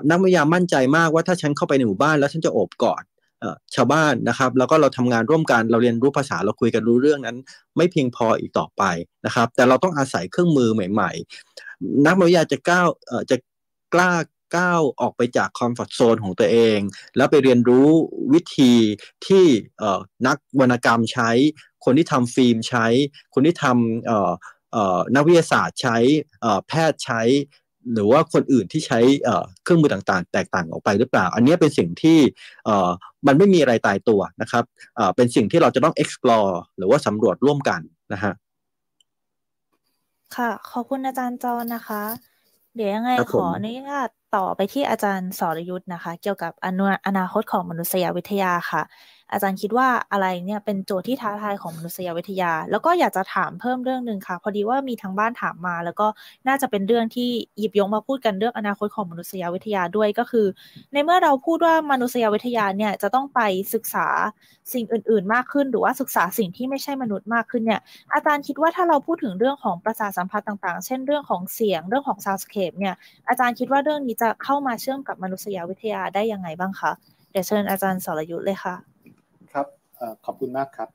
นักวิทยามั่นใจมากว่าถ้าฉันเข้าไปในหมู่บ้านแล้วฉันจะโอบกอด ชาวบ้านนะครับ แล้วก็เราทำงานร่วมกันเราเรียนรู้ภาษาเราคุยกันรู้เรื่องนั้น ไม่เพียงพออีกต่อไปนะครับ แต่เราต้องอาศัยเครื่องมือใหม่ ๆ นักวิทยาจะก้าวจะกล้าก้าวออกไปจากคอมฟอร์ทโซนของตัวเอง แล้วไปเรียนรู้วิธีที่นักวรรณกรรมใช้ คนที่ทำฟิล์มใช้ คนที่ทำนักวิทยาศาสตร์ใช้แพทย์ใช้ หรือว่าคนอื่นที่ใช้เครื่องมือต่างๆ แตกต่างออกไปหรือเปล่า อันนี้เป็นสิ่งที่มันไม่มีอะไรตายตัวนะครับเป็นสิ่งที่เราจะต้อง explore หรือว่าสำรวจร่วมกันนะฮะค่ะ ขอบคุณอาจารย์จอนะคะ เดี๋ยวยังไงขออนุญาตต่อไปที่อาจารย์สรยุทธ์นะคะ เกี่ยวกับอนาคตของมนุษยวิทยาค่ะ อาจารย์คิดว่าอะไรเนี่ยเป็นโจทย์ที่ท้าทายของมนุษยวิทยา แล้วก็อยากจะถามเพิ่มเรื่องหนึ่งค่ะ พอดีว่ามีทางบ้านถามมา แล้วก็น่าจะเป็นเรื่องที่หยิบยกมาพูดกันเรื่องอนาคตของมนุษยวิทยาด้วยก็คือ ในเมื่อเราพูดว่ามนุษยวิทยาเนี่ยจะต้องไปศึกษาสิ่งอื่น ๆ มากขึ้น หรือว่าศึกษาสิ่งที่ไม่ใช่มนุษย์มากขึ้นเนี่ยอาจารย์คิดว่าถ้าเราพูดถึงเรื่องของประสาทสัมผัสต่างๆ เช่นเรื่องของเสียงเรื่องของ soundscape เนี่ยอาจารย์คิดว่าเรื่องนี้จะเข้ามาเชื่อมกับมนุษยวิทยาได้ยังไงบ้างคะเดี๋ยวเชิญอาจารย์สรยุทธเลยค่ะ ขอบคุณมากครับ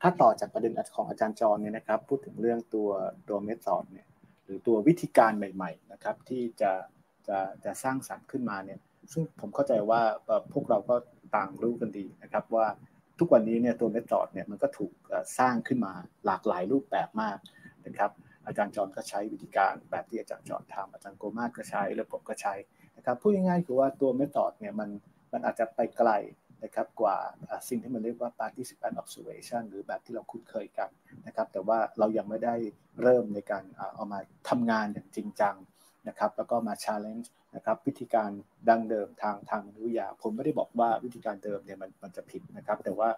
ถ้าต่อจากประเด็นของอาจารย์จรเนี่ยนะครับ พูดถึงเรื่องตัวตัว method เนี่ยหรือตัววิธีการใหม่ ๆ นะครับ ที่จะจะจะสร้างสรรค์ขึ้นมาเนี่ยซึ่งผมเข้าใจว่าพวกเราก็ต่างรู้กันดีนะครับว่าทุกวันนี้เนี่ยตัวเมธอดเนี่ยมันก็ถูกสร้างขึ้นมาหลากหลายรูปแบบมากนะครับอาจารย์จรก็ใช้วิธีการแบบที่อาจารย์จรทำอาจารย์โกมาก็ใช้แล้วผมก็ใช้นะครับพูดง่ายๆคือว่าตัวเมธอดเนี่ยมันมันอาจจะไปไกล นะครับกว่าสิ่งที่มันเรียกว่า participant observation หรือแบบที่เราคุ้นเคยกันนะครับแต่ว่าเรายังไม่ได้เริ่มในการเอามาทำงานอย่างจริงจังนะครับแล้วก็มา challenge นะครับวิธีการดังเดิมทางทางวิทยา ผมไม่ได้บอกว่าวิธีการเดิมเนี่ยมันมันจะผิดนะครับ แต่ว่า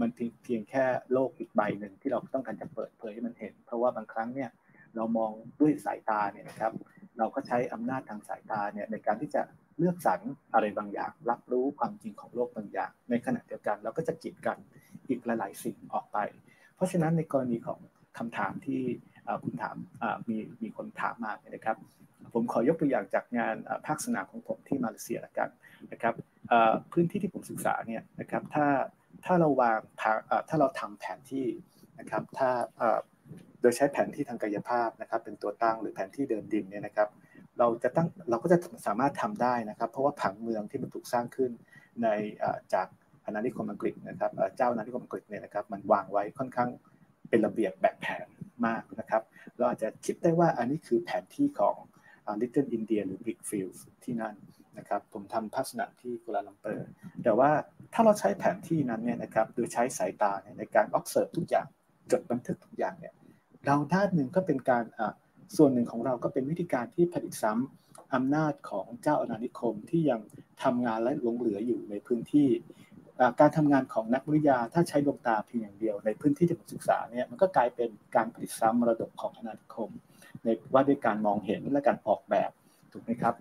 มันเพียงเพียงแค่โลกอีกใบหนึ่งที่เราต้องการจะเปิดเผยให้มันเห็น เพราะว่าบางครั้งเนี่ยเรามองด้วยสายตาเนี่ยนะครับ เราก็ใช้อำนาจทางสายตาเนี่ยในการที่จะ เลือกสรรอะไรบางอย่าง รับรู้ความจริงของโลกบางอย่าง ในขณะเดียวกันเราก็จะกีดกันอีกหลายๆสิ่งออกไป เพราะฉะนั้นในกรณีของคำถามที่คุณถามมีมีคนถามมาเนี่ยนะครับ ผมขอยกตัวอย่างจากงานภาคสนามของผมที่มาเลเซียละกันนะครับพื้นที่ที่ผมศึกษาเนี่ยนะครับถ้าถ้าเราวางถ้าเราทำแผนที่นะครับถ้าโดยใช้แผนที่ทางกายภาพนะครับ เป็นตัวตั้งหรือแผนที่เดินดินเนี่ยนะครับ เราจะตั้งเราก็จะสามารถทำได้นะครับ เพราะว่าผังเมืองที่มันถูกสร้างขึ้นในจากอาณานิคมอังกฤษนะครับเจ้าอาณานิคมอังกฤษเนี่ยนะครับมันวางไว้ค่อนข้างเป็นระเบียบแบบแผนมากนะครับ เราอาจจะคิดได้ว่าอันนี้คือแผนที่ของ Little India หรือ Big Fields ที่นั่นนะครับ ผมทำพัฒนาที่กุลาลัมเปอร์ แต่ว่าถ้าเราใช้แผนที่นั้นเนี่ยนะครับโดยใช้สายตาในการ observe ทุกอย่างจดบันทึกทุกอย่างเนี่ยเราด้านหนึ่งก็เป็นการ ส่วนหนึ่งของเราก็เป็นวิธีการที่ผลิตซ้ำอำนาจของเจ้าอาณานิคมที่ยังทำงานและหลงเหลืออยู่ในพื้นที่ การทำงานของนักวิทยาถ้าใช้ดวงตาเพียงอย่างเดียว ในพื้นที่ที่ผมศึกษาเนี่ยมันก็กลายเป็นการผลิตซ้ำมรดกของอนาคม ในว่าด้วยการมองเห็นและการออกแบบถูกไหมครับ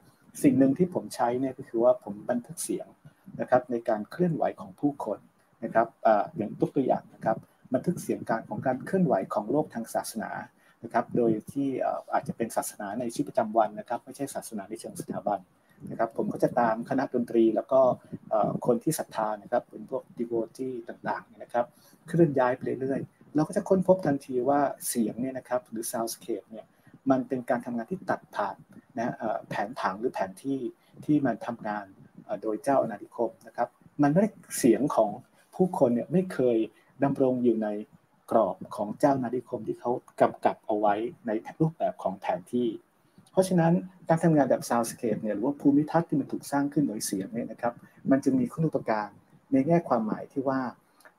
สิ่งหนึ่งที่ผมใช้เนี่ยก็คือว่าผมบันทึกเสียงนะครับในการเคลื่อนไหวของผู้คนนะครับอย่างตุกตัวอย่างนะครับบันทึกเสียงการของการเคลื่อนไหวของโลกทางศาสนา นะครับ โดยที่อาจจะเป็นศาสนาในชีวิตประจำวันนะครับ ไม่ใช่ศาสนาในเชิงสถาบันนะครับ ผมก็จะตามคณะดนตรีแล้วก็คนที่ศรัทธานะครับเป็นพวกดิโวตี้ต่างๆนะครับเคลื่อนย้ายไปเรื่อยๆ เราก็จะค้นพบทันทีว่าเสียงเนี่ยนะครับหรือ soundscape เนี่ยมันเป็นการทำงานที่ตัดผ่านนะแผนผังหรือแผนที่ที่มันทำงานโดยเจ้าอนาธิคมนะครับ มันไม่ได้เสียงของผู้คนเนี่ยไม่เคยดำรงอยู่ใน กรอบของเจ้านาธิคมที่เขากำกับเอาไว้ในรูปแบบของแผนที่ เพราะฉะนั้นการทำงานแบบ soundscape เนี่ยหรือว่าภูมิทัศน์ที่มันถูกสร้างขึ้นโดยเสียงเนี่ยนะครับมันจึงมีคุณอุปการในแง่ความหมายที่ว่า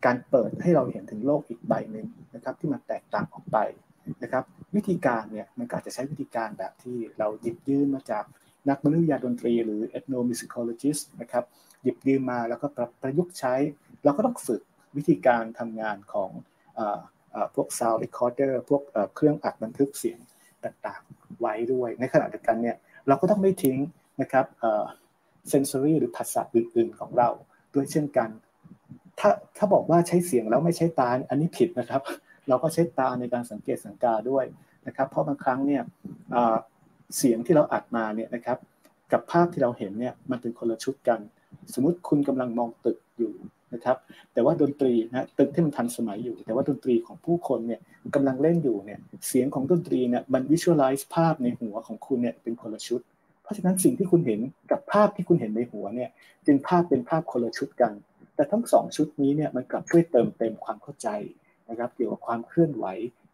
การเปิดให้เราเห็นถึงโลกอีกใบหนึ่งนะครับที่มันแตกต่างออกไปนะครับวิธีการเนี่ยมันอาจจะใช้วิธีการแบบที่เราหยิบยื่นมาจากนักมนุษยาดนตรีหรือ ethnomusicologist นะครับหยิบยืมมาแล้วก็ประยุกต์ใช้ เราก็ต้องฝึกวิธีการทำงานของ พวก sound recorder พวกเครื่องอัดบันทึกเสียงต่างๆ ไว้ด้วย ในขณะเดียวกันเนี่ยเราก็ต้องไม่ทิ้งนะครับเซนซอรี่หรือภาษาอื่นๆของเราด้วยเช่นกัน ถ้าถ้าบอกว่าใช้เสียงแล้วไม่ใช้ตา อันนี้ผิดนะครับ เราก็ใช้ตาในการสังเกตสังกาด้วยนะครับ เพราะบางครั้งเนี่ยเสียงที่เราอัดมาเนี่ยนะครับ กับภาพที่เราเห็นเนี่ยมันเป็นคนละชุดกัน สมมุติคุณกำลังมองตึกอยู่ นะครับ แต่ว่าดนตรีนะตึกที่มันทันสมัยอยู่ แต่ว่าดนตรีของผู้คนเนี่ยกำลังเล่นอยู่เนี่ยเสียงของดนตรีเนี่ยมันวิชวลไลซ์ภาพในหัวของคุณเนี่ยเป็นคนละชุด เพราะฉะนั้นสิ่งที่คุณเห็นกับภาพที่คุณเห็นในหัวเนี่ยจึงภาพเป็นภาพคนละชุดกัน แต่ทั้งสองชุดนี้เนี่ยมันกลับช่วยเติมเต็มความเข้าใจนะครับเกี่ยวกับความเคลื่อนไหว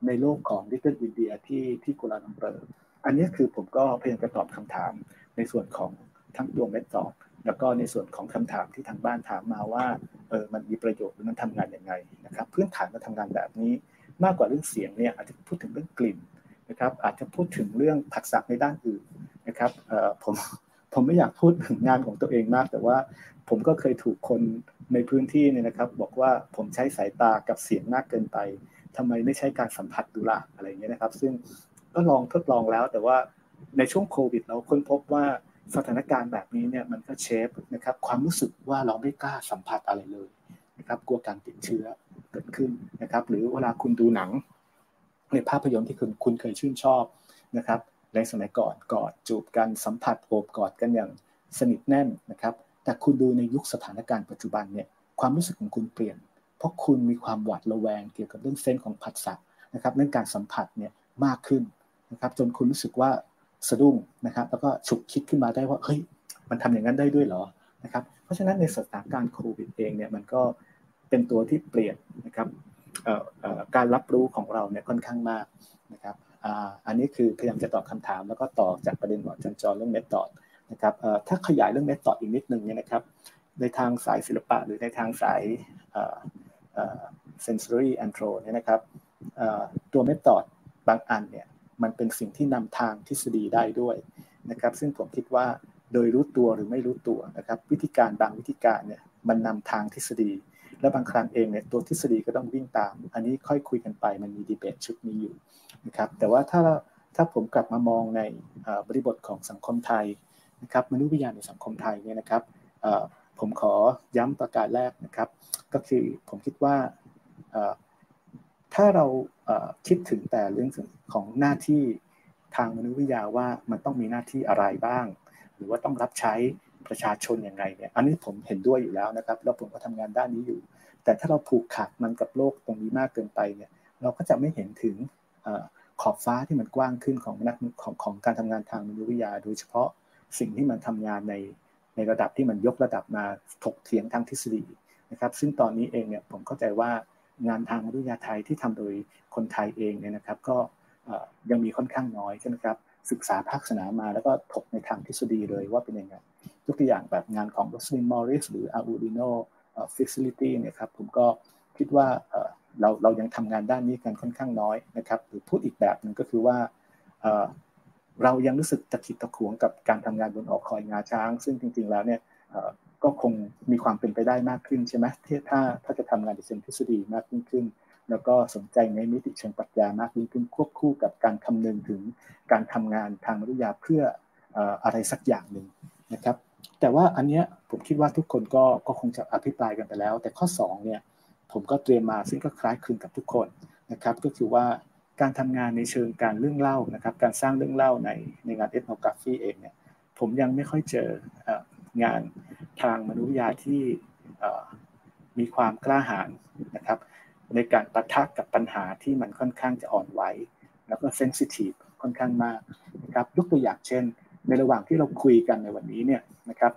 ในโลกของดิจิทัลอินเดียที่ที่กัวลาลัมเปอร์อันนี้คือผมก็พยายามจะตอบคำถามในส่วนของทั้งตัว method แล้วก็ในส่วนของคำถามที่ทางบ้านถามมาว่าเออมันมีประโยชน์หรือมันทำงานยังไงนะครับ พื้นฐานมาทำงานแบบนี้ มากกว่าเรื่องเสียงเนี่ยอาจจะพูดถึงเรื่องกลิ่นนะครับ อาจจะพูดถึงเรื่องทักษะในด้านอื่นนะครับเออผมผมไม่อยากพูดถึงงานของตัวเองมาก แต่ว่าผมก็เคยถูกคนในพื้นที่เนี่ยนะครับ บอกว่าผมใช้สายตากับเสียงมากเกินไปทำไมไม่ใช้การสัมผัสดูล่ะอะไรเงี้ยนะครับ ซึ่งก็ลองทดลองแล้วแต่ว่าในช่วงโควิดเราค้นพบว่า สถานการณ์แบบนี้เนี่ยมันก็เชฟนะครับความรู้สึกว่าเราไม่กล้าสัมผัสอะไรเลยนะครับกลัวการติดเชื้อเกิดขึ้นนะครับ หรือเวลาคุณดูหนัง ในภาพยนตร์ที่คุณคุณเคยชื่นชอบนะครับในสมัยก่อนกอดจูบกันสัมผัสโอบกอดกันอย่างสนิทแน่นนะครับ แต่คุณดูในยุคสถานการณ์ปัจจุบันเนี่ยความรู้สึกของคุณเปลี่ยน เพราะคุณมีความหวาดระแวงเกี่ยวกับเรื่องเส้นของผัสสะนะครับเรื่องการสัมผัสเนี่ยมากขึ้นนะครับ จนคุณรู้สึกว่า สะดุ้งนะครับ แล้วก็ฉุกคิดขึ้นมาได้ว่าเฮ้ยมันทำอย่างนั้นได้ด้วยเหรอนะครับ เพราะฉะนั้นในสถานการณ์โควิดเองเนี่ยมันก็เป็นตัวที่เปลี่ยนนะครับการรับรู้ของเราเนี่ยค่อนข้างมากนะครับอันนี้คือพยายามจะตอบคำถามแล้วก็ต่อจากประเด็นหมอจันจรเรื่องเมธอดนะครับถ้าขยายเรื่องเมธอดอีกนิดนึงเนี่ยนะครับ ในทางสายศิลปะหรือในทางสาย sensory antro เนี่ยนะครับตัวเมธอดบางอันเนี่ย มันเป็นสิ่งที่นำทางทฤษฎีได้ด้วยนะครับ ซึ่งผมคิดว่าโดยรู้ตัวหรือไม่รู้ตัวนะครับ วิธีการบางวิธีการเนี่ยมันนำทางทฤษฎี และบางครั้งเองเนี่ยตัวทฤษฎีก็ต้องวิ่งตาม อันนี้ค่อยคุยกันไปมันมีดีเบตชุดนี้อยู่นะครับแต่ว่าถ้าถ้าผมกลับมามองในบริบทของสังคมไทยนะครับมนุษยวิทยาในสังคมไทยเนี่ยนะครับผมขอย้ำประการแรกนะครับ ก็คือผมคิดว่าถ้าเรา คิดถึงแต่เรื่องของหน้าที่ทางมนุษยวิทยาว่ามันต้องมีหน้าที่อะไรบ้าง หรือว่าต้องรับใช้ประชาชนอย่างไรเนี่ยอันนี้ผมเห็นด้วยอยู่แล้วนะครับแล้วผมก็ทำงานด้านนี้อยู่ แต่ถ้าเราผูกขาดมันกับโลกตรงนี้มากเกินไปเนี่ยเราก็จะไม่เห็นถึงขอบฟ้าที่มันกว้างขึ้นของนักของของการทำงานทางมนุษยวิทยา โดยเฉพาะสิ่งที่มันทำงานในในระดับที่มันยกระดับมาถกเถียงทางทฤษฎีนะครับ ซึ่งตอนนี้เองเนี่ยผมเข้าใจว่า งานทางมนุษยาไทยที่ทำโดยคนไทยเองเนี่ยนะครับ ก็ยังมีค่อนข้างน้อยใช่ไหมครับศึกษาภาคสนามมาแล้วก็ถกในทางทฤษฎีเลยว่าเป็นยังไงยกตัวอย่างแบบงานของ r o s l y n Morris หรือ Arduino Facility เนี่ยครับผมก็คิดว่าเราเรายังทำงานด้านนี้กันค่อนข้างน้อยนะครับหรือพูดอีกแบบหนึ่งก็คือว่าเรายังรู้สึกตะขิดตะขวงกับการทำงานบนออกคอยงาช้าง ซึ่งจริงๆแล้วเนี่ย ก็คงมีความเป็นไปได้มากขึ้นใช่ไหมถ้าถ้าจะทำงานในเชิงทฤษฎีมากยิ่งขึ้น แล้วก็สนใจในมิติเชิงปรัชญามากยิ่งขึ้นควบคู่กับการคำนึงถึงการทำงานทางมนุษยาเพื่ออะไรสักอย่างหนึ่งนะครับ แต่ว่าอันเนี้ยผมคิดว่าทุกคนก็ก็คงจะอภิปรายกันไปแล้ว แต่ข้อ2เนี่ยผมก็เตรียมมาซึ่งก็คล้ายคลึงกับทุกคนนะครับ ก็คือว่าการทำงานในเชิงการเรื่องเล่านะครับ การสร้างเรื่องเล่าในในงานเอทโนกราฟีเองเนี่ยผมยังไม่ค่อยเจอ งานทางมนุษยวิทยาที่มีความกล้าหาญนะครับ ในการปะทะกับปัญหาที่มันค่อนข้างจะอ่อนไหวแล้วก็เซนซิทีฟค่อนข้างมากนะครับยกตัวอย่างเช่น ในระหว่างที่เราคุยกันในวันนี้เนี่ยนะครับ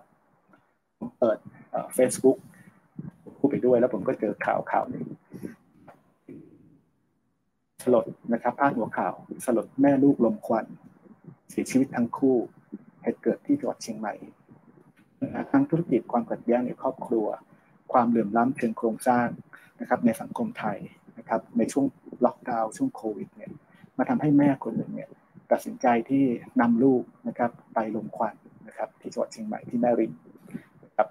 ผมเปิดเฟซบุ๊กพูดไปด้วยแล้วผมก็เจอข่าวข่าวหนึ่งสลดนะครับพาดหัวข่าวสลดแม่ลูกลมควัน เสียชีวิตทั้งคู่เหตุเกิดที่จังหวัดเชียงใหม่ ทั้งธุรกิจความขัดแย้งในครอบครัว ความเหลื่อมล้ำเชิงโครงสร้างนะครับในสังคมไทยนะครับในช่วงล็อกดาวน์ช่วงโควิดเนี่ยมาทำให้แม่คนหนึ่งเนี่ยตัดสินใจที่นำลูกนะครับไปลมควันนะครับที่จังหวัดเชียงใหม่ที่แม่ริมนะครับ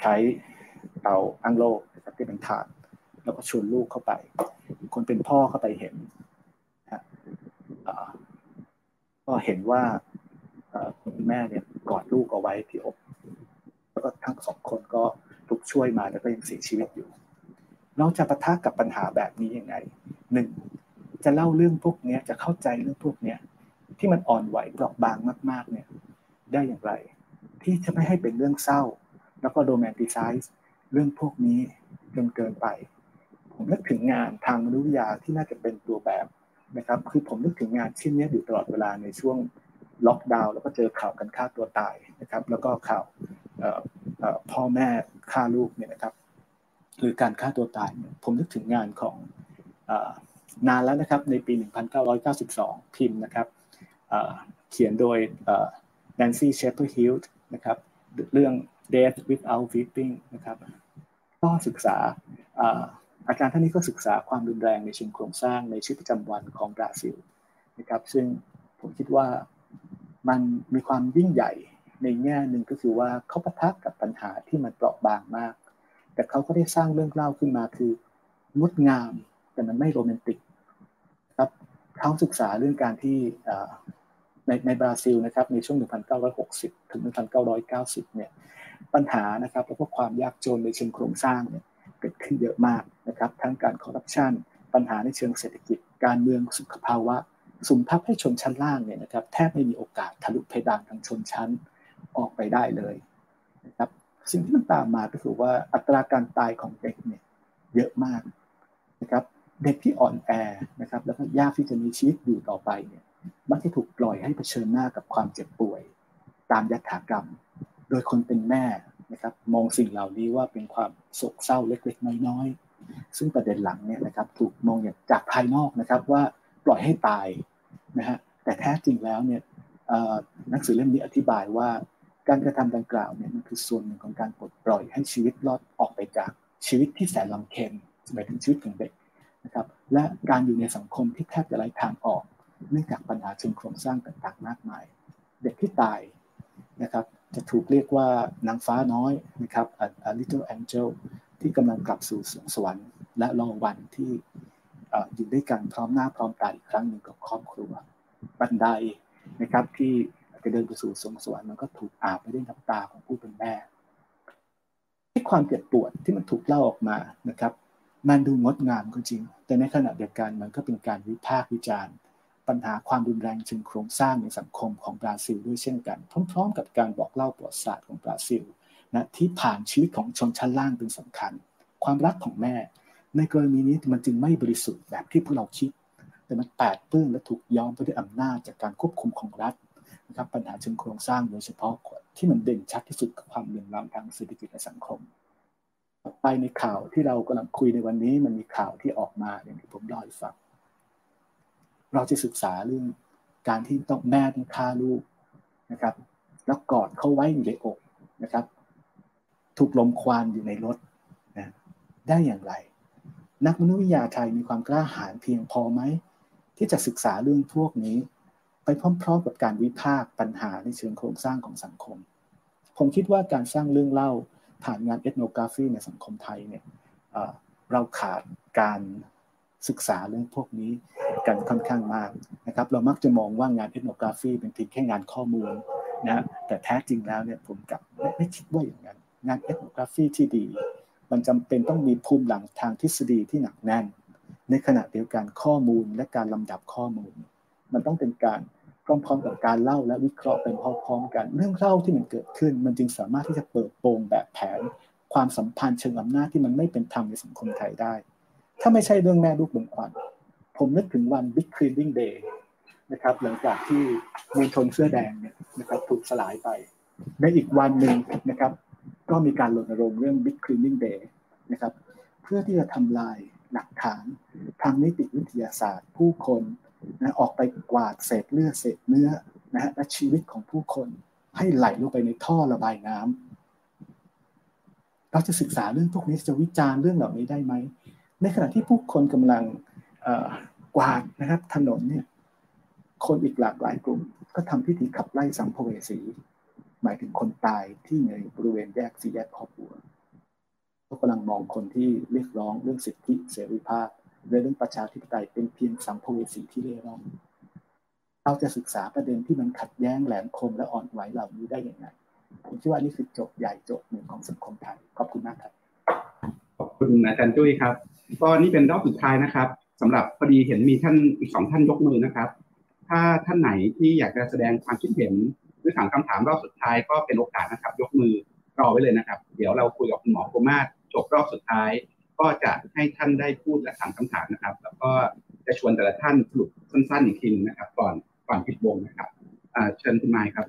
ใช้เตาอังโลนะครับที่เป็นถาดแล้วก็ชวนลูกเข้าไป คนเป็นพ่อเข้าไปเห็นก็เห็นว่าคุณแม่เนี่ยกอดลูกเอาไว้ที่อก ก็ทั้งสองคนก็ถูกช่วยมาแล้วก็ยังเสียชีวิตอยู่ เราจะปะทะกับปัญหาแบบนี้ยังไงหนึ่งจะเล่าเรื่องพวกนี้จะเข้าใจเรื่องพวกนี้ที่มันอ่อนไหวเปราะบางมาก ๆ เนี่ย ได้อย่างไร ที่จะไม่ให้เป็นเรื่องเศร้า แล้วก็โรแมนติไซส์เรื่องพวกนี้จนเกินไป ผมนึกถึงงานทางมนุษยวิทยาที่น่าจะเป็นตัวแบบนะครับ คือผมนึกถึงงานชิ้นนี้อยู่ตลอดเวลาในช่วงล็อกดาวน์แล้วก็เจอข่าวกันฆ่าตัวตายนะครับ แล้วก็ข่าว พ่อแม่ฆ่าลูกเนี่ยนะครับหรือการฆ่าตัวตาย ผมนึกถึงงานของนานแล้วนะครับในปี 1992 พิมพ์นะครับเขียนโดย Nancy Shepherd-Hill นะครับเรื่อง Death Without Weeping นะครับก็ศึกษาอาจารย์ท่านนี้ก็ศึกษาความรุนแรงในเชิงโครงสร้างในชีวิตประจำวันของบราซิลนะครับซึ่งผมคิดว่ามันมีความยิ่งใหญ่ ในแง่หนึ่งก็คือว่าเขาประทักกับปัญหาที่มันเปราะบางมาก แต่เขาก็ได้สร้างเรื่องเล่าขึ้นมาคืองดงามแต่มันไม่โรแมนติกครับเขาศึกษาเรื่องการที่ในในบราซิลนะครับในช่วง 1960 ถึง 1990 เนี่ยปัญหานะครับแล้วก็ความยากจนในเชิงโครงสร้างเนี่ยเกิดขึ้นเยอะมากนะครับ ทั้งการคอร์รัปชันปัญหาในเชิงเศรษฐกิจ การเมืองสุขภาวะสุ่มทับให้ชนชั้นล่างเนี่ยนะครับแทบไม่มีโอกาสทะลุเพดานทางชนชั้น ออกไปได้เลยนะครับสิ่งที่มันตามมาก็คือว่าอัตราการตายของเด็กเนี่ยเยอะมากนะครับเด็กที่อ่อนแอนะครับแล้วก็ยากที่จะมีชีวิตอยู่ต่อไปเนี่ยมักจะถูกปล่อยให้เผชิญหน้ากับความเจ็บป่วย ตามยถากรรม โดยคนเป็นแม่นะครับมองสิ่งเหล่านี้ว่าเป็นความโศกเศร้าเล็กๆ น้อยๆ ซึ่งประเด็นหลังเนี่ยนะครับถูกมองอย่างจากภายนอกนะครับว่าปล่อยให้ตายนะฮะแต่แท้จริงแล้วเนี่ยหนังสือเล่มนี้อธิบายว่า การกระทำดังกล่าวเนี่ยมันคือส่วนหนึ่งของการปลดปล่อยให้ชีวิตรอดออกไปจากชีวิตที่แสนลำเค็ญหมายถึงชีวิตของเด็กนะครับและการอยู่ในสังคมที่แทบจะไร้ทางออก เนื่องจากปัญหาเชิงโครงสร้างต่างๆ มากมาย เด็กที่ตายนะครับจะถูกเรียกว่านางฟ้าน้อยนะครับ a little angel ที่กำลังกลับสู่สวรรค์ และรอวันที่อยู่ด้วยกันพร้อมหน้าพร้อมตาอีกครั้งหนึ่งกับครอบครัวบันไดนะครับที่ จะเดินไปสู่สวงสวรรค์มันก็ถูกอาบไปด้วยน้ำตาของผู้เป็นแม่ที่ความเจ็บปวดที่มันถูกเล่าออกมานะครับ มันดูงดงามก็จริง แต่ในขณะเดียวกันมันก็เป็นการวิพากษ์วิจารณ์ ปัญหาความรุนแรงเชิงโครงสร้างในสังคมของบราซิลด้วยเช่นกัน พร้อม ๆ กับการบอกเล่าประวัติศาสตร์ของบราซิลนะที่ผ่านชีวิตของชนชั้นล่างเป็นสำคัญ ความรักของแม่ ในกรณีนี้มันจึงไม่บริสุทธิ์แบบที่พวกเราคิดแต่มันแปดเปื้อนและถูกย้อมไปด้วยอำนาจจากการควบคุมของรัฐ นะครับปัญหาเชิงโครงสร้างโดยเฉพาะที่มันเด่นชัดที่สุดกับความเหลื่อมล้ำทางเศรษฐกิจและสังคมไปในข่าวที่เรากำลังคุยในวันนี้มันมีข่าวที่ออกมาอย่างที่ผมเล่าให้ฟังเราจะศึกษาเรื่องการที่ต้องแม่ต้องฆ่าลูกนะครับ แล้วกอดเขาไว้อยู่ในอกนะครับ ถูกลมควันอยู่ในรถนะได้อย่างไร นักมนุษยวิทยาไทยมีความกล้าหาญเพียงพอไหมที่จะศึกษาเรื่องพวกนี้ ไปพร้อม ๆ กับการวิพากษ์ปัญหาในเชิงโครงสร้างของสังคม ผมคิดว่าการสร้างเรื่องเล่าผ่านงานเอทโนกราฟีในสังคมไทยเนี่ยเราขาดการศึกษาเรื่องพวกนี้กันค่อนข้างมากนะครับ เรามักจะมองว่างานเอทโนกราฟีเป็นเพียงแค่งานข้อมูลนะแต่แท้จริงแล้วเนี่ยผมกลับไม่คิดว่าอย่างนั้น งานเอทโนกราฟีที่ดี มันจำเป็นต้องมีภูมิหลังทางทฤษฎีที่หนักแน่น ในขณะเดียวกันข้อมูลและการลำดับข้อมูล มันต้องเป็นการ พร้อมๆ กับการเล่าและวิเคราะห์เป็นพร้อมๆกัน เรื่องเล่าที่มันเกิดขึ้น มันจึงสามารถที่จะเปิดโปงแบบแผน ความสัมพันธ์เชิงอำนาจที่มันไม่เป็นธรรมในสังคมไทยได้ ถ้าไม่ใช่เรื่องแม่ลูกบนควัน ผมนึกถึงวัน Big Cleaning Day นะครับหลังจากที่มวลชนเสื้อแดงเนี่ยนะครับถูกสลายไป ในอีกวันหนึ่งนะครับ ก็มีการรณรงค์เรื่อง Big Cleaning Day นะครับเพื่อที่จะทำลายหลักฐานทางนิติวิทยาศาสตร์ ผู้คน นะออกไปกวาดเศษเลือดเศษเนื้อนะฮะและชีวิตของผู้คนให้ไหลลงไปในท่อระบายน้ำเราจะศึกษาเรื่องพวกนี้จะวิจารณ์เรื่องเหล่านี้ได้ไหม ในขณะที่ผู้คนกำลังกวาดนะครับถนนเนี่ยคนอีกหลากหลายกลุ่ม ก็ทำพิธีขับไล่สัมภเวสี หมายถึงคนตายที่ในบริเวณแยกสี่แยกครอบบัวก็กำลังมองคนที่เรียกร้องเรื่องสิทธิเสรีภาพ เรื่องประชาธิปไตยเป็นเพียงสัมภเวสีที่เร่ร่อนเราจะศึกษาประเด็นที่มันขัดแย้งแหลมคมและอ่อนไหวเหล่านี้ได้อย่างไรผมคิดว่านี่คือโจทย์ใหญ่โจทย์หนึ่งของสังคมไทยขอบคุณมากครับขอบคุณอาจารย์จุ้ยครับก็นี่เป็นรอบสุดท้ายนะครับสำหรับพอดีเห็นมีท่านอีกสองท่านยกมือนะครับ ถ้าท่านไหนที่อยากจะแสดงความคิดเห็นหรือถามคำถามรอบสุดท้ายก็เป็นโอกาสนะครับ ยกมือรอไว้เลยนะครับ เดี๋ยวเราคุยกับคุณหมอโคมาศจบรอบสุดท้าย ก็จะให้ท่านได้พูดและถามคำถามนะครับ แล้วก็จะชวนแต่ละท่านสรุปสั้นๆอีกทีนึงนะครับ ก่อนก่อนปิดวงนะครับเชิญคุณไมค์ครับ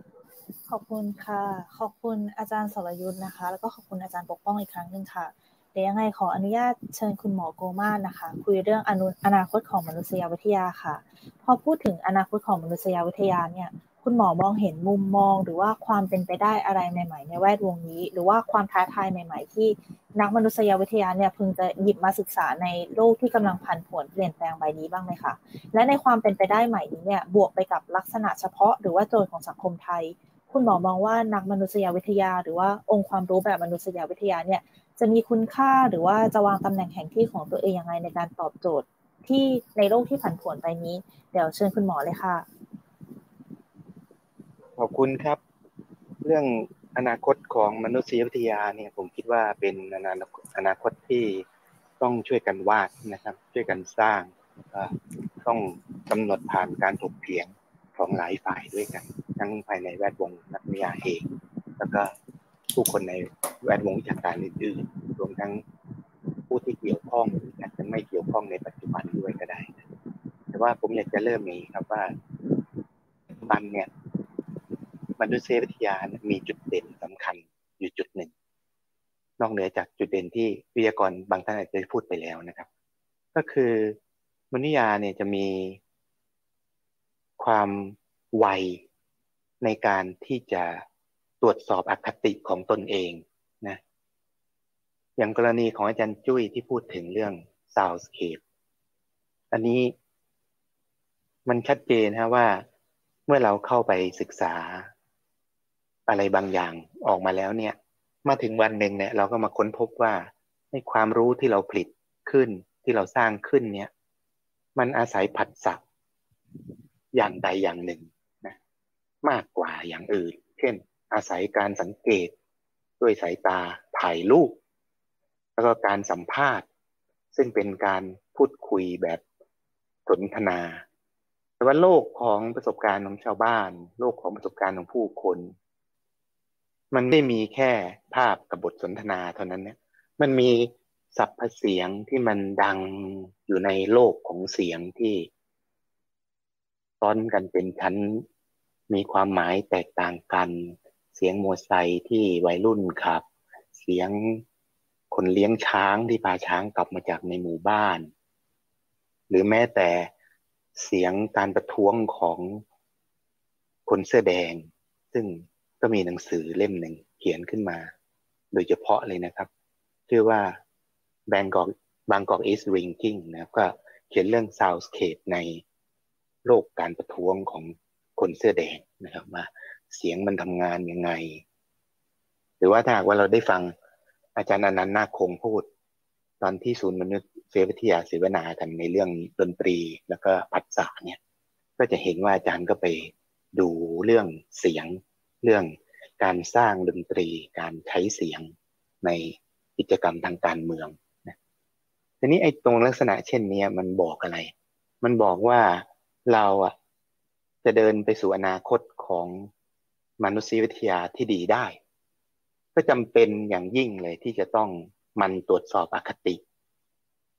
ขอบคุณค่ะ ขอบคุณอาจารย์สรยุทธ์นะคะ แล้วก็ขอบคุณอาจารย์ปกป้องอีกครั้งหนึ่งค่ะเดี๋ยวยังไงขออนุญาตเชิญคุณหมอโกมาสนะคะ คุยเรื่องอนุอนาคตของมนุษยวิทยาค่ะ พอพูดถึงอนาคตของมนุษยวิทยาเนี่ย คุณหมอมองเห็นมุมมอง หรือว่าความเป็นไปได้อะไรใหม่ ๆ ในแวดวงนี้ หรือว่าความท้าทายใหม่ ๆ ที่นักมนุษยวิทยาเนี่ยพึงจะหยิบมาศึกษาในโลกที่กำลังผันผวนเปลี่ยนแปลงใบนี้บ้างไหมคะและในความเป็นไปได้ใหม่นี้เนี่ยบวกไปกับลักษณะเฉพาะ หรือว่าโจทย์ของสังคมไทย คุณหมอมองว่านักมนุษยวิทยา หรือว่าองค์ความรู้แบบมนุษยวิทยาเนี่ยจะมีคุณค่าหรือว่าจะวางตำแหน่งแห่งที่ของตัวเองยังไงในการตอบโจทย์ที่ในโลกที่ผันผวนไปนี้ เดี๋ยวเชิญคุณหมอเลยค่ะ ขอบคุณครับ เรื่องอนาคตของมนุษยวิทยาเนี่ย ผมคิดว่าเป็นอนาคตอนาคตที่ต้องช่วยกันวาดนะครับ ช่วยกันสร้างต้องกำหนดผ่านการถกเถียงของหลายฝ่ายด้วยกัน ทั้งภายในแวดวงนักวิทยาเอง แล้วก็ผู้คนในแวดวงวิชาการอื่นๆรวมทั้งผู้ที่เกี่ยวข้องอาจจะไม่เกี่ยวข้องในปัจจุบันด้วยก็ได้ แต่ว่าผมอยากจะเริ่มนี้ครับว่าปัจจุบันเนี่ย มนุษยวิทยามีจุดเด่นสำคัญอยู่จุดหนึ่ง นอกเหนือจากจุดเด่นที่วิทยากรบางท่านอาจจะพูดไปแล้วนะครับ ก็คือมนุษยาเนี่ยจะมีความไวในการที่จะตรวจสอบอคติของตนเองนะอย่างกรณีของอาจารย์จุ้ยที่พูดถึงเรื่อง soundscape อันนี้มันชัดเจนฮะว่าเมื่อเราเข้าไปศึกษา อะไรบางอย่างออกมาแล้วเนี่ย มาถึงวันหนึ่งเนี่ยเราก็มาค้นพบว่าในความรู้ที่เราผลิตขึ้นที่เราสร้างขึ้นเนี่ย มันอาศัยผัสสะอย่างใดอย่างหนึ่งนะมากกว่าอย่างอื่น เช่น อาศัยการสังเกต ด้วยสายตาถ่ายรูปแล้วก็การสัมภาษณ์ ซึ่งเป็นการพูดคุยแบบสนทนา แต่ว่าโลกของประสบการณ์ของชาวบ้าน โลกของประสบการณ์ของผู้คน มันไม่มีแค่ภาพกับบทสนทนาเท่านั้นเนี่ย มันมีสับเสียงที่มันดังอยู่ในโลกของเสียงที่ซ้อนกันเป็นชั้น มีความหมายแตกต่างกัน เสียงมอไซค์ที่วัยรุ่นขับ เสียงคนเลี้ยงช้างที่พาช้างกลับมาจากในหมู่บ้าน หรือแม้แต่เสียงการประท้วงของคนเสื้อแดง ซึ่ง ก็มีหนังสือเล่มหนึ่งเขียนขึ้นมา โดยเฉพาะเลยนะครับ ชื่อว่า Bangkok Bangkok is Ringing นะครับก็เขียนเรื่อง soundscape ในโลกการประท้วงของคนเสื้อแดงนะครับว่าเสียงมันทำงานยังไง หรือว่าถ้าหากว่าเราได้ฟังอาจารย์อนันต์นาคงพูด ตอนที่ศูนย์มนุษย์เสวิทยาเสวนากันในเรื่องดนตรีแล้วก็ผัสสะเนี่ย ก็จะเห็นว่าอาจารย์ก็ไปดูเรื่องเสียง เรื่องการสร้างดนตรี การใช้เสียงในกิจกรรมทางการเมืองนะทีนี้ไอ้ตรงลักษณะเช่นนี้มันบอกอะไร มันบอกว่าเราอะจะเดินไปสู่อนาคตของมนุษยวิทยาที่ดีได้ ก็จำเป็นอย่างยิ่งเลยที่จะต้องมันตรวจสอบอคติ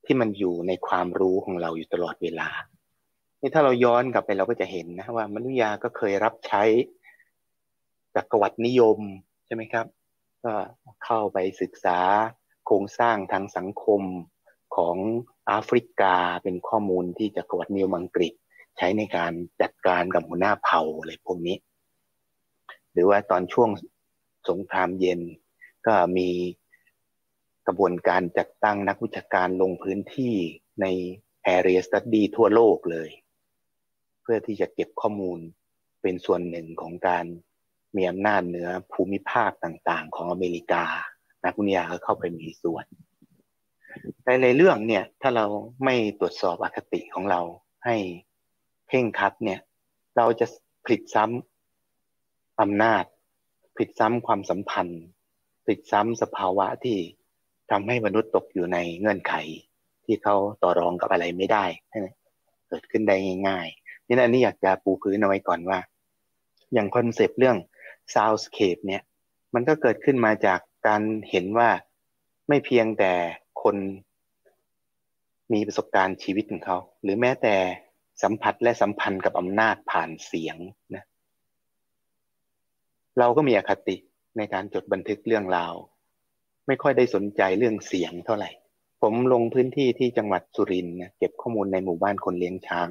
ที่มันอยู่ในความรู้ของเราอยู่ตลอดเวลานี่ถ้าเราย้อนกลับไปเราก็จะเห็นนะว่ามนุษยาก็เคยรับใช้ จักรวรรดินิยมใช่ไหมครับ ก็เข้าไปศึกษาโครงสร้างทางสังคมของแอฟริกาเป็นข้อมูลที่จักรวรรดินิยมอังกฤษ ใช้ในการจัดการกับหัวหน้าเผ่าอะไรพวกนี้ หรือว่าตอนช่วงสงครามเย็นก็มีกระบวนการจัดตั้งนักวิชาการลงพื้นที่ใน Area Study ทั่วโลกเลย เพื่อที่จะเก็บข้อมูลเป็นส่วนหนึ่งของการ มีอำนาจเหนือภูมิภาคต่างๆ ของอเมริกา นักวิทยาก็เข้าไปมีส่วนในในเรื่องเนี่ยถ้าเราไม่ตรวจสอบอคติของเราให้เพ่งคัดเนี่ยเราจะผลิตซ้ำอำนาจผลิตซ้ำความสัมพันธ์ผลิตซ้ำสภาวะที่ทำให้มนุษย์ตกอยู่ในเงื่อนไข ที่เขาต่อรองกับอะไรไม่ได้เกิดขึ้นได้ง่ายๆนี่อันนี้อยากจะปูพื้นเอาไว้ก่อนว่า อย่างคอนเซปต์เรื่อง soundscape เนี่ย มันก็เกิดขึ้นมาจากการเห็นว่าไม่เพียงแต่คนมีประสบการณ์ชีวิตของเขา หรือแม้แต่สัมผัสและสัมพันธ์กับอำนาจผ่านเสียงนะเราก็มีอคติในการจดบันทึกเรื่องราว ไม่ค่อยได้สนใจเรื่องเสียงเท่าไหร่ ผมลงพื้นที่ที่จังหวัดสุรินทร์นะเก็บข้อมูลในหมู่บ้านคนเลี้ยงช้าง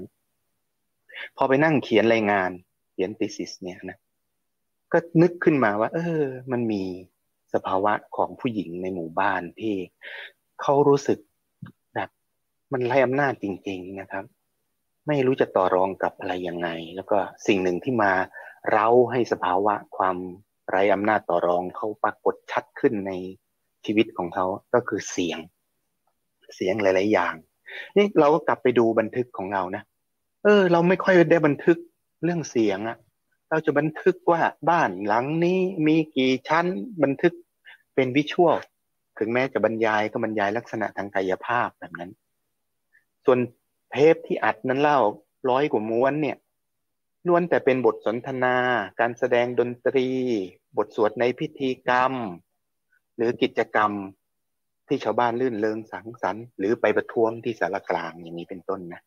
พอไปนั่งเขียนรายงานเขียนติสิสเนี่ยนะ ก็นึกขึ้นมาว่า เออ มันมีสภาวะของผู้หญิงในหมู่บ้านที่เขารู้สึกแบบมันไร้อำนาจจริง ๆนะครับ ไม่รู้จะต่อรองกับอะไรยังไง แล้วก็สิ่งหนึ่งที่มาเร้าให้สภาวะความไร้อำนาจต่อรองเขาปรากฏชัดขึ้นในชีวิตของเขาก็คือเสียง เสียงหลาย ๆ อย่าง นี่เราก็กลับไปดูบันทึกของเรานะ เออ เราไม่ค่อยได้บันทึกเรื่องเสียงอะ เราจะบันทึกว่าบ้านหลังนี้มีกี่ชั้นบันทึกเป็นวิชวลถึงแม้จะบรรยายก็บรรยายลักษณะทางกายภาพแบบนั้น ส่วนเทปที่อัดนั้นเล่าร้อยกว่าม้วนเนี่ยล้วนแต่เป็นบทสนทนา การแสดงดนตรี บทสวดในพิธีกรรม หรือกิจกรรมที่ชาวบ้านลื่นเริงสังสรรค์หรือไปประท้วงที่สารกลางอย่างนี้เป็นต้นนะ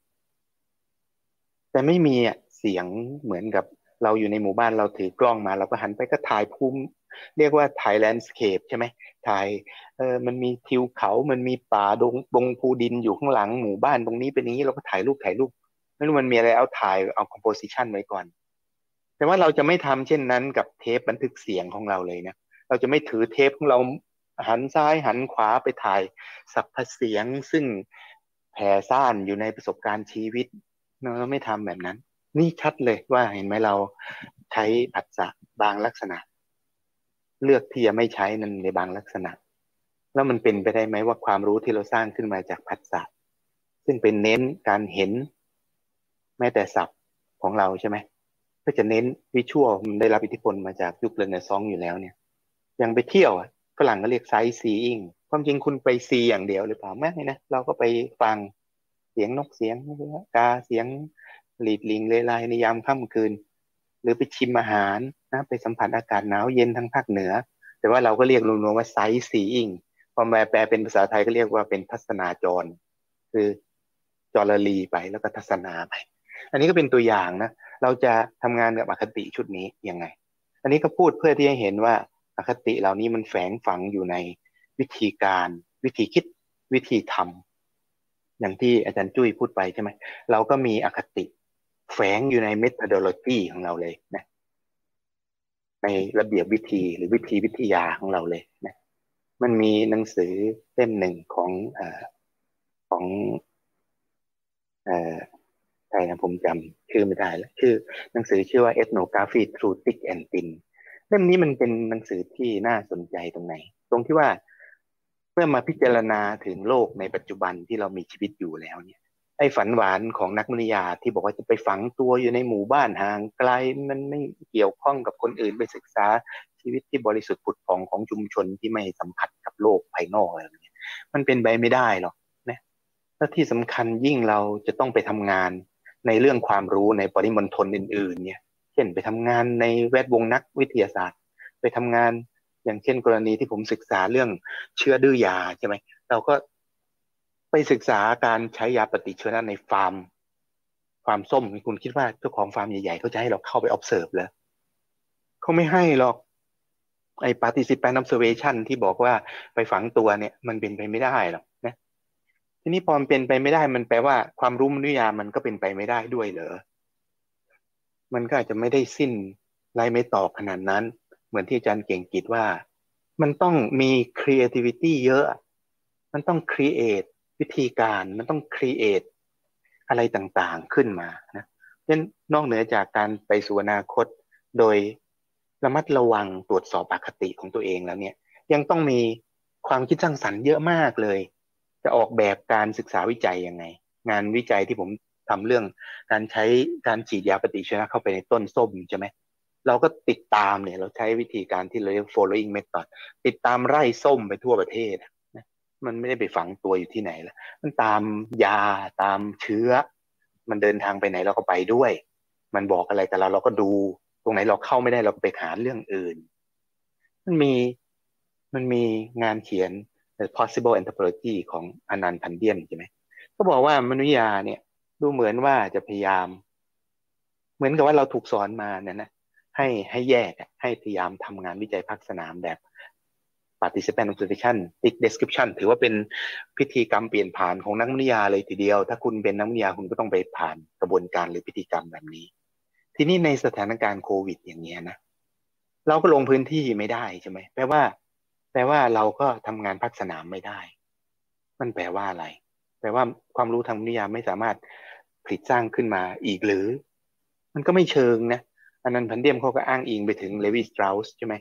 แต่ไม่มีเสียงเหมือนกับ เราอยู่ในหมู่บ้านเราถือกล้องมา เราก็หันไปก็ถ่ายภูมิ เรียกว่าถ่ายแลนด์สเคปใช่ไหมถ่ายเออมันมีทิวเขามันมีป่าดงดงภูดินอยู่ข้างหลังหมู่บ้านตรงนี้เป็นอย่างนี้เราก็ถ่ายรูปถ่ายรูปไม่รู้มันมีอะไรเอาถ่ายเอาคอมโพสิชันไว้ก่อน แต่ว่าเราจะไม่ทำเช่นนั้นกับเทปบันทึกเสียงของเราเลยนะเราจะไม่ถือเทปของเราหันซ้ายหันขวาไปถ่ายสับพเสียงซึ่งแผ่ซ่านอยู่ในประสบการณ์ชีวิตเราไม่ทำแบบนั้น นี่ชัดเลยว่าเห็นไหมเราใช้อัศบางลักษณะ เลือกที่จะไม่ใช้นั้นในบางลักษณะ แล้วมันเป็นไปได้ไหมว่าความรู้ที่เราสร้างขึ้นมาจากผัสสะซึ่งเป็นเน้นการเห็น แม้แต่ศัพท์ของเราใช่ไหมก็จะเน้นวิชวลมันได้รับอิทธิพลมาจากยุคเรเนซองอยู่แล้วเนี่ยยังไปเที่ยวฝรั่งก็เรียกไซซีอิงความจริงคุณไปซีอย่างเดียวหรือเปล่าไม่นะเราก็ไปฟังเสียงนกเสียงกาเสียง หลีดลิงเลไลในยามค่ำคืน หรือไปชิมอาหารนะไปสัมผัสอากาศหนาวเย็นทางภาคเหนือ แต่ว่าเราก็เรียกรวมๆว่าไซซีอิงพอมแปลเป็นภาษาไทยก็เรียกว่าเป็นทัศนาจร คือจรลีไปแล้วก็ทัศนาไป อันนี้ก็เป็นตัวอย่างนะ เราจะทำงานกับอคติชุดนี้ยังไง อันนี้ก็พูดเพื่อที่ให้เห็นว่าอคติเหล่านี้มันแฝงฝังอยู่ในวิธีการ วิธีคิดวิธีทำอย่างที่อาจารย์จุ้ยพูดไปใช่ไหมเราก็มีอคติ แฝงอยู่ใน methodology ของเราเลยนะ ในระเบียบวิธีหรือวิธีวิทยาของเราเลยนะ มันมีหนังสือเล่มหนึ่งของอของอใครนะผมจำชื่อไม่ได้แล้วชื่อหนังสือชื่อว่า ethnography through thick and thin เล่มนี้มันเป็นหนังสือที่น่าสนใจตรงไหน ตรงที่ว่าเมื่อมาพิจารณาถึงโลกในปัจจุบันที่เรามีชีวิตอยู่แล้วเนี่ย ไอ้ฝันหวานของนักมนุษยาที่บอกว่าจะไปฝังตัวอยู่ในหมู่บ้านห่างไกลมันไม่เกี่ยวข้องกับคนอื่นไปศึกษาชีวิตที่บริสุทธิ์ผุดผ่องของชุมชนที่ไม่สัมผัสกับโลกภายนอกอะไรเงี้ยมันเป็นไปไม่ได้หรอกนะและที่สำคัญยิ่งเราจะต้องไปทำงานในเรื่องความรู้ในปริมณฑลอื่น ๆ เนี่ย เช่นไปทำงานในแวดวงนักวิทยาศาสตร์ ไปทำงานอย่างเช่นกรณีที่ผมศึกษาเรื่องเชื้อดื้อยาใช่ไหมเราก็ ไปศึกษาการใช้ยาปฏิชีวนะในฟาร์มฟาร์มส้มคุณคิดว่าเจ้าของฟาร์มใหญ่ๆเขาจะให้เราเข้าไป observe เลยเขาไม่ให้หรอกไอ้ participant observation ที่บอกว่าไปฝังตัวเนี่ย มันเป็นไปไม่ได้หรอกนะทีนี้พอมันเป็นไปไม่ได้มันแปลว่าความรู้มนุษยามันก็เป็นไปไม่ได้ด้วยเหรอมันก็อาจจะไม่ได้สิ้นไรไม่ตอบขนาดนั้น เหมือนที่อาจารย์เก่งกิจว่า มันต้องมี creativity เยอะ มันต้อง create วิธีการมันต้อง create อะไรต่างๆขึ้นมานะเช่นนอกเหนือจากการไปสู่อนาคตโดยระมัดระวังตรวจสอบอคติของตัวเองแล้วเนี่ย ยังต้องมีความคิดสร้างสรรค์เยอะมากเลย จะออกแบบการศึกษาวิจัยยังไง งานวิจัยที่ผมทำเรื่องการใช้การฉีดยาปฏิชีวนะเข้าไปในต้นส้มใช่ไหมเราก็ติดตามเนี่ย เราใช้วิธีการที่เราเรียก following method ติดตามไร่ส้มไปทั่วประเทศ มันไม่ได้ไปฝังตัวอยู่ที่ไหนแล้ว มันตามยาตามเชื้อ มันเดินทางไปไหนเราก็ไปด้วย มันบอกอะไรกับเราเราก็ดู ตรงไหนเราเข้าไม่ได้เราไปหาเรื่องอื่น มันมีมันมีงานเขียน possible anthropology ของอนันต์พันเดียนใช่ไหมก็บอกว่ามนุษยาเนี่ยดูเหมือนว่าจะพยายาม เหมือนกับว่าเราถูกสอนมาเนี่ยนะให้ให้แยกให้พยายามทำงานวิจัยภาคสนามแบบ participant observation tick description ถือว่าเป็นพิธีกรรมเปลี่ยนผ่านของนักวิทยาเลยทีเดียว ถ้าคุณเป็นนักวิทยาคุณก็ต้องไปผ่านกระบวนการหรือพิธีกรรมแบบนี้ ทีนี้ในสถานการณ์โควิด อย่างเงี้ยนะ เราก็ลงพื้นที่ไม่ได้ใช่ไหมแปลว่า แปลว่าเราก็ทำงานพักสนามไม่ได้ มันแปลว่าอะไร แปลว่าความรู้ทางวิทยาไม่สามารถผลิตสร้างขึ้นมาอีกหรือ มันก็ไม่เชิงนะอันนั้นพันเดียมเขาก็อ้างอิงไปถึงเลวิสตราสใช่ไหม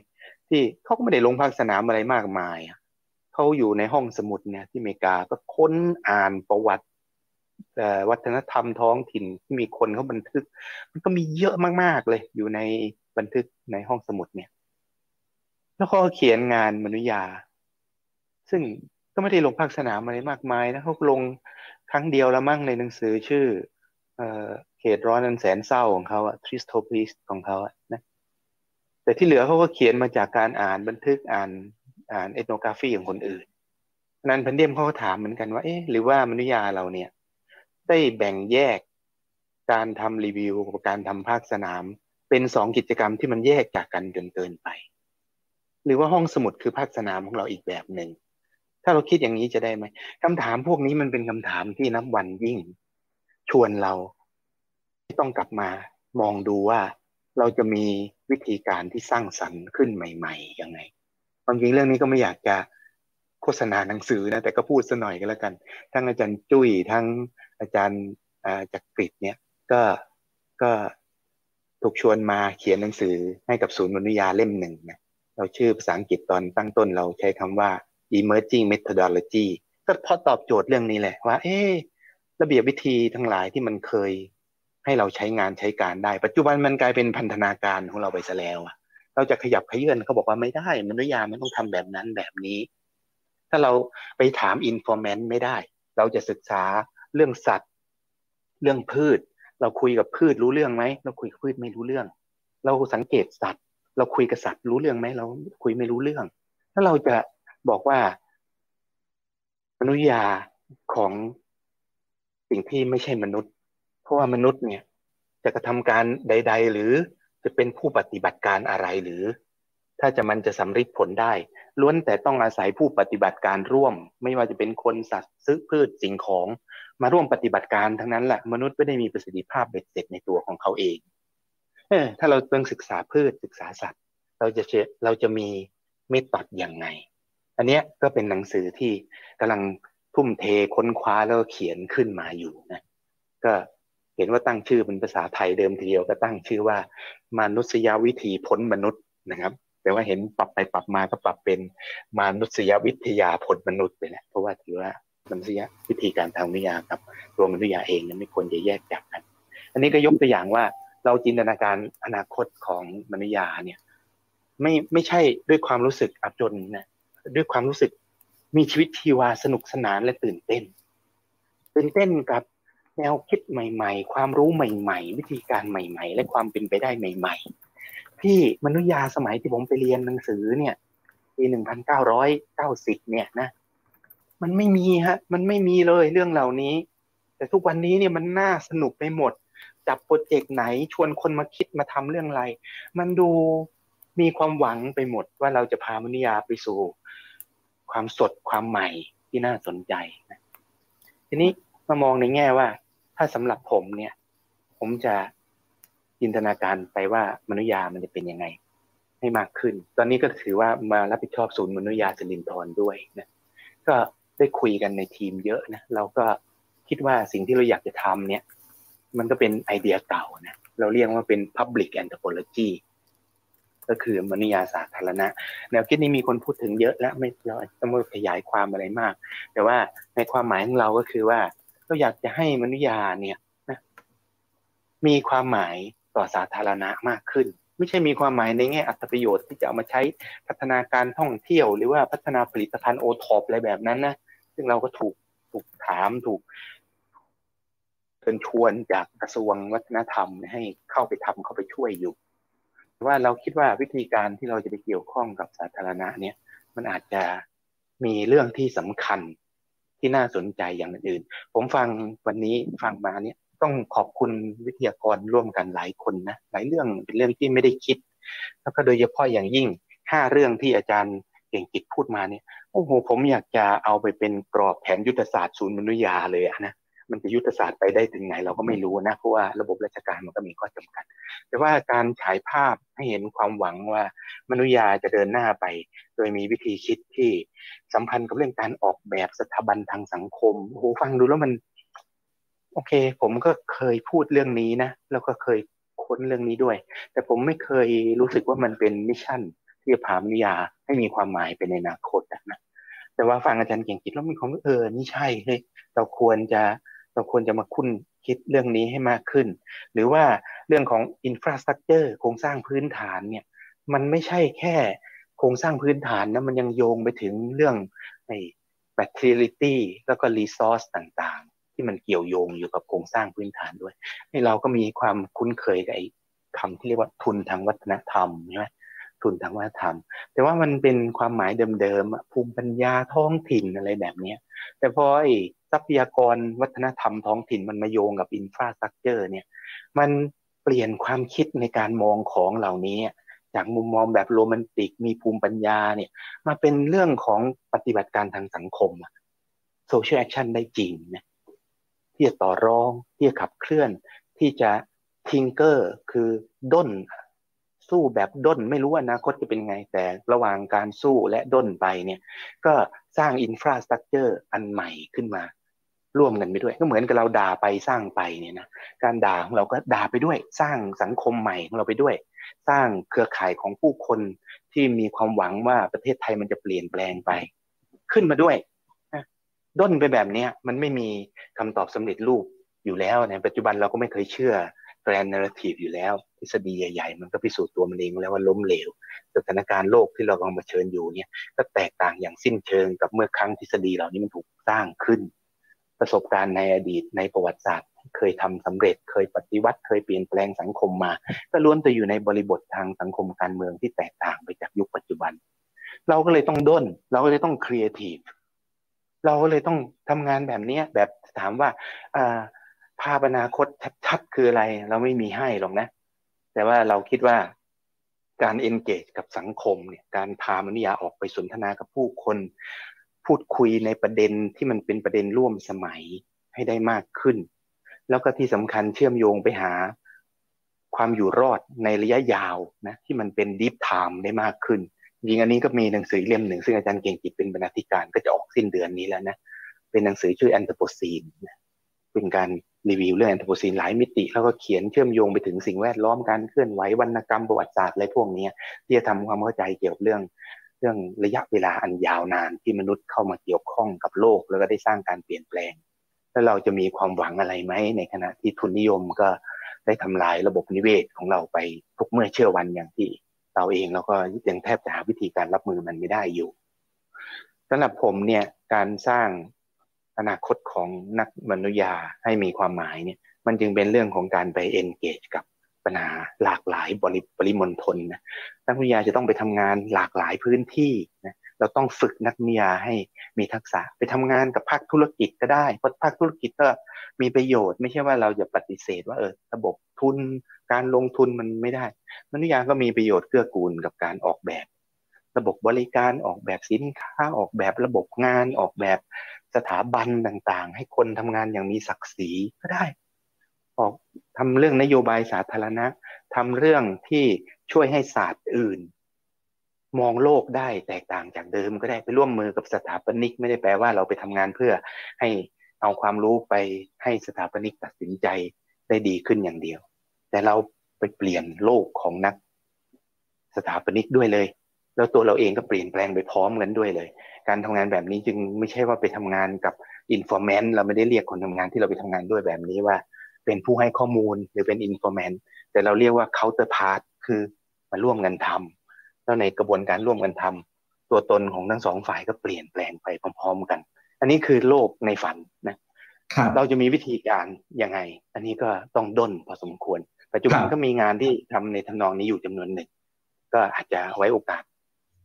ที่เขาก็ไม่ได้ลงภาคสนามอะไรมากมายเขาอยู่ในห้องสมุดเนี่ยที่อเมริกาก็ค้นอ่านประวัติวัฒนธรรมท้องถิ่นที่มีคนเขาบันทึก มันก็มีเยอะมากๆเลย อยู่ในบันทึกในห้องสมุดเนี่ย แล้วเขาเขียนงานมนุษยา ซึ่งก็ไม่ได้ลงภาคสนามอะไรมากมายนะเขาลงครั้งเดียวล้วมั่งในหนังสือชื่อเขตร้อนนันแสนเศร้าของเขาอะทริสโทพลิสของเขาอะนะ แต่ที่เหลือเขาก็เขียนมาจากการอ่านบันทึกอ่านอ่านเอทโนกราฟีของคนอื่นนั้นพันเดียมเขาก็ถามเหมือนกันว่า เอ๊ะหรือว่ามนุษยาเราเนี่ย ได้แบ่งแยกการทำรีวิวกับการทำภาคสนาม เป็นสองกิจกรรมที่มันแยกจากกันเกินเกินไป หรือว่าห้องสมุดคือภาคสนามของเราอีกแบบหนึ่งถ้าเราคิดอย่างนี้จะได้ไหมคำถามพวกนี้มันเป็นคำถามที่นับวันยิ่ง ชวนเรา ต้องกลับมามองดูว่า เราจะมีวิธีการที่สร้างสรรค์ขึ้นใหม่ๆยังไง ความจริงเรื่องนี้ก็ไม่อยากจะโฆษณาหนังสือนะแต่ก็พูดซะหน่อยก็แล้วกัน ทั้งอาจารย์จุ้ยทั้งอาจารย์จักริดเนี่ยก็ก็ถูกชวนมาเขียนหนังสือให้กับศูนย์มนุษยาเล่มหนึ่งนะเราชื่อภาษาอังกฤษตอนตั้งต้นเราใช้คำว่า emerging methodology ก็พอตอบโจทย์เรื่องนี้แหละว่า เอ๊ระเบียบวิธีทั้งหลายที่มันเคย ให้เราใช้งานใช้การได้ ปัจจุบันมันกลายเป็นพันธนาการของเราไปซะแล้วอะเราจะขยับขยื่นเขาบอกว่าไม่ได้มนุษยามันต้องทำแบบนั้นแบบนี้ ถ้าเราไปถามอินฟอร์แมนไม่ได้ เราจะศึกษาเรื่องสัตว์ เรื่องพืช เราคุยกับพืชรู้เรื่องไหมเราคุยกับพืชไม่รู้เรื่อง เราสังเกตสัตว์ เราคุยกับสัตว์รู้เรื่องไหมเราคุยไม่รู้เรื่อง ถ้าเราจะบอกว่ามนุษยาของสิ่งที่ไม่ใช่มนุษย์ ราะว่ามนุษย์เนี่ยจะกระทำการใด ๆ หรือจะเป็นผู้ปฏิบัติการอะไรหรือ ถ้าจะมันจะสำเร็จผลได้ ล้วนแต่ต้องอาศัยผู้ปฏิบัติการร่วม ไม่ว่าจะเป็นคนสัตว์ซื้อพืชสิ่งของ มาร่วมปฏิบัติการทั้งนั้นแหละมนุษย์ไม่ได้มีประสิทธิภาพเบ็ดเสร็จในตัวของเขาเองเออถ้าเราเพิ่งศึกษาพืชศึกษาสัตว์ เราจะเราจะมีเมธอดอย่างไง อันนี้ก็เป็นหนังสือที่กำลังทุ่มเทค้นคว้าแล้วเขียนขึ้นมาอยู่นะก็ เห็นว่าตั้งชื่อเป็นภาษาไทยเดิมทีเดียวก็ตั้งชื่อว่ามนุษยวิธีพ้นมนุษย์นะครับแต่ว่าเห็นปรับไปปรับมาก็ปรับเป็นมนุษยวิทยาผลมนุษย์ไปแล้วเพราะว่าถือว่ามนุษยวิธีการทางวิทยากับตัวมนุษยาเองเนี่ยไม่ควรจะแยกจากกัน อันนี้ก็ยกตัวอย่างว่าเราจินตนาการอนาคตของมนุษยาเนี่ย ไม่ไม่ใช่ด้วยความรู้สึกอับจนนะด้วยความรู้สึกมีชีวิตชีวาสนุกสนานและตื่นเต้น ตื่นเต้นกับ แนวคิดใหม่ๆ ความรู้ใหม่ ๆ วิธีการใหม่ ๆ และความเป็นไปได้ใหม่ ๆ ที่มนุษยาสมัยที่ผมไปเรียนหนังสือเนี่ยปีหนึ่งพันเก้าร้อยเก้าสิบเนี่ยนะ มันไม่มีฮะ มันไม่มีเลยเรื่องเหล่านี้ แต่ทุกวันนี้เนี่ยมันน่าสนุกไปหมด จับโปรเจกต์ไหนชวนคนมาคิดมาทำเรื่องอะไร มันดูมีความหวังไปหมดว่าเราจะพามนุษยาไปสู่ ความสดความใหม่ที่น่าสนใจนะทีนี้มามองในแง่ว่า ถ้าสำหรับผมเนี่ย ผมจะจินตนาการไปว่ามนุษยามันจะเป็นยังไง ให้มากขึ้น ตอนนี้ก็ถือว่ามารับผิดชอบศูนย์มนุษยาสิรินทรด้วยนะก็ได้คุยกันในทีมเยอะนะเราก็คิดว่าสิ่งที่เราอยากจะทำเนี่ย มันก็เป็นไอเดียเก่านะเราเรียกว่าเป็น public anthropology ก็คือมนุษยาสาธารณะ แนวคิดนี้มีคนพูดถึงเยอะแล้วไม่เราต้องขยายความอะไรมาก แต่ว่าในความหมายของเราก็คือว่า เราอยากจะให้มนุษยาเนี่ยนะมีความหมายต่อสาธารณะมากขึ้น ไม่ใช่มีความหมายในแง่อัตประโยชน์ที่จะเอามาใช้พัฒนาการท่องเที่ยว หรือว่าพัฒนาผลิตภัณฑ์โอท็อปอะไรแบบนั้นนะซึ่งเราก็ถูกถูกถามถูกเชิญชวนจากกระทรวงวัฒนธรรมให้เข้าไปทำเข้าไปช่วยอยู่ว่าเราคิดว่าวิธีการที่เราจะไปเกี่ยวข้องกับสาธารณะเนี่ย มันอาจจะมีเรื่องที่สำคัญ ที่น่าสนใจอย่างอื่น ผมฟังวันนี้ฟังมาเนี่ยต้องขอบคุณวิทยากรร่วมกันหลายคนนะหลายเรื่องเป็นเรื่องที่ไม่ได้คิด แล้วก็โดยเฉพาะอย่างยิ่งห้าเรื่องที่อาจารย์เก่งกิจพูดมาเนี่ยโอ้โหผมอยากจะเอาไปเป็นกรอบแผนยุทธศาสตร์ศูนย์มนุษยาเลยนะ มันจะยุทธศาสตร์ไปได้ถึงไหนเราก็ไม่รู้นะเพราะว่าระบบราชการมันก็มีข้อจำกัด แต่ว่าการฉายภาพให้เห็นความหวังว่ามนุษยาจะเดินหน้าไป โดยมีวิธีคิดที่สัมพันธ์กับเรื่องการออกแบบสถาบันทางสังคมโอ้โหฟังดูแล้วมัน โอเค ผมก็เคยพูดเรื่องนี้นะแล้วก็เคยค้นเรื่องนี้ด้วย แต่ผมไม่เคยรู้สึกว่ามันเป็นมิชชั่นที่จะพามนุยาให้มีความหมายเป็นในอนาคตนะแต่ว่าฟังอาจารย์เก่งคิดแล้วมีความเออนี่ใช่เฮ้ยเราควรจะ เราควรจะมาคุ้นคิดเรื่องนี้ให้มากขึ้น หรือว่าเรื่องของอินฟราสตรักเจอร์โครงสร้างพื้นฐานเนี่ยมันไม่ใช่แค่โครงสร้างพื้นฐานนะมันยังโยงไปถึงเรื่องไอ้ materiality แล้วก็ resource ต่างๆ ที่มันเกี่ยวโยงอยู่กับโครงสร้างพื้นฐานด้วยให้เราก็มีความคุ้นเคยกับไอ้คำที่เรียกว่าทุนทางวัฒนธรรมใช่ไหมทุนทางวัฒนธรรม แต่ว่ามันเป็นความหมายเดิมๆภูมิปัญญาท้องถิ่นอะไรแบบเนี้ยแต่พอไอ้ ทรัพยากรวัฒนธรรมท้องถิ่นมันมาโยงกับ infrastructure เนี่ย มันเปลี่ยนความคิดในการมองของเหล่านี้ จากมุมมองแบบโรแมนติกมีภูมิปัญญาเนี่ยมาเป็นเรื่องของปฏิบัติการทางสังคม social action ได้จริงนะที่จะต่อรองที่จะขับเคลื่อนที่จะ tinker คือด้นสู้แบบด้นไม่รู้อนาคตจะเป็นไงแต่ระหว่างการสู้และด้นไปเนี่ย ก็สร้าง infrastructure อันใหม่ขึ้นมา ร่วมกันไปด้วย ก็เหมือนกับเราด่าไปสร้างไปเนี่ยนะการด่าของเราก็ด่าไปด้วย สร้างสังคมใหม่ของเราไปด้วย สร้างเครือข่ายของผู้คนที่มีความหวังว่าประเทศไทยมันจะเปลี่ยนแปลงไป ขึ้นมาด้วยด้นไปแบบเนี้ยมันไม่มีคำตอบสำเร็จรูปอยู่แล้วในปัจจุบันเราก็ไม่เคยเชื่อ grand narrative อยู่แล้วทฤษฎีใหญ่ๆ มันก็พิสูจน์ตัวมันเองแล้วว่าล้มเหลวสถานการณ์โลกที่เรากำลังเผชิญอยู่เนี่ยก็แตกต่างอย่างสิ้นเชิงกับเมื่อครั้งทฤษฎีเหล่านี้มันถูกสร้างขึ้น ประสบการณ์ในอดีตในประวัติศาสตร์เคยทำสำเร็จเคยปฏิวัติเคยเปลี่ยนแปลงสังคมมา ก็ล้วนแต่อยู่ในบริบททางสังคมการเมืองที่แตกต่างไปจากยุคปัจจุบัน เราก็เลยต้องด้น เราก็เลยต้องครีเอทีฟเราก็เลยต้องทำงานแบบนี้แบบถามว่าภาพอนาคตชัดๆคืออะไร เราไม่มีให้หรอกนะ แต่ว่าเราคิดว่าการ engage กับสังคมเนี่ยการพามนุษยาออกไปสนทนากับผู้คน พูดคุยในประเด็นที่มันเป็นประเด็นร่วมสมัยให้ได้มากขึ้น แล้วก็ที่สำคัญเชื่อมโยงไปหา ความอยู่รอดในระยะยาวนะที่มันเป็น deep time ได้มากขึ้นยิงอันนี้ก็มีหนังสือเล่มหนึ่ง ซึ่งอาจารย์เก่งกิจเป็นบรรณาธิการก็จะออกสิ้นเดือนนี้แล้วนะเป็นหนังสือชื่อ Anthropocene เป็นการรีวิวเรื่องแอนโทโพซีนหลายมิติ แล้วก็เขียนเชื่อมโยงไปถึงสิ่งแวดล้อมการเคลื่อนไหววรรณกรรมประวัติศาสตร์อะไรพวกนี้ที่จะทำความเข้าใจเกี่ยวกับเรื่อง เรื่องระยะเวลาอันยาวนานที่มนุษย์เข้ามาเกี่ยวข้องกับโลก แล้วก็ได้สร้างการเปลี่ยนแปลง แล้วเราจะมีความหวังอะไรไหมในขณะที่ทุนนิยมก็ได้ทำลายระบบนิเวศของเราไปทุกเมื่อเชื่อวันอย่างที่เราเองเราก็ยังแทบจะหาวิธีการรับมือมันไม่ได้อยู่สำหรับผมเนี่ยการสร้างอนาคตของนักมนุษยาให้มีความหมายเนี่ยมันจึงเป็นเรื่องของการไป engage กับ ปัญหาหลากหลายบริบริมณฑลนะนักวิทยาจะต้องไปทำงานหลากหลายพื้นที่นะเราต้องฝึกนักวิทยาให้มีทักษะไปทำงานกับภาคธุรกิจก็ได้เพราะภาคธุรกิจก็มีประโยชน์ ไม่ใช่ว่าเราจะปฏิเสธว่าเออระบบทุนการลงทุนมันไม่ได้ นักวิทยาก็มีประโยชน์เกื้อกูลกับการออกแบบ ระบบบริการออกแบบสินค้าออกแบบระบบงานออกแบบสถาบันต่างๆ ให้คนทำงานอย่างมีศักดิ์ศรีก็ได้ ออกทำเรื่องนโยบายสาธารณะทำเรื่องที่ช่วยให้ศาสตร์อื่น มองโลกได้แตกต่างจากเดิมก็ได้ไปร่วมมือกับสถาปนิก ไม่ได้แปลว่าเราไปทำงานเพื่อให้เอาความรู้ไปให้สถาปนิกตัดสินใจได้ดีขึ้นอย่างเดียว แต่เราไปเปลี่ยนโลกของนักสถาปนิกด้วยเลย แล้วตัวเราเองก็เปลี่ยนแปลงไปพร้อมกันด้วยเลย การทำงานแบบนี้จึงไม่ใช่ว่าไปทำงานกับ informant เราไม่ได้เรียกคนทำงานที่เราไปทำงานด้วยแบบนี้ว่า เป็นผู้ให้ข้อมูลหรือเป็น informant แต่เราเรียกว่า counterpart คือมาร่วมกันทำแล้วในกระบวนการร่วมกันทำตัวตนของทั้งสองฝ่ายก็เปลี่ยนแปลงไปพร้อมๆกัน อันนี้คือโลกในฝันนะเราจะมีวิธีการยังไง อันนี้ก็ต้องด้นพอสมควร ปัจจุบันก็มีงานที่ทำในทำนองนี้อยู่จำนวนหนึ่ง ก็อาจจะไว้โอกาส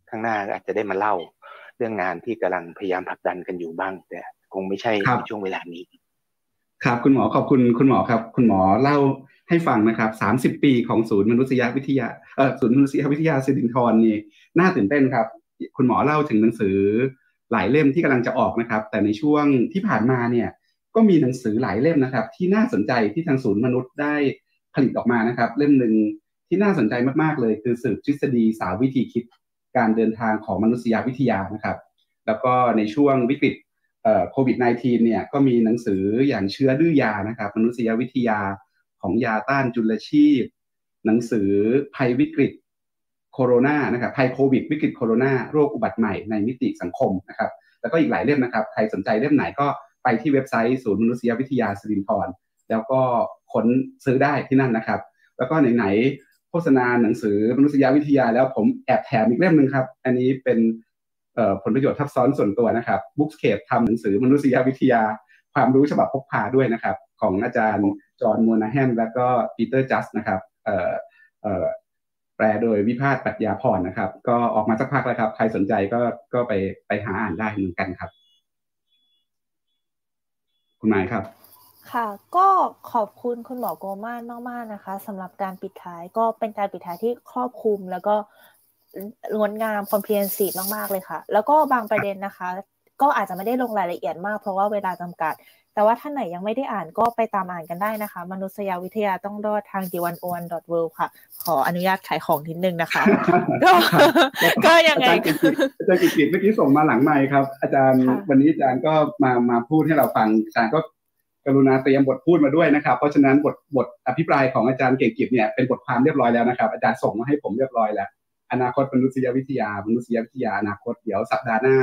ข้างหน้าอาจจะได้มาเล่า เรื่องงานที่กำลังพยายามผลักดันกันอยู่บ้าง แต่คงไม่ใช่ในช่วงเวลานี้ ครับคุณหมอขอบคุณคุณหมอครับ คุณหมอเล่าให้ฟังนะครับสามสิบปีของศูนย์มนุษยวิทยาเออศูนย์มนุษยวิทยาสิรินทรนี่น่าตื่นเต้นครับ คุณหมอเล่าถึงหนังสือหลายเล่มที่กำลังจะออกนะครับ แต่ในช่วงที่ผ่านมาเนี่ยก็มีหนังสือหลายเล่มนะครับ ที่น่าสนใจที่ทางศูนย์มนุษย์ได้ผลิตออกมานะครับ เล่มหนึ่งที่น่าสนใจมากๆเลย คือสืบทฤษฎีสาววิธีคิด การเดินทางของมนุษยวิทยานะครับ แล้วก็ในช่วงวิกฤต โควิด -19 เนี่ยก็มีหนังสืออย่างเชื้อดื้อยานะครับมนุษยวิทยาของยาต้านจุลชีพ หนังสือภัยวิกฤตโคโรนานะครับภัยโควิด วิกฤตโคโรนาโรคอุบัติใหม่ในมิติสังคมนะครับแล้วก็อีกหลายเล่มนะครับใครสนใจเล่มไหนก็ไปที่เว็บไซต์ศูนย์มนุษยวิทยาสิรินทรแล้วก็ค้นซื้อได้ที่นั่นนะครับ แล้วก็ไหนโฆษณาหนังสือมนุษยวิทยาแล้วผมแอบแถมอีกเล่มหนึ่งครับ อันนี้เป็น ผลประโยชน์ทับซ้อนส่วนตัวนะครับบุ๊กสเคปทำหนังสือมนุษยวิทยา ความรู้ฉบับพกพาด้วยนะครับ ของอาจารย์จอห์นมูนาแฮนและก็ปีเตอร์จัสนะครับแปลโดยวิพาทปัญญาพรนะครับ ก็ออกมาสักพักแล้วครับ ใครสนใจก็ก็ไปไปหาอ่านได้เหมือนกันครับ คุณหมายครับ ค่ะก็ขอบคุณคุณหมอโกมานมากๆนะคะสำหรับการปิดท้ายก็เป็นการปิดท้ายที่ครอบคลุมแล้วก็ งดงามคอมเพลนซีฟมากๆเลยค่ะ แล้วก็บางประเด็นนะคะ ก็อาจจะไม่ได้ลงรายละเอียดมาก เพราะว่าเวลาจำกัด แต่ว่าท่านไหนยังไม่ได้อ่านก็ไปตามอ่านกันได้นะคะ มนุษยวิทยาต้องรอดทาง d 1 o 1 w o r l d ค่ะ ขออนุญาตขายของนิดนึงนะคะ ก็ก็ยังไงอาจารย์กิจเมื่อกี้ส่งมาหลังไมค์ครับ อาจารย์วันนี้อาจารย์ก็มามาพูดให้เราฟังอาจารย์ก็กรุณาเตรียมบทพูดมาด้วยนะครับ เพราะฉะนั้นบทบทอภิปรายของอาจารย์เก่งกิจเนี่ยเป็นบทความเรียบร้อยแล้วนะครับ อาจารย์ส่งมาให้ผมเรียบร้อยแล้ว อนาคตมนุษยวิทยามนุษยวิทยาอนาคตเดี๋ยวสัปดาห์หน้า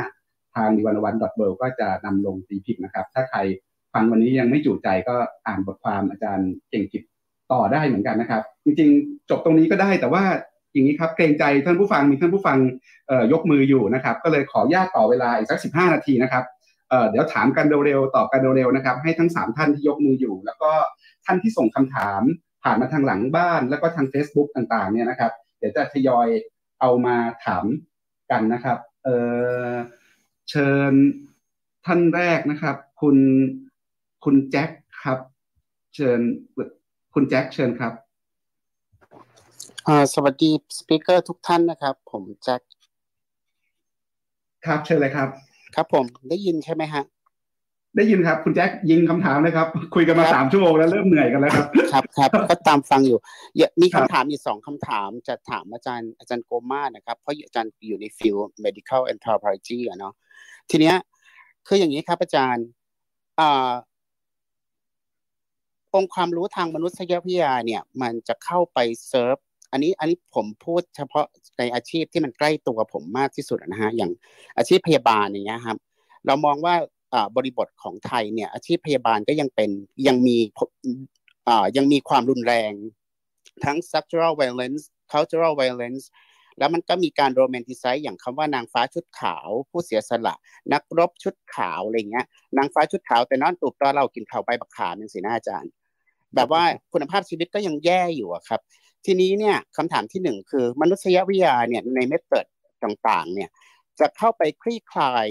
ทางดิวันวันดอทเบิก็จะนำลงตีพิมพ์นะครับ ถ้าใครฟังวันนี้ยังไม่จุใจก็อ่านบทความอาจารย์เก่งกิจต่อได้เหมือนกันนะครับ จริงๆ จบตรงนี้ก็ได้แต่ว่าอย่างนี้ครับเกรงใจท่านผู้ฟังมีท่านผู้ฟังยกมืออยู่นะครับ ก็เลยขอญาตต่อเวลาอีกสักสิบห้านาทีนะครับเดี๋ยวถามกันเร็วๆตอบกันเร็วๆนะครับ ให้ทั้ง 3 ท่านที่ยกมืออยู่ แล้วก็ท่านที่ส่งคำถามผ่านมาทางหลังบ้าน แล้วก็ทาง Facebook ต่างๆเนี่ยนะครับ เดี๋ยวจะทยอย เอามาถามกันนะครับเเชิญท่านแรกนะครับ คุณคุณแจ็คครับ เชิญคุณแจ็คเชิญครับสวัสดีสปิเกอร์ทุกท่านนะครับ ผมแจ็คครับเชิญเลยครับ ครับผมได้ยินใช่ไหมฮะ ได้ยินครับ คุณแจ็คยิงคำถามเลยครับ คุยกันมาสามชั่วโมงแล้วเริ่มเหนื่อยกันแล้วครับ ครับครับก็ตามฟังอยู่มีคำถามอีกสองคำถามจะถามอาจารย์อาจารย์โกมานะครับ เพราะอาจารย์อยู่ในฟิล medical anthropology อะเนาะทีเนี้ยคืออย่างนี้ครับอาจารย์อ่าองค์ความรู้ทางมนุษยวิทยาเนี่ย มันจะเข้าไปเซิร์ฟอันนี้อันนี้ผมพูดเฉพาะในอาชีพที่มันใกล้ตัวผมมากที่สุดนะฮะอย่างอาชีพพยาบาลอย่างเงี้ยครับ เรามองว่า บริบทของไทยเนี่ยอาชีพพยาบาลก็ยังเป็นยังมียังมีความรุนแรงทั้ง structural violence cultural violence แล้วมันก็มีการโรแมนติไซส์อย่างคำว่านางฟ้าชุดขาว ผู้เสียสละ นักรบชุดขาวอะไรเงี้ยนางฟ้าชุดขาวแต่นอนตูบตอนเรากินข้าวใบบักขาเป็นสีหน้าอาจารย์ แบบว่าคุณภาพชีวิตก็ยังแย่อยู่ครับ ทีนี้เนี่ยคำถามที่หนึ่งคือมนุษยวิทยาเนี่ยในเมธอดต่างๆเนี่ยจะเข้าไปคลี่คลาย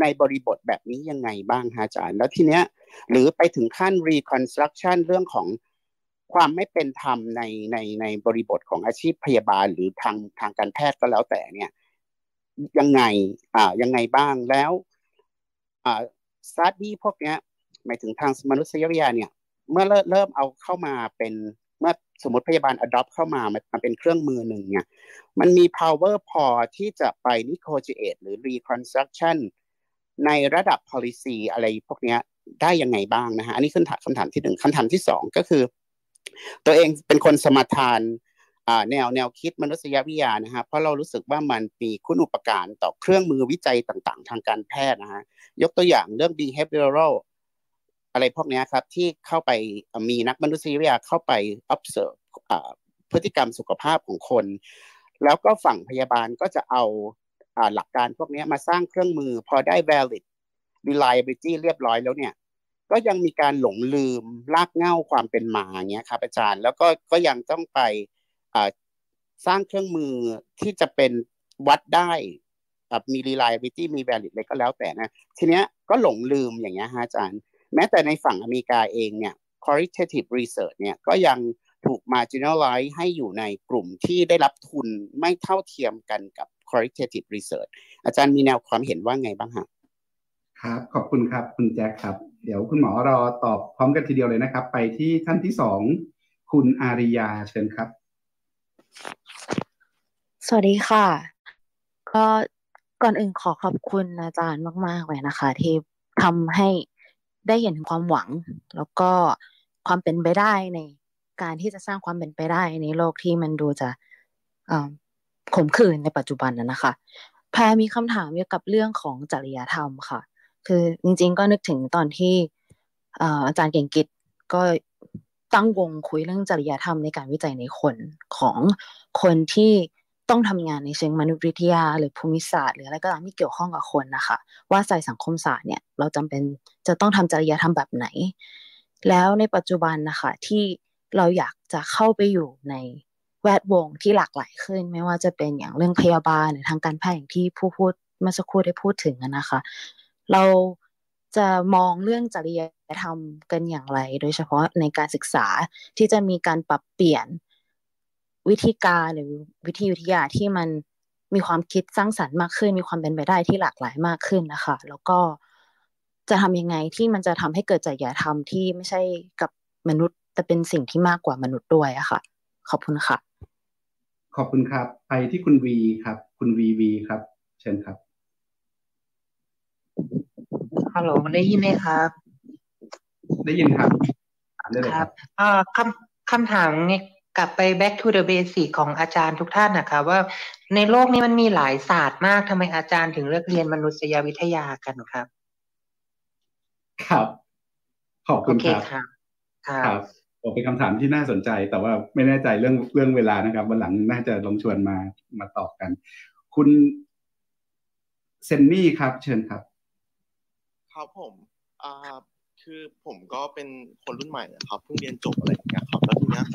ในบริบทแบบนี้ยังไงบ้างฮะอาจารย์ แล้วทีเนี้ยหรือไปถึงขั้น reconstruction เรื่องของความไม่เป็นธรรมในในในบริบทของอาชีพพยาบาลหรือทางทางการแพทย์ก็แล้วแต่เนี่ย ยังไงอ่ายังไงบ้างแล้วอ่าสตาดี้พวกเนี้ยหมายถึงทางมนุษยวิทยาเนี่ย เมื่อเริ่มเอาเข้ามาเป็นเมื่อสมมติพยาบาล adopt เข้ามามันเป็นเครื่องมือหนึ่งเนี่ย มันมี power พอที่จะไป negotiate หรือ reconstruction ในระดับ policy อะไรพวกนี้ได้ยังไงบ้างนะฮะอันนี้ขึ้นคำถามที่หนึ่งคำถามที่สองก็คือ ตัวเองเป็นคนสมทานแนวแนวคิดมนุษยวิทยานะฮะเพราะเรารู้สึกว่ามันมีคุณอุปการต่อเครื่องมือวิจัยต่างๆ ทางการแพทย์นะฮะยกตัวอย่างเรื่อง behavioral อะไรพวกนี้ครับที่เข้าไปมีนักมนุษยวิทยาเข้าไป observe พฤติกรรมสุขภาพของคน แล้วก็ฝั่งพยาบาลก็จะเอา หลักการพวกนี้มาสร้างเครื่องมือ พอได้ valid reliability เรียบร้อยแล้วเนี่ย ก็ยังมีการหลงลืมลากเง่าความเป็นมาเงี้ยครับอาจารย์แล้วก็ก็ยังต้องไปสร้างเครื่องมือที่จะเป็นวัดได้มี reliability มี valid อะไรก็แล้วแต่นะ ทีเนี้ยก็หลงลืมอย่างเงี้ยฮะอาจารย์ แม้แต่ในฝั่งอเมริกาเองเนี่ย qualitative research เนี่ยก็ยังถูก marginalize ให้อยู่ในกลุ่มที่ได้รับทุนไม่เท่าเทียมกันกับ qualitative research อาจารย์มีแนวความเห็นว่าไงบ้างฮะครับขอบคุณครับคุณแจ็คครับ เดี๋ยวคุณหมอรอตอบพร้อมกันทีเดียวเลยนะครับ ไปที่ท่านที่สองคุณอาริยาเชิญครับ สวัสดีค่ะ ก็ก่อนอื่นขอขอบคุณอาจารย์มาก ๆ เลยนะคะ ที่ทำให้ได้เห็นถึงความหวัง แล้วก็ความเป็นไปได้ในการที่จะสร้างความเป็นไปได้ในโลกที่มันดูจะ ขมขืนในปัจจุบันนะนะคะ แพรมีคำถามเกี่ยวกับเรื่องของจริยธรรมค่ะ คือจริงๆก็นึกถึงตอนที่อาจารย์เก่งกิจก็ตั้งวงคุยเรื่องจริยธรรมในการวิจัยในคนของคนที่ต้องทำงานในเชิงมนุษยวิทยา หรือภูมิศาสตร์หรืออะไรก็ตามที่เกี่ยวข้องกับคนนะคะ ว่าใส่สังคมศาสตร์เนี่ยเราจำเป็นจะต้องทำจริยธรรมแบบไหน แล้วในปัจจุบันนะคะที่เราอยากจะเข้าไปอยู่ใน แวดวงที่หลากหลายขึ้น ไม่ว่าจะเป็นอย่างเรื่องพยาบาลหรือทางการแพทย์อย่างที่ผู้พูดเมื่อสักครู่ได้พูดถึงนะคะ เราจะมองเรื่องจริยธรรมกันอย่างไร โดยเฉพาะในการศึกษาที่จะมีการปรับเปลี่ยนวิธีการหรือวิธีวิทยาที่มันมีความคิดสร้างสรรค์มากขึ้น มีความเป็นไปได้ที่หลากหลายมากขึ้นนะคะ แล้วก็จะทำยังไงที่มันจะทำให้เกิดจริยธรรมที่ไม่ใช่กับมนุษย์ แต่เป็นสิ่งที่มากกว่ามนุษย์ด้วยอะค่ะ ขอบคุณค่ะ ขอบคุณครับ ไปที่คุณวีครับ คุณวีวีครับ เชิญครับฮัลโหลได้ยินไหมครับ ได้ยินครับครับอ่าคำคำถามเนี่ยกลับไป back to the basic ของอาจารย์ทุกท่านนะคะว่าในโลกนี้มันมีหลายศาสตร์มากทำไมอาจารย์ถึงเลือกเรียนมนุษยวิทยากันครับ ครับ ขอบคุณครับครับ เป็นคำถามที่น่าสนใจ แต่ว่าไม่แน่ใจเรื่องเรื่องเวลานะครับวันหลังน่าจะลงชวนมามาตอบกัน คุณเซนนี่ครับ เชิญครับ ครับผมอ่าคือผมก็เป็นคนรุ่นใหม่นะครับเพิ่งเรียนจบอะไรอย่างเงี้ยครับแล้วทีเนี้ย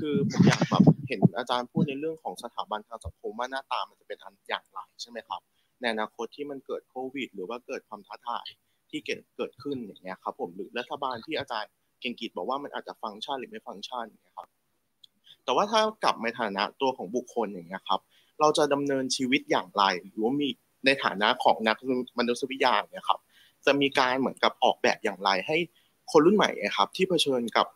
คือผมอยากแบบเห็นอาจารย์พูดในเรื่องของสถาบันทางสังคมว่าหน้าตามันจะเป็นอันอย่างไรใช่ไหมครับในอนาคตที่มันเกิดโควิด หรือว่าเกิดความท้าทายที่เกิดเกิดขึ้นอย่างเงี้ยครับผมหรือรัฐบาลที่อาจารย์ เก่งกีดบอกว่ามันอาจจะฟังก์ชันหรือไม่ฟังก์ชันอย่างเงี้ยครับ แต่ว่าถ้ากลับในฐานะตัวของบุคคลอย่างเงี้ยครับ เราจะดำเนินชีวิตอย่างไร หรือว่ามีในฐานะของนักมนุษยวิทยาเนี่ยครับ จะมีการเหมือนกับออกแบบอย่างไรให้คนรุ่นใหม่ครับที่เผชิญกับ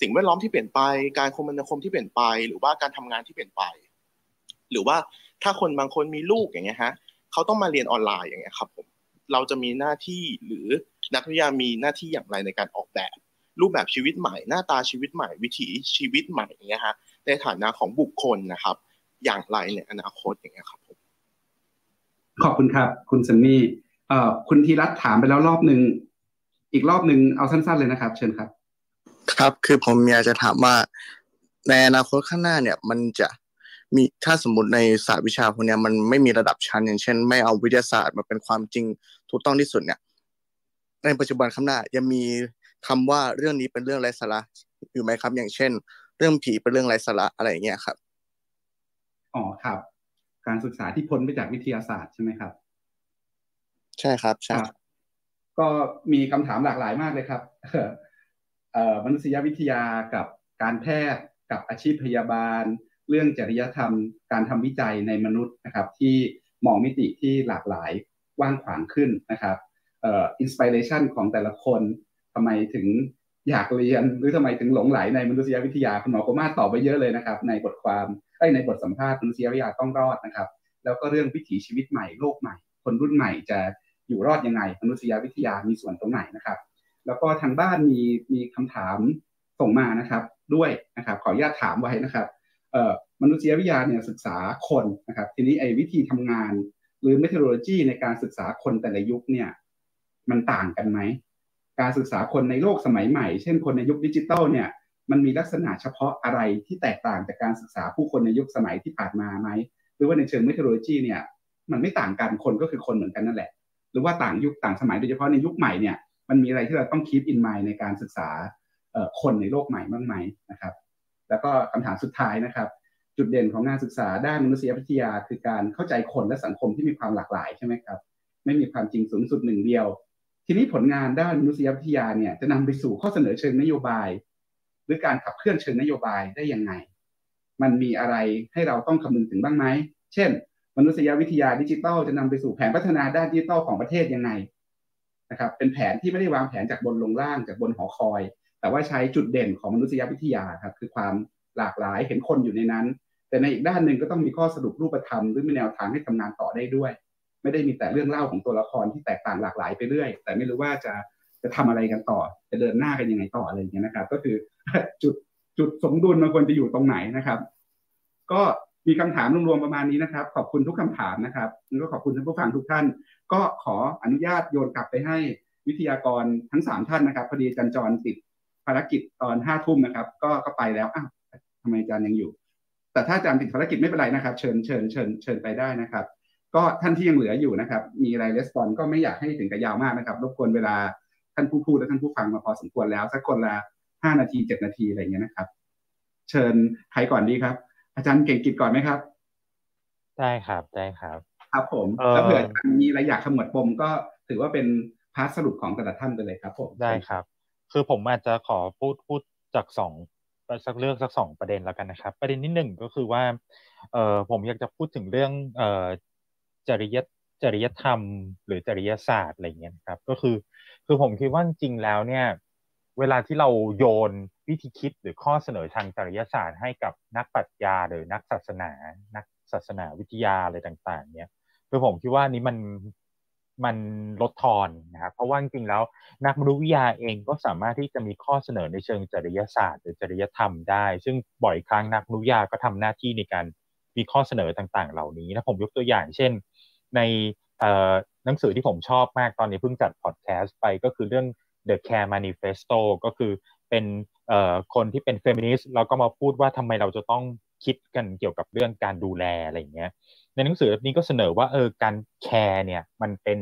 สิ่งแวดล้อมที่เปลี่ยนไป การคมนาคมที่เปลี่ยนไป หรือว่าการทำงานที่เปลี่ยนไป หรือว่าถ้าคนบางคนมีลูกอย่างเงี้ยฮะเขาต้องมาเรียนออนไลน์อย่างเงี้ยครับผมเราจะมีหน้าที่หรือ นักวิทยามีหน้าที่อย่างไรในการออกแบบ รูปแบบชีวิตใหม่ หน้าตาชีวิตใหม่ วิถีชีวิตใหม่อย่างเงี้ยฮะในฐานะของบุคคลนะครับ อย่างไรในอนาคตอย่างเงี้ยครับผมขอบคุณครับคุณซันนี่เอ่อคุณธีรัตถามไปแล้วรอบหนึ่งอีกรอบหนึ่งเอาสั้น ๆเลยนะครับ เชิญครับ ครับคือผมอยากจะถามว่าในอนาคตข้างหน้าเนี่ยมันจะมีถ้าสมมติในศาสตร์วิชาพวกนี้มันไม่มีระดับชั้นอย่างเช่น ไม่เอาวิทยาศาสตร์มาเป็นความจริงถูกต้องที่สุดเนี่ย ในปัจจุบันข้างหน้ายังมีคำว่าเรื่องนี้เป็นเรื่องไร้สาระอยู่ไหมครับ อย่างเช่น เรื่องผีเป็นเรื่องไร้สาระอะไรอย่างเงี้ยครับอ๋อครับ การศึกษาที่พ้นไปจากวิทยาศาสตร์ใช่ไหมครับ ใช่ครับใช่ก็มีคำถามหลากหลายมากเลยครับเอ่อมนุษยวิทยากับการแพทย์กับอาชีพพยาบาล เรื่องจริยธรรม การทำวิจัยในมนุษย์นะครับ ที่มองมิติที่หลากหลายกว้างขวางขึ้นนะครับเอินสปิเรชันของแต่ละคนทำไมถึงอยากเรียนหรือทำไมถึงหลงไหลในมนุษยวิทยาคุณหมอโคมาตอบไปเยอะเลยนะครับ ในบทความไอ้ในบทสัมภาษณ์มนุษยวิทยาต้องรอดนะครับ แล้วก็เรื่องวิถีชีวิตใหม่โลกใหม่ คนรุ่นใหม่จะอยู่รอดยังไงมนุษยวิทยามีส่วนตรงไหนนะครับ แล้วก็ทางบ้านมีมีคำถามส่งมานะครับด้วยนะครับขออนุญาตถามไว้นะครับเอ่อมนุษยวิทยาเนี่ยศึกษาคนนะครับ ทีนี้ไอ้วิธีทำงาน หรือ methodology ในการศึกษาคนแต่ละยุคเนี่ย มันต่างกันไหม การศึกษาคนในโลกสมัยใหม่ เช่นคนในยุคดิจิตอลเนี่ยมันมีลักษณะเฉพาะอะไรที่แตกต่างจากการศึกษาผู้คนในยุคสมัยที่ผ่านมาไหม หรือว่าในเชิง methodology เนี่ยมันไม่ต่างกันคนก็คือคนเหมือนกันนั่นแหละ หรือว่าต่างยุคต่างสมัยโดยเฉพาะในยุคใหม่เนี่ยมันมีอะไรที่เราต้องคีปอินไมในการศึกษาคนในโลกใหม่บ้างไหมนะครับ แล้วก็คำถามสุดท้ายนะครับ จุดเด่นของงานศึกษาด้านมนุษยวิทยา คือการเข้าใจคนและสังคมที่มีความหลากหลายใช่ไหมครับ ไม่มีความจริงสูงสุดหนึ่งเดียว ทีนี้ผลงานด้านมนุษยวิทยาเนี่ยจะนำไปสู่ข้อเสนอเชิงนโยบาย หรือการขับเคลื่อนเชิงนโยบายได้ยังไง มันมีอะไรให้เราต้องคำนึงถึงบ้างไหม เช่น มนุษยวิทยาดิจิทัลจะนำไปสู่แผนพัฒนาด้านดิจิทัลของประเทศยังไงนะครับ เป็นแผนที่ไม่ได้วางแผนจากบนลงล่างจากบนหอคอย แต่ว่าใช้จุดเด่นของมนุษยวิทยาครับคือความหลากหลายเห็นคนอยู่ในนั้น แต่ในอีกด้านหนึ่งก็ต้องมีข้อสรุปรูปธรรมหรือมีแนวทางให้ทำงานต่อได้ด้วย ไม่ได้มีแต่เรื่องเล่าของตัวละครที่แตกต่างหลากหลายไปเรื่อย แต่ไม่รู้ว่าจะจะทำอะไรกันต่อ จะเดินหน้ากันยังไงต่ออะไรอย่างเงี้ยนะครับ ก็คือจุดจุดสมดุลมันควรจะอยู่ตรงไหนนะครับ ก็มีคำถามรวมๆประมาณนี้นะครับ ขอบคุณทุกคำถามนะครับแล้วก็ขอบคุณท่านผู้ฟังทุกท่าน ก็ขออนุญาตโยนกลับไปให้วิทยากรทั้งสามท่านนะครับพอดีจันจรติดภารกิจตอนห้าทุ่มนะครับ ก็ก็ไปแล้วอ้าวทำไมอาจารย์ยังอยู่ แต่ถ้าอาจารย์ติดภารกิจไม่เป็นไรนะครับ เชิญเชิญเชิญเชิญไปได้นะครับ ก็ท่านที่ยังเหลืออยู่นะครับ มีอะไรレスปอนก็ไม่อยากให้ถึงกับยาวมากนะครับรบกวนเวลาท่านผู้พูดและท่านผู้ฟังมาพอสมควรแล้ว สักคนละห้านาทีเจ็ดนาทีอะไรเงี้ยนะครับ เชิญใครก่อนดีครับ อาจารย์เก่งกิจก่อนไหมครับ ได้ครับได้ครับ ครับผมแล้วเผื่อมีอะไรอยากขมวดปมก็ถือว่าเป็น part สรุปของแต่ละท่านไปเลยครับผมได้ครับ คือผมอาจจะขอพูดพูดจากสองสักเลือกสักสองประเด็นแล้วกันนะครับ ประเด็นที่หนึ่งก็คือว่าเออผมอยากจะพูดถึงเรื่องเออ จริยจริยธรรม หรือจริยศาสตร์อะไรเงี้ยครับ ก็คือคือผมคิดว่าจริงแล้วเนี่ย เวลาที่เราโยนวิธีคิดหรือข้อเสนอทางจริยศาสตร์ให้กับนักปรัชญาหรือนักศาสนา นักศาสนาวิทยาอะไรต่าง ๆ เนี่ยคือผมคิดว่านี้มันมันลดทอนนะครับเพราะว่าจริงๆแล้วนักมนุษยวิทยาเองก็สามารถที่จะมีข้อเสนอในเชิงจริยศาสตร์ หรือจริยธรรมได้ ซึ่งบ่อยครั้งนักมนุษยวิทยาก็ทำหน้าที่ในการมีข้อเสนอต่างๆ เหล่านี้นะผมยกตัวอย่างเช่น ในหนังสือที่ผมชอบมากตอนนี้เพิ่งจัดพอดแคสต์ไปก็คือเรื่อง The Care Manifesto ก็คือเป็นคนที่เป็นเฟมินิสต์แล้วก็มาพูดว่าทำไมเราจะต้องคิดกันเกี่ยวกับเรื่องการดูแลอะไรอย่างเงี้ย ในหนังสือนี้ก็เสนอว่าเออการ care เนี่ยมันเป็น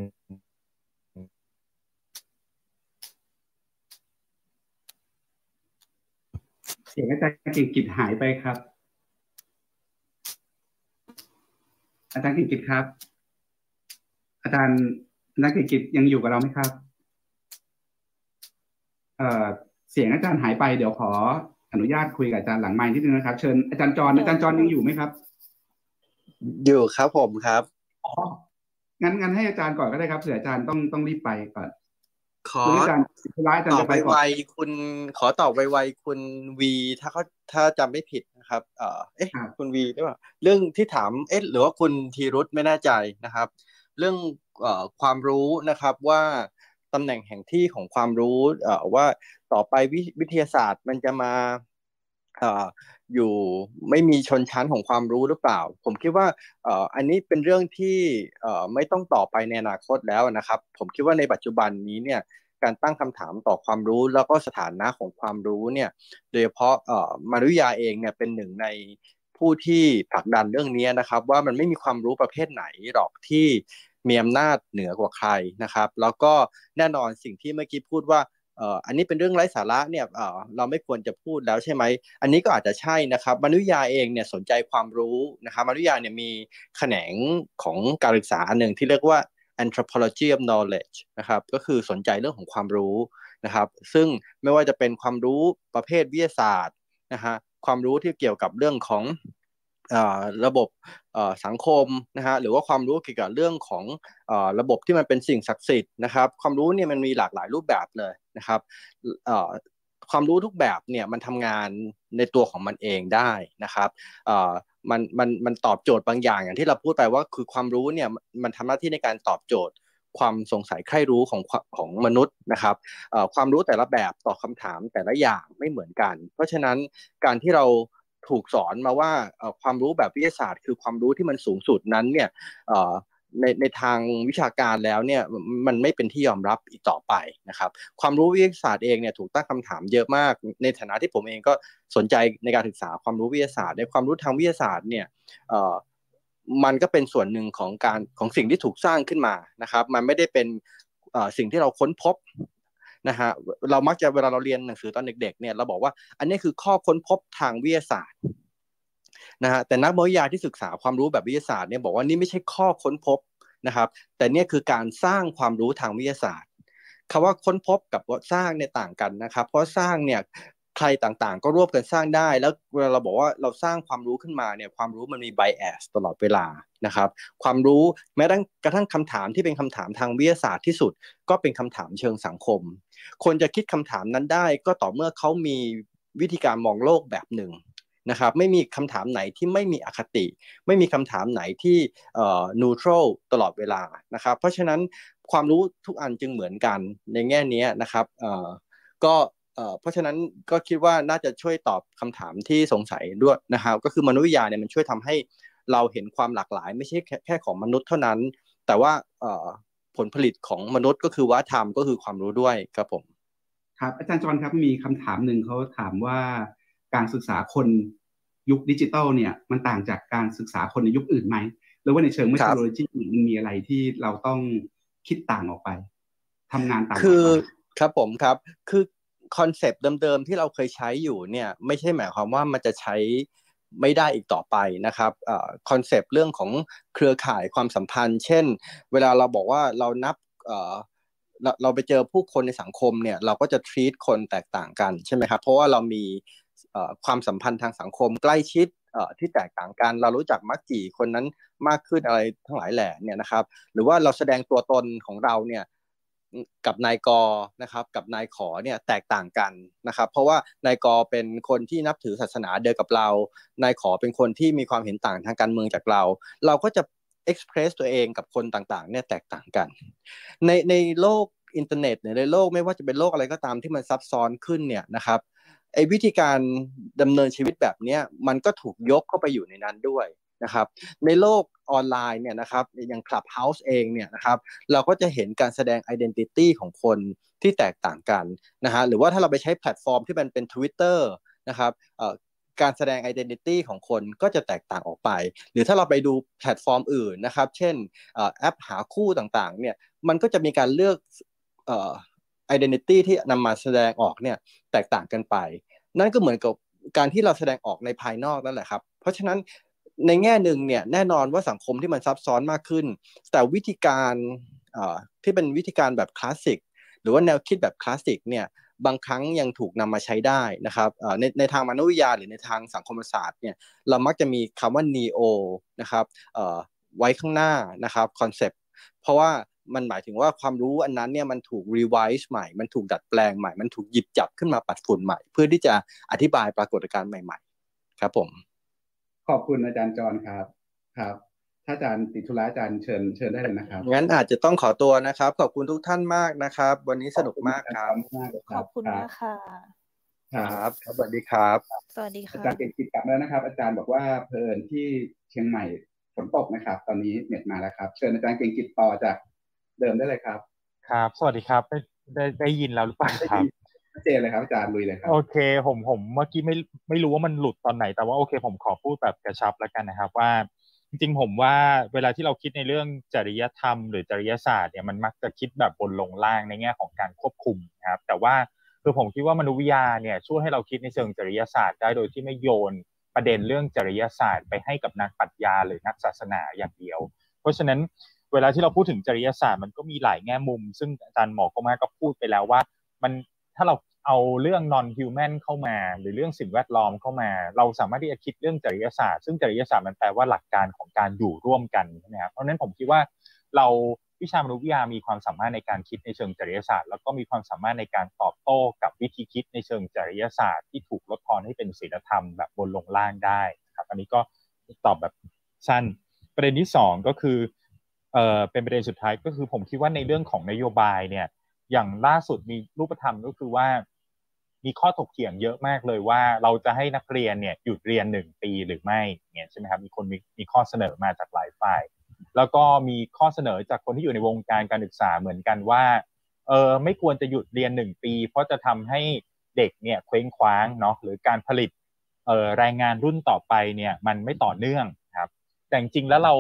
เสียงอาจารย์เก่งกิจหายไปครับ อาจารย์เก่งกิจครับ อาจารย์เก่งกิจยังอยู่กับเราไหมครับ เอ่อเสียงอาจารย์หายไปเดี๋ยวขออนุญาตคุยกับอาจารย์หลังไม้นิดนึงนะครับ เชิญอาจารย์จรอาจารย์จรยังอยู่ไหมครับ อยู่ครับผมครับอ๋องั้นงั้นให้อาจารย์ก่อนก็ได้ครับเผื่ออาจารย์ต้องต้องรีบไปก่อนขออาจารย์ตอบไวๆคุณขอตอบไวๆคุณวีถ้าเขาถ้าจำไม่ผิดนะครับ เอ่อเอ๊ะคุณวีได้ป่ะเรื่องที่ถามเอ๊ะหรือว่าคุณธีรุธไม่แน่ใจนะครับ เรื่องอความรู้นะครับว่าตำแหน่งแห่งที่ของความรู้ว่าต่อไปวิทยาศาสตร์มันจะมาอยู่ไม่มีชนชั้นของความรู้หรือเปล่า ผมคิดว่าอันนี้เป็นเรื่องที่ไม่ต้องต่อไปในอนาคตแล้วนะครับ ผมคิดว่าในปัจจุบันนี้เนี่ยการตั้งคำถามต่อความรู้แล้วก็สถานะของความรู้เนี่ยโดยเฉพาะมารุยาเองเนี่ยเป็นหนึ่งใน ผู้ที่ผลักดันเรื่องนี้นะครับ ว่ามันไม่มีความรู้ประเภทไหนหรอกที่มีอำนาจเหนือกว่าใครนะครับ แล้วก็แน่นอนสิ่งที่เมื่อกี้พูดว่าเอ่ออันนี้เป็นเรื่องไร้สาระเนี่ยเอ่อเราไม่ควรจะพูดแล้วใช่ไหม อันนี้ก็อาจจะใช่นะครับมนุษยาเองเนี่ยสนใจความรู้นะครับมนุษยาเนี่ยมีแขนงของการศึกษาหนึ่งที่เรียกว่า anthropology of knowledge นะครับก็คือสนใจเรื่องของความรู้นะครับ ซึ่งไม่ว่าจะเป็นความรู้ประเภทวิทยาศาสตร์นะฮะ ความรู้ที่เกี่ยวกับเรื่องของระบบสังคมนะฮะหรือว่าความรู้เกี่ยวกับเรื่องของระบบที่มันเป็นสิ่งศักดิ์สิทธิ์นะครับ ความรู้เนี่ยมันมีหลากหลายรูปแบบเลยนะครับความรู้ทุกแบบเนี่ยมันทำงานในตัวของมันเองได้นะครับมันมันมันตอบโจทย์บางอย่างอย่างที่เราพูดไปว่าคือความรู้เนี่ยมันทำหน้าที่ในการตอบโจทย์ ความสงสัยใคร่รู้ของของมนุษย์นะครับความรู้แต่ละแบบตอบคาถามแต่ละอย่างไม่เหมือนกัน เพราะฉะนั้นการที่เราถูกสอนมาว่าความรู้แบบวิทยาศาสตร์ คือความรู้ที่มันสูงสุดนั้นเนี่ยในในทางวิชาการแล้วเนี่ยมันไม่เป็นที่ยอมรับอีกต่อไปนะครับ ความรู้วิทยาศาสตร์เองเนี่ยถูกตั้งคำถามเยอะมาก ในฐานะที่ผมเองก็สนใจในการศึกษาความรู้วิทยาศาสตร์ ในความรู้ทางวิทยาศาสตร์เนี่ย มันก็เป็นส่วนหนึ่งของการของสิ่งที่ถูกสร้างขึ้นมานะครับ มันไม่ได้เป็นสิ่งที่เราค้นพบนะฮะเรามักจะเวลาเราเรียนหนังสือตอนเด็กๆเนี่ยเราบอกว่าอันนี้คือข้อค้นพบทางวิทยาศาสตร์นะฮะแต่นักวิทยาที่ศึกษาความรู้แบบวิทยาศาสตร์เนี่ยบอกว่านี่ไม่ใช่ข้อค้นพบนะครับ แต่เนี่ยคือการสร้างความรู้ทางวิทยาศาสตร์คำว่าค้นพบกับสร้างเนี่ยต่างกันนะครับ เพราะสร้างเนี่ย ใครต่างๆ ก็ร่วมกันสร้างได้ แล้วเวลาเราบอกว่าเราสร้างความรู้ขึ้นมาเนี่ยความรู้มันมีไบแอสตลอดเวลานะครับ ความรู้แม้กระทั่งคำถามที่เป็นคำถามทางวิทยาศาสตร์ที่สุด ก็เป็นคำถามเชิงสังคม คนจะคิดคำถามนั้นได้ก็ต่อเมื่อเขามีวิธีการมองโลกแบบหนึ่งนะครับไม่มีคำถามไหนที่ไม่มีอคติ ไม่มีคำถามไหนที่เอ่อนูทรัลตลอดเวลานะครับเพราะฉะนั้นความรู้ทุกอันจึงเหมือนกันในแง่นี้นะครับเอ่อก็ เพราะฉะนั้นก็คิดว่าน่าจะช่วยตอบคำถามที่สงสัยด้วยนะครับก็คือมนุษยวิทยาเนี่ยมันช่วยทำให้เราเห็นความหลากหลาย ไม่ใช่แค่ของมนุษย์เท่านั้น แต่ว่าผลผลิตของมนุษย์ก็คือวัฒนธรรมก็คือความรู้ด้วยครับผม ครับอาจารย์จอนครับมีคำถามหนึ่งเขาถามว่าการศึกษาคนยุคดิจิตอลเนี่ยมันต่างจากการศึกษาคนในยุคอื่นไหมหรือว่าในเชิง methodology มันมีอะไรที่เราต้องคิดต่างออกไปทำงานต่างคือครับผมครับ คือ concept เดิมๆที่เราเคยใช้อยู่เนี่ยไม่ใช่หมายความว่ามันจะใช้ไม่ได้อีกต่อไปนะครับคอนเซปต์เรื่องของเครือข่ายความสัมพันธ์ เช่น เวลาเราบอกว่าเรานับเราเราไปเจอผู้คนในสังคมเนี่ยเราก็จะ treat คนแตกต่างกันใช่ไหมครับเพราะว่าเรามีความสัมพันธ์ทางสังคมใกล้ชิดที่แตกต่างกัน เรารู้จักมักจีคนนั้นมากขึ้นอะไรทั้งหลายแหล่เนี่ยนะครับ หรือว่าเราแสดงตัวตนของเราเนี่ย กับนายกนะครับกับนายขอเนี่ยแตกต่างกันนะครับ เพราะว่านายกเป็นคนที่นับถือศาสนาเดียวกับเรา นาย ข เป็นคนที่มีความเห็นต่างทางการเมืองจากเรา เราก็จะ express ตัวเองกับคนต่างๆเนี่ยแตกต่างกัน ในในโลกอินเทอร์เน็ตในโลกไม่ว่าจะเป็นโลกอะไรก็ตามที่มันซับซ้อนขึ้นเนี่ยนะครับไอ้วิธีการดำเนินชีวิตแบบนี้มันก็ถูกยกเข้าไปอยู่ในนั้นด้วย นะครับในโลกออนไลน์เนี่ยนะครับอย่าง Clubhouse เองเนี่ยนะครับเราก็จะเห็นการแสดง Identity ของคนที่แตกต่างกันนะฮะหรือว่าถ้าเราไปใช้แพลตฟอร์มที่มันเป็น Twitter นะครับการแสดง Identity ของคนก็จะแตกต่างออกไป หรือถ้าเราไปดูแพลตฟอร์มอื่นนะครับ เช่นแอปหาคู่ต่างๆเนี่ยมันก็จะมีการเลือก Identity ที่นำมาแสดงออกเนี่ยแตกต่างกันไป นั่นก็เหมือนกับการที่เราแสดงออกในภายนอกนั่นแหละครับ เพราะฉะนั้น ในแง่หนึ่งเนี่ยแน่นอนว่าสังคมที่มันซับซ้อนมากขึ้น แต่วิธีการที่เป็นวิธีการแบบคลาสสิกหรือว่าแนวคิดแบบคลาสสิกเนี่ยบางครั้งยังถูกนำมาใช้ได้นะครับในในทางมนุษยวิทยาหรือในทางสังคมศาสตร์เนี่ยเรามักจะมีคำว่า neo นะครับไว้ข้างหน้านะครับ concept เพราะว่ามันหมายถึงว่าความรู้อันนั้นเนี่ยมันถูก revise ใหม่ มันถูกดัดแปลงใหม่ มันถูกหยิบจับขึ้นมาปัดฝุ่นใหม่ เพื่อที่จะอธิบายปรากฏการณ์ใหม่ ๆ ครับผม ขอบคุณอาจารย์จรครับครับ ถ้าอาจารย์ติดธุระอาจารย์เชิญเชิญได้เลยนะครับ งั้นอาจจะต้องขอตัวนะครับ ขอบคุณทุกท่านมากนะครับ วันนี้สนุกมากครับ ขอบคุณมากค่ะ ครับ สวัสดีครับ สวัสดีค่ะอาจารย์เก่งกิจกลับแล้วนะครับ อาจารย์บอกว่าเพลินที่เชียงใหม่ฝนตกนะครับ ตอนนี้เน็ตมาแล้วครับ เชิญอาจารย์เก่งกิจต่อจากเดิมได้เลยครับ ครับ สวัสดีครับได้ได้ได้ยินแล้วหรือเปล่าครับ ชัดเจนเลยครับอาจารย์ลุยเลยครับ โอเค ผมผมเมื่อกี้ไม่ไม่รู้ว่ามันหลุดตอนไหน แต่ว่าโอเค ผมขอพูดแบบกระชับแล้วกันนะครับว่า จริงๆ ผมว่าเวลาที่เราคิดในเรื่องจริยธรรม หรือจริยศาสตร์เนี่ยมันมักจะคิดแบบบนลงล่างในแง่ของการควบคุมนะครับ แต่ว่าคือผมคิดว่ามนุษยวิทยาเนี่ยช่วยให้เราคิดในเชิงจริยศาสตร์ได้โดยที่ไม่โยนประเด็นเรื่องจริยศาสตร์ ไปให้กับนักปรัชญาหรือนักศาสนาอย่างเดียว เพราะฉะนั้นเวลาที่เราพูดถึงจริยศาสตร์มันก็มีหลายแง่มุม ซึ่งอาจารย์หมอก็มาก็พูดไปแล้วว่า มัน ถ้าเราเอาเรื่อง non human เข้ามา หรือเรื่องสิ่งแวดล้อมเข้ามา เราสามารถที่จะคิดเรื่องจริยศาสตร์ ซึ่งจริยศาสตร์มันแปลว่าหลักการของการอยู่ร่วมกันใช่ไหมครับเพราะฉะนั้นผมคิดว่าเราวิชามนุษยวิทยามีความสามารถในการคิดในเชิงจริยศาสตร์ แล้วก็มีความสามารถในการตอบโต้กับวิธีคิดในเชิงจริยศาสตร์ ที่ถูกลดทอนให้เป็นศีลธรรมแบบบนลงล่างได้ครับอันนี้ก็ตอบแบบสั้น ประเด็นที่สองก็คือเออเป็นประเด็นสุดท้ายก็คือผมคิดว่าในเรื่องของนโยบายเนี่ย อย่างล่าสุดมีรูปธรรมก็คือว่า มีข้อถกเถียงเยอะมากเลยว่า เราจะให้นักเรียนเนี่ยหยุดเรียนหนึ่งปีหรือไม่เนี่ยใช่ไหมครับมีคนมีมีข้อเสนอมาจากหลายฝ่าย แล้วก็มีข้อเสนอจากคนที่อยู่ในวงการการศึกษาเหมือนกันว่าเออไม่ควรจะหยุดเรียนหนึ่งปี เพราะจะทำให้เด็กเนี่ยเคว้งคว้างเนาะหรือการผลิตเออแรงงานรุ่นต่อไปเนี่ยมันไม่ต่อเนื่องครับ แต่จริงแล้วเรา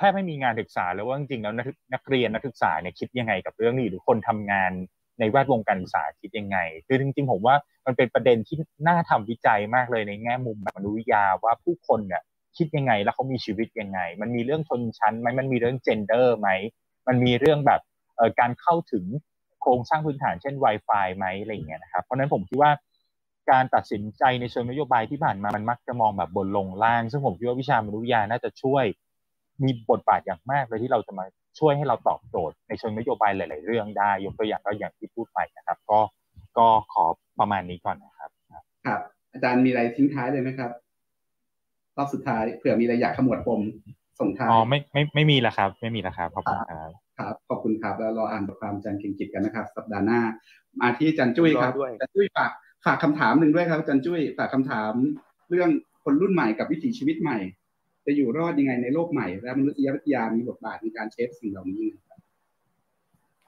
แทบไม่มีงานศึกษาแล้วว่าจริงๆแล้วนักเรียนนักศึกษาเนี่ยคิดยังไงกับเรื่องนี้หรือคนทำงานในแวดวงการศึกษาคิดยังไง คือจริงๆ ผมว่ามันเป็นประเด็นที่น่าทำวิจัยมากเลยในแง่มุมแบบมนุษยวิทยาว่าผู้คนเนี่ยคิดยังไงแล้วเขามีชีวิตยังไง มันมีเรื่องชนชั้นไหมมันมีเรื่องเจนเดอร์ไหมมันมีเรื่องแบบเอ่อการเข้าถึงโครงสร้างพื้นฐานเช่น Wi-Fi ไหมอะไรอย่างเงี้ยนะครับเพราะนั้นผมคิดว่าการตัดสินใจในเชิงนโยบายที่ผ่านมามันมักจะมองแบบบนลงล่าง ซึ่งผมคิดว่าวิชามนุษยยาน่าจะช่วย มีบทบาทอย่างมากเลยที่เราจะมาช่วยให้เราตอบโจทย์ในเชิงนโยบายหลาย ๆ เรื่องได้ยกตัวอย่างก็อย่างที่พูดไปนะครับ ก็ก็ขอประมาณนี้ก่อนนะครับครับอาจารย์มีอะไรทิ้งท้ายเลยไหมครับรอบสุดท้ายเผื่อมีอะไรอยากขมวดปมส่งท้ายอ๋อไม่ไม่ไม่มีแล้วครับ ไม่มีแล้วครับขอบคุณครับครับขอบคุณครับ แล้วรออ่านบทความอาจารย์เก่งกิจกันนะครับ สัปดาห์หน้า มาที่อาจารย์จุ้ยครับอาจารย์จุ้ยฝากฝากคำถามหนึ่งด้วยครับอาจารย์จุ้ยฝากคำถามเรื่องคนรุ่นใหม่กับวิถีชีวิตใหม่ จะอยู่รอดยังไงในโลกใหม่ และมนุษยวิทยามีบทบาทในการเชฟสิ่งเหล่านี้นะครับ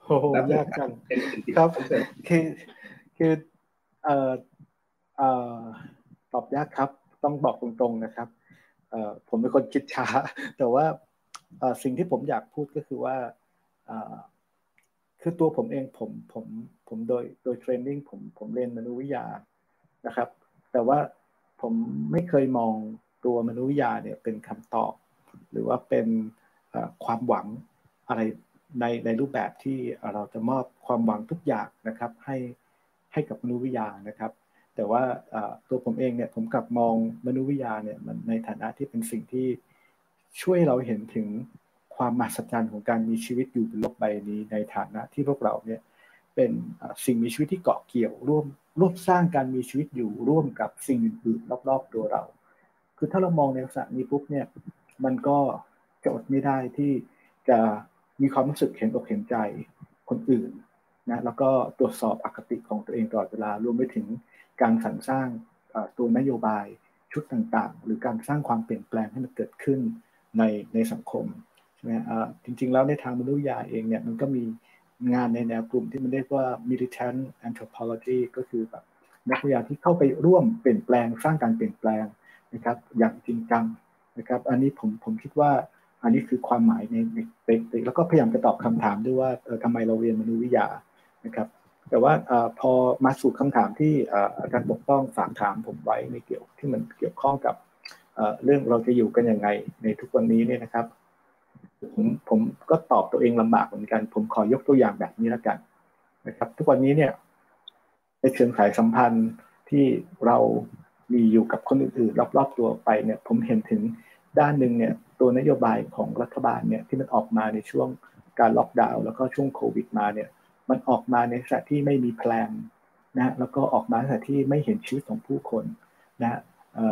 โอ้โหยากจังครับคือคือเอ่อเอ่อตอบยากครับ ต้องบอกตรงๆนะครับเอ่อผมเป็นคนคิดช้า แต่ว่าเอ่อสิ่งที่ผมอยากพูดก็คือว่าเอ่อคือตัวผมเองผมผมผมโดยโดยเทรนนิ่งผมผมเรียนมนุษยวิทยานะครับ แต่ว่าผมไม่เคยมอง ตัวมนุษยวิยาเนี่ยเป็นคำตอบ หรือว่าเป็นความหวังอะไรในในรูปแบบที่เราจะมอบความหวังทุกอย่างนะครับ ให้ให้กับมนุษยวิทยานะครับ แต่ว่าตัวผมเองเนี่ยผมกลับมองมนุษยวิทยาเนี่ยมันในฐานะที่เป็นสิ่งที่ช่วยเราเห็นถึงความมหัศจรรย์ของการมีชีวิตอยู่บนโลกใบนี้ ในฐานะที่พวกเราเนี่ยเป็นสิ่งมีชีวิตที่เกาะเกี่ยวร่วมร่วมสร้างการมีชีวิตอยู่ร่วมกับสิ่งอื่นๆรอบๆตัวเรา คือถ้าเรามองในลักษณะนี้ปุ๊บเนี่ย มันก็จะอดไม่ได้ที่จะมีความรู้สึกเห็นอกเห็นใจคนอื่นนะแล้วก็ตรวจสอบอคติของตัวเองตลอดเวลารวมไปถึงการสรรสร้างตัวนโยบายชุดต่างๆ หรือการสร้างความเปลี่ยนแปลงให้มันเกิดขึ้นในในสังคมใช่ไหมจริง ๆ แล้วในทางมนุษยยาเองเนี่ยมันก็มีงานในแนวกลุ่มที่มันเรียกว่า militant anthropology ก็คือแบบนักวิทยาที่เข้าไปร่วมเปลี่ยนแปลงสร้างการเปลี่ยนแปลง นะครับ อย่างจริงจังนะครับ อันนี้ผมผมคิดว่า อันนี้คือความหมายในในในแล้วก็พยายามจะตอบคำถามด้วยว่าเออทำไมเราเรียนมนุษยวิทยานะครับ แต่ว่าอพอมาสู่คำถามที่อาจารย์ปกต้องฝากถามผมไว้ในเกี่ยวที่มันเกี่ยวข้องกับเรื่องเราจะอยู่กันยังไงในทุกวันนี้เนี่ยนะครับผมผมก็ตอบตัวเองลำบากเหมือนกัน ผมขอยกตัวอย่างแบบนี้แล้วกันนะครับ ทุกวันนี้เนี่ยในเชิงสายสัมพันธ์ที่เรา มีอยู่กับคนอื่นๆรอบๆตัวไปเนี่ยผมเห็นถึงด้านหนึ่งเนี่ยตัวนโยบายของรัฐบาลเนี่ยที่มันออกมาในช่วงการล็อกดาวน์แล้วก็ช่วงโควิดมาเนี่ยมันออกมาในสถานที่ไม่มี plan นะแล้วก็ออกมาในสถานที่ไม่เห็นชีวิตของผู้คนนะ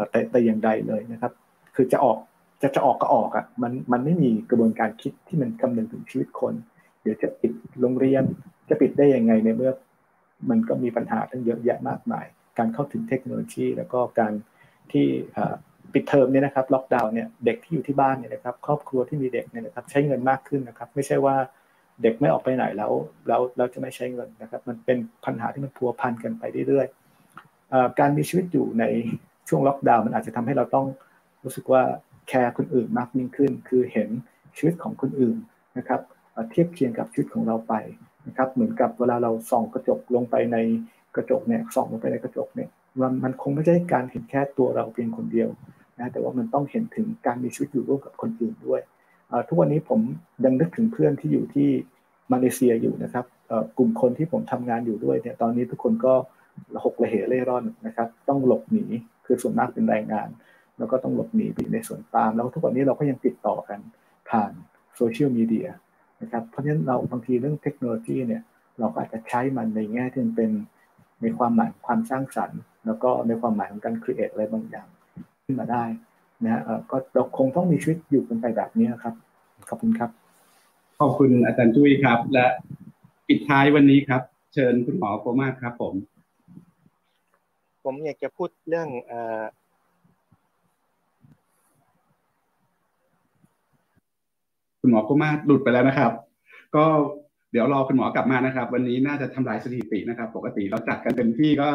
แต่แต่อย่างใดเลยนะครับ คือจะออกจะจะออกก็ออกอะมันมันไม่มีกระบวนการคิดที่มันคำนึงถึงชีวิตคน เดี๋ยวจะปิดโรงเรียนจะปิดได้ยังไงในเมื่อ มันก็มีปัญหาทั้งเยอะแยะมากมาย การเข้าถึงเทคโนโลยี แล้วก็การที่ปิดเทอมเนี่ยนะครับล็อกดาวน์เนี่ยเด็กที่อยู่ที่บ้านเนี่ยนะครับครอบครัวที่มีเด็กเนี่ยนะครับใช้เงินมากขึ้นนะครับ ไม่ใช่ว่าเด็กไม่ออกไปไหนแล้วแล้วเราจะไม่ใช้เงินนะครับมันเป็นปัญหาที่มันพัวพันกันไปเรื่อยๆการมีชีวิตอยู่ในช่วงล็อกดาวน์มันอาจจะทำให้เราต้องรู้สึกว่าแคร์คนอื่นมากยิ่งขึ้น คือเห็นชีวิตของคนอื่นนะครับเทียบเคียงกับชีวิตของเราไปนะครับเหมือนกับเวลาเราส่องกระจกลงไปใน กระจกเนี่ยส่องลงไปในกระจกเนี่ยมันมันคงไม่ใช่การเห็นแค่ตัวเราเพียงคนเดียวนะแต่ว่ามันต้องเห็นถึงการมีชีวิตอยู่ร่วมกับคนอื่นด้วยทุกวันนี้ผมยังนึกถึงเพื่อนที่อยู่ที่มาเลเซียอยู่นะครับกลุ่มคนที่ผมทำงานอยู่ด้วยเนี่ยตอนนี้ทุกคนก็หกระเหเร่ร่อนนะครับ ต้องหลบหนีคือส่วนมากเป็นแรงงาน แล้วก็ต้องหลบหนีไปในสวนปาล์ม แล้วทุกวันนี้เราก็ยังติดต่อกันผ่านโซเชียลมีเดียนะครับเพราะฉะนั้นเราบางทีเรื่องเทคโนโลยีเนี่ยเราก็อาจจะใช้มันในแง่ที่มันเป็น ในความหมายความสร้างสรรค์ แล้วก็ในความหมายของการ create อะไรบางอย่างขึ้นมาได้นะฮะก็เราคงต้องมีชีวิตอยู่กันไปแบบนี้ครับ ขอบคุณครับ ขอบคุณอาจารย์จุ้ยครับ และปิดท้ายวันนี้ครับ เชิญคุณหมอโกมาครับ ผม ผมอยากจะพูดเรื่องอคุณหมอโกมาหลุดไปแล้วนะครับ ก็ เดี๋ยวรอคุณหมอกลับมานะครับ วันนี้น่าจะทำลายสถิตินะครับ ปกติเราจัดกันเต็มที่ก็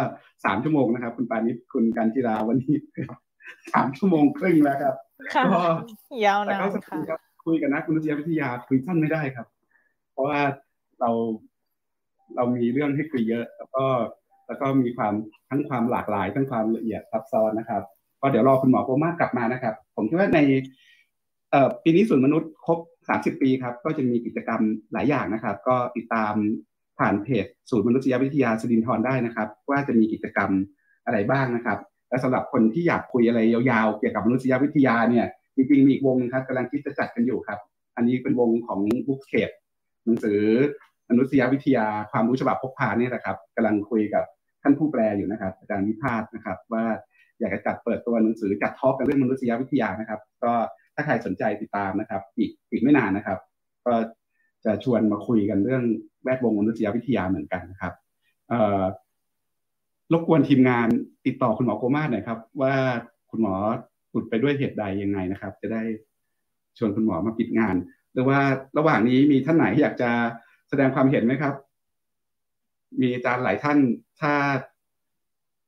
สามชั่วโมงนะครับ คุณปานิชคุณการจิราวันนี้สามชั่วโมงครึ่งแล้วครับก็ยาวนานค่ะคุยกับนักมนุษยวิทยาคุยสั้นไม่ได้ครับ เพราะว่าเราเรามีเรื่องให้คุยเยอะ แล้วก็แล้วก็มีความทั้งความหลากหลายทั้งความละเอียดซับซ้อนนะครับก็เดี๋ยวรอคุณหมอโปมากกลับมานะครับ ผมคิดว่าในเอ่อปีนี้ส่วนมนุษย์ครบ 30 ปีครับก็จะมีกิจกรรมหลายอย่างนะครับ ก็ติดตามผ่านเพจศูนย์มนุษยวิทยาสุรินทร์ได้นะครับ ว่าจะมีกิจกรรมอะไรบ้างนะครับ และสำหรับคนที่อยากคุยอะไรยาวๆ เกี่ยวกับมนุษยวิทยาเนี่ยจริงๆมีอีกวงครับกำลังคิดจะจัดกันอยู่ครับ อันนี้เป็นวงของบุ๊กเคปหนังสือมนุษยวิทยาความรู้ฉบับพกพาเนี่ยนะครับกำลังคุยกับท่านผู้แปลอยู่นะครับ อาจารย์วิพาสนะครับ ว่าอยากจะจัดเปิดตัวหนังสือจัดทอล์กกันเรื่องมนุษยวิทยานะครับ ก็ ถ้าใครสนใจติดตามนะครับ อีกอีกไม่นานนะครับ ก็จะชวนมาคุยกันเรื่องแวดวงมนุษยวิทยาเหมือนกันนะครับรบกวนทีมงานติดต่อคุณหมอโกมาหน่อยครับ ว่าคุณหมอลุดไปด้วยเหตุใดยังไงนะครับ จะได้ชวนคุณหมอมาปิดงาน หรือว่าระหว่างนี้มีท่านไหนอยากจะแสดงความเห็นไหมครับ มีอาจารย์หลายท่านถ้า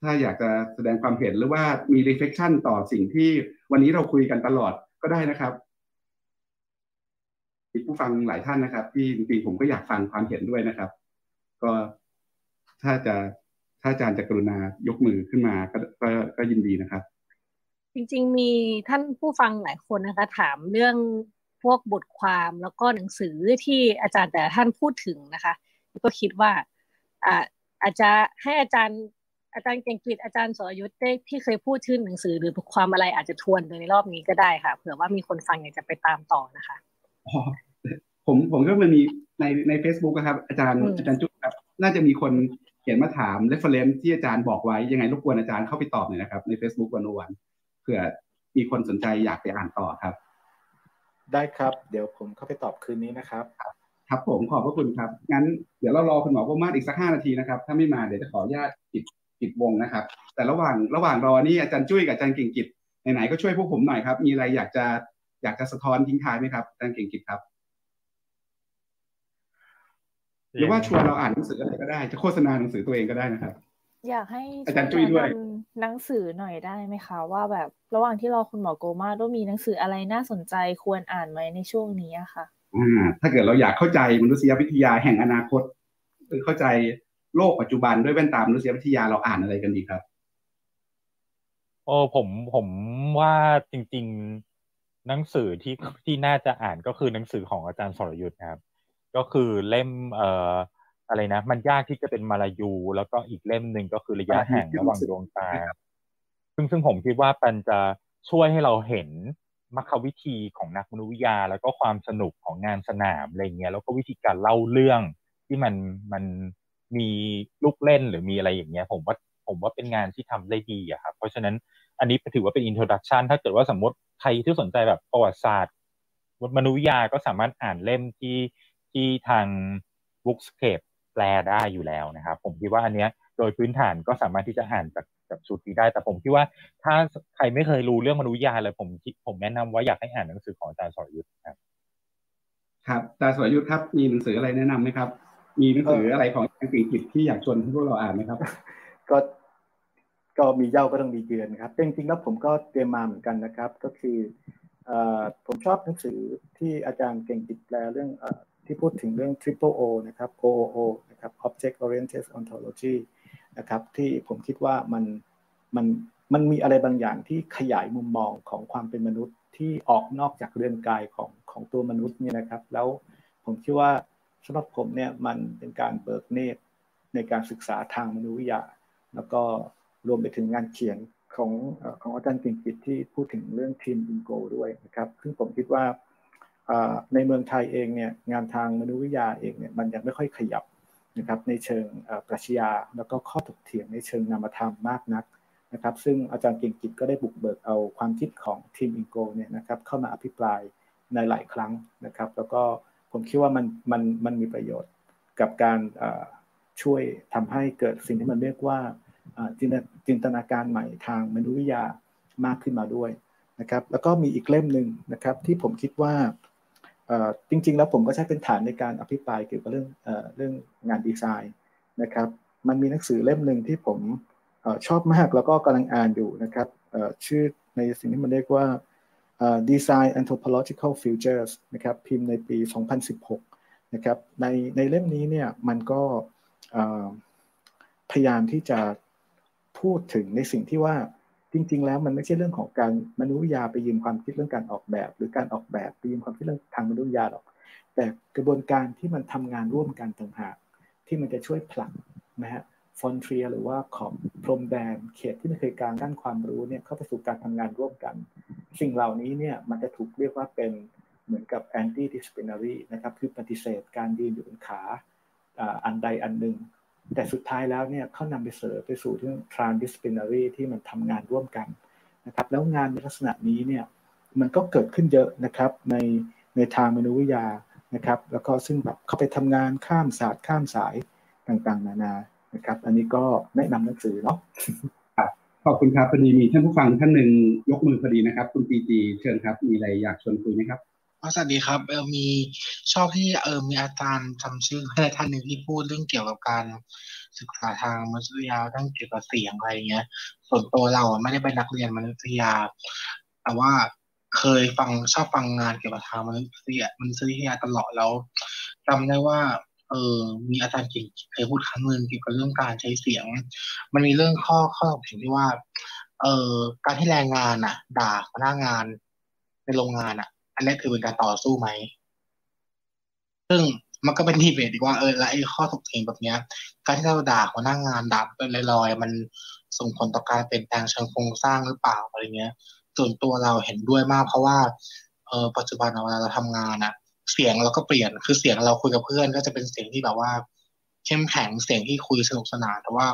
ถ้าอยากจะแสดงความเห็นหรือว่ามี reflection ต่อสิ่งที่วันนี้เราคุยกันตลอด ก็ได้นะครับมีผู้ฟังหลายท่านนะครับ ที่จริงๆผมก็อยากฟังความเห็นด้วยนะครับ ก็ถ้าจะถ้าอาจารย์จะกรุณายกมือขึ้นมาก็ก็ก็ยินดีนะครับ จริงๆ มีท่านผู้ฟังหลายคนนะคะ ถามเรื่องพวกบทความแล้วก็หนังสือที่อาจารย์แต่ท่านพูดถึงนะคะ ก็คิดว่าอ่าอาจจะให้อาจารย์ อาจารย์เก่งกิจอาจารย์สรยุทธ์ได้ที่เคยพูดชื่อหนังสือหรือบทความอะไรอาจจะทวนในรอบนี้ก็ได้ค่ะ เผื่อว่ามีคนฟังอยากจะไปตามต่อนะคะผมผมก็มันมีในใน Facebook นะครับ อาจารย์อาจารย์จุ๊บครับน่าจะมีคนเขียนมาถาม reference ที่อาจารย์บอกไว้ยังไงรบกวนอาจารย์เข้าไปตอบหน่อยนะครับ ใน Facebook วันวันผื่อมีคนสนใจอยากไปอ่านต่อครับ ได้ครับ เดี๋ยวผมเข้าไปตอบคืนนี้นะครับ ครับผมขอบพระคุณครับ งั้นเดี๋ยวเรารอคุณหมอพมาอีกสักห้านาทีนะครับ ถ้าไม่มาเดี๋ยวจะขออนุญาตปิด ปิดวงนะครับ แต่ระหว่างระหว่างรอนี่อาจารย์จุ้ยกับอาจารย์เก่งกิจไหนๆก็ช่วยพวกผมหน่อยครับ มีอะไรอยากจะอยากจะสะท้อนทิ้งท้ายไหมครับอาจารย์เก่งกิจครับหรือว่าชวนเราอ่านหนังสืออะไรก็ได้ จะโฆษณาหนังสือตัวเองก็ได้นะครับ อยากให้อาจารย์จุ้ยด้วยหนังสือหน่อยได้ไหมคะ ว่าแบบระหว่างที่รอคุณหมอโกมาต้องมีหนังสืออะไรน่าสนใจควรอ่านไหมในช่วงนี้อะค่ะอ่าถ้าเกิดเราอยากเข้าใจมนุษยวิทยาแห่งอนาคตหรือเข้าใจ โลกปัจจุบันด้วยแว่นตามนุษยวิทยาเราอ่านอะไรกันดีครับโอ้ผมผมว่าจริง ๆหนังสือที่ที่น่าจะอ่านก็คือหนังสือของอาจารย์สรยุทธ์ครับ ก็คือเล่มเอ่ออะไรนะ มันยากที่จะเป็นมาลายู แล้วก็อีกเล่มหนึ่งก็คือระยะห่างระหว่างดวงตา ซึ่งซึ่งผมคิดว่ามันจะช่วยให้เราเห็นมรรควิธีของนักมนุษยวิทยา แล้วก็ความสนุกของงานสนามอะไรเงี้ยแล้วก็วิธีการเล่าเรื่องที่มันมัน มีลูกเล่นหรือมีอะไรอย่างเงี้ย ผมว่าผมว่าเป็นงานที่ทำได้ดีอะครับเพราะฉะนั้นอันนี้ถือว่าเป็นอินโทรดักชันถ้าเกิดว่าสมมติใครที่สนใจแบบประวัติศาสตร์มนุษยยาก็สามารถอ่านเล่มที่ที่ทาง Bookscape แปลได้อยู่แล้วนะครับ ผมคิดว่าอันเนี้ยโดยพื้นฐานก็สามารถที่จะอ่านจากจากสูตรนี้ได้ แต่ผมคิดว่าถ้าใครไม่เคยรู้เรื่องมนุษยยาเลยผมผมแนะนำว่าอยากให้อ่านหนังสือของอาจารย์สรยุทธ์ครับครับอาจารย์สรยุทธ์ครับมีหนังสืออะไรแนะนำไหมครับ มีหนังสืออะไรของอังกฤษที่อยากชวนพวกเราอ่านไหมครับ ก็ก็มีเย่าก็ต้องมีเยือนครับจริงๆแล้วผมก็เตรียมมาเหมือนกันนะครับ ก็คือผมชอบหนังสือที่อาจารย์เก่งกิจแปลเรื่องที่พูดถึงเรื่อง triple O นะครับ OOO นะครับ Object Oriented Ontology นะครับ ที่ผมคิดว่ามันมันมันมีอะไรบางอย่างที่ขยายมุมมองของความเป็นมนุษย์ที่ออกนอกจากเรือนกายของของตัวมนุษย์เนี่ยนะครับ แล้วผมคิดว่า สำหรับผมเนี่ยมันเป็นการเบิกเนตรในการศึกษาทางมนุษยวิทยา แล้วก็รวมไปถึงงานเขียนของของอาจารย์กิ่งกิจที่พูดถึงเรื่องทีมอินโกด้วยนะครับซึ่งผมคิดว่าในเมืองไทยเองเนี่ยงานทางมนุษยวิทยาเองเนี่ยมันยังไม่ค่อยขยับนะครับในเชิงปรัชญาแล้วก็ข้อถกเถียงในเชิงนามธรรมมากนักนะครับ ซึ่งอาจารย์เก่งกิจก็ได้บุกเบิกเอาความคิดของทีมอินโกเนี่ยนะครับเข้ามาอภิปรายในหลายครั้งนะครับ แล้วก็ ผมคิดว่ามันมันมันมีประโยชน์กับการช่วยทำให้เกิดสิ่งที่มันเรียกว่าจินตนาการใหม่ทางมนุษยวิทยามากขึ้นมาด้วยนะครับ แล้วก็มีอีกเล่มหนึ่งนะครับ ที่ผมคิดว่าจริง ๆ แล้วผมก็ใช้เป็นฐานในการอภิปรายเกี่ยวกับเรื่องเรื่องงานดีไซน์นะครับ มันมีหนังสือเล่มหนึ่งที่ผมชอบมากแล้วก็กำลังอ่านอยู่นะครับชื่อในสิ่งที่มันเรียกว่า Design Anthropological Futures นะครับพิมพ์ในปี 2016 นะครับในในเล่มนี้เนี่ยมันก็พยายามที่จะพูดถึงในสิ่งที่ว่าจริง ๆ แล้วมันไม่ใช่เรื่องของการมนุษยาไปยืมความคิดเรื่องการออกแบบ หรือการออกแบบไปยืมความคิดเรื่องทางมนุษยาหรอก แต่กระบวนการที่มันทำงานร่วมกันต่างหากที่มันจะช่วยผลักนะฮะ ฟอนเทียหรือว่าขอบพรมแดนเขตที่มันเคยการด้านความรู้เนี่ยเข้าไปสู่การทำงานร่วมกัน สิ่งเหล่านี้เนี่ยมันจะถูกเรียกว่าเป็นเหมือนกับ anti disciplinary นะครับคือปฏิเสธการยืนอยู่บนขาอันใดอันหนึ่ง แต่สุดท้ายแล้วเนี่ยเขานำไปเสริมไปสู่เรื่อง transdisciplinary ที่มันทำงานร่วมกันนะครับแล้วงานในลักษณะนี้เนี่ยมันก็เกิดขึ้นเยอะนะครับในในทางมนุษยวิทยานะครับแล้วก็ซึ่งแบบเขาไปทำงานข้ามศาสตร์ข้ามสายต่างๆ นานา นะครับ อันนี้ก็แนะนำหนังสือเนาะขอบคุณครับพอดีมีท่านผู้ฟังท่านหนึ่งยกมือพอดีนะครับ คุณปีจีเชิญครับ มีอะไรอยากชวนคุยไหมครับสวัสดีครับเออมีชอบที่เออมีอาจารย์จำชื่อให้ท่านหนึ่งที่พูดเรื่องเกี่ยวกับการศึกษาทางมนุษยวิทยาเรื่องเกี่ยวกับเสียงอะไรเงี้ย ส่วนตัวเราไม่ได้เป็นนักเรียนมนุษยวิทยา แต่ว่าเคยฟังชอบฟังงานเกี่ยวกับทางมนุษยวิทยามนุษยวิทยาตลอดแล้วจำได้ว่า เออมีอาจารย์เก่งเคยพูดครั้งหนึ่งเกี่ยวกับเรื่องการใช้เสียง มันมีเรื่องข้อข้อถึงที่ว่า เออการที่แรงงานอะ ด่าพนักงานในโรงงานอะ อันนี้คือเป็นการต่อสู้ไหม ซึ่งมันก็เป็นที่เบตดีว่าเออแล้วไอ้ข้อถกเถียงแบบเนี้ย การที่เราด่าหัวหน้างานด่าเป็นลอยๆมันส่งผลต่อการเปลี่ยนแปลงเชิงโครงสร้างหรือเปล่าอะไรเงี้ย ส่วนตัวเราเห็นด้วยมากเพราะว่าเออปัจจุบันเวลาเราทำงานอะ เสียงเราก็เปลี่ยน คือเสียงเราคุยกับเพื่อน ก็จะเป็นเสียงที่แบบว่า เข้มแข็งเสียงที่คุยสนุกสนานแต่ว่า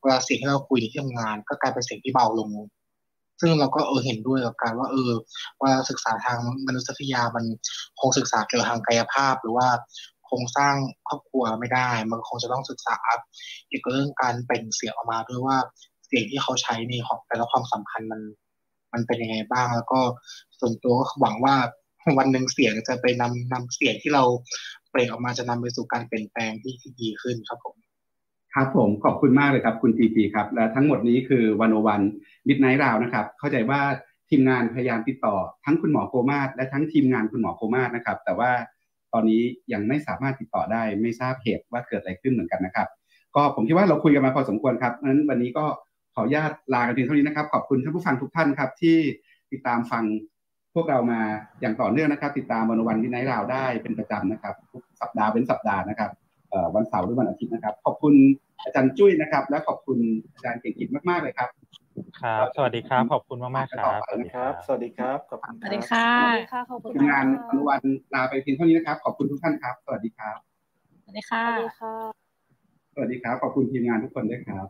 เวลาเสียงที่เราคุยที่ทำงาน ก็กลายเป็นเสียงที่เบาลง ซึ่งเราก็เออเห็นด้วยกับการว่า เออว่าศึกษาทางมนุษยวิทยามันคงศึกษาเกี่ยวกับทางกายภาพ หรือว่าโครงสร้างครอบครัวไม่ได้ มันคงจะต้องศึกษาเกี่ยวกับเรื่องการเป็นเสียงออกมาด้วยว่าเสียงที่เขาใช้ในของแต่ละความสัมพันธ์มันมันเป็นยังไงบ้างแล้วก็ส่วนตัวก็หวังว่า วันหนึ่งเสียงจะไปนำนำเสียงที่เราเปล่งออกมาจะนำไปสู่การเปลี่ยนแปลงที่ที่ดีขึ้นครับผมครับผมขอบคุณมากเลยครับคุณทีทีครับ และทั้งหมดนี้คือวันโอวันมิดไนท์ราวนะครับ เข้าใจว่าทีมงานพยายามติดต่อ ทั้งคุณหมอโคมาศและทั้งทีมงานคุณหมอโคมาศนะครับ แต่ว่าตอนนี้ยังไม่สามารถติดต่อได้ ไม่ทราบเหตุว่าเกิดอะไรขึ้นเหมือนกันนะครับ ก็ผมคิดว่าเราคุยกันมาพอสมควรครับนั้นวันนี้ก็ขออนุญาตลากันเพียงเท่านี้นะครับ ขอบคุณท่านผู้ฟังทุกท่านครับที่ติดตามฟัง พวกเรามาอย่างต่อเนื่องนะครับ ติดตามวันวันวินัยราวได้เป็นประจำนะครับทุกสัปดาห์เป็นสัปดาห์นะครับวันเสาร์หรือวันอาทิตย์นะครับ ขอบคุณอาจารย์จุ้ยนะครับ และขอบคุณอาจารย์เก่งกิจมากๆเลยครับครับ สวัสดีครับ ขอบคุณมากมากครับสวัสดีครับ สวัสดีครับ ขอบคุณสวัสดีค่ะขอบคุณงานอนุวันลาไปเพียงเท่านี้นะครับ ขอบคุณทุกท่านครับ สวัสดีครับ สวัสดีค่ะ สวัสดีค่ะสวัสดีครับ ขอบคุณทีมงานทุกคนด้วยครับ